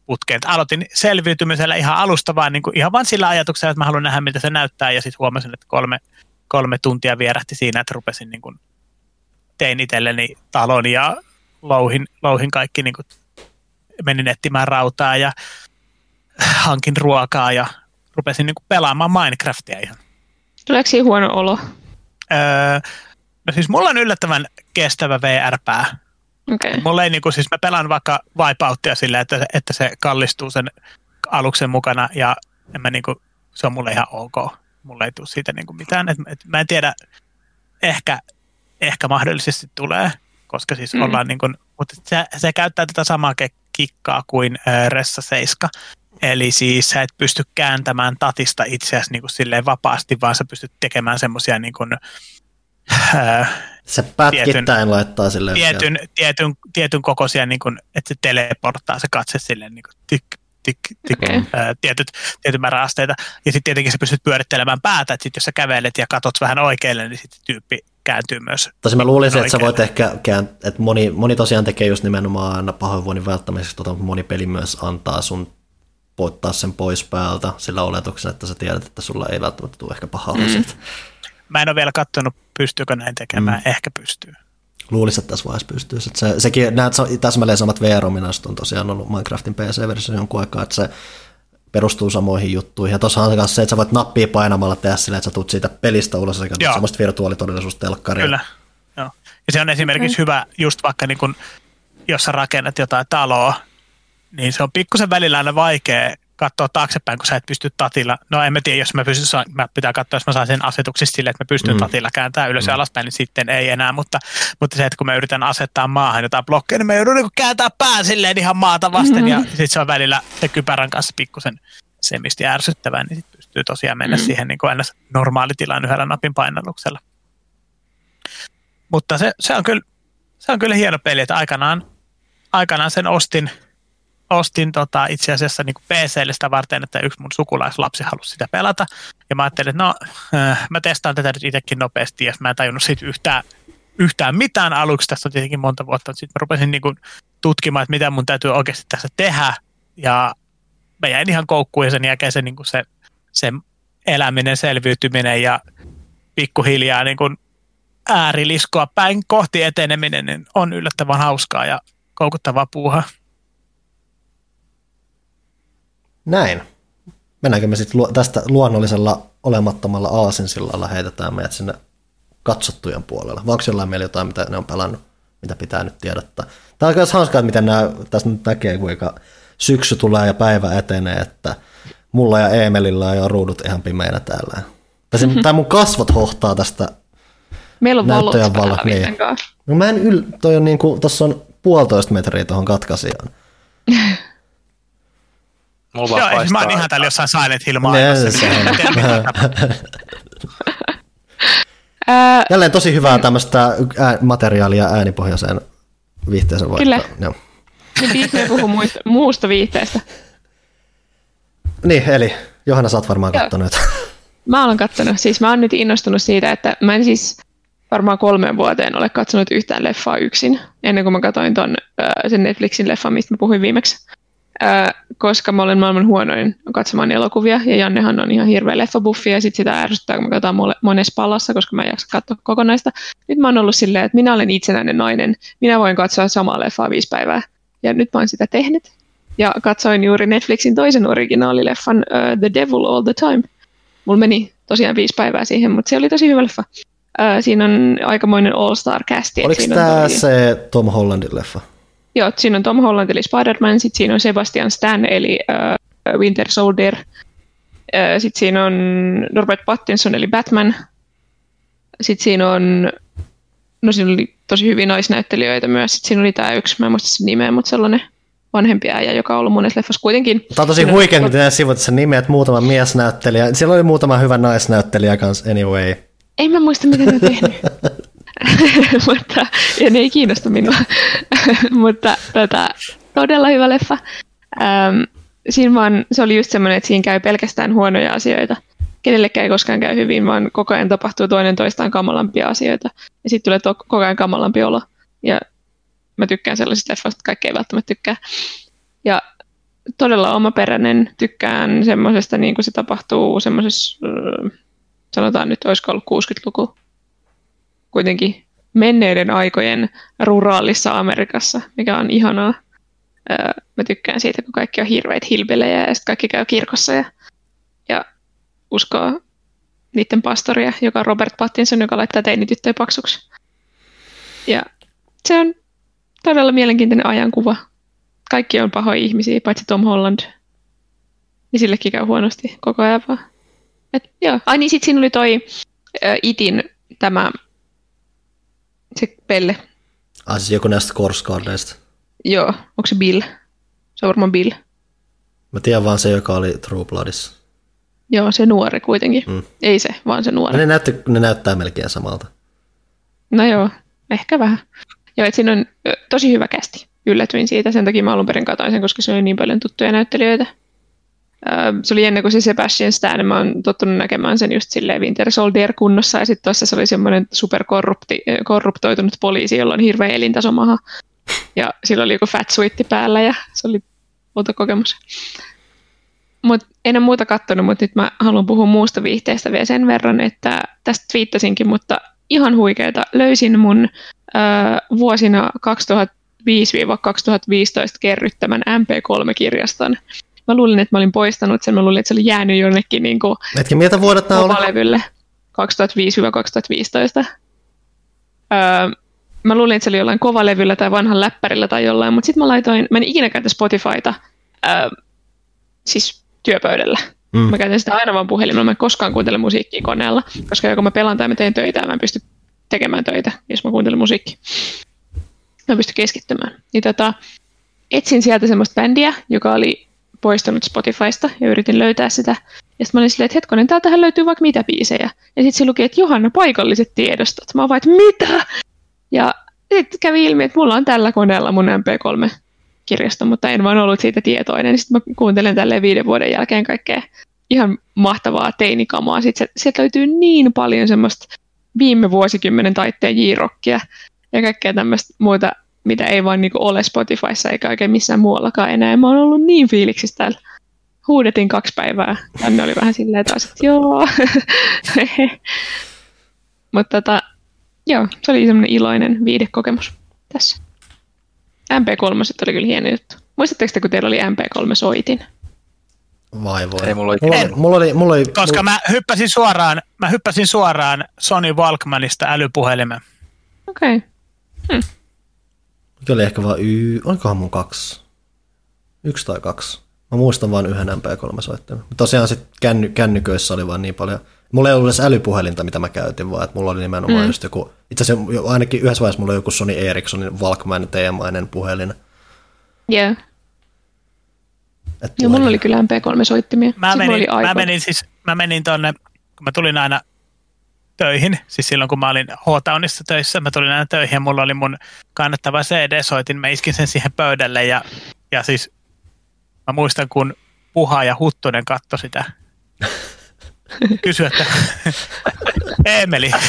[SPEAKER 3] putkeen. Aloitin selviytymisellä ihan alusta vaan, niinku, ihan vaan sillä ajatuksella, että mä haluan nähdä, miltä se näyttää. Ja sitten huomasin, että kolme, kolme tuntia vierähti siinä, että rupesin niinku, tein itselleni talon ja louhin, louhin kaikki, niinku, menin etsimään rautaa ja hankin ruokaa ja rupesin niinku pelaamaan Minecraftia ihan.
[SPEAKER 4] Tuleeko siinä huono olo?
[SPEAKER 3] Öö, no siis mulla on yllättävän kestävä VR-pää.
[SPEAKER 4] Okay.
[SPEAKER 3] Mulla ei niinku, siis mä pelaan vaikka Wipeoutia sillä, että, että se kallistuu sen aluksen mukana ja en mä niinku, se on mulle ihan ok. Mulle ei tule siitä niinku mitään. Et, et mä en tiedä, ehkä, ehkä mahdollisesti tulee, koska siis mm. ollaan niinku, mutta se, se käyttää tätä samaa kikkaa kuin äh, Ressa 7. Eli siis sä et pysty kääntämään tatista itseäsi niin kuin silleen vapaasti, vaan sä pystyt tekemään semmoisia niin kuin,
[SPEAKER 1] äh, se pätkittäin tietyn, laittaa silleen.
[SPEAKER 3] Tietyn, tietyn, tietyn kokoisia, niin kuin, että se teleporttaa se katse silleen niin kuin tik, tik, tik, okay. ää, tietyt, tietyn määrä asteita. Ja sitten tietenkin sä pystyt pyörittelemään päätä, että sit jos sä kävelet ja katot vähän oikealle, niin sitten tyyppi kääntyy myös.
[SPEAKER 1] Tosi mä luulisin, että sä voit ehkä, käänt- että moni, moni tosiaan tekee just nimenomaan pahoinvoinnin välttämiseksi, tota, mutta moni peli myös antaa sun poittaa sen pois päältä sillä oletuksena, että sä tiedät, että sulla ei välttämättä tule ehkä pahaa mm.
[SPEAKER 3] Mä en ole vielä katsonut, pystyykö näin tekemään. Mm. Ehkä pystyy.
[SPEAKER 1] Luulisin, että tässä vaiheessa pystyisi. Että se, sekin, nämä täsmälleen samat VR-ominaisuudet on tosiaan ollut Minecraftin PC-versio jonkun aikaa, että se perustuu samoihin juttuihin. Ja tuossa on se, että sä voit nappia painamalla tehdä silleen, että sä tulet siitä pelistä ulos ja katsot semmoista virtuaalitodellisuustelkkaria.
[SPEAKER 3] Kyllä, Joo. Ja se on esimerkiksi mm. hyvä just vaikka niin kun, jos sä rakennat jotain taloa, niin se on pikkusen välillä aina vaikea katsoa taaksepäin, kun sä et pysty tatilla. No en mä tiedä, jos mä pystyn, mä pitää katsoa, jos mä saan sen asetuksista sille, että mä pystyn mm. tatilla kääntämään ylös mm. ja alaspäin, niin sitten ei enää. Mutta, mutta se, että kun mä yritän asettaa maahan jotain blokkeja, niin mä joudun niin kääntää pään silleen ihan maata vasten. Mm-hmm. Ja sitten se on välillä se kypärän kanssa pikkusen semisti ärsyttävää, niin sitten pystyy tosiaan mennä mm. siihen niin kuin aina normaalitilaan yhdellä napin painalluksella. Mutta se, se, on kyllä, se on kyllä hieno peli, että aikanaan, aikanaan sen ostin – ostin tota, itse asiassa niin PClle sitä varten, että yksi mun sukulaislapsi halusi sitä pelata. Ja mä ajattelin, että no, äh, mä testaan tätä nyt itsekin nopeasti, ja mä en tajunnut siitä yhtään, yhtään mitään aluksi. Tässä on tietenkin monta vuotta, mutta sitten mä rupesin niin kuin, tutkimaan, että mitä mun täytyy oikeasti tässä tehdä. Ja mä jäin ihan koukkuun, ja sen jälkeen se, niin kuin se se eläminen, selviytyminen ja pikkuhiljaa niin kuin ääriliskoa päin kohti eteneminen niin on yllättävän hauskaa ja koukuttavaa puuhaa.
[SPEAKER 1] Näin. Mennäänkö me sitten tästä luonnollisella olemattomalla aasinsillalla heitetään meidät sinne katsottujen puolella? Vai onko jollain meillä jotain, mitä ne on pelannut, mitä pitää nyt tiedottaa? Tämä on myös hauskaa, miten nämä, tässä nyt näkee, kuinka syksy tulee ja päivä etenee, että mulla ja Eemelillä on jo ruudut ihan pimeinä täällä. Tai mm-hmm. tämä mun kasvot hohtaa tästä
[SPEAKER 4] Meillä on valot valo, niin.
[SPEAKER 1] No mä en yl... Toi on niinku, tossa on puolitoista metriä tuohon katkaisijaan.
[SPEAKER 3] Mulla Joo, paistaa. mä oon ihan täällä jossain Silent Hill
[SPEAKER 1] maailmassa. Jälleen tosi hyvää tämmöistä materiaalia äänipohjaiseen viihteeseen.
[SPEAKER 4] Kyllä. Joo. Niin me puhuu muista, muusta viihteestä.
[SPEAKER 1] Niin, eli Johanna, sä oot varmaan kattonut.
[SPEAKER 4] Mä olen kattonut. Siis mä oon nyt innostunut siitä, että mä en siis varmaan kolmeen vuoteen ole katsonut yhtään leffaa yksin, ennen kuin mä katsoin ton, sen Netflixin leffan, mistä mä puhuin viimeksi. Koska mä olen maailman huonoin katsomaan elokuvia, ja Jannehan on ihan hirveä leffabuffi, ja sit sitä ärsyttää, kun mä katsoin monessa palassa, koska mä en jaksa katsoa kokonaista. Nyt mä oon ollut silleen, että minä olen itsenäinen nainen, minä voin katsoa samaa leffaa viisi päivää, ja nyt mä oon sitä tehnyt. Ja katsoin juuri Netflixin toisen originaalileffan uh, The Devil All the Time. Mulla meni tosiaan viisi päivää siihen, mutta se oli tosi hyvä leffa. Uh, siinä on aikamoinen all-star-casti.
[SPEAKER 1] Oliko tämä toi... se Tom Hollandin leffa?
[SPEAKER 4] Joo, siinä on Tom Holland eli Spider-Man, sitten siinä on Sebastian Stan eli uh, Winter Soldier, uh, sitten siinä on Robert Pattinson eli Batman, sitten siinä on, no siinä oli tosi hyviä naisnäyttelijöitä myös, sitten siinä oli tämä yksi, mä en muista sen nimeä, mutta sellainen vanhempi äijä, joka on ollut monessa leffassa kuitenkin.
[SPEAKER 1] Tämä on tosi huikea, miten sivut sen nimeät muutama miesnäyttelijä. Siellä oli muutama hyvä naisnäyttelijä kanssa anyway.
[SPEAKER 4] Ei mä muista, mitä ne on tehnyt. mutta, ja ne ei kiinnosta minua. mutta tota, todella hyvä leffa. Ähm, siinä vaan, se oli just semmoinen, että siinä käy pelkästään huonoja asioita. Kenellekään ei koskaan käy hyvin, vaan koko ajan tapahtuu toinen toistaan kamalampia asioita. Ja sitten tulee to- koko ajan kamalampi olo. Ja mä tykkään sellaisista leffoista, kaikki ei välttämättä tykkää. Ja todella omaperäinen, tykkään semmoisesta, niin kuin se tapahtuu semmoisessa, sanotaan nyt, olisiko ollut 60-luku, kuitenkin menneiden aikojen ruraalissa Amerikassa, mikä on ihanaa. Mä tykkään siitä, kun kaikki on hirveitä hilbelejä ja sitten kaikki käy kirkossa ja, ja uskoo niiden pastoria, joka on Robert Pattinson, joka laittaa teinityttöjä paksuksi. Ja se on todella mielenkiintoinen ajankuva. Kaikki on pahoja ihmisiä, paitsi Tom Holland. Ja sillekin käy huonosti koko ajan vaan. Et, joo. Ai niin, sit siinä oli toi äh, Itin tämä se pelle.
[SPEAKER 1] Ah, siis joku näistä Korskardeista.
[SPEAKER 4] Joo, onko se Bill? Se on varmaan Bill.
[SPEAKER 1] Mä tiedän vaan se, joka oli True Bloodissa.
[SPEAKER 4] Joo, se nuori kuitenkin. Mm. Ei se, vaan se nuori.
[SPEAKER 1] Ne, näyttä, ne näyttää melkein samalta.
[SPEAKER 4] No joo, ehkä vähän. Joo, että siinä on tosi hyvä kästi. Yllätyin siitä, sen takia mä alun perin katsoin sen, koska se oli niin paljon tuttuja näyttelijöitä. Se oli ennen kuin se Sebastian Stan, mä oon tottunut näkemään sen just silleen Winter Soldier kunnossa, ja sitten tuossa se oli semmoinen superkorruptoitunut poliisi, jolla on hirveä elintasomaha. Ja sillä oli joku fat suitti päällä, ja se oli outo kokemus. Mutta en ole muuta katsonut, mutta nyt mä haluan puhua muusta viihteestä vielä sen verran, että tästä twiittasinkin, mutta ihan huikeeta. Löysin mun vuosina 2005-2015 kerryttämän MP3-kirjaston. Mä luulin, että mä olin poistanut sen, mä luulin, että se oli jäänyt jonnekin niin kuin
[SPEAKER 1] Hetki, miltä vuodet nämä
[SPEAKER 4] oli? 2005-2015. Öö, mä luulin, että se oli jollain kovalevyllä tai vanhan läppärillä tai jollain, mutta sitten mä laitoin, mä en ikinä käytä Spotifyta, öö, siis työpöydällä. Mm. Mä käytän sitä aina vaan puhelimella, mä en koskaan kuuntele musiikkia koneella, koska joko mä pelaan tai mä teen töitä mä en pysty tekemään töitä, jos mä kuuntelen musiikkia. Mä pystyn keskittymään. Niin tota, etsin sieltä semmoista bändiä, joka oli poistunut Spotifysta ja yritin löytää sitä. Ja sitten mä olin silleen, että hetkonen, täältähän löytyy vaikka mitä biisejä. Ja sitten se luki, että Johanna, paikalliset tiedostot. Mä vaan, että mitä? Ja sitten kävi ilmi, että mulla on tällä koneella mun MP3-kirjasto, mutta en vaan ollut siitä tietoinen. Sitten mä kuuntelen tälle viiden vuoden jälkeen kaikkea ihan mahtavaa teinikamaa. Sitten sieltä löytyy niin paljon semmoista viime vuosikymmenen taitteen J-rockia ja kaikkea tämmöistä muuta, mitä ei vaan niinku ole Spotifyssa eikä oikein missään muuallakaan enää. Mä oon ollut niin fiiliksissä täällä. huudetin kaksi päivää. Janne oli vähän silleen taas, että joo. Mutta tota, joo, se oli semmoinen iloinen viidekokemus tässä. MP3 oli kyllä hieno juttu. Muistatteko te, kun teillä oli MP3-soitin?
[SPEAKER 1] Vai voi.
[SPEAKER 2] Ei mulla
[SPEAKER 1] mulla, oli, mulla oli, mulla oli,
[SPEAKER 3] Koska
[SPEAKER 1] mulla,
[SPEAKER 3] mä hyppäsin suoraan, mä hyppäsin suoraan Sony Walkmanista älypuhelimen.
[SPEAKER 4] Okei. Okay.
[SPEAKER 1] Oli ehkä vaan y, olikohan mun kaksi? Yksi tai kaksi. Mä muistan vain yhden MP3-soittimen. Tosiaan sit känny, kännyköissä oli vaan niin paljon. Mulla ei ollut edes älypuhelinta, mitä mä käytin, vaan että mulla oli nimenomaan mm. just joku, itse asiassa ainakin yhdessä vaiheessa mulla oli joku Sony Ericssonin Walkman teemainen puhelin.
[SPEAKER 4] Joo. Yeah.
[SPEAKER 1] Et
[SPEAKER 4] Joo, mulla oli kyllä MP3-soittimia.
[SPEAKER 3] Mä
[SPEAKER 4] Sitten
[SPEAKER 3] menin,
[SPEAKER 4] oli
[SPEAKER 3] mä menin siis, mä menin tonne, kun mä tulin aina töihin, siis silloin kun mä olin H-Townissa töissä, mä tulin aina töihin ja mulla oli mun kannattava CD-soitin, mä iskin sen siihen pöydälle ja, ja siis mä muistan, kun Puha ja Huttunen katto sitä. Kysy, että Eemeli.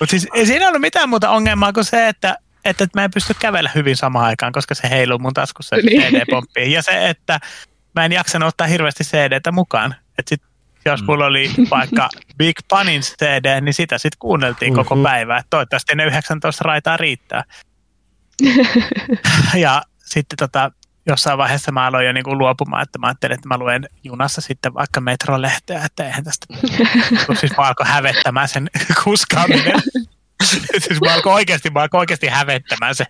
[SPEAKER 3] Mutta siis ei siinä ollut mitään muuta ongelmaa kuin se, että, että mä en pysty kävellä hyvin samaan aikaan, koska se heiluu mun taskussa
[SPEAKER 4] Niin.
[SPEAKER 3] CD-pomppi. Ja se, että mä en jaksanut ottaa hirveästi CDtä mukaan. Et sit, jos mulla oli vaikka Big Panin CD, niin sitä sitten kuunneltiin koko
[SPEAKER 1] Mhm.
[SPEAKER 3] päivä. Et toivottavasti ne 19 raitaa riittää. ja sitten tota, jossain vaiheessa mä aloin jo niinku luopumaan, että mä ajattelin, että mä luen junassa sitten vaikka metrolehteä, että eihän tästä kun siis mä alkoi hävettämään sen kuskaaminen. siis mä alkoi oikeasti, mä alkoi oikeasti hävettämään se,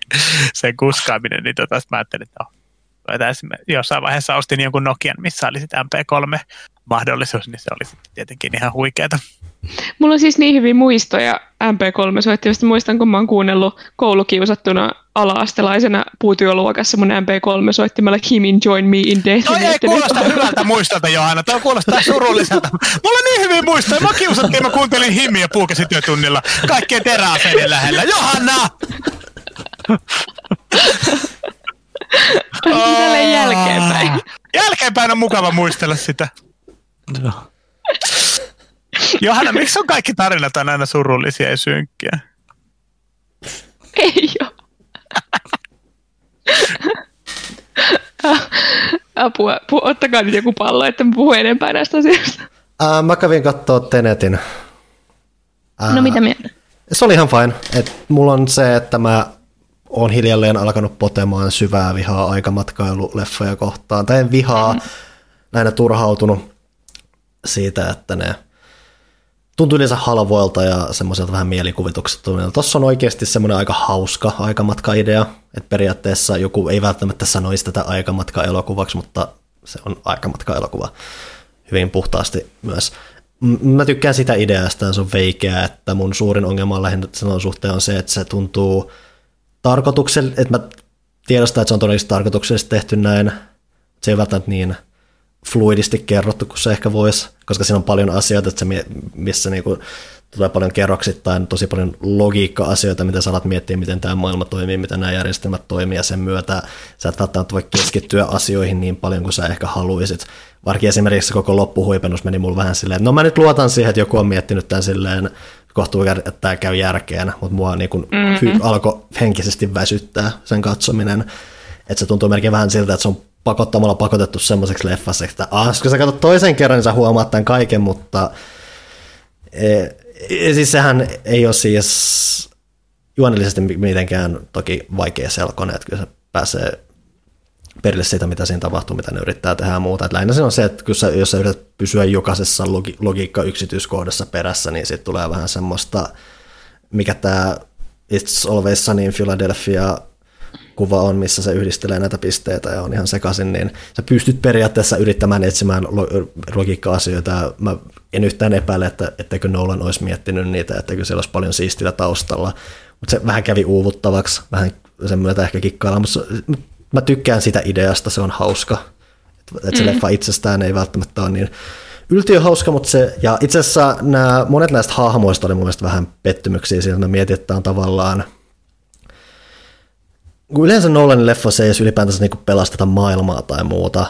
[SPEAKER 3] sen kuskaaminen, niin tota, mä ajattelin, että oh, esimerkiksi- jossain vaiheessa ostin jonkun Nokian, missä oli sitten MP3-mahdollisuus, niin se oli sitten tietenkin ihan huikeeta.
[SPEAKER 4] Mulla on siis niin hyviä muistoja MP3-soittimista. Muistan, kun mä oon kuunnellut koulukiusattuna ala-astelaisena puutyöluokassa mun MP3-soittimella Kimin Join Me in Death.
[SPEAKER 3] Toi ei kuulosta hyvältä muistolta, Johanna. Toi kuulostaa surulliselta. Mulla on niin hyviä muistoja. Mä kiusattiin, mä kuuntelin himmiä puukäsityötunnilla kaikkien teräaseiden lähellä. Johanna!
[SPEAKER 4] Tälleen jälkeenpäin.
[SPEAKER 3] Jälkeenpäin on mukava muistella sitä. Johanna, miksi on kaikki tarinat on aina surullisia ja synkkiä?
[SPEAKER 4] Ei oo. Apua, pu- ottakaa nyt joku pallo, että mä puhun enempää näistä asioista.
[SPEAKER 1] Ää, mä kävin kattoo Tenetin. Ää,
[SPEAKER 4] No mitä mieltä?
[SPEAKER 1] Se oli ihan fine. Et mulla on se, että mä oon hiljalleen alkanut potemaan syvää vihaa aikamatkailu-leffoja kohtaan. Tai en vihaa, mm. näin turhautunut siitä, että ne tuntuu yleensä halvoilta ja semmoiselta vähän mielikuvituksettomilta. Tuossa on oikeasti semmoinen aika hauska aikamatka-idea, että periaatteessa joku ei välttämättä sanoisi tätä aikamatka-elokuvaksi, mutta se on aikamatka-elokuva hyvin puhtaasti myös. Mä tykkään sitä ideasta, se on veikeä, että mun suurin ongelma on lähinnä sen suhteen on se, että se tuntuu tarkoituksella, että mä tiedostan, että se on todellisesti tarkoituksellisesti tehty näin. Se ei välttämättä niin fluidisti kerrottu kuin se ehkä voisi, koska siinä on paljon asioita, että se, missä niinku tulee paljon kerroksittain, tosi paljon logiikka-asioita, mitä sä alat miettiä, miten tämä maailma toimii, miten nämä järjestelmät toimii, ja sen myötä sä et välttämättä voi keskittyä asioihin niin paljon kuin sä ehkä haluaisit. Varsinkin esimerkiksi koko loppuhuipennus meni mulla vähän silleen, että no mä nyt luotan siihen, että joku on miettinyt tämän silleen kohtuu, että tämä käy järkeen, mutta mua niin kuin mm-hmm. alkoi henkisesti väsyttää sen katsominen, että se tuntuu melkein vähän siltä, että se on pakottamalla pakotettu semmoiseksi leffaksi, että ah, kun sä katsot toisen kerran, niin sä huomaat tämän kaiken, mutta e, e, siis sehän ei ole siis juonellisesti mitenkään toki vaikea selkoinen, että kyllä se pääsee perille siitä, mitä siinä tapahtuu, mitä ne yrittää tehdä ja muuta. Et lähinnä se on se, että kun sä, jos sä yrität pysyä jokaisessa logi, logiikka-yksityiskohdassa perässä, niin siitä tulee vähän semmoista, mikä tämä It's Always Sunny in Philadelphia kuva on, missä se yhdistelee näitä pisteitä ja on ihan sekaisin, niin sä pystyt periaatteessa yrittämään etsimään lo- logiikka-asioita. Mä en yhtään epäile, että etteikö Nolan olisi miettinyt niitä, etteikö siellä olisi paljon siistiä taustalla, mutta se vähän kävi uuvuttavaksi, vähän sen myötä ehkä kikkailla, mutta mä tykkään sitä ideasta, se on hauska. Että se mm. leffa itsestään ei välttämättä ole niin yltiö hauska, mutta se, ja itse asiassa nämä, monet näistä hahmoista oli mun mielestä vähän pettymyksiä, siinä mä mietin, että on tavallaan, kun yleensä Nolanin leffoissa ei edes ylipäätänsä niin pelasteta maailmaa tai muuta,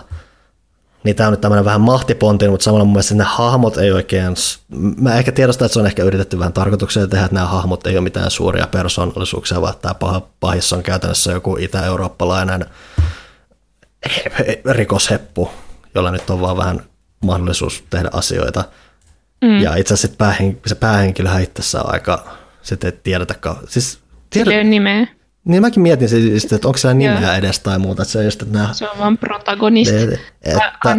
[SPEAKER 1] niin tämä on nyt tämmöinen vähän mahtiponti, mutta samalla mun mielestä ne hahmot ei oikein, mä ehkä tiedostan, että se on ehkä yritetty vähän tarkoituksella tehdä, että nämä hahmot ei ole mitään suuria persoonallisuuksia, vaan tämä pah- pahis on käytännössä joku itä-eurooppalainen rikosheppu, jolla nyt on vaan vähän mahdollisuus tehdä asioita. Mm. Ja itse asiassa päähen, se päähenkilö itsessä on aika, sitten ei tiedetä, siis
[SPEAKER 4] tiedä, Sille nimeä.
[SPEAKER 1] Niin mäkin mietin siis, että onko siellä nimeä edes tai muuta. Että se, just, että nämä,
[SPEAKER 4] se on vaan protagonisti. Että, Mä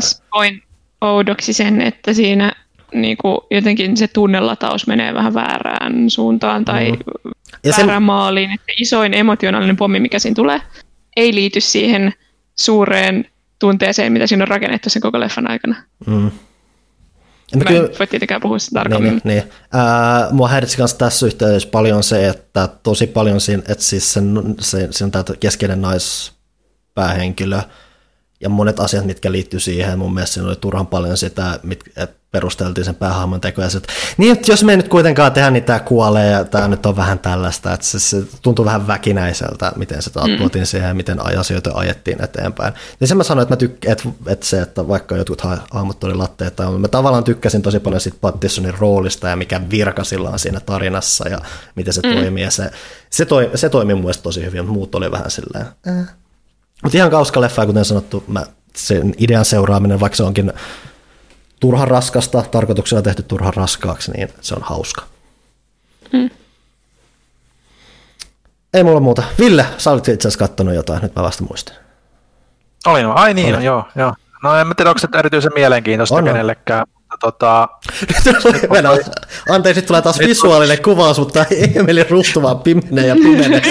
[SPEAKER 4] oudoksi sen, että siinä niin kuin jotenkin se tunnelataus menee vähän väärään suuntaan tai mm. ja väärään sen... maaliin. Että isoin emotionaalinen pommi, mikä siinä tulee, ei liity siihen suureen tunteeseen, mitä siinä on rakennettu sen koko leffan aikana. Mm. Mä kyllä, en voi tietenkään puhua sitä tarkemmin.
[SPEAKER 1] Niin, niin. Ää, mua häiritsi myös tässä yhteydessä paljon se, että tosi paljon siinä, että siis sen, se, se on tämä keskeinen naispäähenkilö, ja monet asiat, mitkä liittyy siihen, mun mielestä siinä oli turhan paljon sitä, että perusteltiin sen päähahmon tekoja. Että, niin, että jos me ei nyt kuitenkaan tehdä, niin tämä kuolee ja tämä nyt on vähän tällaista, että se, se tuntuu vähän väkinäiseltä, miten se mm. tuotiin siihen ja miten asioita ajettiin eteenpäin. Ja sen mä sanoin, että, mä tykk- että, että se, että vaikka jotkut hahmot oli latteita, mä tavallaan tykkäsin tosi paljon siitä Pattisonin roolista ja mikä virka sillä on siinä tarinassa ja miten se mm. toimii. Ja se, se, toi, se toimi mun mielestä tosi hyvin, mutta muut oli vähän silleen, äh. Mutta ihan kauska leffa, kuten sanottu, mä, sen idean seuraaminen, vaikka se onkin turhan raskasta, tarkoituksella tehty turhan raskaaksi, niin se on hauska. Mm. Ei mulla muuta. Ville, sä olit itse asiassa kattonut jotain, nyt mä vasta muistin.
[SPEAKER 2] Olin, ai niin, no, joo, joo. No en tiedä, onko se erityisen mielenkiintoista on, kenellekään, tota...
[SPEAKER 1] Anteeksi, tulee taas visuaalinen kuvaus, mutta Emeli ruutu vaan pimenee ja pimenee.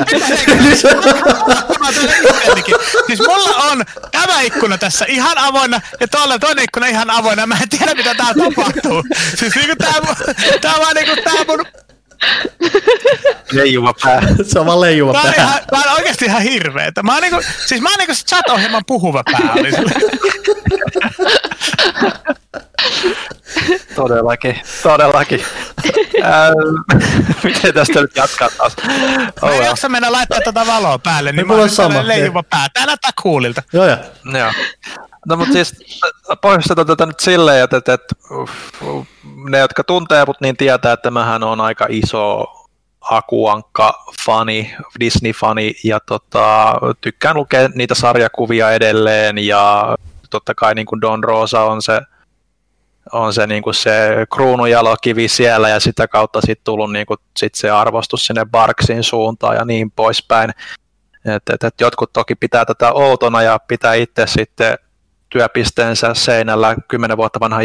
[SPEAKER 3] siis mulla on tämä ikkuna tässä ihan avoinna ja tuolla toinen ikkuna ihan avoinna. Mä en tiedä, mitä tää tapahtuu. Siis niinku tää, tää vaan niinku tää mun
[SPEAKER 2] Leijuva pää.
[SPEAKER 1] Se on vaan leijuva pää.
[SPEAKER 3] Ihan, mä oon oikeesti ihan hirveetä. Mä oon niinku, siis mä oon niinku chat-ohjelman puhuva pää. Oli
[SPEAKER 2] Todellakin, todellakin. Ähm, miten tästä nyt jatkaa taas?
[SPEAKER 3] Oh, Mä en jaksa mennä laittaa tuota valoa päälle, niin, mä sama. leijuva pää. Tää näyttää kuulilta.
[SPEAKER 1] Joo, joo.
[SPEAKER 2] joo. No mutta siis pohjustetaan tätä nyt silleen, että, että, että ne, jotka tuntee mut, niin tietää, että mähän on aika iso Akuankka-fani, Disney-fani, ja tota, tykkään lukea niitä sarjakuvia edelleen, ja totta kai niin kuin Don Rosa on se on se, niin kuin se kruununjalokivi siellä ja sitä kautta sitten tullut niin kuin, sit se arvostus sinne Barksin suuntaan ja niin poispäin. Et, et, et jotkut toki pitää tätä outona ja pitää itse sitten työpisteensä seinällä. Kymmenen vuotta, vanha,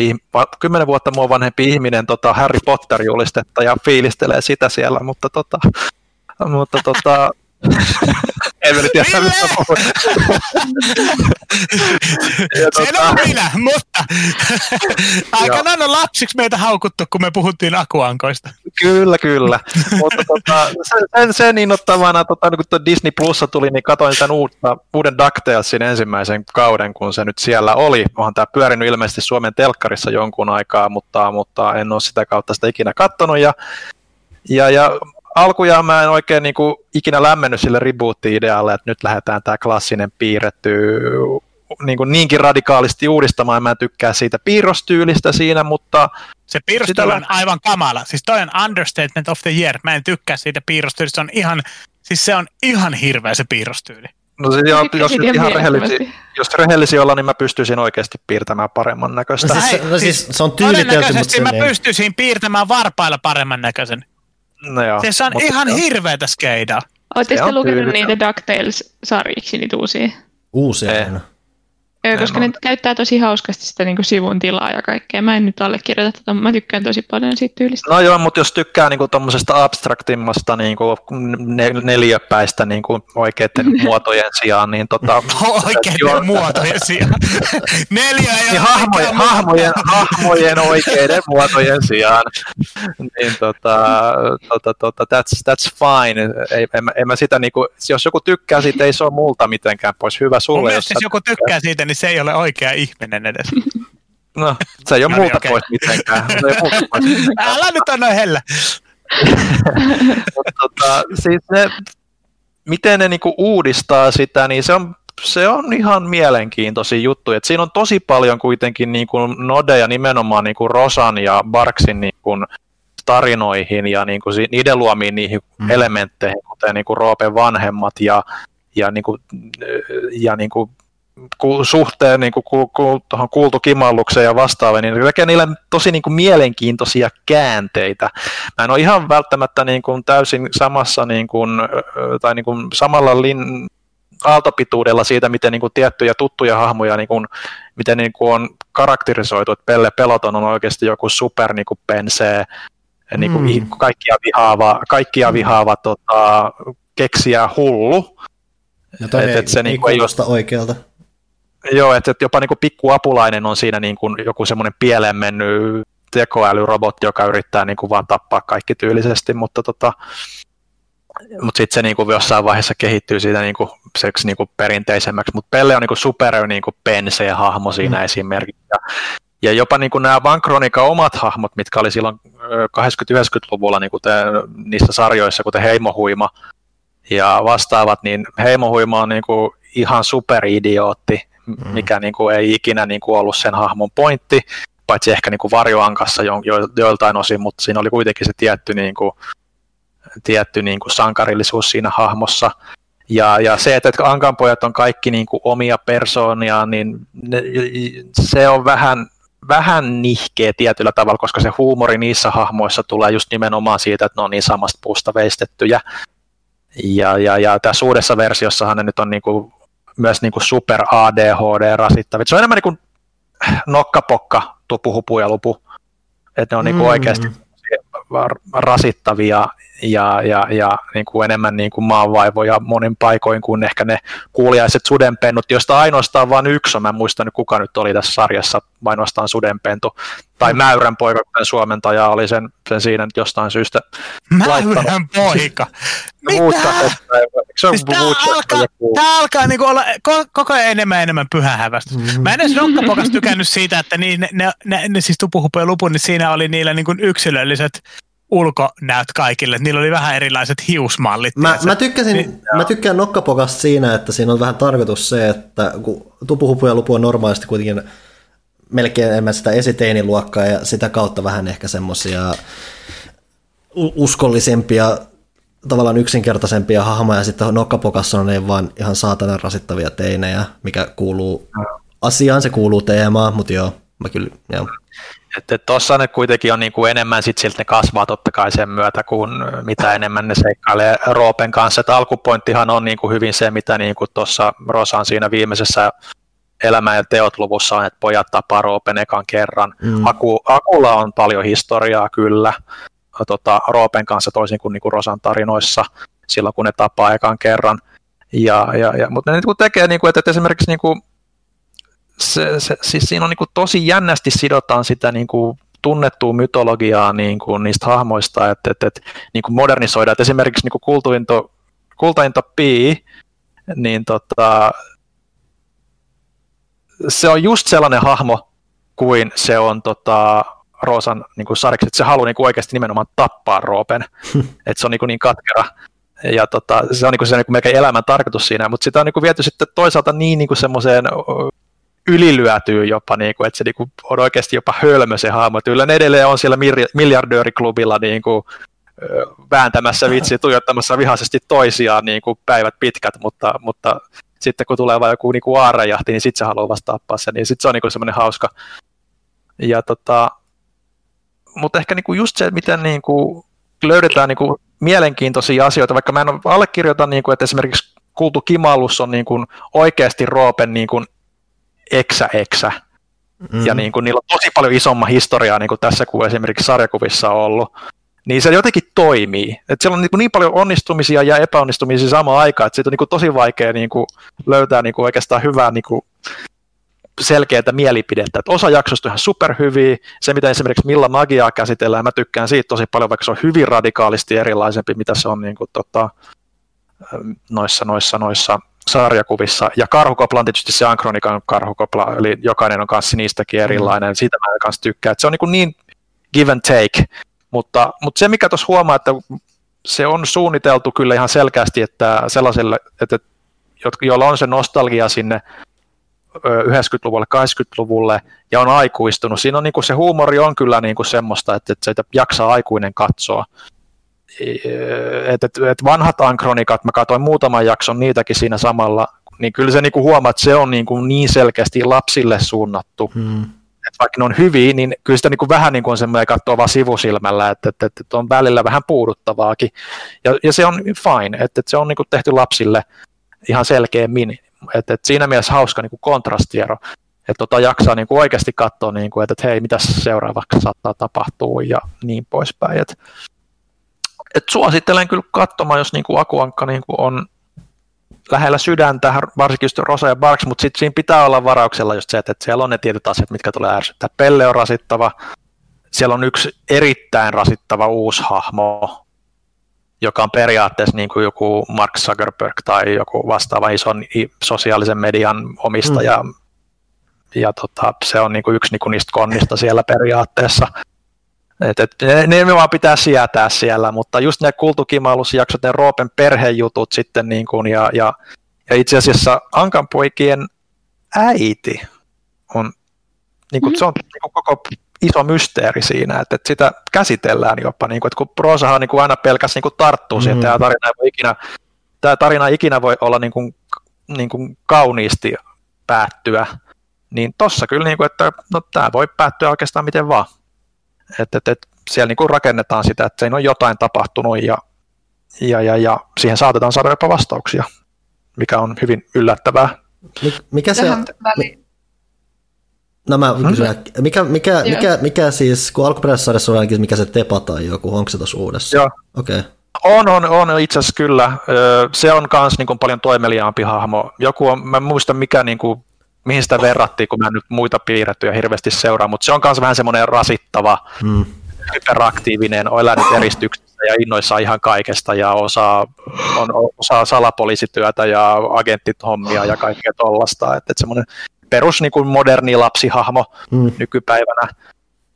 [SPEAKER 2] kymmenen vuotta mua vanhempi ihminen tota Harry Potter-julistetta ja fiilistelee sitä siellä, mutta, tota, mutta tota, en mä tiedä, mistä puhun.
[SPEAKER 3] Se tota... on minä, mutta aikanaan on lapsiksi meitä haukuttu, kun me puhuttiin akuankoista.
[SPEAKER 2] Kyllä, kyllä. mutta tota, sen, sen innoittavana, tota, niin kun Disney Plussa tuli, niin katsoin tämän uutta, uuden DuckTalesin ensimmäisen kauden, kun se nyt siellä oli. Onhan tämä pyörinyt ilmeisesti Suomen telkkarissa jonkun aikaa, mutta, mutta en ole sitä kautta sitä ikinä katsonut. Ja ja, ja alkujaan mä en oikein niin kuin, ikinä lämmennyt sille rebootti-idealle, että nyt lähdetään tämä klassinen piirretty niin kuin niinkin radikaalisti uudistamaan. Mä en tykkää siitä piirrostyylistä siinä, mutta...
[SPEAKER 3] Se piirrostyyli on aivan kamala. Siis toi on understatement of the year. Mä en tykkää siitä piirrostyylistä. Se on ihan, siis se on ihan hirveä se piirrostyyli.
[SPEAKER 2] No siis jos, jos, ihan rehellisi, jos rehellisi olla, niin mä pystyisin oikeasti piirtämään paremman näköistä.
[SPEAKER 1] No siis, no siis se on tyylitelty, mutta
[SPEAKER 3] mä niin. pystyisin piirtämään varpailla paremman näköisen.
[SPEAKER 2] No joo,
[SPEAKER 3] se on ihan joo. hirveätä skeidaa.
[SPEAKER 4] Oletteko lukenut niitä DuckTales-sarjiksi, niitä uusia?
[SPEAKER 1] Uusia?
[SPEAKER 4] Joo, koska ne käyttää tosi hauskasti sitä niin kuin sivun tilaa ja kaikkea. Mä en nyt allekirjoita tätä, mä tykkään tosi paljon siitä tyylistä.
[SPEAKER 2] No joo, mutta jos tykkää niin tuommoisesta abstraktimmasta niin kuin neliöpäistä niin kuin oikeiden muotojen sijaan, niin tota...
[SPEAKER 3] oikeiden muotojen sijaan. Neljä ja
[SPEAKER 2] niin hahmojen, hahmojen, hahmojen oikeiden muotojen sijaan. Niin tota, tota, tota that's, that's fine. Ei, en, en mä sitä niin kuin, jos joku tykkää siitä, ei se ole multa mitenkään pois. Hyvä sulle.
[SPEAKER 3] Mun jos joku tykkää siitä, niin niin se ei ole oikea ihminen edes.
[SPEAKER 2] No, se ei ole no, muuta okay. pois mitenkään. Se ei muuta pois
[SPEAKER 3] mitenkään. Älä nyt noin hellä.
[SPEAKER 2] tota, siis ne, miten ne niinku uudistaa sitä, niin se on, se on ihan mielenkiintoisia juttuja. Et siinä on tosi paljon kuitenkin niinku nodeja nimenomaan niinku Rosan ja Barksin niinku tarinoihin ja niinku niiden luomiin niihin mm. elementteihin, kuten niinku Roopen vanhemmat ja, ja, niinku, ja niinku suhteen niin kuin, ku, ku, tuohon kuultu kimallukseen ja vastaavaan, niin tekee niille tosi niin kuin, mielenkiintoisia käänteitä. Mä en ole ihan välttämättä niin kuin, täysin samassa niin kuin, tai niin kuin, samalla lin, aaltopituudella siitä, miten niin kuin, tiettyjä tuttuja hahmoja, niin kuin, miten niin kuin, on karakterisoitu, että Pelle Peloton on oikeasti joku super niin kuin, pensee, niin kuin, mm. kaikkia vihaava, kaikkia vihaava tota, keksiä hullu.
[SPEAKER 1] No toi et, ei, et se ei, niin ei kuulosta oikealta.
[SPEAKER 2] Joo, että et jopa niin kuin pikku apulainen on siinä niin kuin joku semmoinen pieleen mennyt tekoälyrobotti, joka yrittää niin kuin vaan tappaa kaikki tyylisesti, mutta tota, mutta sitten se niinku jossain vaiheessa kehittyy siitä niinku, seksi niinku perinteisemmäksi, mutta Pelle on niinku super niinku pensee hahmo siinä mm. esimerkiksi. Ja, ja jopa niinku nämä Van Kronika omat hahmot, mitkä oli silloin 80-90-luvulla niinku te, niissä sarjoissa, kuten Heimohuima ja vastaavat, niin Heimohuima on niinku ihan superidiootti, mm. mikä niinku ei ikinä niinku ollut sen hahmon pointti, paitsi ehkä niinku varjoankassa jo, jo, joiltain osin, mutta siinä oli kuitenkin se tietty niinku, tietty niin kuin sankarillisuus siinä hahmossa. Ja, ja se, että Ankanpojat on kaikki niin kuin omia persoonia, niin ne, se on vähän, vähän nihkeä tietyllä tavalla, koska se huumori niissä hahmoissa tulee just nimenomaan siitä, että ne on niin samasta puusta veistettyjä. Ja, ja, ja tässä uudessa versiossahan ne nyt on niin kuin, myös niin kuin super ADHD rasittavia. Se on enemmän niin kuin nokkapokka, tupu, hupu ja lupu. Että ne on niin kuin mm. oikeasti rasittavia ja, ja, ja niin kuin enemmän niin kuin maanvaivoja monin paikoin kuin ehkä ne kuuliaiset sudenpennut, joista ainoastaan vain yksi on, mä en muista nyt kuka nyt oli tässä sarjassa, ainoastaan sudenpentu, tai mm. Mäyrän poika, kuten suomentaja oli sen, sen siinä nyt jostain syystä
[SPEAKER 3] Mäyrän poika? Mitä? Se on siis tää alkaa, tää alkaa niinku olla koko ajan enemmän enemmän pyhähävästä. Mm. Mä en edes nokkapokas tykännyt siitä, että niin, ne, ne, ne, ne siis tupuhupu ja lupu, niin siinä oli niillä niinku yksilölliset ulkonäöt kaikille. Niillä oli vähän erilaiset hiusmallit.
[SPEAKER 1] Mä, mä, tykkäsin, niin, mä tykkään nokkapokasta siinä, että siinä on vähän tarkoitus se, että kun tupuhupu ja lupu on normaalisti kuitenkin melkein enemmän sitä esiteiniluokkaa ja sitä kautta vähän ehkä semmoisia uskollisempia, tavallaan yksinkertaisempia hahmoja, ja sitten nokkapokassa on ne vaan ihan saatanan rasittavia teinejä, mikä kuuluu asiaan, se kuuluu teemaan, mutta joo, mä kyllä, joo.
[SPEAKER 2] Että tuossa ne kuitenkin on niin kuin enemmän sit siltä ne kasvaa totta kai sen myötä, kun mitä enemmän ne seikkailee Roopen kanssa. Että alkupointtihan on niin kuin hyvin se, mitä niin kuin tuossa Rosan siinä viimeisessä elämä- ja teot-luvussa on, että pojat tapaa Roopen ekan kerran. Mm. Aku, Akulla on paljon historiaa kyllä tota, Roopen kanssa toisin kuin, niin kuin Rosan tarinoissa silloin, kun ne tapaa ekan kerran. Ja, ja, ja, mutta ne niin kuin tekee, niin kuin, että, että esimerkiksi niin kuin, se, se, siis siinä on niin kuin tosi jännästi sidotaan sitä niin kuin tunnettua mytologiaa niin kuin niistä hahmoista, että, että, että niin kuin modernisoidaan. Että esimerkiksi niin kuin kultuinto, kultainto Pi, niin tota, se on just sellainen hahmo kuin se on tota, Roosan niin kuin sarjaksi, että se haluaa niin kuin oikeasti nimenomaan tappaa Roopen, että se on niin, kuin niin katkera. Ja tota, se on niin kuin se niin kuin melkein elämän tarkoitus siinä, mutta sitä on niin kuin viety sitten toisaalta niin, niin kuin semmoiseen ylilyötyy jopa, niin kuin, että se niin kuin, on oikeasti jopa hölmö se hahmo. Kyllä ne edelleen on siellä miljardööriklubilla niin kuin, vääntämässä vitsi, tuijottamassa vihaisesti toisiaan niin kuin päivät pitkät, mutta, mutta sitten kun tulee vain joku niin kuin aarajahti, niin sitten se haluaa vasta tappaa sen, niin sitten se on niin semmoinen hauska. Ja tota, mutta ehkä niin kuin just se, miten niin kuin löydetään niin kuin mielenkiintoisia asioita, vaikka mä en allekirjoita, niin kuin, että esimerkiksi kuultu kimallus on niin kuin oikeasti Roopen niin kuin eksä eksä. Mm. Ja niin kuin, niillä on tosi paljon isomma historiaa niin kuin tässä kuin esimerkiksi sarjakuvissa on ollut. Niin se jotenkin toimii. Et siellä on niin, niin paljon onnistumisia ja epäonnistumisia samaan aikaan, että siitä on niin kuin tosi vaikea niin kuin löytää niin kuin oikeastaan hyvää niin kuin selkeää mielipidettä. Et osa jaksoista on ihan superhyviä. Se, mitä esimerkiksi Milla Magiaa käsitellään, mä tykkään siitä tosi paljon, vaikka se on hyvin radikaalisti erilaisempi, mitä se on niin kuin, tota, noissa, noissa, noissa sarjakuvissa. Ja karhukopla on tietysti se Ankronikan karhukopla, eli jokainen on kanssa niistäkin mm. erilainen. Mm. Siitä mä kanssa tykkään. Että se on niin, niin give and take. Mutta, mutta se, mikä tuossa huomaa, että se on suunniteltu kyllä ihan selkeästi, että sellaiselle, että, joilla on se nostalgia sinne 90-luvulle, 80-luvulle ja on aikuistunut. Siinä on niin kuin se huumori on kyllä niin kuin semmoista, että, että sitä jaksaa aikuinen katsoa et, et, et vanhat Ankronikat, mä katsoin muutaman jakson niitäkin siinä samalla, niin kyllä se niin kuin huomaa, että se on niin, kuin niin selkeästi lapsille suunnattu. Hmm. Että vaikka ne on hyviä, niin kyllä sitä niin kuin vähän niin kuin on semmoinen katsoa vaan sivusilmällä, että, että, että on välillä vähän puuduttavaakin. Ja, ja se on fine, että, että se on niin kuin tehty lapsille ihan selkeämmin. Että, että siinä mielessä hauska niin kuin kontrastiero että tota jaksaa niin kuin oikeasti katsoa, niin kuin, että, että hei, mitä seuraavaksi saattaa tapahtua ja niin poispäin. Et, et suosittelen kyllä katsomaan, jos niin kuin Akuankka niin kuin on lähellä sydäntä, varsinkin just Rosa ja Barks, mutta sitten siinä pitää olla varauksella just se, että, siellä on ne tietyt asiat, mitkä tulee ärsyttää. Pelle on rasittava, siellä on yksi erittäin rasittava uusi hahmo, joka on periaatteessa niin kuin joku Mark Zuckerberg tai joku vastaava ison sosiaalisen median omistaja, mm ja tota, se on niinku yksi niinku niistä konnista siellä periaatteessa. Et, et, ne, ne vaan pitää sietää siellä, mutta just ne kultukimailusjaksot, ne Roopen perhejutut sitten, niin kuin, ja, ja, ja itse asiassa Ankanpoikien äiti on, niin kuin, mm-hmm. se on niin kuin koko iso mysteeri siinä, että, että sitä käsitellään jopa, niin kuin, että kun Roosahan niin kuin aina pelkäs niin kuin tarttuu mm-hmm. siihen, että tämä tarina, ei voi ikinä, tämä tarina ikinä voi olla niin kuin, niin kuin kauniisti päättyä, niin tossa kyllä, niin kuin, että no, tämä voi päättyä oikeastaan miten vaan. Et, et, et, siellä niin kuin rakennetaan sitä, että siinä on jotain tapahtunut ja, ja, ja, ja siihen saatetaan saada jopa vastauksia, mikä on hyvin yllättävää.
[SPEAKER 1] Mikä se on? No mä hmm? kysyn, mikä, mikä, mikä, mikä siis, kun alkuperäisessä sarjassa on ainakin mikä se Tepa tai joku, onko se tuossa uudessa?
[SPEAKER 2] Joo.
[SPEAKER 1] Okei. Okay.
[SPEAKER 2] On, on, on itse asiassa kyllä. Se on myös niin paljon toimeliaampi hahmo. Joku on, mä en muista mikä niin kuin mihin sitä verrattiin, kun mä nyt muita piirrettyjä hirveästi seuraa, mutta se on myös vähän semmoinen rasittava, mm. hyperaktiivinen, on elänyt eristyksessä ja innoissa ihan kaikesta ja osaa, on, osaa salapoliisityötä ja agenttitommia ja kaikkea tollasta, että, että semmoinen perus niin kuin moderni lapsihahmo mm. nykypäivänä.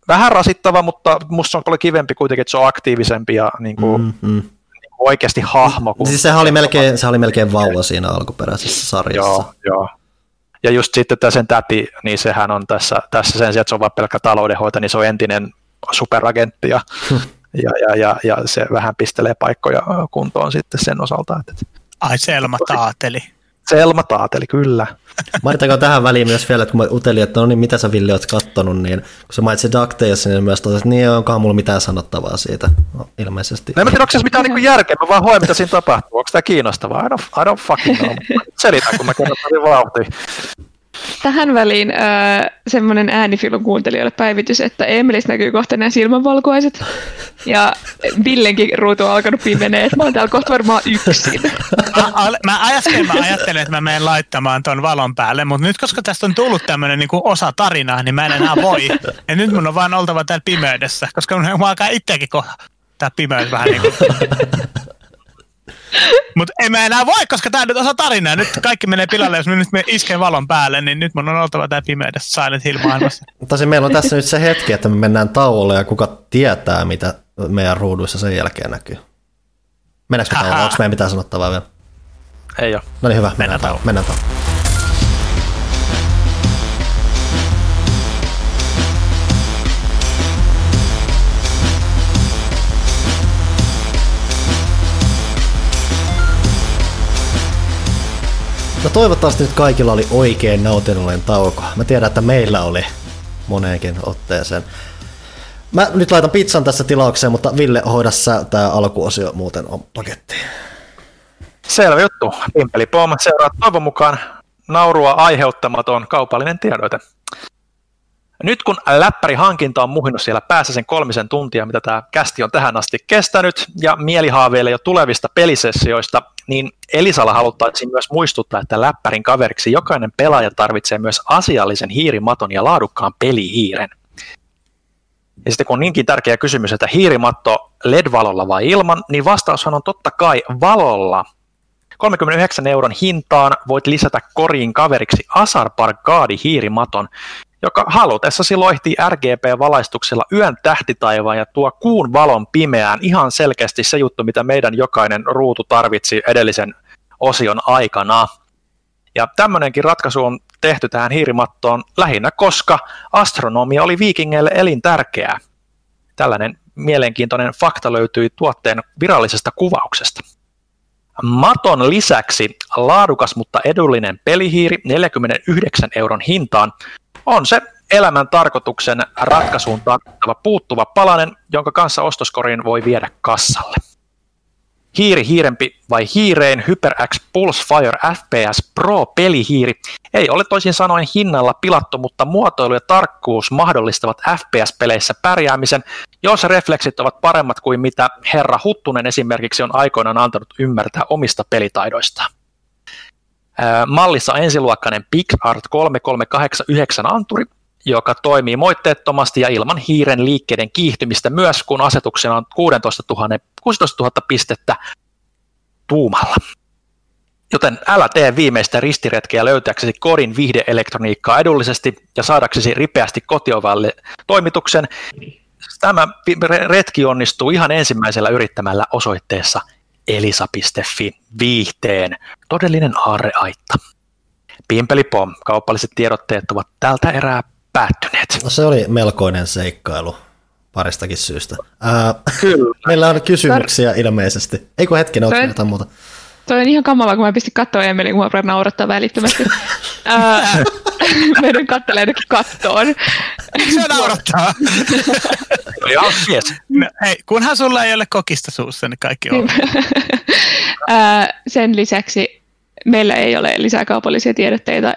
[SPEAKER 2] Vähän rasittava, mutta musta on paljon kivempi kuitenkin, että se on aktiivisempi ja niin kuin, mm, mm. Niin kuin oikeasti hahmo.
[SPEAKER 1] Siis sehän oli melkein, se oli melkein vauva siinä alkuperäisessä sarjassa.
[SPEAKER 2] Joo, joo. Ja just sitten tämä sen täti, niin sehän on tässä, tässä sen sijaan, että se on vain pelkkä taloudenhoito, niin se on entinen superagentti ja, ja, ja, ja, ja, se vähän pistelee paikkoja kuntoon sitten sen osalta. Että,
[SPEAKER 3] Ai Selma taateli.
[SPEAKER 2] Selma taateli, kyllä.
[SPEAKER 1] Mainitaanko tähän väliin myös vielä, että kun mä utelin, että no niin, mitä sä Villi oot kattonut, niin kun sä mainitsit DuckTales, niin myös totesin, että niin onkohan mulla mitään sanottavaa siitä, no, ilmeisesti.
[SPEAKER 2] No en tiedä, onko se mitään niin järkeä, mä vaan hoen, mitä siinä tapahtuu, onko tämä kiinnostavaa, I don't, I don't fucking know. Selitän, kun mä kerron vauhtiin.
[SPEAKER 4] Tähän väliin äh, semmoinen äänifilun kuuntelijoille päivitys, että Emilis näkyy kohta nämä silmänvalkoiset. Ja Villenkin ruutu on alkanut pimenee, että mä oon täällä kohta varmaan yksin.
[SPEAKER 3] Mä, mä, äsken mä ajattelin, että mä menen laittamaan ton valon päälle, mutta nyt koska tästä on tullut tämmöinen niin osa tarinaa, niin mä en enää voi. Ja nyt mun on vaan oltava täällä pimeydessä, koska mun alkaa itsekin kohta tämä pimeys vähän niin kuin mutta ei mä enää voi, koska tämä nyt osa tarinaa. Nyt kaikki menee pilalle, jos me nyt me iskee valon päälle, niin nyt mun on oltava tämä pimeydessä Silent Hill maailmassa.
[SPEAKER 1] Tosin meillä on tässä nyt se hetki, että me mennään tauolle ja kuka tietää, mitä meidän ruuduissa sen jälkeen näkyy. Mennäänkö me tauolle? Onko meidän mitään sanottavaa vielä?
[SPEAKER 2] Ei ole.
[SPEAKER 1] No niin hyvä, mennään, mennään tauolle. Mennään tauolle. No toivottavasti nyt kaikilla oli oikein nautinnollinen tauko. Mä tiedän, että meillä oli moneenkin otteeseen. Mä nyt laitan pizzan tässä tilaukseen, mutta Ville, hoida sä tää alkuosio muuten on pakettiin.
[SPEAKER 2] Selvä juttu. Pimpeli Pom seuraa toivon mukaan naurua aiheuttamaton kaupallinen tiedoite. Nyt kun läppärihankinta on muhinnut siellä päässä sen kolmisen tuntia, mitä tämä kästi on tähän asti kestänyt, ja mielihaaveille jo tulevista pelisessioista, niin Elisalla haluttaisiin myös muistuttaa, että läppärin kaveriksi jokainen pelaaja tarvitsee myös asiallisen hiirimaton ja laadukkaan pelihiiren. Ja sitten kun on niinkin tärkeä kysymys, että hiirimatto LED-valolla vai ilman, niin vastaushan on totta kai valolla. 39 euron hintaan voit lisätä koriin kaveriksi Asar Pargadi hiirimaton, joka halutessasi loihtii RGB-valaistuksella yön tähtitaivaan ja tuo kuun valon pimeään ihan selkeästi se juttu, mitä meidän jokainen ruutu tarvitsi edellisen osion aikana. Ja tämmöinenkin ratkaisu on tehty tähän hiirimattoon lähinnä, koska astronomia oli viikingeille elintärkeää. Tällainen mielenkiintoinen fakta löytyi tuotteen virallisesta kuvauksesta. Maton lisäksi laadukas, mutta edullinen pelihiiri 49 euron hintaan on se elämän tarkoituksen ratkaisuun tarvittava puuttuva palanen, jonka kanssa ostoskoriin voi viedä kassalle. Hiiri hiirempi vai hiireen HyperX Pulse Fire FPS Pro pelihiiri ei ole toisin sanoen hinnalla pilattu, mutta muotoilu ja tarkkuus mahdollistavat FPS-peleissä pärjäämisen, jos refleksit ovat paremmat kuin mitä herra Huttunen esimerkiksi on aikoinaan antanut ymmärtää omista pelitaidoistaan. Mallissa ensiluokkainen PixArt 3389 anturi, joka toimii moitteettomasti ja ilman hiiren liikkeiden kiihtymistä myös, kun asetuksena on 16 000, 16 000 pistettä tuumalla. Joten älä tee viimeistä ristiretkeä löytääksesi kodin viihdeelektroniikkaa edullisesti ja saadaksesi ripeästi kotiovalle toimituksen. Tämä retki onnistuu ihan ensimmäisellä yrittämällä osoitteessa elisa.fi viihteen todellinen aarreaitta. Pimpelipom, kaupalliset tiedotteet ovat tältä erää päättyneet.
[SPEAKER 1] No se oli melkoinen seikkailu paristakin syystä. Ää, Kyllä. Meillä on kysymyksiä ilmeisesti. Eikö hetken, ole jotain muuta?
[SPEAKER 4] Toi on ihan kamalaa, kun mä pistin kattoa Emeli, kun mä naurattaa välittömästi. Meidän kattelee jotenkin kattoon.
[SPEAKER 3] Se naurattaa.
[SPEAKER 2] Joo, yes.
[SPEAKER 3] no, hei, kunhan sulla ei ole kokista suussa, niin kaikki on.
[SPEAKER 4] Sen lisäksi meillä ei ole lisää kaupallisia tiedotteita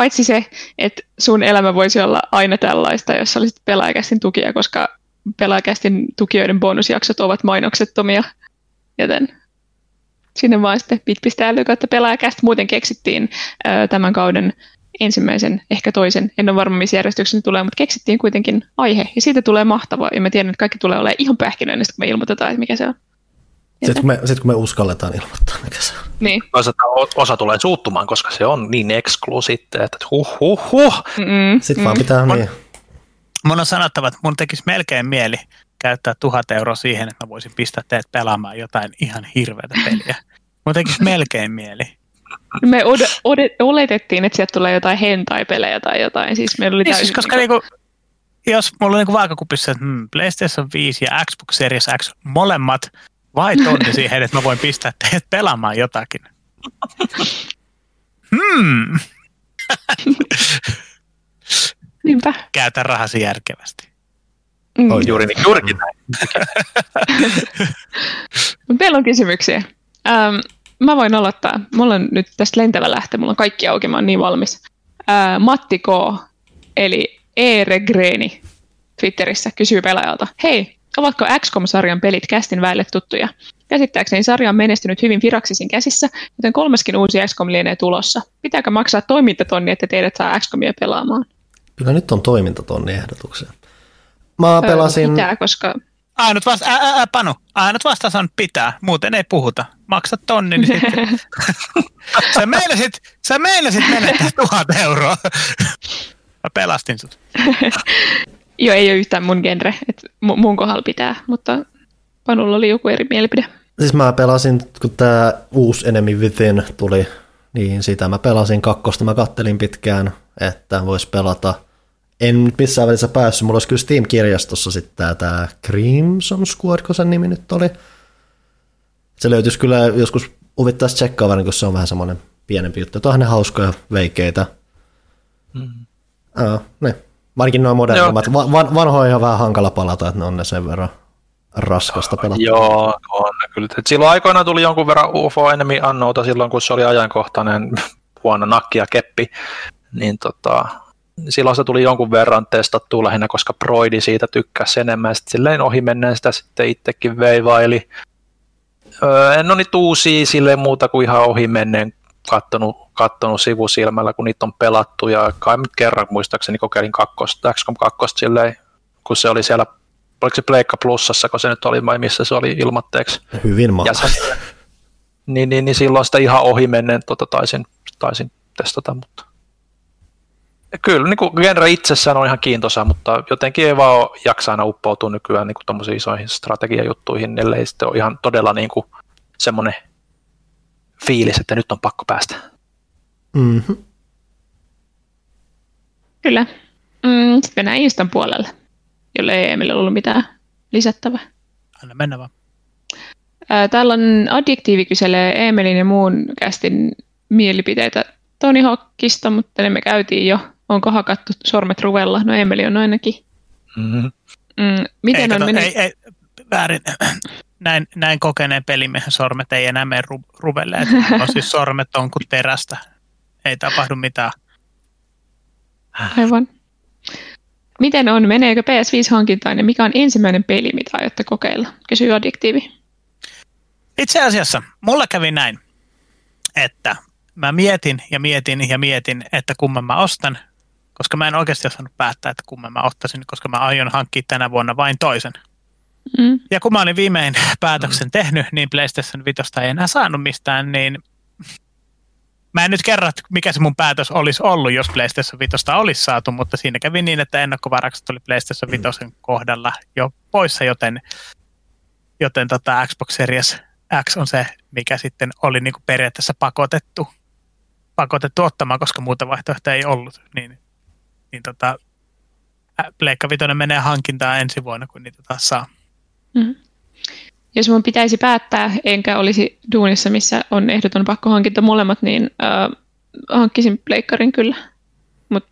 [SPEAKER 4] paitsi se, että sun elämä voisi olla aina tällaista, jos olisit pelaajakästin tukija, koska pelaajakästin tukijoiden bonusjaksot ovat mainoksettomia, joten sinne vaan sitten bit.ly kautta pelaajakäst. Muuten keksittiin ö, tämän kauden ensimmäisen, ehkä toisen, en ole varma missä järjestyksessä tulee, mutta keksittiin kuitenkin aihe, ja siitä tulee mahtavaa, ja mä tiedän, että kaikki tulee olemaan ihan pähkinöinen, kun me ilmoitetaan, että mikä se on.
[SPEAKER 1] Sitten kun, me, sit kun me uskalletaan ilmoittaa, mikä se on.
[SPEAKER 4] Niin.
[SPEAKER 2] Osa, osa tulee suuttumaan, koska se on niin eksklu sitten, että huh huh huh.
[SPEAKER 1] Mm-mm. Sitten mm. vaan pitää mun, niin.
[SPEAKER 3] Mun on sanottava, että mun tekisi melkein mieli käyttää tuhat euroa siihen, että mä voisin pistää teet pelaamaan jotain ihan hirveätä peliä. Mun tekisi melkein mieli.
[SPEAKER 4] Me od- od- oletettiin, että sieltä tulee jotain hentai-pelejä tai jotain. Siis meillä oli
[SPEAKER 3] niin, siis koska niinku, niinku, jos mulla on niinku vaakakupissa, että hmm, PlayStation 5 ja Xbox Series X molemmat vai tonni siihen, että mä voin pistää teidät pelaamaan jotakin. Hmm.
[SPEAKER 4] Niinpä.
[SPEAKER 3] Käytä rahasi järkevästi.
[SPEAKER 2] Mm. Oh, juuri, niin, juurikin näin.
[SPEAKER 4] Meillä on kysymyksiä. Ähm, mä voin aloittaa. Mulla on nyt tästä lentävä lähtö, mulla on kaikki auki, mä oon niin valmis. Äh, Matti K. eli Eregreeni Twitterissä kysyy pelaajalta. Hei, Ovatko XCOM-sarjan pelit kästin väelle tuttuja? Käsittääkseni sarja on menestynyt hyvin Firaxisin käsissä, joten kolmaskin uusi XCOM lienee tulossa. Pitääkö maksaa toimintatonni, että teidät saa XCOMia pelaamaan?
[SPEAKER 1] Kyllä nyt on toimintatonni ehdotuksia. Mä pelasin...
[SPEAKER 4] Pitää, koska...
[SPEAKER 3] Ainut, vasta, ää, ää, Panu, ainut vastaus on pitää, muuten ei puhuta. Maksa tonni, niin sitten... sä, meinasit, sä meinasit menettää tuhat euroa. Mä pelastin sut.
[SPEAKER 4] Joo, ei ole yhtään mun genre, että mun kohdalla pitää, mutta Panulla oli joku eri mielipide.
[SPEAKER 1] Siis mä pelasin, kun tämä uusi Enemy Within tuli, niin sitä mä pelasin kakkosta, mä kattelin pitkään, että vois pelata. En nyt missään välissä päässyt, mulla olisi kyllä Steam-kirjastossa sitten tämä Crimson Squad, kun sen nimi nyt oli. Se löytyisi kyllä joskus uvittaisi tsekkaa, kun se on vähän semmoinen pienempi juttu. Tuohan ne hauskoja veikeitä. Mm. Uh, ne Varsinkin nuo modernimmat. Van, vanhoja on ihan vähän hankala palata, että ne on ne sen verran raskasta pelata.
[SPEAKER 2] Joo, on kyllä. Et silloin aikoina tuli jonkun verran UFO Enemy Annouta silloin, kun se oli ajankohtainen huono nakki ja keppi, niin tota, silloin se tuli jonkun verran testattua lähinnä, koska Broidi siitä tykkäsi enemmän, sitten silleen ohi menneen sitä sitten itsekin veivaili. Öö, en ole niitä uusia silleen muuta kuin ihan ohi menneen kattonut, kattonut sivusilmällä, kun niitä on pelattu, ja kai nyt kerran muistaakseni kokeilin kakkosta, XCOM 2 silleen, kun se oli siellä, oliko se Pleikka Plussassa, kun se nyt oli, vai missä se oli ilmatteeksi.
[SPEAKER 1] Hyvin mahdollista.
[SPEAKER 2] Niin, niin, niin, silloin sitä ihan ohi menneen tota, taisin, taisin testata, mutta kyllä niin kuin genre itsessään on ihan kiintoisa, mutta jotenkin ei vaan jaksa aina uppoutua nykyään niin tuommoisiin isoihin strategiajuttuihin, ellei sitten ole ihan todella niin kuin semmoinen fiilis, että nyt on pakko päästä.
[SPEAKER 1] Mm-hmm.
[SPEAKER 4] Kyllä. Mm, sitten mennään Instan puolelle, jolle ei Emille ollut mitään lisättävää.
[SPEAKER 3] Anna mennä vaan.
[SPEAKER 4] Täällä on adjektiivi kyselee Emelin ja muun kästin mielipiteitä Tony Hawkista, mutta ne me käytiin jo. Onko hakattu sormet ruvella? No Emeli on ainakin. Mm-hmm. Mm, miten
[SPEAKER 3] ei,
[SPEAKER 4] on
[SPEAKER 3] kato,
[SPEAKER 4] mennyt?
[SPEAKER 3] ei, ei, väärin. Näin, näin kokeneen pelimiehen sormet ei enää mene ru, ruvelle. On siis sormet on kuin terästä. Ei tapahdu mitään.
[SPEAKER 4] Aivan. Miten on? Meneekö PS5-hankintaan ja mikä on ensimmäinen peli, mitä aiotte kokeilla? Kysyy adjektiivi.
[SPEAKER 3] Itse asiassa mulla kävi näin, että mä mietin ja mietin ja mietin, että kumman mä ostan, koska mä en oikeasti osannut päättää, että kumman mä ottaisin, koska mä aion hankkia tänä vuonna vain toisen. Mm. Ja kun mä olin viimein päätöksen mm. tehnyt, niin PlayStation 5 ei enää saanut mistään, niin mä en nyt kerro, mikä se mun päätös olisi ollut, jos PlayStation 5 olisi saatu, mutta siinä kävi niin, että ennakkovarakset oli PlayStation 5 kohdalla jo poissa, joten, joten tota Xbox Series X on se, mikä sitten oli niin kuin periaatteessa pakotettu, pakotettu ottamaan, koska muuta vaihtoehtoja ei ollut. Niin, niin tota, Pleikka Vitoinen menee hankintaan ensi vuonna, kun niitä taas saa. Mm-hmm.
[SPEAKER 4] Jos mun pitäisi päättää, enkä olisi duunissa, missä on ehdoton pakko hankinta molemmat, niin äh, hankkisin pleikkarin kyllä. Mutta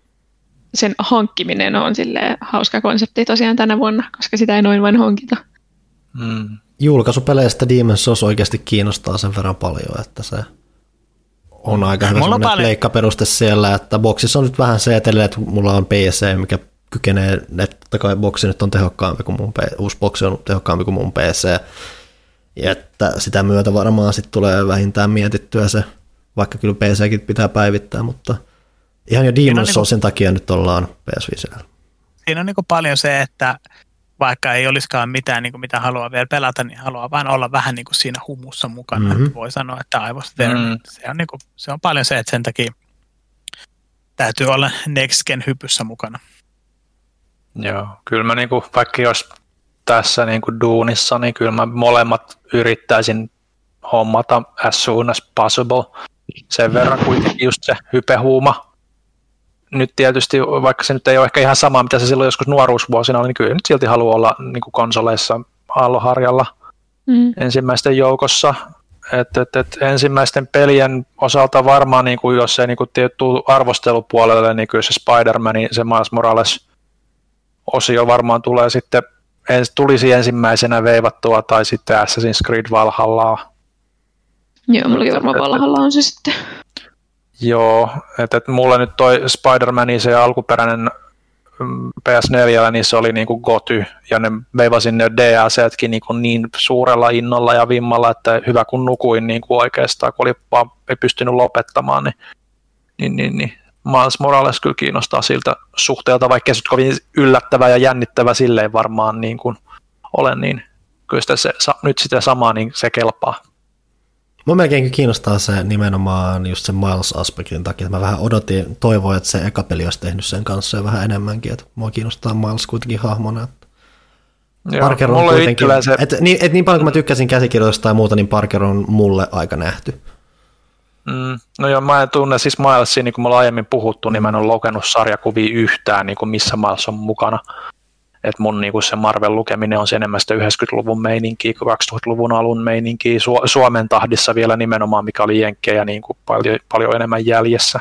[SPEAKER 4] sen hankkiminen on sille hauska konsepti tosiaan tänä vuonna, koska sitä ei noin vain hankita.
[SPEAKER 1] Mm. Julkaisupeleistä Demon's Souls oikeasti kiinnostaa sen verran paljon, että se on aika hyvä mulla paljon... leikkaperuste siellä, että boksissa on nyt vähän se että mulla on PC, mikä kykenee, että totta kai boksi nyt on tehokkaampi kuin mun, uusi boksi on tehokkaampi kuin mun PC, ja että sitä myötä varmaan sitten tulee vähintään mietittyä se, vaikka kyllä PCkin pitää päivittää, mutta ihan jo Demon's niinku- Soulsin niinku, takia nyt ollaan PS5.
[SPEAKER 3] Siinä on niin paljon se, että vaikka ei olisikaan mitään, niin kuin mitä haluaa vielä pelata, niin haluaa vain olla vähän niin kuin siinä humussa mukana. Mm-hmm. Että voi sanoa, että aivos mm-hmm. se, on niin kuin, se on paljon se, että sen takia täytyy olla next gen hypyssä mukana.
[SPEAKER 2] Joo, kyllä mä niin kuin, vaikka jos tässä niin kuin duunissa, niin kyllä mä molemmat yrittäisin hommata as soon as possible. Sen verran kuitenkin just se hypehuuma. Nyt tietysti, vaikka se nyt ei ole ehkä ihan sama, mitä se silloin joskus nuoruusvuosina oli, niin kyllä nyt silti haluaa olla niin kuin konsoleissa aalloharjalla mm. ensimmäisten joukossa. Et, et, et ensimmäisten pelien osalta varmaan, niin kuin, jos ei niin kuin, tuu arvostelupuolelle, niin kyllä se Spider-Man, se Miles Morales osio varmaan tulee sitten ens, tulisi ensimmäisenä veivattua tai sitten Assassin's Creed Valhallaa.
[SPEAKER 4] Joo, mullakin varmaan Valhalla on se sitten.
[SPEAKER 2] Joo, että et mulle nyt toi Spider-Man, se alkuperäinen mm, PS4, niin se oli niinku goty, ja ne veivasin ne DLCtkin niinku niin suurella innolla ja vimmalla, että hyvä kun nukuin niinku oikeastaan, kun oli vaan, ei pystynyt lopettamaan, niin, niin, niin, niin Miles Morales kyllä kiinnostaa siltä suhteelta, vaikka se kovin yllättävä ja jännittävä silleen varmaan niin kuin olen, niin kyllä sitä se, nyt sitä samaa, niin se kelpaa.
[SPEAKER 1] Mua melkein kiinnostaa se nimenomaan just sen Miles-aspektin takia, että mä vähän odotin, toivoin, että se eka peli olisi tehnyt sen kanssa ja vähän enemmänkin, että mua kiinnostaa Miles kuitenkin hahmona. Joo, Parker on kuitenkin, se... et, niin, et niin paljon kuin mä tykkäsin käsikirjoitusta ja muuta, niin Parker on mulle aika nähty.
[SPEAKER 2] Mm, no joo, mä en tunne siis Milesia, niin kuin me aiemmin puhuttu, niin mä en ole lukenut sarjakuvia yhtään, niin kuin missä Miles on mukana. Et mun niin kuin se Marvel lukeminen on enemmän sitä 90-luvun meininkiä kuin 2000-luvun alun meininkiä. Su- Suomen tahdissa vielä nimenomaan, mikä oli jenkkejä niin kuin paljon, paljon enemmän jäljessä.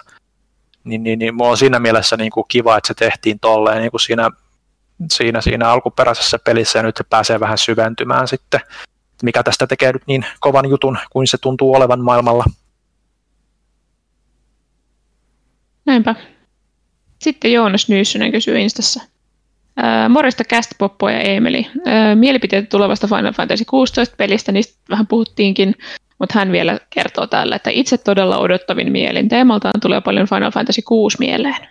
[SPEAKER 2] Niin, niin, niin mulla on siinä mielessä niin kuin kiva, että se tehtiin tolleen niin kuin siinä, siinä, siinä alkuperäisessä pelissä ja nyt se pääsee vähän syventymään sitten. Mikä tästä tekee nyt niin kovan jutun kuin se tuntuu olevan maailmalla.
[SPEAKER 4] Näinpä. Sitten Joonas Nyssynen kysyy Instassa. Ää, morjesta Cast Poppo ja Emeli. Ää, mielipiteet tulevasta Final Fantasy 16 pelistä, niistä vähän puhuttiinkin, mutta hän vielä kertoo täällä, että itse todella odottavin mielin. Teemaltaan tulee paljon Final Fantasy 6 mieleen.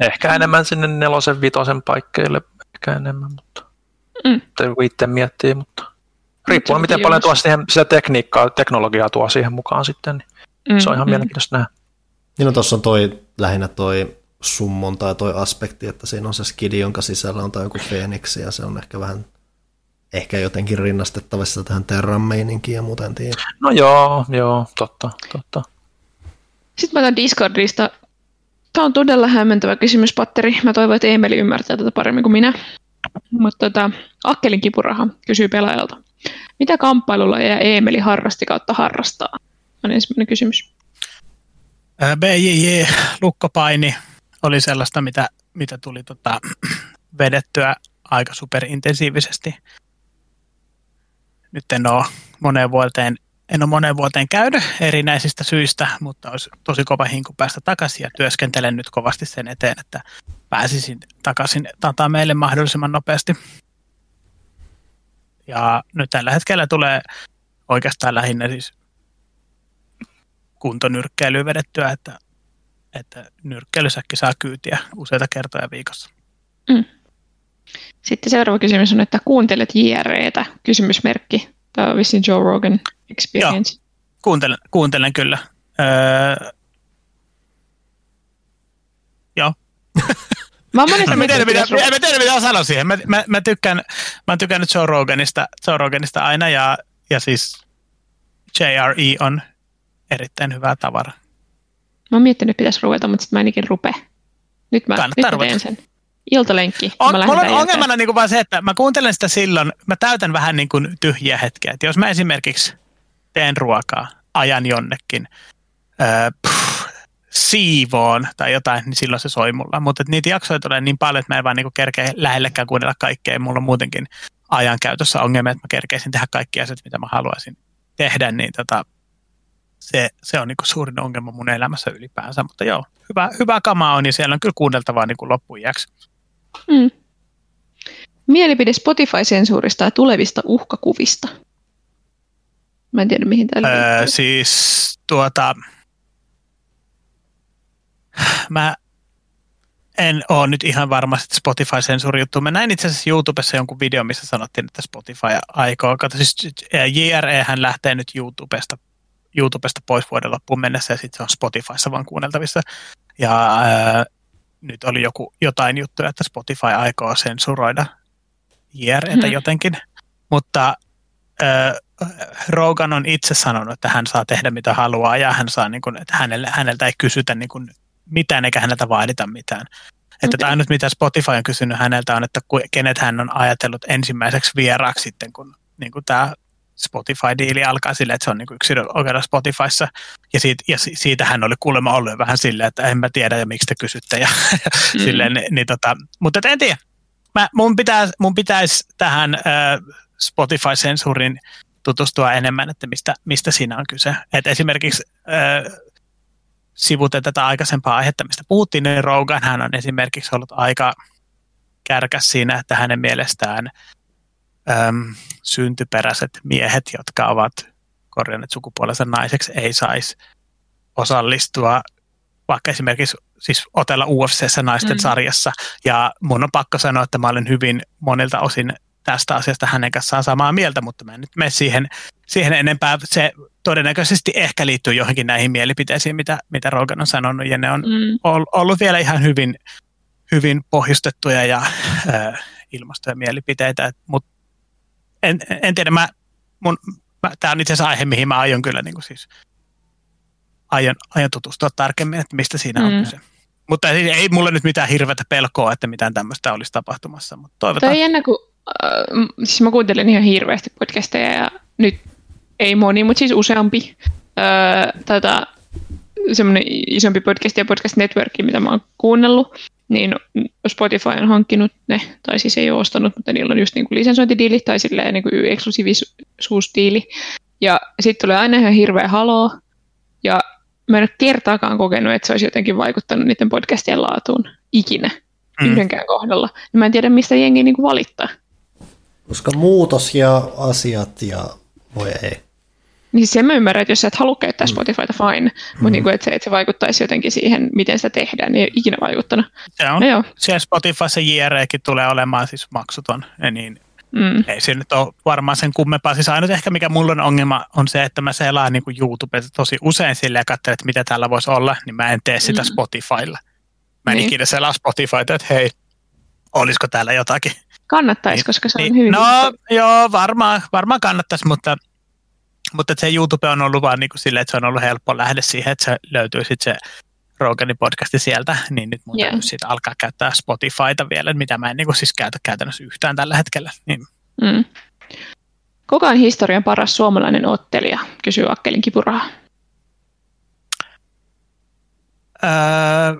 [SPEAKER 2] Ehkä enemmän sinne nelosen vitosen paikkeille, ehkä enemmän, mutta mm. itse miettii, mutta riippuu miten paljon tuo siihen, sitä tekniikkaa, teknologiaa tuo siihen mukaan sitten, niin mm, se on ihan mm. mielenkiintoista nähdä.
[SPEAKER 1] Niin no tuossa on toi, lähinnä toi summon tai toi aspekti, että siinä on se skidi, jonka sisällä on tai joku Phoenix, ja se on ehkä vähän ehkä jotenkin rinnastettavissa tähän Terran meininkiin ja muuten
[SPEAKER 2] No joo, joo, totta, totta.
[SPEAKER 4] Sitten mä otan Discordista Tämä on todella hämmentävä kysymys, Patteri. Mä toivon, että Emeli ymmärtää tätä paremmin kuin minä. Mutta tota, Akkelin kipuraha kysyy pelaajalta. Mitä kamppailulla ja Emeli harrasti kautta harrastaa? On ensimmäinen kysymys.
[SPEAKER 3] BJJ, lukkopaini, oli sellaista, mitä, mitä tuli tota, vedettyä aika superintensiivisesti. Nyt en ole moneen vuoteen, en ole moneen vuoteen käynyt erinäisistä syistä, mutta olisi tosi kova hinku päästä takaisin ja työskentelen nyt kovasti sen eteen, että pääsisin takaisin tataa meille mahdollisimman nopeasti. Ja nyt tällä hetkellä tulee oikeastaan lähinnä siis kuntonyrkkeilyä vedettyä, että, että nyrkkeilysäkki saa kyytiä useita kertoja viikossa. Mm.
[SPEAKER 4] Sitten seuraava kysymys on, että kuuntelet JREtä? Kysymysmerkki. Tämä on vissiin Joe Rogan Experience.
[SPEAKER 3] Joo, kuuntelen, kuuntelen kyllä. Öö... Joo.
[SPEAKER 4] Mä, mä,
[SPEAKER 3] mä, tiedän, mitä, mä tiedän, mitä sanoa siihen. Mä, mä, mä, tykkään, mä oon tykännyt Joe Roganista, Joe Roganista aina ja, ja siis JRE on erittäin hyvää tavara.
[SPEAKER 4] Mä oon miettinyt, että pitäisi ruveta, mutta sitten mä ainakin rupe. Nyt mä, nyt mä teen sen. Iltalenkki.
[SPEAKER 3] On, mä mulla on ongelmana niin kuin vaan se, että mä kuuntelen sitä silloin, mä täytän vähän niin kuin tyhjiä hetkiä. Että jos mä esimerkiksi teen ruokaa, ajan jonnekin, öö, pff, siivoon tai jotain, niin silloin se soi mulla. Mutta niitä jaksoja tulee niin paljon, että mä en vaan niin kerkeä lähellekään kuunnella kaikkea. Mulla on muutenkin ajan käytössä ongelmia, että mä kerkeisin tehdä kaikki asiat, mitä mä haluaisin tehdä, niin tota, se, se on niin suurin ongelma mun elämässä ylipäänsä. Mutta joo, hyvä, hyvä kama on, niin siellä on kyllä kuunneltavaa niin loppujaksi. Mm.
[SPEAKER 4] Mielipide Spotify-sensuurista ja tulevista uhkakuvista. Mä en tiedä, mihin tämä öö,
[SPEAKER 3] Siis tuota... Mä en ole nyt ihan varmasti Spotify-sensuuri juttu. Mä näin itse asiassa YouTubessa jonkun videon, missä sanottiin, että Spotify aikoo. Kato, siis JRE hän lähtee nyt YouTubesta, YouTubesta pois vuoden loppuun mennessä ja sitten se on Spotifyssa vaan kuunneltavissa. Ja ää, nyt oli joku, jotain juttuja, että Spotify aikoo sensuroida JREtä hmm. jotenkin, mutta äh, Rogan on itse sanonut, että hän saa tehdä mitä haluaa ja hän saa, niin kuin, että hänelle, häneltä ei kysytä niin kuin, mitään eikä häneltä vaadita mitään. Että okay. ainut mitä Spotify on kysynyt häneltä on, että kenet hän on ajatellut ensimmäiseksi vieraaksi sitten, kun niin kuin tämä Spotify-diili alkaa silleen, että se on niin yksilö oikeudella Spotifyssa. Ja, siitä, ja siitä hän oli kuulemma ollut vähän silleen, että en mä tiedä ja miksi te kysytte. Ja, mm. silleen, niin, niin tota, mutta en tiedä. Mä, mun, pitäisi, mun pitäisi tähän äh, Spotify-sensuurin tutustua enemmän, että mistä, mistä siinä on kyse. Et esimerkiksi äh, sivuten tätä aikaisempaa aihetta, mistä puhuttiin, niin Rogan hän on esimerkiksi ollut aika kärkäs siinä, että hänen mielestään – äm, syntyperäiset miehet, jotka ovat korjanneet sukupuolensa naiseksi, ei saisi osallistua vaikka esimerkiksi siis otella UFCssä naisten mm. sarjassa. Ja mun on pakko sanoa, että mä olen hyvin monilta osin tästä asiasta hänen kanssaan samaa mieltä, mutta mä en nyt mene siihen, siihen enempää. Se todennäköisesti ehkä liittyy johonkin näihin mielipiteisiin, mitä, mitä Rogan on sanonut, ja ne on mm. ollut vielä ihan hyvin, hyvin pohjustettuja ja äh, ilmastoja mielipiteitä, mutta en, en tiedä, mä, mun, mä, tämä on itse asiassa aihe, mihin mä aion kyllä niin kuin siis, aion, aion tutustua tarkemmin, että mistä siinä on mm. kyse. Mutta ei, ei mulle nyt mitään hirveätä pelkoa, että mitään tämmöistä olisi tapahtumassa. Mutta toivotaan.
[SPEAKER 4] Toi on jännä, kun äh, siis mä kuuntelen ihan hirveästi podcasteja ja nyt ei moni, mutta siis useampi äh, tätä semmoinen isompi podcast ja podcast network, mitä mä oon kuunnellut, niin Spotify on hankkinut ne, tai siis ei ole ostanut, mutta niillä on just niin kuin lisensointidiili tai silleen niin kuin eksklusiivisuusdiili. Ja sitten tulee aina ihan hirveä haloo, ja mä en ole kertaakaan kokenut, että se olisi jotenkin vaikuttanut niiden podcastien laatuun ikinä mm. yhdenkään kohdalla. Ja mä en tiedä, mistä jengi niin kuin valittaa.
[SPEAKER 1] Koska muutos ja asiat ja voi ei.
[SPEAKER 4] Niin sen mä ymmärrän, että jos sä et halua käyttää mm. Spotifyta, fine, mm. mutta niin kuin, että, se, että se vaikuttaisi jotenkin siihen, miten sitä tehdään, niin ei ikinä vaikuttanut.
[SPEAKER 3] Se on. No, joo. Siellä Spotifyssa JREkin tulee olemaan siis maksuton, niin mm. ei se nyt ole varmaan sen kummempaa. Siis ainut ehkä mikä mulla on ongelma on se, että mä selaan niin YouTube tosi usein silleen ja katselen, että mitä täällä voisi olla, niin mä en tee sitä mm. Spotifylla. Mä en niin. ikinä selaa Spotifyta, että hei, olisiko täällä jotakin.
[SPEAKER 4] Kannattaisi, niin, koska se on niin, hyvin.
[SPEAKER 3] No joo, varmaan, varmaan kannattaisi, mutta mutta se YouTube on ollut vaan niin kuin silleen, että se on ollut helppo lähde siihen, että se löytyy sitten se Roganin podcasti sieltä, niin nyt mun yeah. siitä alkaa käyttää Spotifyta vielä, mitä mä en niin siis käytä käytännössä yhtään tällä hetkellä. Niin,
[SPEAKER 4] Mm. Kuka on historian paras suomalainen ottelija, kysyy Akkelin kipuraha.
[SPEAKER 3] öö,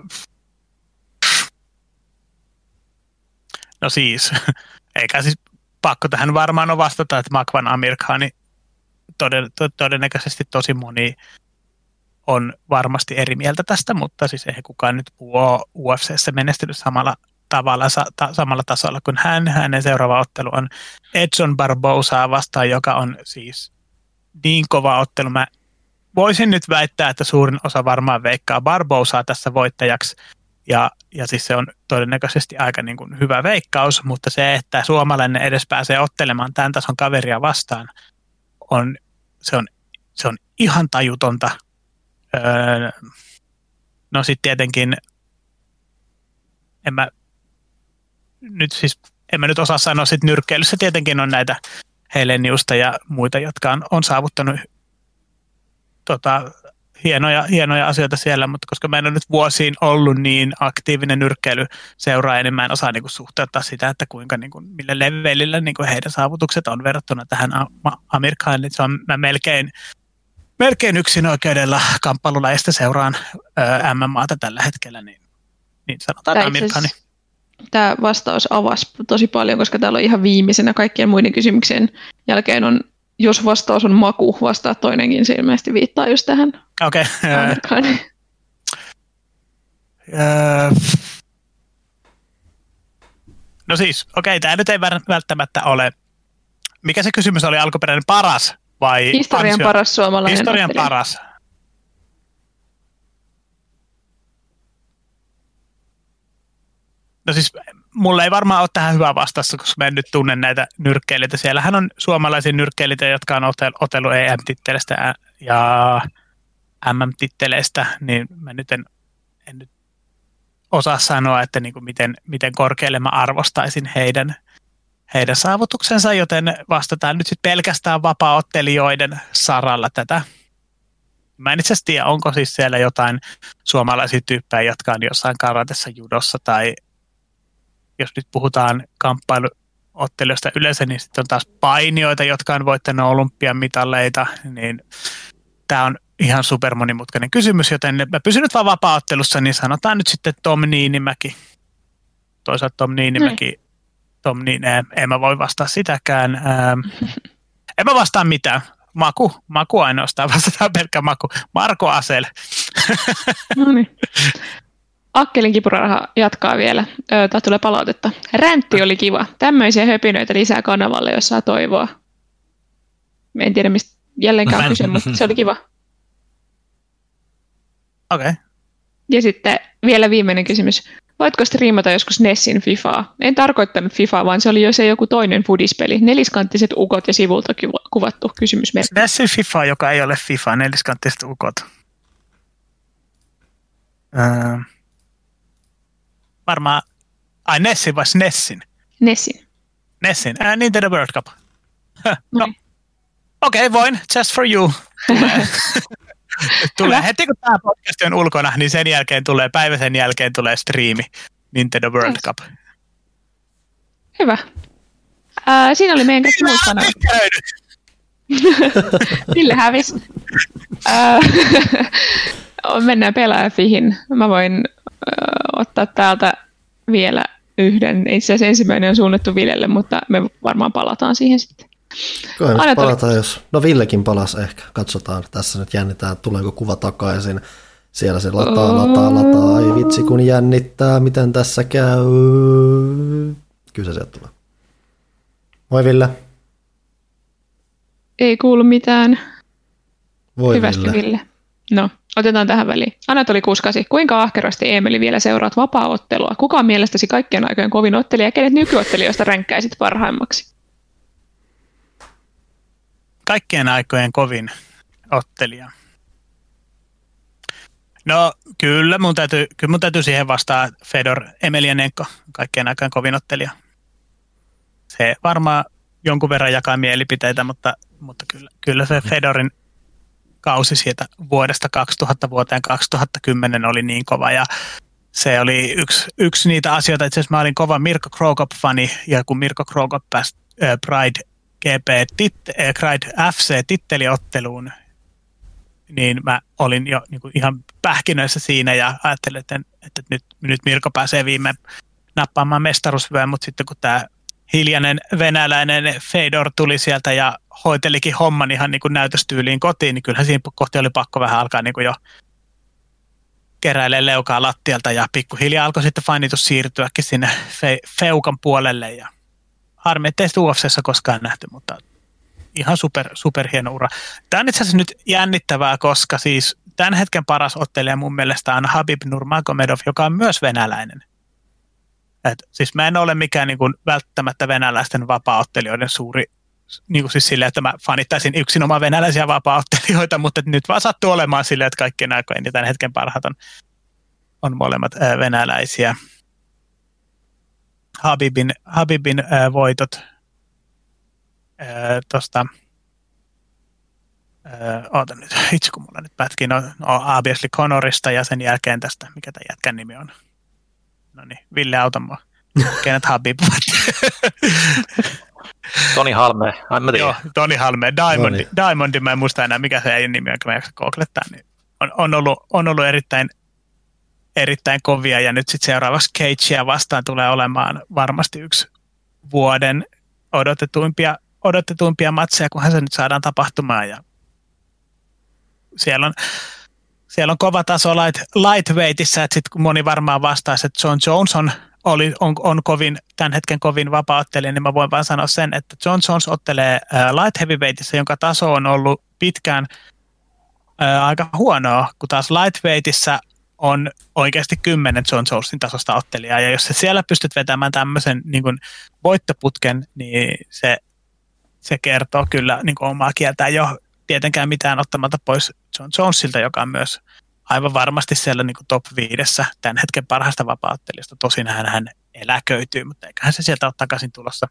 [SPEAKER 3] no siis, eikä siis pakko tähän varmaan on vastata, että Makvan Amir Khani toden, to, todennäköisesti tosi moni on varmasti eri mieltä tästä, mutta siis ei kukaan nyt puhuu UFCssä menestynyt samalla tavalla, sa, ta, samalla tasolla kuin hän. Hänen seuraava ottelu on Edson Barbosaa vastaan, joka on siis niin kova ottelu. Mä voisin nyt väittää, että suurin osa varmaan veikkaa Barbosaa tässä voittajaksi. Ja, ja siis se on todennäköisesti aika niin kuin hyvä veikkaus, mutta se, että suomalainen edes pääsee ottelemaan tämän tason kaveria vastaan, on, se, on, se on ihan tajutonta. Öö, no sitten tietenkin, en mä nyt siis, en mä nyt osaa sanoa, sit nyrkkeilyssä tietenkin on näitä Heleniusta ja muita, jotka on, on saavuttanut tota, hienoja, hienoja asioita siellä, mutta koska mä en ole nyt vuosiin ollut niin aktiivinen nyrkkeilyseuraaja, niin mä en osaa niin kuin, suhteuttaa sitä, että kuinka, niin kuin, millä levelillä niin kuin heidän saavutukset on verrattuna tähän Amerikkaan. Se on mä melkein, melkein yksin oikeudella kamppailulajista seuraan ö, MMAta tällä hetkellä, niin, niin sanotaan
[SPEAKER 4] itse
[SPEAKER 3] Amerikkaani.
[SPEAKER 4] asiassa- Tämä vastaus avasi tosi paljon, koska täällä on ihan viimeisenä kaikkien muiden kysymyksien jälkeen on, jos vastaus on maku, vastaa toinenkin, se ilmeisesti viittaa just tähän
[SPEAKER 3] Okei. Okay. No siis, okei, tämä nyt ei välttämättä ole. Mikä se kysymys oli alkuperäinen paras vai?
[SPEAKER 4] Historian
[SPEAKER 3] ansio-
[SPEAKER 4] paras suomalainen
[SPEAKER 3] Historian
[SPEAKER 4] ottelija.
[SPEAKER 3] paras. No siis mulla ei varmaan ole tähän hyvä vastassa, koska mä en nyt tunne näitä nyrkkeilijöitä. Siellähän on suomalaisia nyrkkeilijöitä, jotka on otel- otellut EM-titteleistä ja MM-titteleistä, niin mä nyt en, en nyt osaa sanoa, että niin kuin miten, miten korkealle mä arvostaisin heidän, heidän saavutuksensa, joten vastataan nyt sitten pelkästään vapaa-ottelijoiden saralla tätä. Mä en itse asiassa tiedä, onko siis siellä jotain suomalaisia tyyppejä, jotka on jossain karatessa, judossa tai jos nyt puhutaan kamppailuottelijoista yleensä, niin sitten on taas painijoita, jotka on voittanut olympiamitaleita, niin tämä on ihan super monimutkainen kysymys, joten mä pysyn nyt vaan vapaa-ottelussa, niin sanotaan nyt sitten Tom Niinimäki. Toisaalta Tom Niinimäki, Tom niin, en, en mä voi vastaa sitäkään. Ähm, en mä vastaa mitään. Maku, maku ainoastaan, vastataan pelkkä maku. Marko Asel.
[SPEAKER 4] No niin. Akkelin kipuraha jatkaa vielä. Öö, Tää tulee palautetta. Räntti oli kiva. Tämmöisiä höpinöitä lisää kanavalle, jos saa toivoa. Mä en tiedä, mistä jälleenkään
[SPEAKER 3] en-
[SPEAKER 4] kyse, mutta se oli kiva.
[SPEAKER 3] Okei. Okay.
[SPEAKER 4] Ja sitten vielä viimeinen kysymys. Voitko striimata joskus Nessin FIFAa? En tarkoittanut FIFAa, vaan se oli jo se joku toinen fudispeli. Neliskanttiset ukot ja sivulta kuva- kuvattu kysymysmerkki.
[SPEAKER 3] Nessin FIFA, joka ei ole FIFA, neliskanttiset ukot. Öö, varmaan, ai Nessin vai Nessin?
[SPEAKER 4] Nessin.
[SPEAKER 3] Nessin, äh, Nintendo World Cup. Höh,
[SPEAKER 4] No
[SPEAKER 3] okei, okay, voin, just for you. Tulee, heti kun tämä podcast on ulkona, niin sen jälkeen tulee, päivä sen jälkeen tulee striimi Nintendo World. Cup.
[SPEAKER 4] Hyvä. Ää, siinä oli meidän kaikki muut sanat. Ville hävis. Ää, Mennään pelaajafihin. Mä voin äh, ottaa täältä vielä yhden. Itse asiassa ensimmäinen on suunnattu Villelle, mutta me varmaan palataan siihen sitten.
[SPEAKER 1] Kyllä
[SPEAKER 4] Aina
[SPEAKER 1] palataan, jos... No Villekin palas ehkä. Katsotaan. Tässä nyt jännitään, tuleeko kuva takaisin. Siellä se lataa, lataa, lataa. Ai vitsi, kun jännittää, miten tässä käy. Kyllä se sieltä tulee. Moi Ville.
[SPEAKER 4] Ei kuulu mitään.
[SPEAKER 1] Voi
[SPEAKER 4] Hyvästi
[SPEAKER 1] Ville.
[SPEAKER 4] Ville. No, otetaan tähän väliin. Anatoli Kuskasi, kuinka ahkerasti Emeli vielä seuraat vapaa-ottelua? Kuka on mielestäsi kaikkien aikojen kovin ottelija ja kenet nykyottelijoista ränkkäisit parhaimmaksi?
[SPEAKER 3] kaikkien aikojen kovin ottelija. No kyllä mun täytyy, kyllä mun täytyy siihen vastaa Fedor Emelianenko, kaikkien aikojen kovin ottelija. Se varmaan jonkun verran jakaa mielipiteitä, mutta, mutta kyllä, kyllä se Fedorin kausi siitä vuodesta 2000 vuoteen 2010 oli niin kova ja se oli yksi, yksi niitä asioita, itse asiassa mä olin kova Mirko Krokop-fani ja kun Mirko Krokop pääsi Pride GP, tit, äh, Pride FC-titteliotteluun, niin mä olin jo niin kuin ihan pähkinöissä siinä ja ajattelin, että, että nyt, nyt Mirko pääsee viime nappaamaan mestaruusvyön, mutta sitten kun tämä hiljainen venäläinen Fedor tuli sieltä ja hoitelikin homman ihan niin kuin näytöstyyliin kotiin, niin kyllähän siinä kohti oli pakko vähän alkaa niin kuin jo keräilee leukaa lattialta ja pikkuhiljaa alkoi sitten fanitus siirtyäkin sinne fe, Feukan puolelle ja harmi, ettei sitä koskaan nähty, mutta ihan super, super hieno ura. Tämä on itse asiassa nyt jännittävää, koska siis tämän hetken paras ottelija mun mielestä on Habib Nurmagomedov, joka on myös venäläinen. Et, siis mä en ole mikään niin kuin, välttämättä venäläisten vapaaottelijoiden suuri, niin kuin siis silleen, että mä fanittaisin yksinomaan venäläisiä vapaaottelijoita, mutta nyt vaan sattuu olemaan silleen, että kaikkien aikojen niin tämän hetken parhaat on, on molemmat ää, venäläisiä. Habibin, Habibin ää, voitot tuosta oota nyt, itse kun mulla nyt pätkii, no, no obviously Connorista ja sen jälkeen tästä, mikä tämä jätkän nimi on. No niin, Ville auta mua. Kenet Habib
[SPEAKER 2] Toni Halme, ai mä tiedän.
[SPEAKER 3] Joo, Toni Halme, Diamond, no niin. Diamond, mä en muista enää mikä se ei nimi on, kun mä jaksa googlettaa, niin on, on, ollut, on ollut erittäin, erittäin kovia ja nyt sitten seuraavaksi Cagea vastaan tulee olemaan varmasti yksi vuoden odotetuimpia, odotetuimpia matseja, kunhan se nyt saadaan tapahtumaan ja siellä on, siellä on kova taso light, lightweightissa, että sitten kun moni varmaan vastaisi, että John Jones on, oli, on, on kovin, tämän hetken kovin vapauttelija, niin mä voin vain sanoa sen, että John Jones ottelee äh, light heavyweightissa, jonka taso on ollut pitkään äh, aika huonoa, kun taas lightweightissa on oikeasti kymmenen John Jonesin tasosta ottelijaa, ja jos sä siellä pystyt vetämään tämmöisen niin kuin voittoputken, niin se, se kertoo kyllä niin kuin omaa kieltään jo tietenkään mitään ottamatta pois John Jonesilta, joka on myös aivan varmasti siellä niin top viidessä tämän hetken parhaasta vapauttelijasta. Tosin hän, hän eläköityy, mutta eiköhän se sieltä ole takaisin tulossa.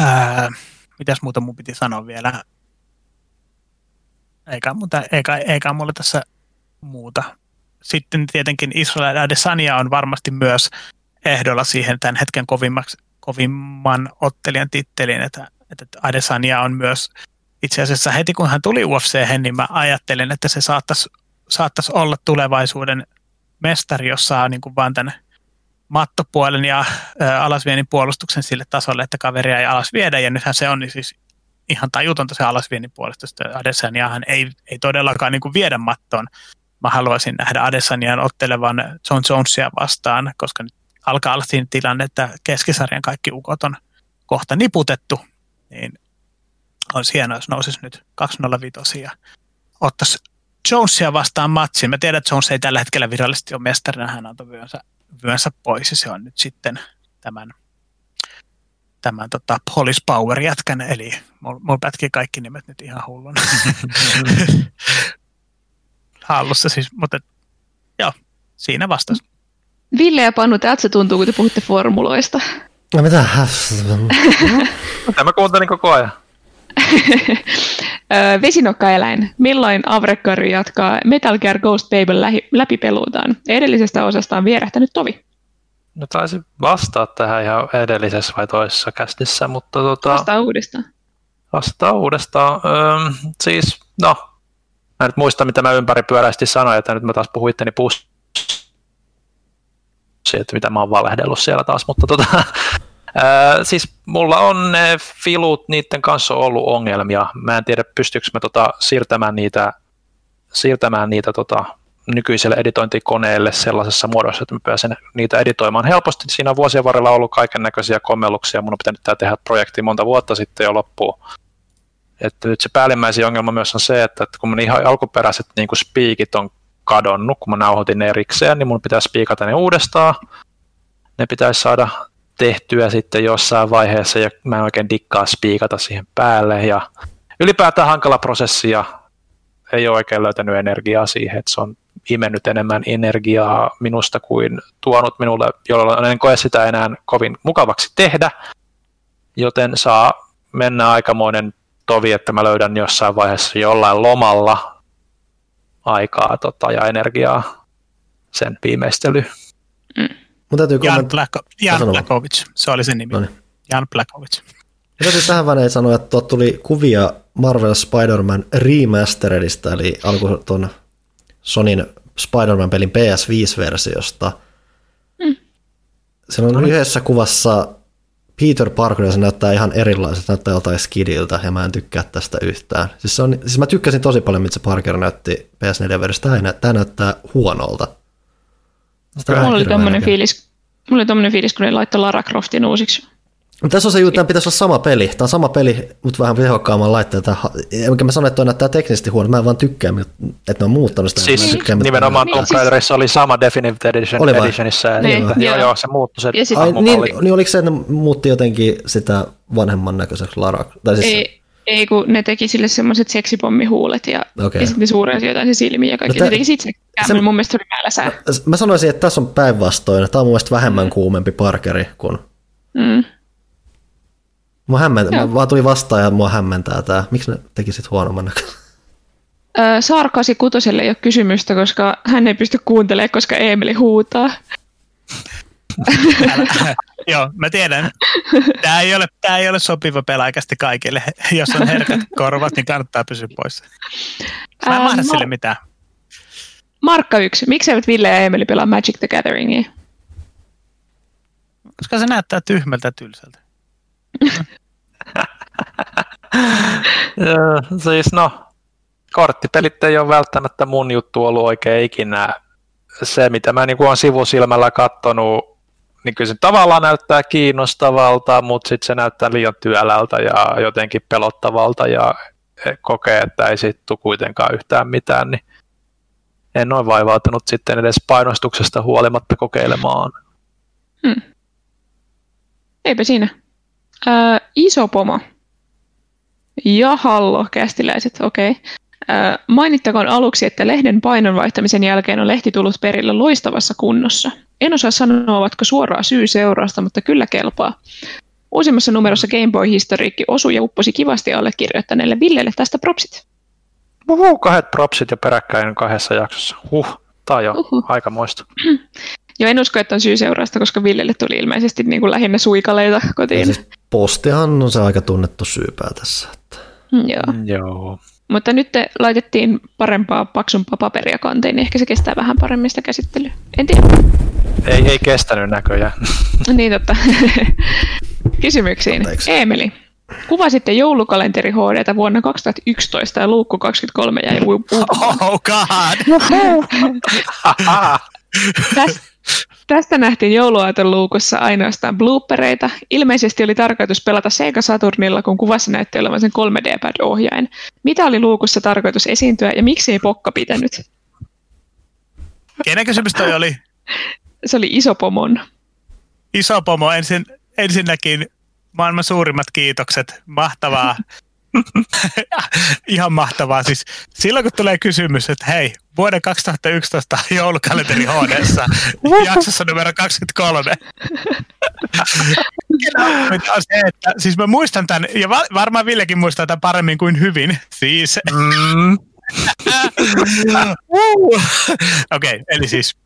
[SPEAKER 3] Ää, mitäs muuta mun piti sanoa vielä? Eikä, mutta, eikä, eikä mulle tässä muuta. Sitten tietenkin Israel Adesanya on varmasti myös ehdolla siihen tämän hetken kovimmaksi, kovimman ottelijan titteliin, että että Adesanya on myös itse asiassa heti kun hän tuli ufc niin mä ajattelin, että se saattaisi, saattaisi olla tulevaisuuden mestari, jos saa niin kuin vaan tämän mattopuolen ja alasvienin puolustuksen sille tasolle, että kaveria ei alas viedä, ja nythän se on niin siis ihan tajutonta se alasvienin puolustus, että Adesanyahan ei, ei todellakaan niin kuin viedä mattoon. Mä haluaisin nähdä Adesanyan ottelevan John Jonesia vastaan, koska nyt alkaa olla siinä tilanne, että keskisarjan kaikki ukot on kohta niputettu, niin olisi hienoa, jos nousisi nyt 205 ja ottaisi Jonesia vastaan matsin. Mä tiedän, että Jones ei tällä hetkellä virallisesti ole mestarina, hän antoi vyönsä, vyönsä pois ja se on nyt sitten tämän, tämän tota, Police Power jätkän, eli mulla mul pätkii kaikki nimet nyt ihan hullun hallussa siis, mutta joo, siinä vastaus.
[SPEAKER 4] Ville ja Panu, täältä se tuntuu, kun te puhutte formuloista.
[SPEAKER 1] No mitä?
[SPEAKER 2] Mä kuuntelin koko ajan.
[SPEAKER 4] Vesinokkaeläin. Milloin Avrekkari jatkaa Metal Gear Ghost Babel läpipeluutaan? Edellisestä osasta on vierähtänyt tovi.
[SPEAKER 2] No taisi vastaa tähän ihan edellisessä vai toisessa kästissä, mutta tota...
[SPEAKER 4] Vastaa uudestaan.
[SPEAKER 2] Vastaa uudestaan. Öö, siis, no, mä nyt muista, mitä mä ympäripyöräisesti sanoin, että nyt mä taas puhuin itteni pussi, että mitä mä oon valehdellut siellä taas, mutta tota, Öö, siis mulla on ne filut, niiden kanssa on ollut ongelmia. Mä en tiedä, pystyykö mä tota siirtämään niitä, siirtämään niitä tota, nykyiselle editointikoneelle sellaisessa muodossa, että mä pääsen niitä editoimaan helposti. Siinä on vuosien varrella ollut kaiken näköisiä kommelluksia. Mun on pitänyt tää tehdä projekti monta vuotta sitten jo loppuun. Että nyt se päällimmäisin ongelma myös on se, että, kun mun ihan alkuperäiset niin kuin speakit on kadonnut, kun mä nauhoitin ne erikseen, niin mun pitää spiikata ne uudestaan. Ne pitäisi saada tehtyä sitten jossain vaiheessa ja mä en oikein dikkaa spiikata siihen päälle ja ylipäätään hankala prosessi ja ei ole oikein löytänyt energiaa siihen, että se on imennyt enemmän energiaa minusta kuin tuonut minulle, jolloin en koe sitä enää kovin mukavaksi tehdä, joten saa mennä aikamoinen tovi, että mä löydän jossain vaiheessa jollain lomalla aikaa tota, ja energiaa sen viimeistelyyn.
[SPEAKER 1] Mun täytyy
[SPEAKER 3] Jan. Black, Jan. Blackovic, se oli sen nimi.
[SPEAKER 1] Noniin.
[SPEAKER 3] Jan Blackovic.
[SPEAKER 1] Ja täytyy tähän väliin sanoa, että tuot tuli kuvia Marvel Spider-Man Remasteredista, eli alku tuon Sonin Spider-Man-pelin PS5-versiosta. Mm. Siinä on yhdessä kuvassa Peter Parker, se näyttää ihan erilaiselta, se näyttää joltain skidiltä, ja mä en tykkää tästä yhtään. Siis, se on, siis mä tykkäsin tosi paljon, mitä se Parker näytti PS4-versiosta, tämä, ei nä- tämä näyttää huonolta. On
[SPEAKER 4] Mulla oli tommonen fiilis, mulla oli tommonen fiilis, kun ne laittoi Lara Croftin uusiksi.
[SPEAKER 1] Mutta tässä on se juttu, että pitäisi olla sama peli. Tämä on sama peli, mutta vähän tehokkaamman laitteen. Enkä mä sano, että toi näyttää teknisesti huono. Mä en vaan tykkää, että ne on muuttanut sitä.
[SPEAKER 2] Siis
[SPEAKER 1] tykkää, mitä-
[SPEAKER 2] nimenomaan
[SPEAKER 4] Niin,
[SPEAKER 2] Tomb
[SPEAKER 4] siis-
[SPEAKER 2] Raiderissa oli sama Definitive Edition,
[SPEAKER 1] Oli vai?
[SPEAKER 2] Editionissa.
[SPEAKER 4] Niin,
[SPEAKER 2] että, joo,
[SPEAKER 4] joo.
[SPEAKER 2] se muuttui se
[SPEAKER 4] Ja sit-
[SPEAKER 1] Ai, niin, niin, oliko se, että ne muutti jotenkin sitä vanhemman näköiseksi Lara? Tai siis,
[SPEAKER 4] Ei, ei, kun ne teki sille semmoiset seksipommihuulet ja,
[SPEAKER 1] Okei.
[SPEAKER 4] ja sitten suurensi jotain se silmiä ja kaikki.
[SPEAKER 1] No tä-
[SPEAKER 4] se teki sit se mun mielestä oli mäläsää.
[SPEAKER 1] Mä sanoisin, että tässä on päinvastoin. Tämä on mun mielestä vähemmän kuumempi Parkeri kuin...
[SPEAKER 4] Mm.
[SPEAKER 1] Mua hämmentää,
[SPEAKER 4] Joo.
[SPEAKER 1] mä vaan tuli vastaan ja mua hämmentää tää. Miksi ne tekisit huonomman näköisen?
[SPEAKER 4] Ö, Saar 86 ei ole kysymystä, koska hän ei pysty kuuntelemaan, koska Emeli huutaa.
[SPEAKER 3] Älä- Joo, mä tiedän. Tämä ei ole, tää ei ole sopiva pelaajakästi kaikille. Jos on herkät korvat, niin kannattaa pysyä pois. Mä en
[SPEAKER 4] Ää,
[SPEAKER 3] mahda sille mitään.
[SPEAKER 4] Markka 1. Miksi eivät Ville ja Emeli pelaa Magic the Gatheringia?
[SPEAKER 3] Koska se näyttää tyhmältä ja tylsältä.
[SPEAKER 2] Siis no, korttipelit ei ole välttämättä mun juttu ollut oikein ikinä. Se, mitä mä niin olen sivusilmällä kattonut, niin kyllä se tavallaan näyttää kiinnostavalta, mutta sitten se näyttää liian työlältä ja jotenkin pelottavalta ja kokee, että ei siitä tule kuitenkaan yhtään mitään, niin en ole vaivautunut sitten edes painostuksesta huolimatta kokeilemaan.
[SPEAKER 4] Eipä siinä. Ö, iso pomo. Ja hallo, kästiläiset, okei. Okay. Mainittakoon aluksi, että lehden painon vaihtamisen jälkeen on lehti tullut perille loistavassa kunnossa. En osaa sanoa, ovatko suoraa syy-seurausta, mutta kyllä kelpaa. Uusimmassa numerossa Game Boy Historiikki osui ja upposi kivasti allekirjoittaneelle Villelle tästä propsit.
[SPEAKER 2] Uhu, kahdet propsit jo peräkkäin kahdessa jaksossa. Huh, tää on jo
[SPEAKER 4] Uhu.
[SPEAKER 2] aikamoista.
[SPEAKER 4] Ja en usko, että on syy-seurausta, koska Villelle tuli ilmeisesti niin kuin lähinnä suikaleita
[SPEAKER 1] Ja
[SPEAKER 4] kotiin.
[SPEAKER 1] siis postihan on se aika tunnettu syypää tässä. Että.
[SPEAKER 4] Joo.
[SPEAKER 2] Joo.
[SPEAKER 4] Mutta nyt te laitettiin parempaa, paksumpaa paperia kanteen, niin ehkä se kestää vähän paremmin sitä käsittelyä. En tiedä.
[SPEAKER 2] Ei, ei kestänyt näköjään.
[SPEAKER 4] niin totta. Kysymyksiin.
[SPEAKER 1] Anteeksi.
[SPEAKER 4] Emeli, kuvasitte joulukalenteri HDtä vuonna 2011 ja luukku 23 jäi u- uupumaan.
[SPEAKER 3] Oh god!
[SPEAKER 4] Täs, tästä nähtiin jouluaaton luukussa ainoastaan bloopereita. Ilmeisesti oli tarkoitus pelata Sega Saturnilla, kun kuvassa näytti olevan sen 3D-pad-ohjain. Mitä oli luukussa tarkoitus esiintyä ja miksi ei pokka pitänyt?
[SPEAKER 3] Kenen kysymys toi oli?
[SPEAKER 4] Se oli iso pomon.
[SPEAKER 3] Iso pomo, ensin, ensinnäkin maailman suurimmat kiitokset. Mahtavaa. Ihan mahtavaa. Siis silloin kun tulee kysymys, että hei, vuoden 2011 joulukalenteri HDssa, jaksossa numero 23. Mitä on se, että, siis mä muistan tämän, ja va- varmaan Villekin muistaa tämän paremmin kuin hyvin. Siis,
[SPEAKER 2] Mm,
[SPEAKER 3] Uh. Okei, okay, eli siis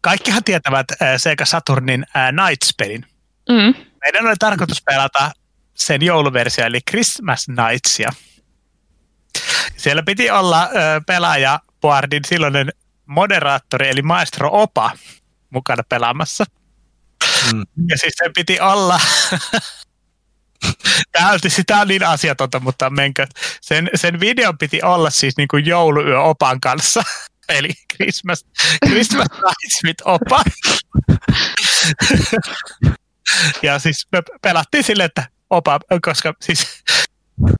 [SPEAKER 3] kaikkihan tietävät äh, Sega Saturnin äh, Nights-pelin.
[SPEAKER 4] Mm.
[SPEAKER 3] Meidän oli tarkoitus pelata sen jouluversio, eli Christmas Nightsia. Siellä piti olla äh, pelaaja Boardin silloinen moderaattori, eli Maestro Opa, mukana pelaamassa.
[SPEAKER 2] mm.
[SPEAKER 3] Ja siis sen piti olla, tämä on, siis, tämä on niin asiatonta, mutta menkö. Sen, sen videon piti olla siis niin kuin jouluyö Opan kanssa. Eli Christmas, Christmas Nights with Opa. ja siis me pelattiin sille, että Opa, koska siis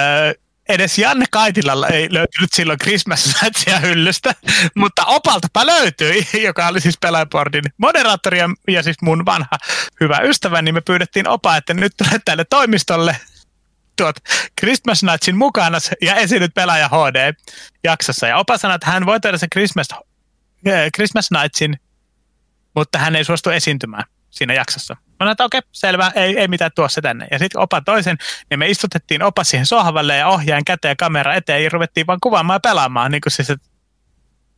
[SPEAKER 3] öö, edes Janne Kaitilalla ei löytynyt silloin Christmas Nightsia hyllystä, mutta Opaltapa löytyi, joka oli siis Pelaajapordin moderaattori ja, ja siis mun vanha hyvä ystävä, niin me pyydettiin Opa, että nyt tulee tänne toimistolle tuot Christmas Nightsin mukana ja esinyt pelaaja HD-jaksossa. Ja Opa sanoi, että hän voi tehdä sen Christmas, äh, Christmas Nightsin, mutta hän ei suostu esiintymään siinä jaksossa. Mä sanoin, että okei, selvä, ei, ei mitään tuossa tänne. Ja sitten opa toisen, niin me istutettiin opa siihen sohvalle ja ohjaan käteen ja kamera eteen ja ruvettiin vaan kuvaamaan ja pelaamaan, niin kuin siis, että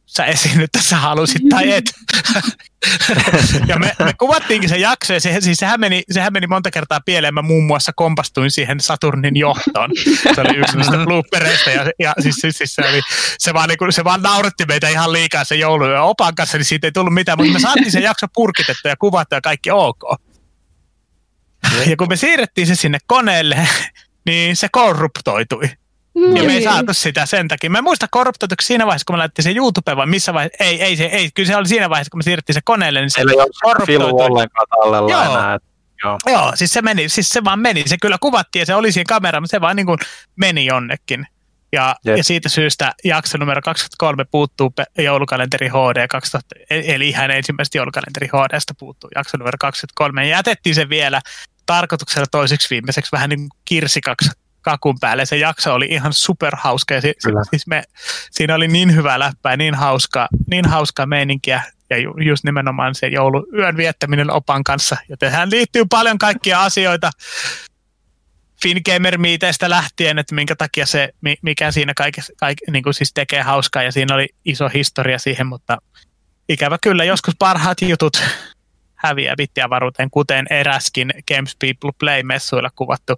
[SPEAKER 3] sä esiinnyt tässä halusit tai et. ja me, me kuvattiinkin se jakso ja se, siis sehän, meni, sehän meni monta kertaa pieleen. Mä muun muassa kompastuin siihen Saturnin johtoon. Se oli yksi niistä bloopereista ja, ja siis, siis, siis, se, oli, se, vaan, niin kuin, se vaan nauretti meitä ihan liikaa se joulu ja opan kanssa, niin siitä ei tullut mitään, mutta me saatiin se jakso purkitettu ja kuvattu ja kaikki ok. Ja kun me siirrettiin se sinne koneelle, niin se korruptoitui. Mm. Ja me ei niin. saatu sitä sen takia. Mä en muista korruptoituko siinä vaiheessa, kun me laitettiin se YouTube vai missä vaiheessa. Ei, ei, se, ei, kyllä se oli siinä vaiheessa, kun me siirrettiin se koneelle, niin se
[SPEAKER 2] Eli korruptoitui. ollenkaan tallella Joo. enää.
[SPEAKER 3] Joo. Joo, siis se meni, siis se vaan meni. Se kyllä kuvattiin ja se oli siinä kamera, mutta se vaan niin kuin meni jonnekin. Ja, yes. ja siitä syystä jakso numero 23 puuttuu joulukalenteri HD 2000, e- eli ihan ensimmäistä joulukalenteri HDstä puuttuu jakso numero 23. Ja jätettiin se vielä tarkoituksella toiseksi viimeiseksi vähän niin kuin kirsikaksi kakun päälle. Se jakso oli ihan superhauska ja si- siis me, siinä oli niin hyvä läppä niin hauska, niin hauska meininkiä ja ju, just nimenomaan se jouluyön viettäminen opan kanssa. Ja tähän liittyy paljon kaikkia asioita. Fingamer Meeteistä lähtien, että minkä takia se, mikä siinä kaikki, kaikki niin kuin siis tekee hauskaa ja siinä oli iso historia siihen, mutta ikävä kyllä joskus parhaat jutut häviää bittiavaruuteen, kuten eräskin Games People Play-messuilla kuvattu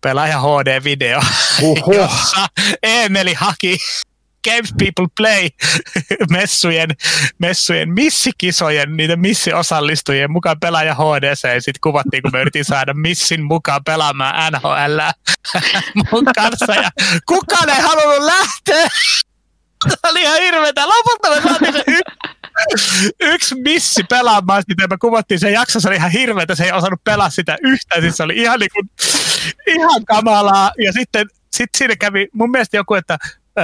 [SPEAKER 3] pelaaja HD-video, Oho. jossa Emeli haki Games People Play messujen, messujen missikisojen, niiden missiosallistujien mukaan pelaaja HDC. Ja sitten kuvattiin, kun me yritin saada missin mukaan pelaamaan NHL mun kanssa. Ja kukaan ei halunnut lähteä. Tämä oli ihan hirveetä. Lopulta me saatiin se y- yksi missi pelaamaan sitä. Me kuvattiin sen jakso, se oli ihan hirveetä. Se ei osannut pelaa sitä yhtään. Siis se oli ihan, niin kuin, ihan kamalaa. Ja sitten sit siinä kävi mun mielestä joku, että ö,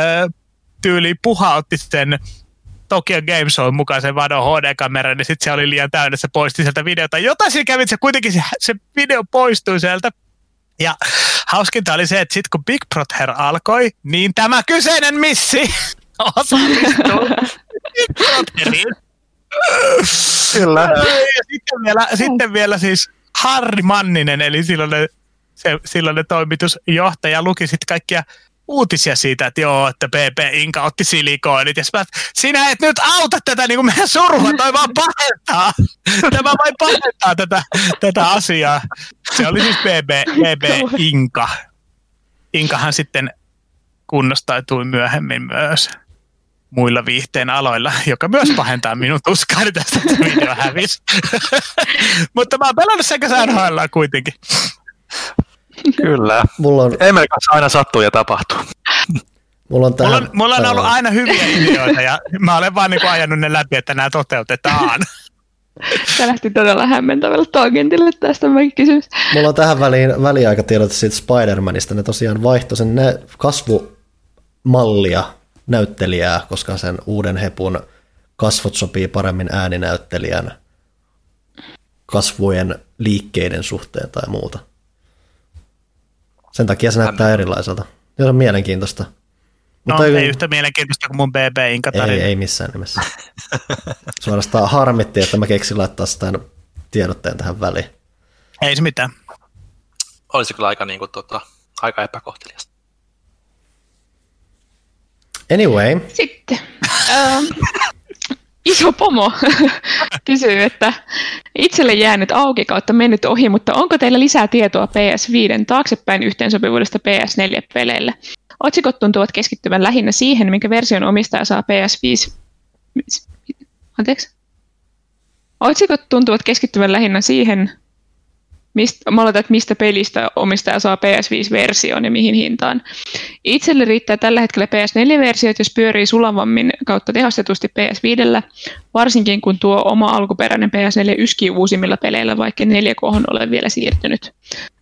[SPEAKER 3] tyyli puhautti sen Tokyo Game Show mukaisen vadon HD-kameran, niin sitten se oli liian täynnä, se poisti sieltä videota. Jotain siinä kävi, se kuitenkin se, se video poistui sieltä. Ja hauskinta oli se, että sitten kun Big Brother alkoi, niin tämä kyseinen missi osallistuu
[SPEAKER 2] Kyllä.
[SPEAKER 3] Ja sitten vielä, sitten vielä siis Harri Manninen, eli silloin se, silloin toimitusjohtaja luki sitten kaikkia uutisia siitä, että joo, että PP Inka otti silikoinit. Ja mä, sinä et nyt auta tätä niin kuin meidän surua, toi vaan pahentaa. Tämä vain pahentaa tätä, tätä asiaa. Se oli siis PP, PP Inka. Inkahan sitten kunnostautui myöhemmin myös muilla viihteen aloilla, joka myös pahentaa minun tuskaani tästä, että video hävisi. Mutta mä oon pelannut sekä NHL kuitenkin.
[SPEAKER 2] Kyllä. Mulla on... Emel kanssa aina sattuu ja tapahtuu.
[SPEAKER 1] Mulla on, tähän,
[SPEAKER 3] mulla, on, mulla on ollut aina hyviä ideoita ja mä olen vaan niin ajanut ne läpi, että nämä toteutetaan.
[SPEAKER 4] Tämä lähti todella hämmentävällä tangentille tästä kysymys.
[SPEAKER 1] Mulla on tähän väliin väliaikatiedote siitä Spider-Manista. Ne tosiaan vaihtoi sen ne kasvumallia näyttelijää, koska sen uuden hepun kasvot sopii paremmin ääninäyttelijän kasvojen liikkeiden suhteen tai muuta. Sen takia se näyttää erilaiselta. Se on mielenkiintoista.
[SPEAKER 3] No, Mutta ei, ei yhtä mielenkiintoista kuin mun BB Inka
[SPEAKER 1] Ei, ei missään nimessä. Suorastaan harmitti, että mä keksin laittaa sitä tiedotteen tähän väliin.
[SPEAKER 3] Ei se mitään.
[SPEAKER 2] Olisi kyllä aika, niin kuin, tota, aika epäkohteliasta.
[SPEAKER 1] Anyway.
[SPEAKER 4] Sitten. Um, iso pomo kysyy, että itselle jäänyt auki kautta mennyt ohi, mutta onko teillä lisää tietoa PS5 taaksepäin yhteensopivuudesta PS4-peleille? Otsikot tuntuvat keskittyvän lähinnä siihen, minkä version omistaja saa PS5... Anteeksi? Otsikot tuntuvat keskittyvän lähinnä siihen, mistä, mä oletan, että mistä pelistä omistaja saa PS5-version ja mihin hintaan. Itselle riittää tällä hetkellä PS4-versiot, jos pyörii sulavammin kautta tehostetusti PS5, varsinkin kun tuo oma alkuperäinen PS4 yskii uusimmilla peleillä, vaikka 4K ole vielä siirtynyt.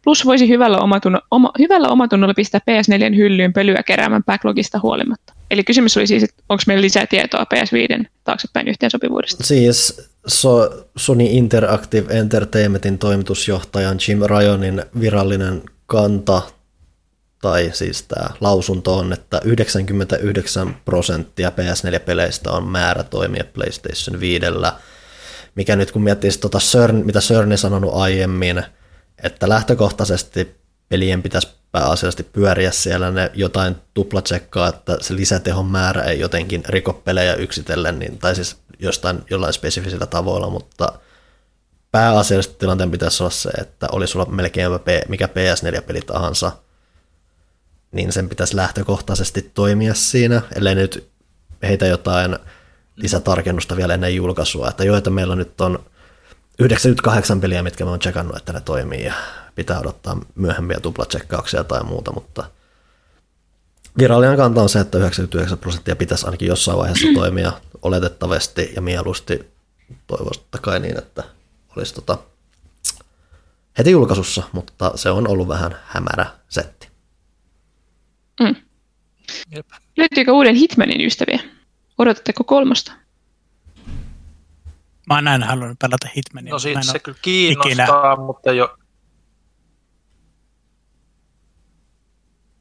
[SPEAKER 4] Plus voisi hyvällä, omatunno, oma, hyvällä omatunnolla pistää PS4 hyllyyn pölyä keräämään backlogista huolimatta. Eli kysymys oli siis, että onko meillä lisää tietoa PS5 taaksepäin yhteensopivuudesta?
[SPEAKER 1] Siis so, Sony Interactive Entertainmentin toimitusjohtajan Jim Ryonin virallinen kanta, tai siis tämä lausunto on, että 99 prosenttia PS4-peleistä on määrä toimia PlayStation 5 mikä nyt kun miettii tota CERN, mitä CERN sanonut aiemmin, että lähtökohtaisesti pelien pitäisi pääasiallisesti pyöriä siellä, ne jotain tuplatsekkaa, että se lisätehon määrä ei jotenkin riko pelejä yksitellen, niin, tai siis jostain jollain spesifisillä tavoilla, mutta pääasiallisesti tilanteen pitäisi olla se, että oli sulla melkein mikä PS4-peli tahansa, niin sen pitäisi lähtökohtaisesti toimia siinä, ellei nyt heitä jotain lisätarkennusta vielä ennen julkaisua, että jo, että meillä nyt on 98 peliä, mitkä mä oon tsekannut, että ne toimii ja pitää odottaa myöhempiä tuplatsekkauksia tai muuta, mutta virallinen kanta on se, että 99 prosenttia pitäisi ainakin jossain vaiheessa toimia oletettavasti ja mieluusti toivosta kai niin, että olisi tota heti julkaisussa, mutta se on ollut vähän hämärä setti.
[SPEAKER 4] Mm. Löytyykö uuden Hitmanin ystäviä? Odotatteko kolmosta?
[SPEAKER 3] Mä oon aina halunnut pelata Hitmania.
[SPEAKER 2] No siitä se kyllä kiinnostaa, ikinä... mutta jo...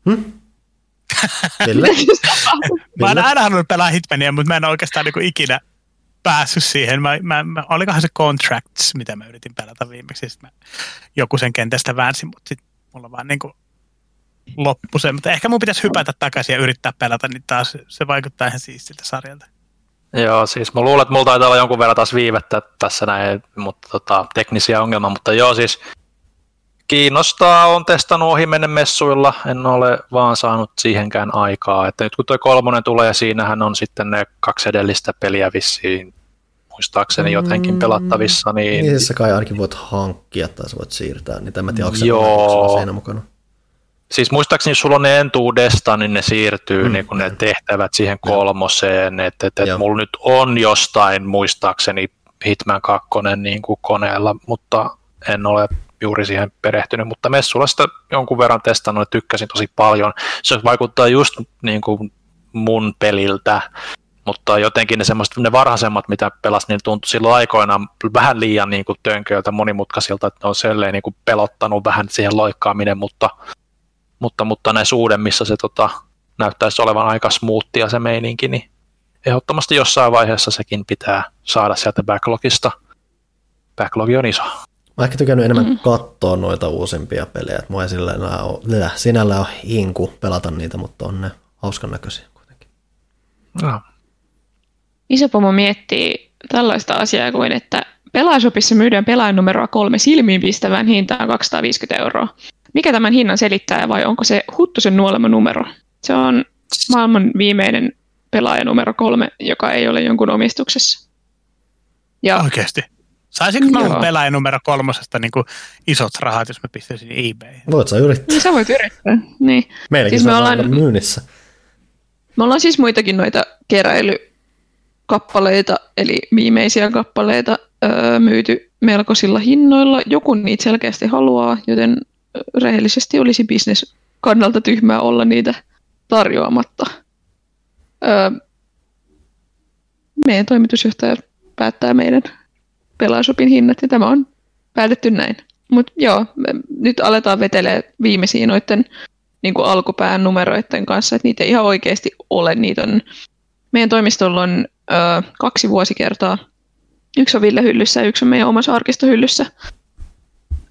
[SPEAKER 1] Hmm?
[SPEAKER 3] mä oon aina halunnut pelaa Hitmania, mutta mä en oikeastaan niin ikinä päässyt siihen. Mä, mä, mä, olikohan se Contracts, mitä mä yritin pelata viimeksi. Sitten mä joku sen kentästä väänsi, mutta sitten mulla vaan niin kuin loppu se. Mutta ehkä mun pitäisi hypätä takaisin ja yrittää pelata, niin taas se vaikuttaa ihan siistiltä sarjalta.
[SPEAKER 2] Joo, siis mä luulen, että mulla taitaa olla jonkun verran taas viivettä tässä näin, mutta tota, teknisiä ongelmia, mutta joo siis kiinnostaa, on testannut ohi menen messuilla, en ole vaan saanut siihenkään aikaa, että nyt kun tuo kolmonen tulee, siinähän on sitten ne kaksi edellistä peliä vissiin muistaakseni jotenkin mm. pelattavissa. Niin,
[SPEAKER 1] niin sä kai ainakin voit hankkia tai sä voit siirtää, niin tämä tiedä, onko Joo. siinä mukana.
[SPEAKER 2] Siis muistaakseni, jos sulla on ne entuudesta, niin ne siirtyy mm. niin kun ne tehtävät siihen kolmoseen. Että et, et mulla nyt on jostain muistaakseni Hitman 2 niin kuin koneella, mutta en ole juuri siihen perehtynyt, mutta messulla sitä jonkun verran testannut ja tykkäsin tosi paljon. Se vaikuttaa just niin kuin mun peliltä, mutta jotenkin ne, ne varhaisemmat, mitä pelas, niin tuntui silloin aikoinaan vähän liian niin kuin tönköiltä, monimutkaisilta, että ne on selleen niin kuin pelottanut vähän siihen loikkaaminen, mutta mutta, mutta näissä uudemmissa se tota, näyttäisi olevan aika smoothia se meininki, niin ehdottomasti jossain vaiheessa sekin pitää saada sieltä backlogista. Backlogi on iso.
[SPEAKER 1] Mä ehkä tykännyt enemmän mm. katsoa noita uusimpia pelejä. Mua ei sillä enää ole, sinällä on hinku pelata niitä, mutta on ne hauskan näköisiä kuitenkin.
[SPEAKER 4] No. Isopomo miettii tällaista asiaa kuin, että pelaajashopissa myydään pelaajan numeroa kolme silmiinpistävän hintaan 250 euroa. Mikä tämän hinnan selittää vai onko se Huttusen nuolema numero? Se on maailman viimeinen pelaaja numero kolme, joka ei ole jonkun omistuksessa.
[SPEAKER 3] Ja, Oikeasti? Saisinko mä pelaaja numero kolmosesta niin kuin isot rahat, jos mä pistäisin eBay?
[SPEAKER 1] Voit sä yrittää.
[SPEAKER 4] Niin, sä voit yrittää, niin.
[SPEAKER 1] Meilläkin siis me ollaan myynnissä.
[SPEAKER 4] Me ollaan siis muitakin noita keräilykappaleita, eli viimeisiä kappaleita öö, myyty melkoisilla hinnoilla. Joku niitä selkeästi haluaa, joten rehellisesti olisi bisnes kannalta tyhmää olla niitä tarjoamatta. Öö, meidän toimitusjohtaja päättää meidän pelaajasopin hinnat ja tämä on päätetty näin. Mutta joo, me nyt aletaan vetelee viimeisiä noiden niin kuin alkupään numeroiden kanssa, että niitä ei ihan oikeasti ole. Niitä on, meidän toimistolla on ö, kaksi vuosikertaa. Yksi on Ville hyllyssä ja yksi on meidän omassa arkistohyllyssä.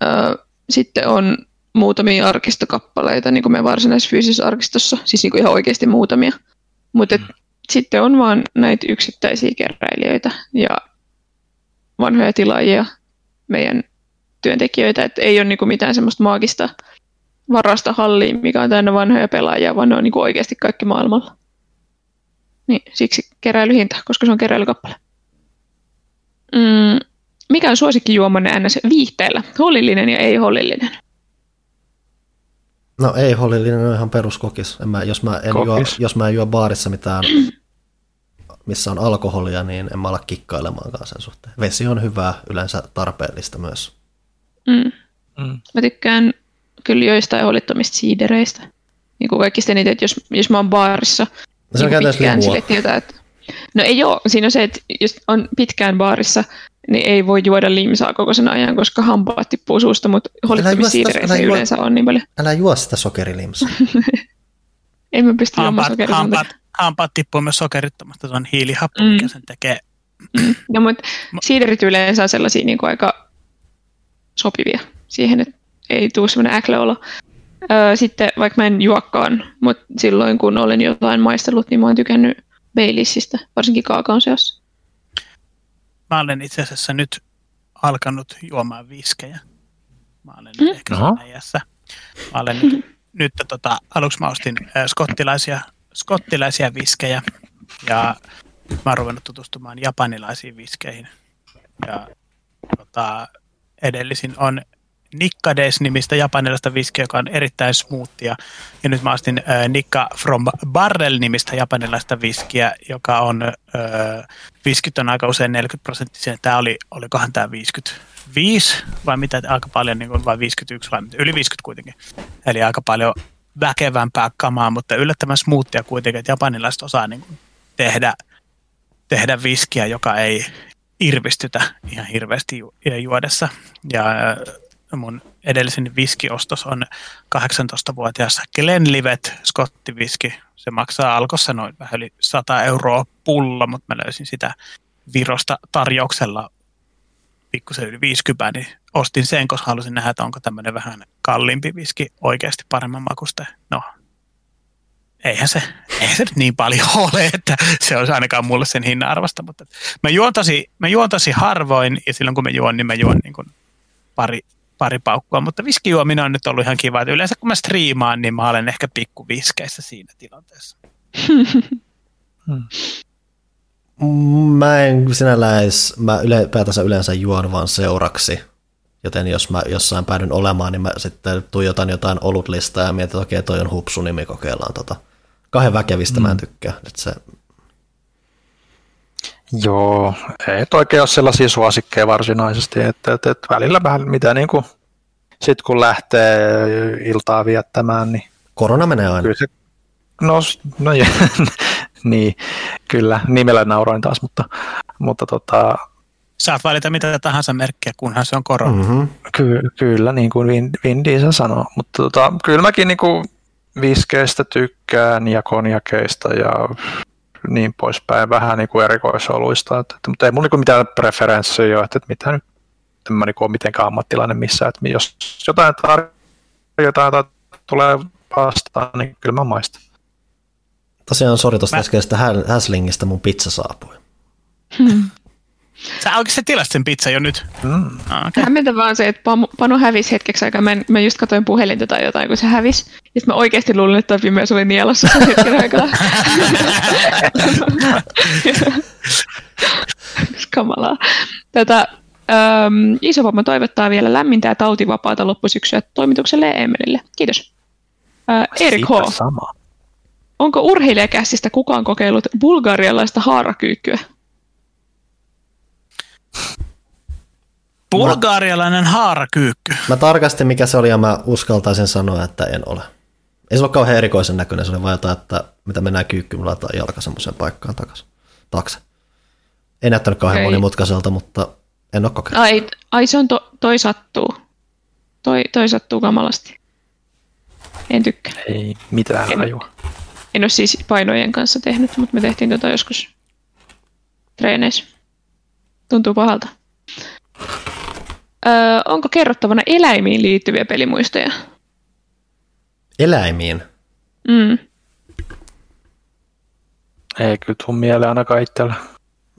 [SPEAKER 4] Ö, sitten on muutamia arkistokappaleita niin kuin meidän varsinaisessa fyysisessä arkistossa, siis niin kuin ihan oikeasti muutamia. Mutta mm. sitten on vaan näitä yksittäisiä keräilijöitä ja vanhoja tilaajia, meidän työntekijöitä, että ei ole niin kuin mitään semmoista maagista varasta halliin, mikä on täynnä vanhoja pelaajia, vaan ne on niin kuin oikeasti kaikki maailmalla. Niin, siksi keräilyhinta, koska se on keräilykappale. Mm, mikä on suosikkijuomanne NS viihteellä? Hollillinen ja ei-hollillinen?
[SPEAKER 1] No ei hollillinen on ihan peruskokis. En mä, jos, mä en juo, jos mä en juo baarissa mitään, missä on alkoholia, niin en mä ala kikkailemaan sen suhteen. Vesi on hyvää, yleensä tarpeellista myös.
[SPEAKER 4] Mm. Mm. Mä tykkään kyllä joistain hollittomista siidereistä. Niin kuin kaikista niitä, että jos, jos mä oon baarissa, no, se on niin pitkään sille, että, että No ei ole. Siinä on se, että jos on pitkään baarissa, niin ei voi juoda limsaa koko sen ajan, koska hampaat tippuu suusta, mutta holittomissa yleensä on niin paljon.
[SPEAKER 1] Älä juo sitä sokerilimsaa.
[SPEAKER 4] en mä pysty juomaan
[SPEAKER 3] hampaat, hampaat, hampaat tippuu myös sokerittomasta, se on hiilihappo, mm. mikä sen tekee
[SPEAKER 4] Mm. No, mutta siiderit yleensä on sellaisia niin kuin aika sopivia siihen, että ei tule semmoinen äklöolo. Öö, sitten vaikka mä en juokkaan, mutta silloin kun olen jotain maistellut, niin mä oon tykännyt Baileysista, varsinkin kaakaon seossa.
[SPEAKER 3] Mä olen itse asiassa nyt alkanut juomaan viskejä. Mä olen mm. ehkä siinä Mä olen nyt, nyt tota, aluksi mä ostin äh, skottilaisia, skottilaisia viskejä ja mä oon ruvennut tutustumaan japanilaisiin viskeihin. Ja tota, edellisin on Nikkades-nimistä japanilaista viskiä, joka on erittäin smoothia. Ja nyt mä ostin äh, Nikka from Barrel-nimistä japanilaista viskiä, joka on, äh, viskit on aika usein 40 prosenttisia. Tämä oli, olikohan tämä 55 vai mitä, aika paljon, niin kuin, vai 51 vai yli 50 kuitenkin. Eli aika paljon väkevämpää kamaa, mutta yllättävän smoothia kuitenkin, että japanilaiset osaa niin kuin, tehdä, tehdä viskiä, joka ei irvistytä ihan hirveästi ju- juodessa. Ja mun edellisen viskiostos on 18-vuotias Glenlivet skottiviski. Se maksaa alkossa noin vähän yli 100 euroa pulla, mutta mä löysin sitä Virosta tarjouksella pikkusen yli 50, niin ostin sen, koska halusin nähdä, että onko tämmöinen vähän kalliimpi viski oikeasti paremman makusta. No, eihän se, eihän se nyt niin paljon ole, että se olisi ainakaan mulle sen hinnan arvasta, mutta mä juon tosi, mä juon tosi harvoin ja silloin kun mä juon, niin mä juon niin kuin pari pari paukkua, mutta viskijuominen on nyt ollut ihan kiva. Että yleensä kun mä striimaan, niin mä olen ehkä pikku viskeissä siinä tilanteessa.
[SPEAKER 1] hmm. Mä en sinällään edes, mä ylipäätänsä yleensä juon vaan seuraksi. Joten jos mä jossain päädyn olemaan, niin mä sitten tuijotan jotain olutlistaa ja mietin, että okei, toi on hupsu nimi, kokeillaan tota. Kahden väkevistä mm. mä en hmm. tykkää. Että se...
[SPEAKER 2] Joo, ei oikein ole sellaisia suosikkeja varsinaisesti, että, että, että välillä vähän mitä niin kuin, sit kun lähtee iltaa viettämään, niin...
[SPEAKER 1] Korona menee aina. Kyllä se,
[SPEAKER 2] no, no niin, kyllä, nimellä nauroin taas, mutta, mutta tota,
[SPEAKER 3] Saat valita mitä tahansa merkkiä, kunhan se on korona.
[SPEAKER 2] Mm-hmm. Ky- kyllä, niin kuin Vin, Vin Diesel sanoo. Mutta tota, kyllä mäkin niin kuin viskeistä tykkään ja konjakeista ja niin poispäin, vähän niin kuin erikoisoluista. Että, että, mutta ei mulla niin mitään preferenssiä ole, että, että mitä nyt en mä niin ole mitenkään ammattilainen missään, että jos jotain tarjotaan tai tulee vastaan, niin kyllä mä maistan.
[SPEAKER 1] Tosiaan sori tuosta mä... äskeisestä Häslingistä mun pizza saapui.
[SPEAKER 3] Hmm. Sä oikeasti tilasit sen pizza jo nyt? Mm.
[SPEAKER 4] Ah, okay. Hämmentä vaan se, että Panu hävisi hetkeksi aikaa. Mä, mä just katsoin puhelinta tai jotain, kun se hävisi. Ja sitten mä oikeasti luulin, että pimeys oli nielossa sen hetken aikaa. Kamalaa. Tätä, ähm, Isopomma toivottaa vielä lämmintä ja tautivapaata loppusyksyä toimitukselle ja Emelille. Kiitos. Äh, Erik H. Sama. Onko urheilijakässistä kukaan kokeillut bulgarialaista haarakyykkyä?
[SPEAKER 3] Bulgaarialainen haarakyykky.
[SPEAKER 1] Mä tarkastin mikä se oli ja mä uskaltaisin sanoa, että en ole. Ei se ole kauhean erikoisen näköinen, se oli vain jotain, että mitä mennään kyykkyyn, laitetaan jalka semmoiseen paikkaan takaisin, taakse. Ei näyttänyt kauhean okay. monimutkaiselta, mutta en ole kokeillut.
[SPEAKER 4] Ai, ai se on to, toi sattuu. Toi, toi sattuu kamalasti. En tykkää.
[SPEAKER 2] Ei mitään en, ajua.
[SPEAKER 4] En ole siis painojen kanssa tehnyt, mutta me tehtiin tota joskus treeneissä. Tuntuu pahalta. Öö, onko kerrottavana eläimiin liittyviä pelimuistoja?
[SPEAKER 1] Eläimiin?
[SPEAKER 4] Mm.
[SPEAKER 2] Ei kyllä tuu mieleen ainakaan itsellä.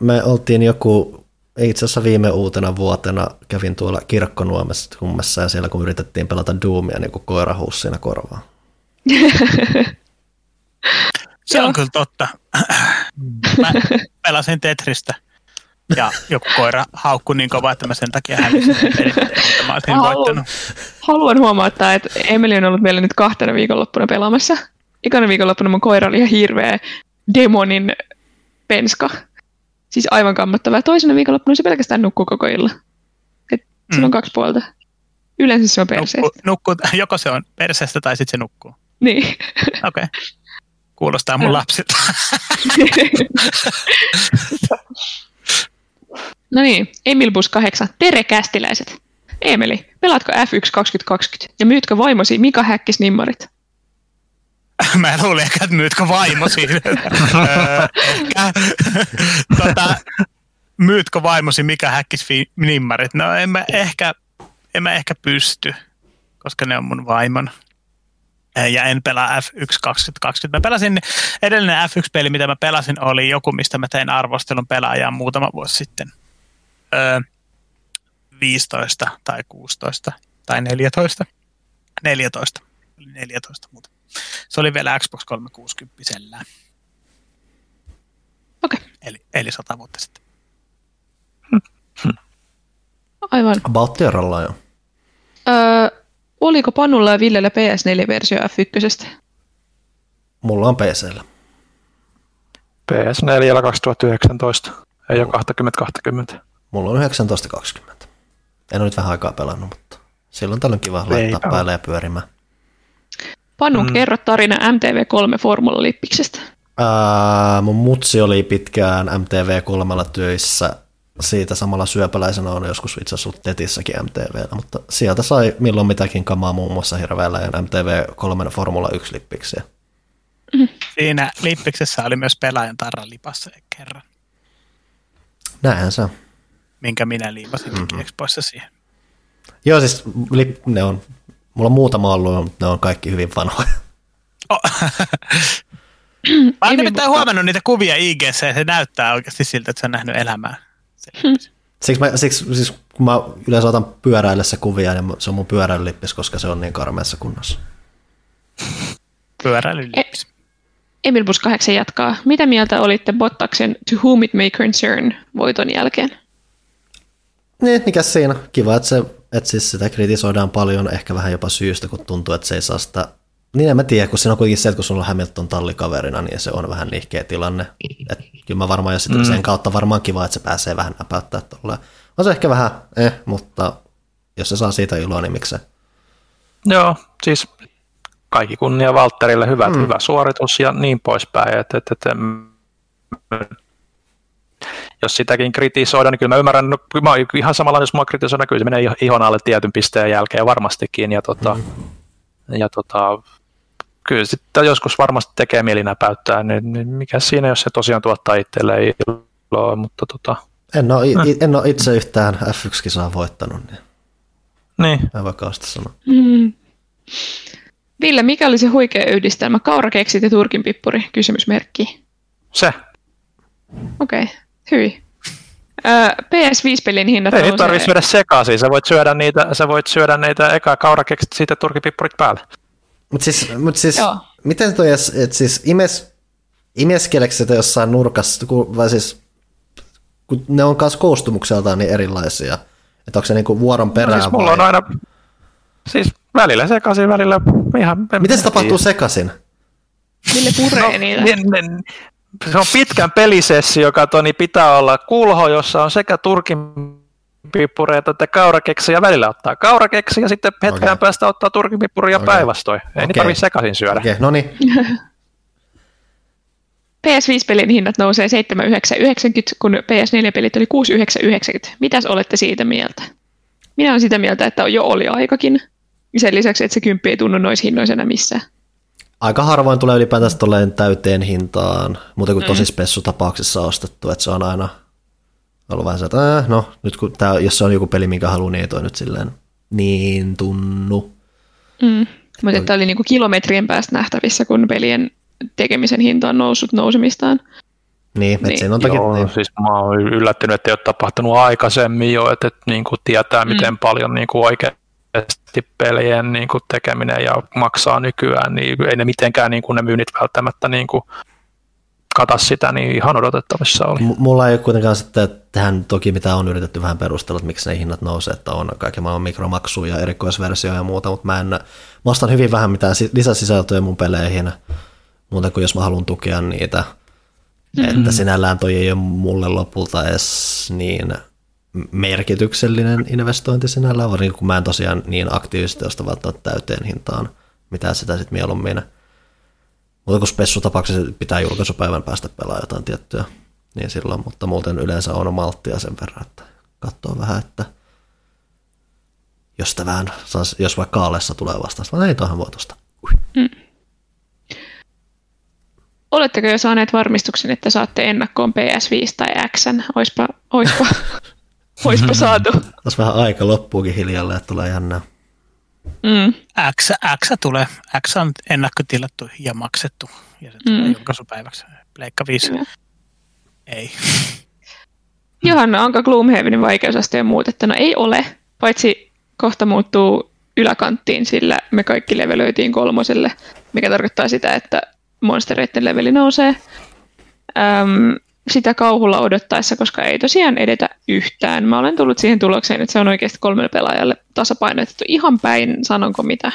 [SPEAKER 1] Me oltiin joku, itse asiassa viime uutena vuotena kävin tuolla Kirkkonuomessa kummessa ja siellä kun yritettiin pelata Doomia niin kuin koira siinä korvaan.
[SPEAKER 3] Se on kyllä totta. Mä pelasin Tetristä ja joku koira haukkui niin kovaa, että mä sen takia hävisin mä olisin voittanut.
[SPEAKER 4] Haluan huomauttaa, että Emeli on ollut meillä nyt kahtena viikonloppuna pelaamassa. Ikana viikonloppuna mun koira oli ihan hirveä demonin penska. Siis aivan kammottava. Toisena viikonloppuna se pelkästään nukkuu koko illan. Et mm. on kaksi puolta. Yleensä se on perseestä. Nukku,
[SPEAKER 3] nukku, joko se on perseestä tai sitten se nukkuu.
[SPEAKER 4] Niin.
[SPEAKER 3] Okei. Okay. Kuulostaa mun lapsilta.
[SPEAKER 4] No niin, Emil Bus 8. Tere kästiläiset. Emeli, pelaatko F1 2020 ja myytkö vaimosi Mika Häkkis nimmarit?
[SPEAKER 3] Mä luulin ehkä, että myytkö vaimosi. tota, myytkö vaimosi mikä häkkis nimmarit? No en mä ehkä, en mä ehkä pysty, koska ne on mun vaimon. Ja en pelaa F1 2020. Mä pelasin, edellinen F1-peli, mitä mä pelasin, oli joku, mistä mä tein arvostelun pelaajaa muutama vuosi sitten. Öö, 15 tai 16 tai 14. 14. Oli 14 muuta. Se oli vielä Xbox 360 sellään.
[SPEAKER 4] Okei. Okay.
[SPEAKER 3] Eli, eli sata vuotta sitten.
[SPEAKER 4] Aivan.
[SPEAKER 1] About tierralla jo.
[SPEAKER 4] Öö, oliko Panulla ja Villellä PS4-versio F1?
[SPEAKER 1] Mulla on PCllä.
[SPEAKER 2] PS4 2019, ei ole 2020.
[SPEAKER 1] Mulla on 1920. En ole nyt vähän aikaa pelannut, mutta silloin tällöin kiva laittaa Eipä. päälle ja pyörimään.
[SPEAKER 4] Panu, mm. kerro tarina MTV3 Formula-lippiksestä.
[SPEAKER 1] Ää, mun mutsi oli pitkään MTV3 töissä. Siitä samalla syöpäläisenä on joskus itse asiassa ollut Tetissäkin MTVllä, mutta sieltä sai milloin mitäkin kamaa muun muassa hirveällä ja MTV3 Formula 1 lippiksiä.
[SPEAKER 3] Siinä lippiksessä oli myös pelaajan tarra lipassa kerran.
[SPEAKER 1] Näinhän se on.
[SPEAKER 3] Minkä minä liipasin mm-hmm. Expoissa siihen.
[SPEAKER 1] Joo, siis ne on, mulla on muutama ollut, mutta ne on kaikki hyvin vanhoja. Oh.
[SPEAKER 3] Mä oon nimittäin huomannut niitä kuvia IG, ja se näyttää oikeasti siltä, että se on nähnyt elämää. Hmm.
[SPEAKER 1] Siksi, mä, siksi siis, kun mä yleensä otan pyöräillessä kuvia, niin se on mun pyöräilylippis, koska se on niin karmeassa kunnossa.
[SPEAKER 3] Pyöräilylippis. E-
[SPEAKER 4] Emil Bus 8 jatkaa. Mitä mieltä olitte Bottaksen To Whom It May Concern voiton jälkeen?
[SPEAKER 1] Niin, mikä siinä? Kiva, että, se, että siis sitä kritisoidaan paljon, ehkä vähän jopa syystä, kun tuntuu, että se ei saa sitä niin en mä tiedä, kun siinä on kuitenkin se, että kun sulla on Hamilton tallikaverina, niin se on vähän nihkeä tilanne. Et kyllä mä varmaan, jos mm. sen kautta varmaan kiva, että se pääsee vähän näpäyttää tuolla. On se ehkä vähän eh, mutta jos se saa siitä iloa, niin miksei.
[SPEAKER 2] Joo, siis kaikki kunnia Valtterille, hyvät, mm. hyvä suoritus ja niin poispäin. Et, et, et, jos sitäkin kritisoidaan, niin kyllä mä ymmärrän, no, mä ihan samalla, jos mua kritisoidaan, kyllä se menee ihon alle tietyn pisteen jälkeen varmastikin. Ja, tota, mm. ja tota, kyllä sitten joskus varmasti tekee mieli näpäyttää, niin, niin mikä siinä, jos se tosiaan tuottaa itselleen iloa, mutta tota...
[SPEAKER 1] En ole, no. en ole itse yhtään F1-kisaa voittanut, niin,
[SPEAKER 2] niin.
[SPEAKER 1] en vakaasti sanoa.
[SPEAKER 4] Mm. Ville, mikä oli se huikea yhdistelmä? Kaurakeksit ja turkin pippuri? Kysymysmerkki.
[SPEAKER 2] Se.
[SPEAKER 4] Okei, okay. hyvin. PS5-pelin hinnat
[SPEAKER 2] Ei tarvitse syödä sekaisin, sä voit syödä niitä, sä voit syödä niitä eka kaurakeksit sitten turkipippurit päälle.
[SPEAKER 1] Mutta siis, mut siis miten toi, että siis imes, imeskeleekö sitä jossain nurkassa, vai siis, kun ne on myös koostumukseltaan niin erilaisia, että onko se niinku vuoron perään no
[SPEAKER 2] siis mulla vai? on aina, siis välillä sekaisin, välillä ihan...
[SPEAKER 1] Miten se tapahtuu sekaisin?
[SPEAKER 4] Mille puree no, niitä? Niin, niin,
[SPEAKER 2] se on pitkän pelisessio, joka niin pitää olla kulho, jossa on sekä turkin piippureita että kaurakeksi ja välillä ottaa kaurakeksi ja sitten hetken okay. päästä ottaa turkipippuria okay. päinvastoin. Ei okay. niitä tarvitse sekaisin syödä.
[SPEAKER 1] Okay. No niin.
[SPEAKER 4] PS5-pelin hinnat nousee 7,990, kun PS4-pelit oli 6,990. Mitäs olette siitä mieltä? Minä olen sitä mieltä, että jo oli aikakin. Sen lisäksi, että se kymppi ei tunnu noissa hinnoisena missään.
[SPEAKER 1] Aika harvoin tulee ylipäätänsä täyteen hintaan, muuten kuin tosi mm. spessutapauksissa ostettu, että se on aina ollut vähän se, että äh, no, nyt kun tää, jos se on joku peli, minkä haluaa, niin ei toi nyt silleen niin tunnu.
[SPEAKER 4] Mm. Mutta tämä oli niinku kilometrien päästä nähtävissä, kun pelien tekemisen hinta on noussut nousemistaan.
[SPEAKER 1] Niin, niin. Siinä on toki,
[SPEAKER 2] Joo,
[SPEAKER 1] niin.
[SPEAKER 2] siis mä oon yllättynyt, että ei ole tapahtunut aikaisemmin jo, että, että niin kuin tietää, mm. miten paljon niin kuin oikeasti pelien niin kuin tekeminen ja maksaa nykyään, niin ei ne mitenkään niin kuin ne myynnit välttämättä niin kuin kata sitä, niin ihan odotettavissa oli. M-
[SPEAKER 1] mulla ei ole kuitenkaan sitten tähän toki mitä on yritetty vähän perustella, että miksi ne hinnat nousee, että on kaiken maailman mikromaksuja, erikoisversioja ja muuta, mutta mä en, mä ostan hyvin vähän mitään lisäsisältöjä mun peleihin, muuta kuin jos mä haluan tukea niitä. Mm-hmm. Että sinällään toi ei ole mulle lopulta edes niin merkityksellinen investointi sinällään, varsinkin kun mä en tosiaan niin aktiivisesti osta välttämättä täyteen hintaan, mitä sitä sitten mieluummin – mutta kun spessutapauksessa pitää julkaisupäivän päästä pelaamaan jotain tiettyä, niin silloin, mutta muuten yleensä on malttia sen verran, että katsoo vähän, että jos, vähän, jos vaikka kaalessa tulee vastaan, vaan ei toihan voi tosta. Mm.
[SPEAKER 4] oletteko jo saaneet varmistuksen, että saatte ennakkoon PS5 tai X? Oispa, oispa, oispa saatu.
[SPEAKER 1] Tässä vähän aika loppuukin hiljalle, että tulee jännää.
[SPEAKER 4] Mm.
[SPEAKER 3] X, X tulee. X on ennakkotilattu ja maksettu. Ja se tulee
[SPEAKER 4] Mm.
[SPEAKER 3] julkaisupäiväksi. Pleikka 5.
[SPEAKER 4] Kyllä.
[SPEAKER 3] Ei.
[SPEAKER 4] Johanna, onko Gloomhavenin vaikeusaste muutettu? No ei ole, paitsi kohta muuttuu yläkanttiin, sillä me kaikki levelöitiin kolmoselle, mikä tarkoittaa sitä, että monstereiden leveli nousee. Öm, sitä kauhulla odottaessa, koska ei tosiaan edetä yhtään. Mä olen tullut siihen tulokseen, että se on oikeasti kolmelle pelaajalle tasapainotettu. Ihan päin, sanonko mitä.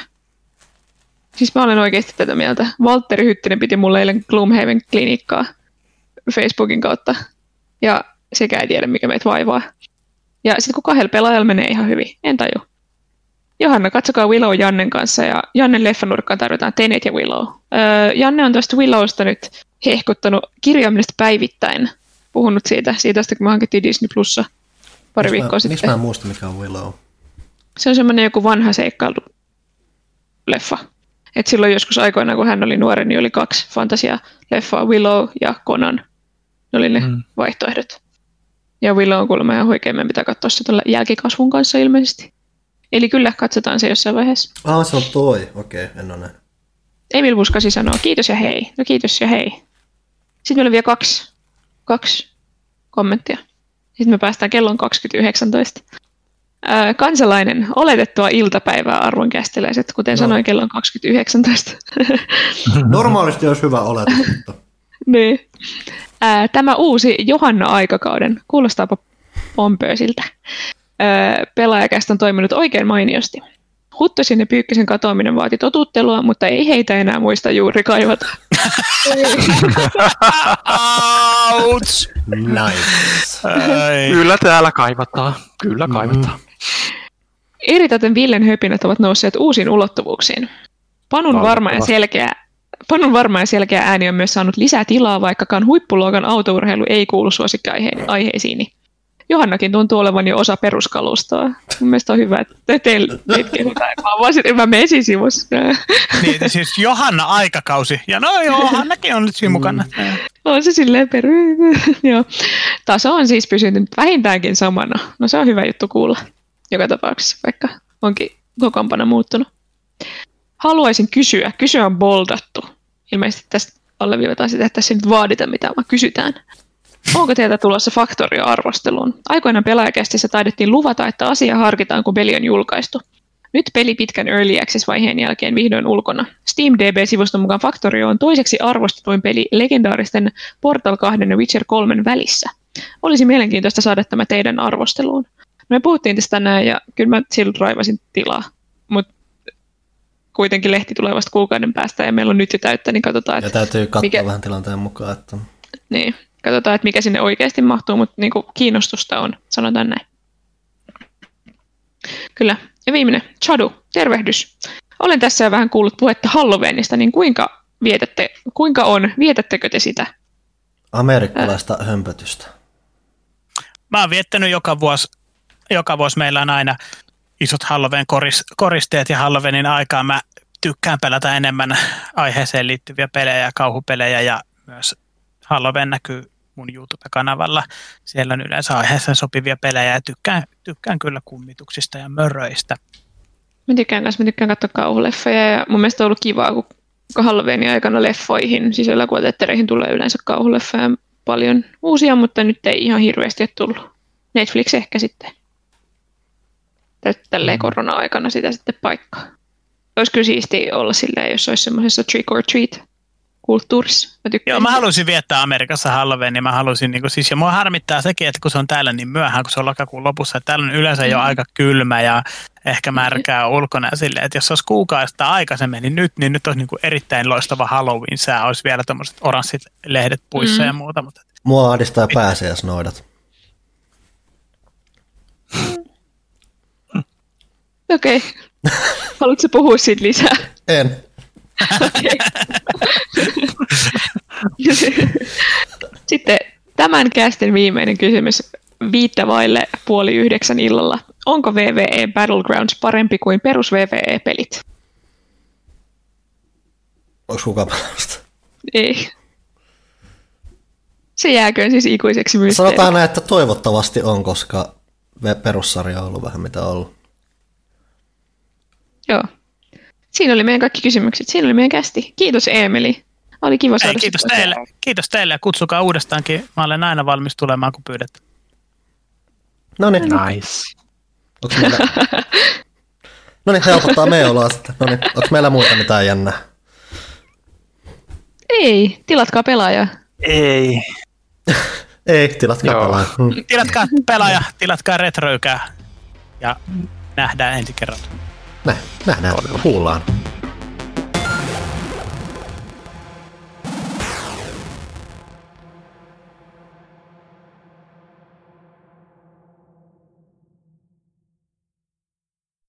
[SPEAKER 4] Siis mä olen oikeasti tätä mieltä. Valtteri Hyttinen piti mulle eilen Gloomhaven klinikkaa Facebookin kautta. Ja sekä ei tiedä, mikä meitä vaivaa. Ja sitten kun kahdella pelaajalla menee ihan hyvin, en taju. Johanna, katsokaa Willow Jannen kanssa ja Jannen leffanurkkaan tarvitaan Tenet ja Willow. Öö, Janne on tuosta Willowsta nyt hehkuttanut kirjaamista päivittäin. Puhunut siitä, siitä asti, kun me hankittiin Disney Plussa pari
[SPEAKER 1] Miksi
[SPEAKER 4] viikkoa
[SPEAKER 1] mä,
[SPEAKER 4] sitten.
[SPEAKER 1] Miksi mä en muista, mikä on Willow?
[SPEAKER 4] Se on semmoinen joku vanha seikkailu-leffa. Et silloin joskus aikoinaan, kun hän oli nuori, niin oli kaksi fantasia-leffaa, Willow ja Conan. Ne oli ne
[SPEAKER 3] Mm.
[SPEAKER 4] vaihtoehdot. Ja Willow on kuulemma ihan huikea, meidän pitää katsoa se tuolla jälkikasvun kanssa ilmeisesti. Eli kyllä, katsotaan se jossain vaiheessa.
[SPEAKER 1] Ah, se on toi. Okei, okay, en ole nähnyt.
[SPEAKER 4] Emil Puskasi sanoo, kiitos ja hei. No kiitos ja hei. Sitten meillä on vielä kaksi, kaksi kommenttia. Sitten me päästään kellon 2019. Ää, kansalainen, oletettua iltapäivää arvon kästiläiset, kuten
[SPEAKER 1] No.
[SPEAKER 4] no. sanoin, kello on 2019.
[SPEAKER 1] Normaalisti olisi hyvä oletus, mutta
[SPEAKER 4] niin. Tämä uusi Johanna-aikakauden, kuulostaapa pompöösiltä, ää, pelaajakästä on toiminut oikein mainiosti. Huttosin ja Pyykkösen katoaminen vaati totuttelua, mutta ei heitä enää muista juuri kaivata.
[SPEAKER 3] Ouch!
[SPEAKER 1] nice.
[SPEAKER 3] Ai.
[SPEAKER 2] Kyllä täällä kaivataan. Kyllä kaivataan.
[SPEAKER 4] Eritoten Villen höpinät ovat nousseet uusiin ulottuvuuksiin. Panun varma ja selkeä Panun varma ja selkeä ääni on myös saanut lisää tilaa, vaikkakaan huippuluokan autourheilu ei kuulu suosikkiaiheisiini. Johannakin tuntuu olevan jo osa peruskalustoa. Mun mielestä on hyvä, että te teille kehutaan. Vaan sit- mä menen esisivussa.
[SPEAKER 3] Niin, siis Johanna aikakausi. Ja no Johannakin on nyt siinä mukana.
[SPEAKER 4] On se silleen peru... Joo. Taso on siis pysynyt vähintäänkin samana. No se on hyvä juttu kuulla joka tapauksessa, vaikka onkin kokoonpano muuttunut. Haluaisin kysyä. Kysyä on boldattu. Ilmeisesti tästä alleviivataan sitä, että tässä ei nyt vaadita mitään, vaan kysytään. Onko teiltä tulossa Factorio-arvosteluun? Aikoinaan pelaajakästissä taidettiin luvata, että asia harkitaan, kun peli on julkaistu. Nyt peli pitkän Early Access-vaiheen jälkeen vihdoin ulkona. SteamDB-sivuston mukaan Factorio on toiseksi arvostetuin peli legendaaristen Portal 2 ja Witcher 3 välissä. Olisi mielenkiintoista saada tämä teidän arvosteluun. Me puhuttiin tästä tänään ja kyllä mä silloin raivasin tilaa, mutta kuitenkin lehti tulee vasta kuukauden päästä ja meillä on nyt jo täyttä, niin katsotaan,
[SPEAKER 1] Ja täytyy katsoa
[SPEAKER 4] Mikä-
[SPEAKER 1] vähän tilanteen mukaan, että
[SPEAKER 4] niin, katsotaan, että mikä sinne oikeasti mahtuu, mutta niin kuin kiinnostusta on, sanotaan näin. Kyllä. Ja viimeinen, Chadu, tervehdys. Olen tässä jo vähän kuullut puhetta Halloweenista, niin kuinka vietätte, kuinka on, vietättekö te sitä?
[SPEAKER 1] amerikkalaista hömpötystä.
[SPEAKER 3] Mä oon viettänyt joka vuosi, joka vuosi meillä on aina isot Halloween koris, koristeet ja Halloweenin aikaa mä tykkään pelata enemmän aiheeseen liittyviä pelejä ja kauhupelejä ja myös Halloween näkyy mun YouTube-kanavalla. Siellä on yleensä aiheeseen sopivia pelejä ja tykkään, tykkään kyllä kummituksista ja möröistä.
[SPEAKER 4] Mä tykkään kanssa, mä tykkään katsoa kauhuleffoja ja mun mielestä on ollut kivaa, kun, kun Halloweenin aikana leffoihin, siis elokuvateattereihin tulee yleensä kauhuleffoja paljon uusia, mutta nyt ei ihan hirveästi ole tullut. Netflix ehkä sitten. Tälleen korona-aikana sitä sitten paikkaa. Olisi kyllä siistiä olla silleen, jos olisi semmoisessa trick or treat kulttuurissa. Mä
[SPEAKER 3] Joo, mä
[SPEAKER 4] siitä.
[SPEAKER 3] haluaisin viettää Amerikassa Halloween, mä haluaisin, niin kuin, siis, ja mua harmittaa sekin, että kun se on täällä niin myöhään, kun se on lokakuun lopussa, että täällä on yleensä jo
[SPEAKER 4] Mm.
[SPEAKER 3] aika kylmä ja ehkä märkää ulkona ja silleen, että jos se olisi kuukausista aikaisemmin, niin nyt, niin nyt olisi niin kuin erittäin loistava Halloween-sää, olisi vielä tämmöiset oranssit lehdet puissa
[SPEAKER 4] Mm.
[SPEAKER 3] ja muuta, mutta
[SPEAKER 1] Mua ahdistaa pääsiäisnoidat.
[SPEAKER 4] Okei. Okay. Haluatko puhua siitä lisää?
[SPEAKER 1] En.
[SPEAKER 4] Sitten tämän kästin viimeinen kysymys viittä vaille puoli yhdeksän illalla. Onko VVE Battlegrounds parempi kuin perus VVE-pelit?
[SPEAKER 1] Onko kukaan?
[SPEAKER 4] Ei. Se jääköön siis ikuiseksi mysteeriksi.
[SPEAKER 1] Sanotaan näin, että toivottavasti on, koska perussarja on ollut vähän mitä on ollut.
[SPEAKER 4] Joo. Siinä oli meidän kaikki kysymykset. Siinä oli meidän kästi. Kiitos Eemeli. Oli kiva saada
[SPEAKER 3] Ei, kiitos teille. Kiitos teille ja kutsukaa uudestaankin. Mä olen aina valmis tulemaan, kun pyydät.
[SPEAKER 1] No niin,
[SPEAKER 2] Nice.
[SPEAKER 1] meillä... No niin, helpottaa me oloa sitten. No niin, onko meillä muuta mitään jännää?
[SPEAKER 4] Ei, tilatkaa pelaajaa.
[SPEAKER 2] Ei.
[SPEAKER 1] Ei, tilatkaa
[SPEAKER 2] Joo.
[SPEAKER 1] pelaa. Hmm.
[SPEAKER 3] Tilatkaa pelaaja, tilatkaa retroykää ja nähdään ensi kerralla.
[SPEAKER 1] Näin, nähdään, Todella. kuullaan.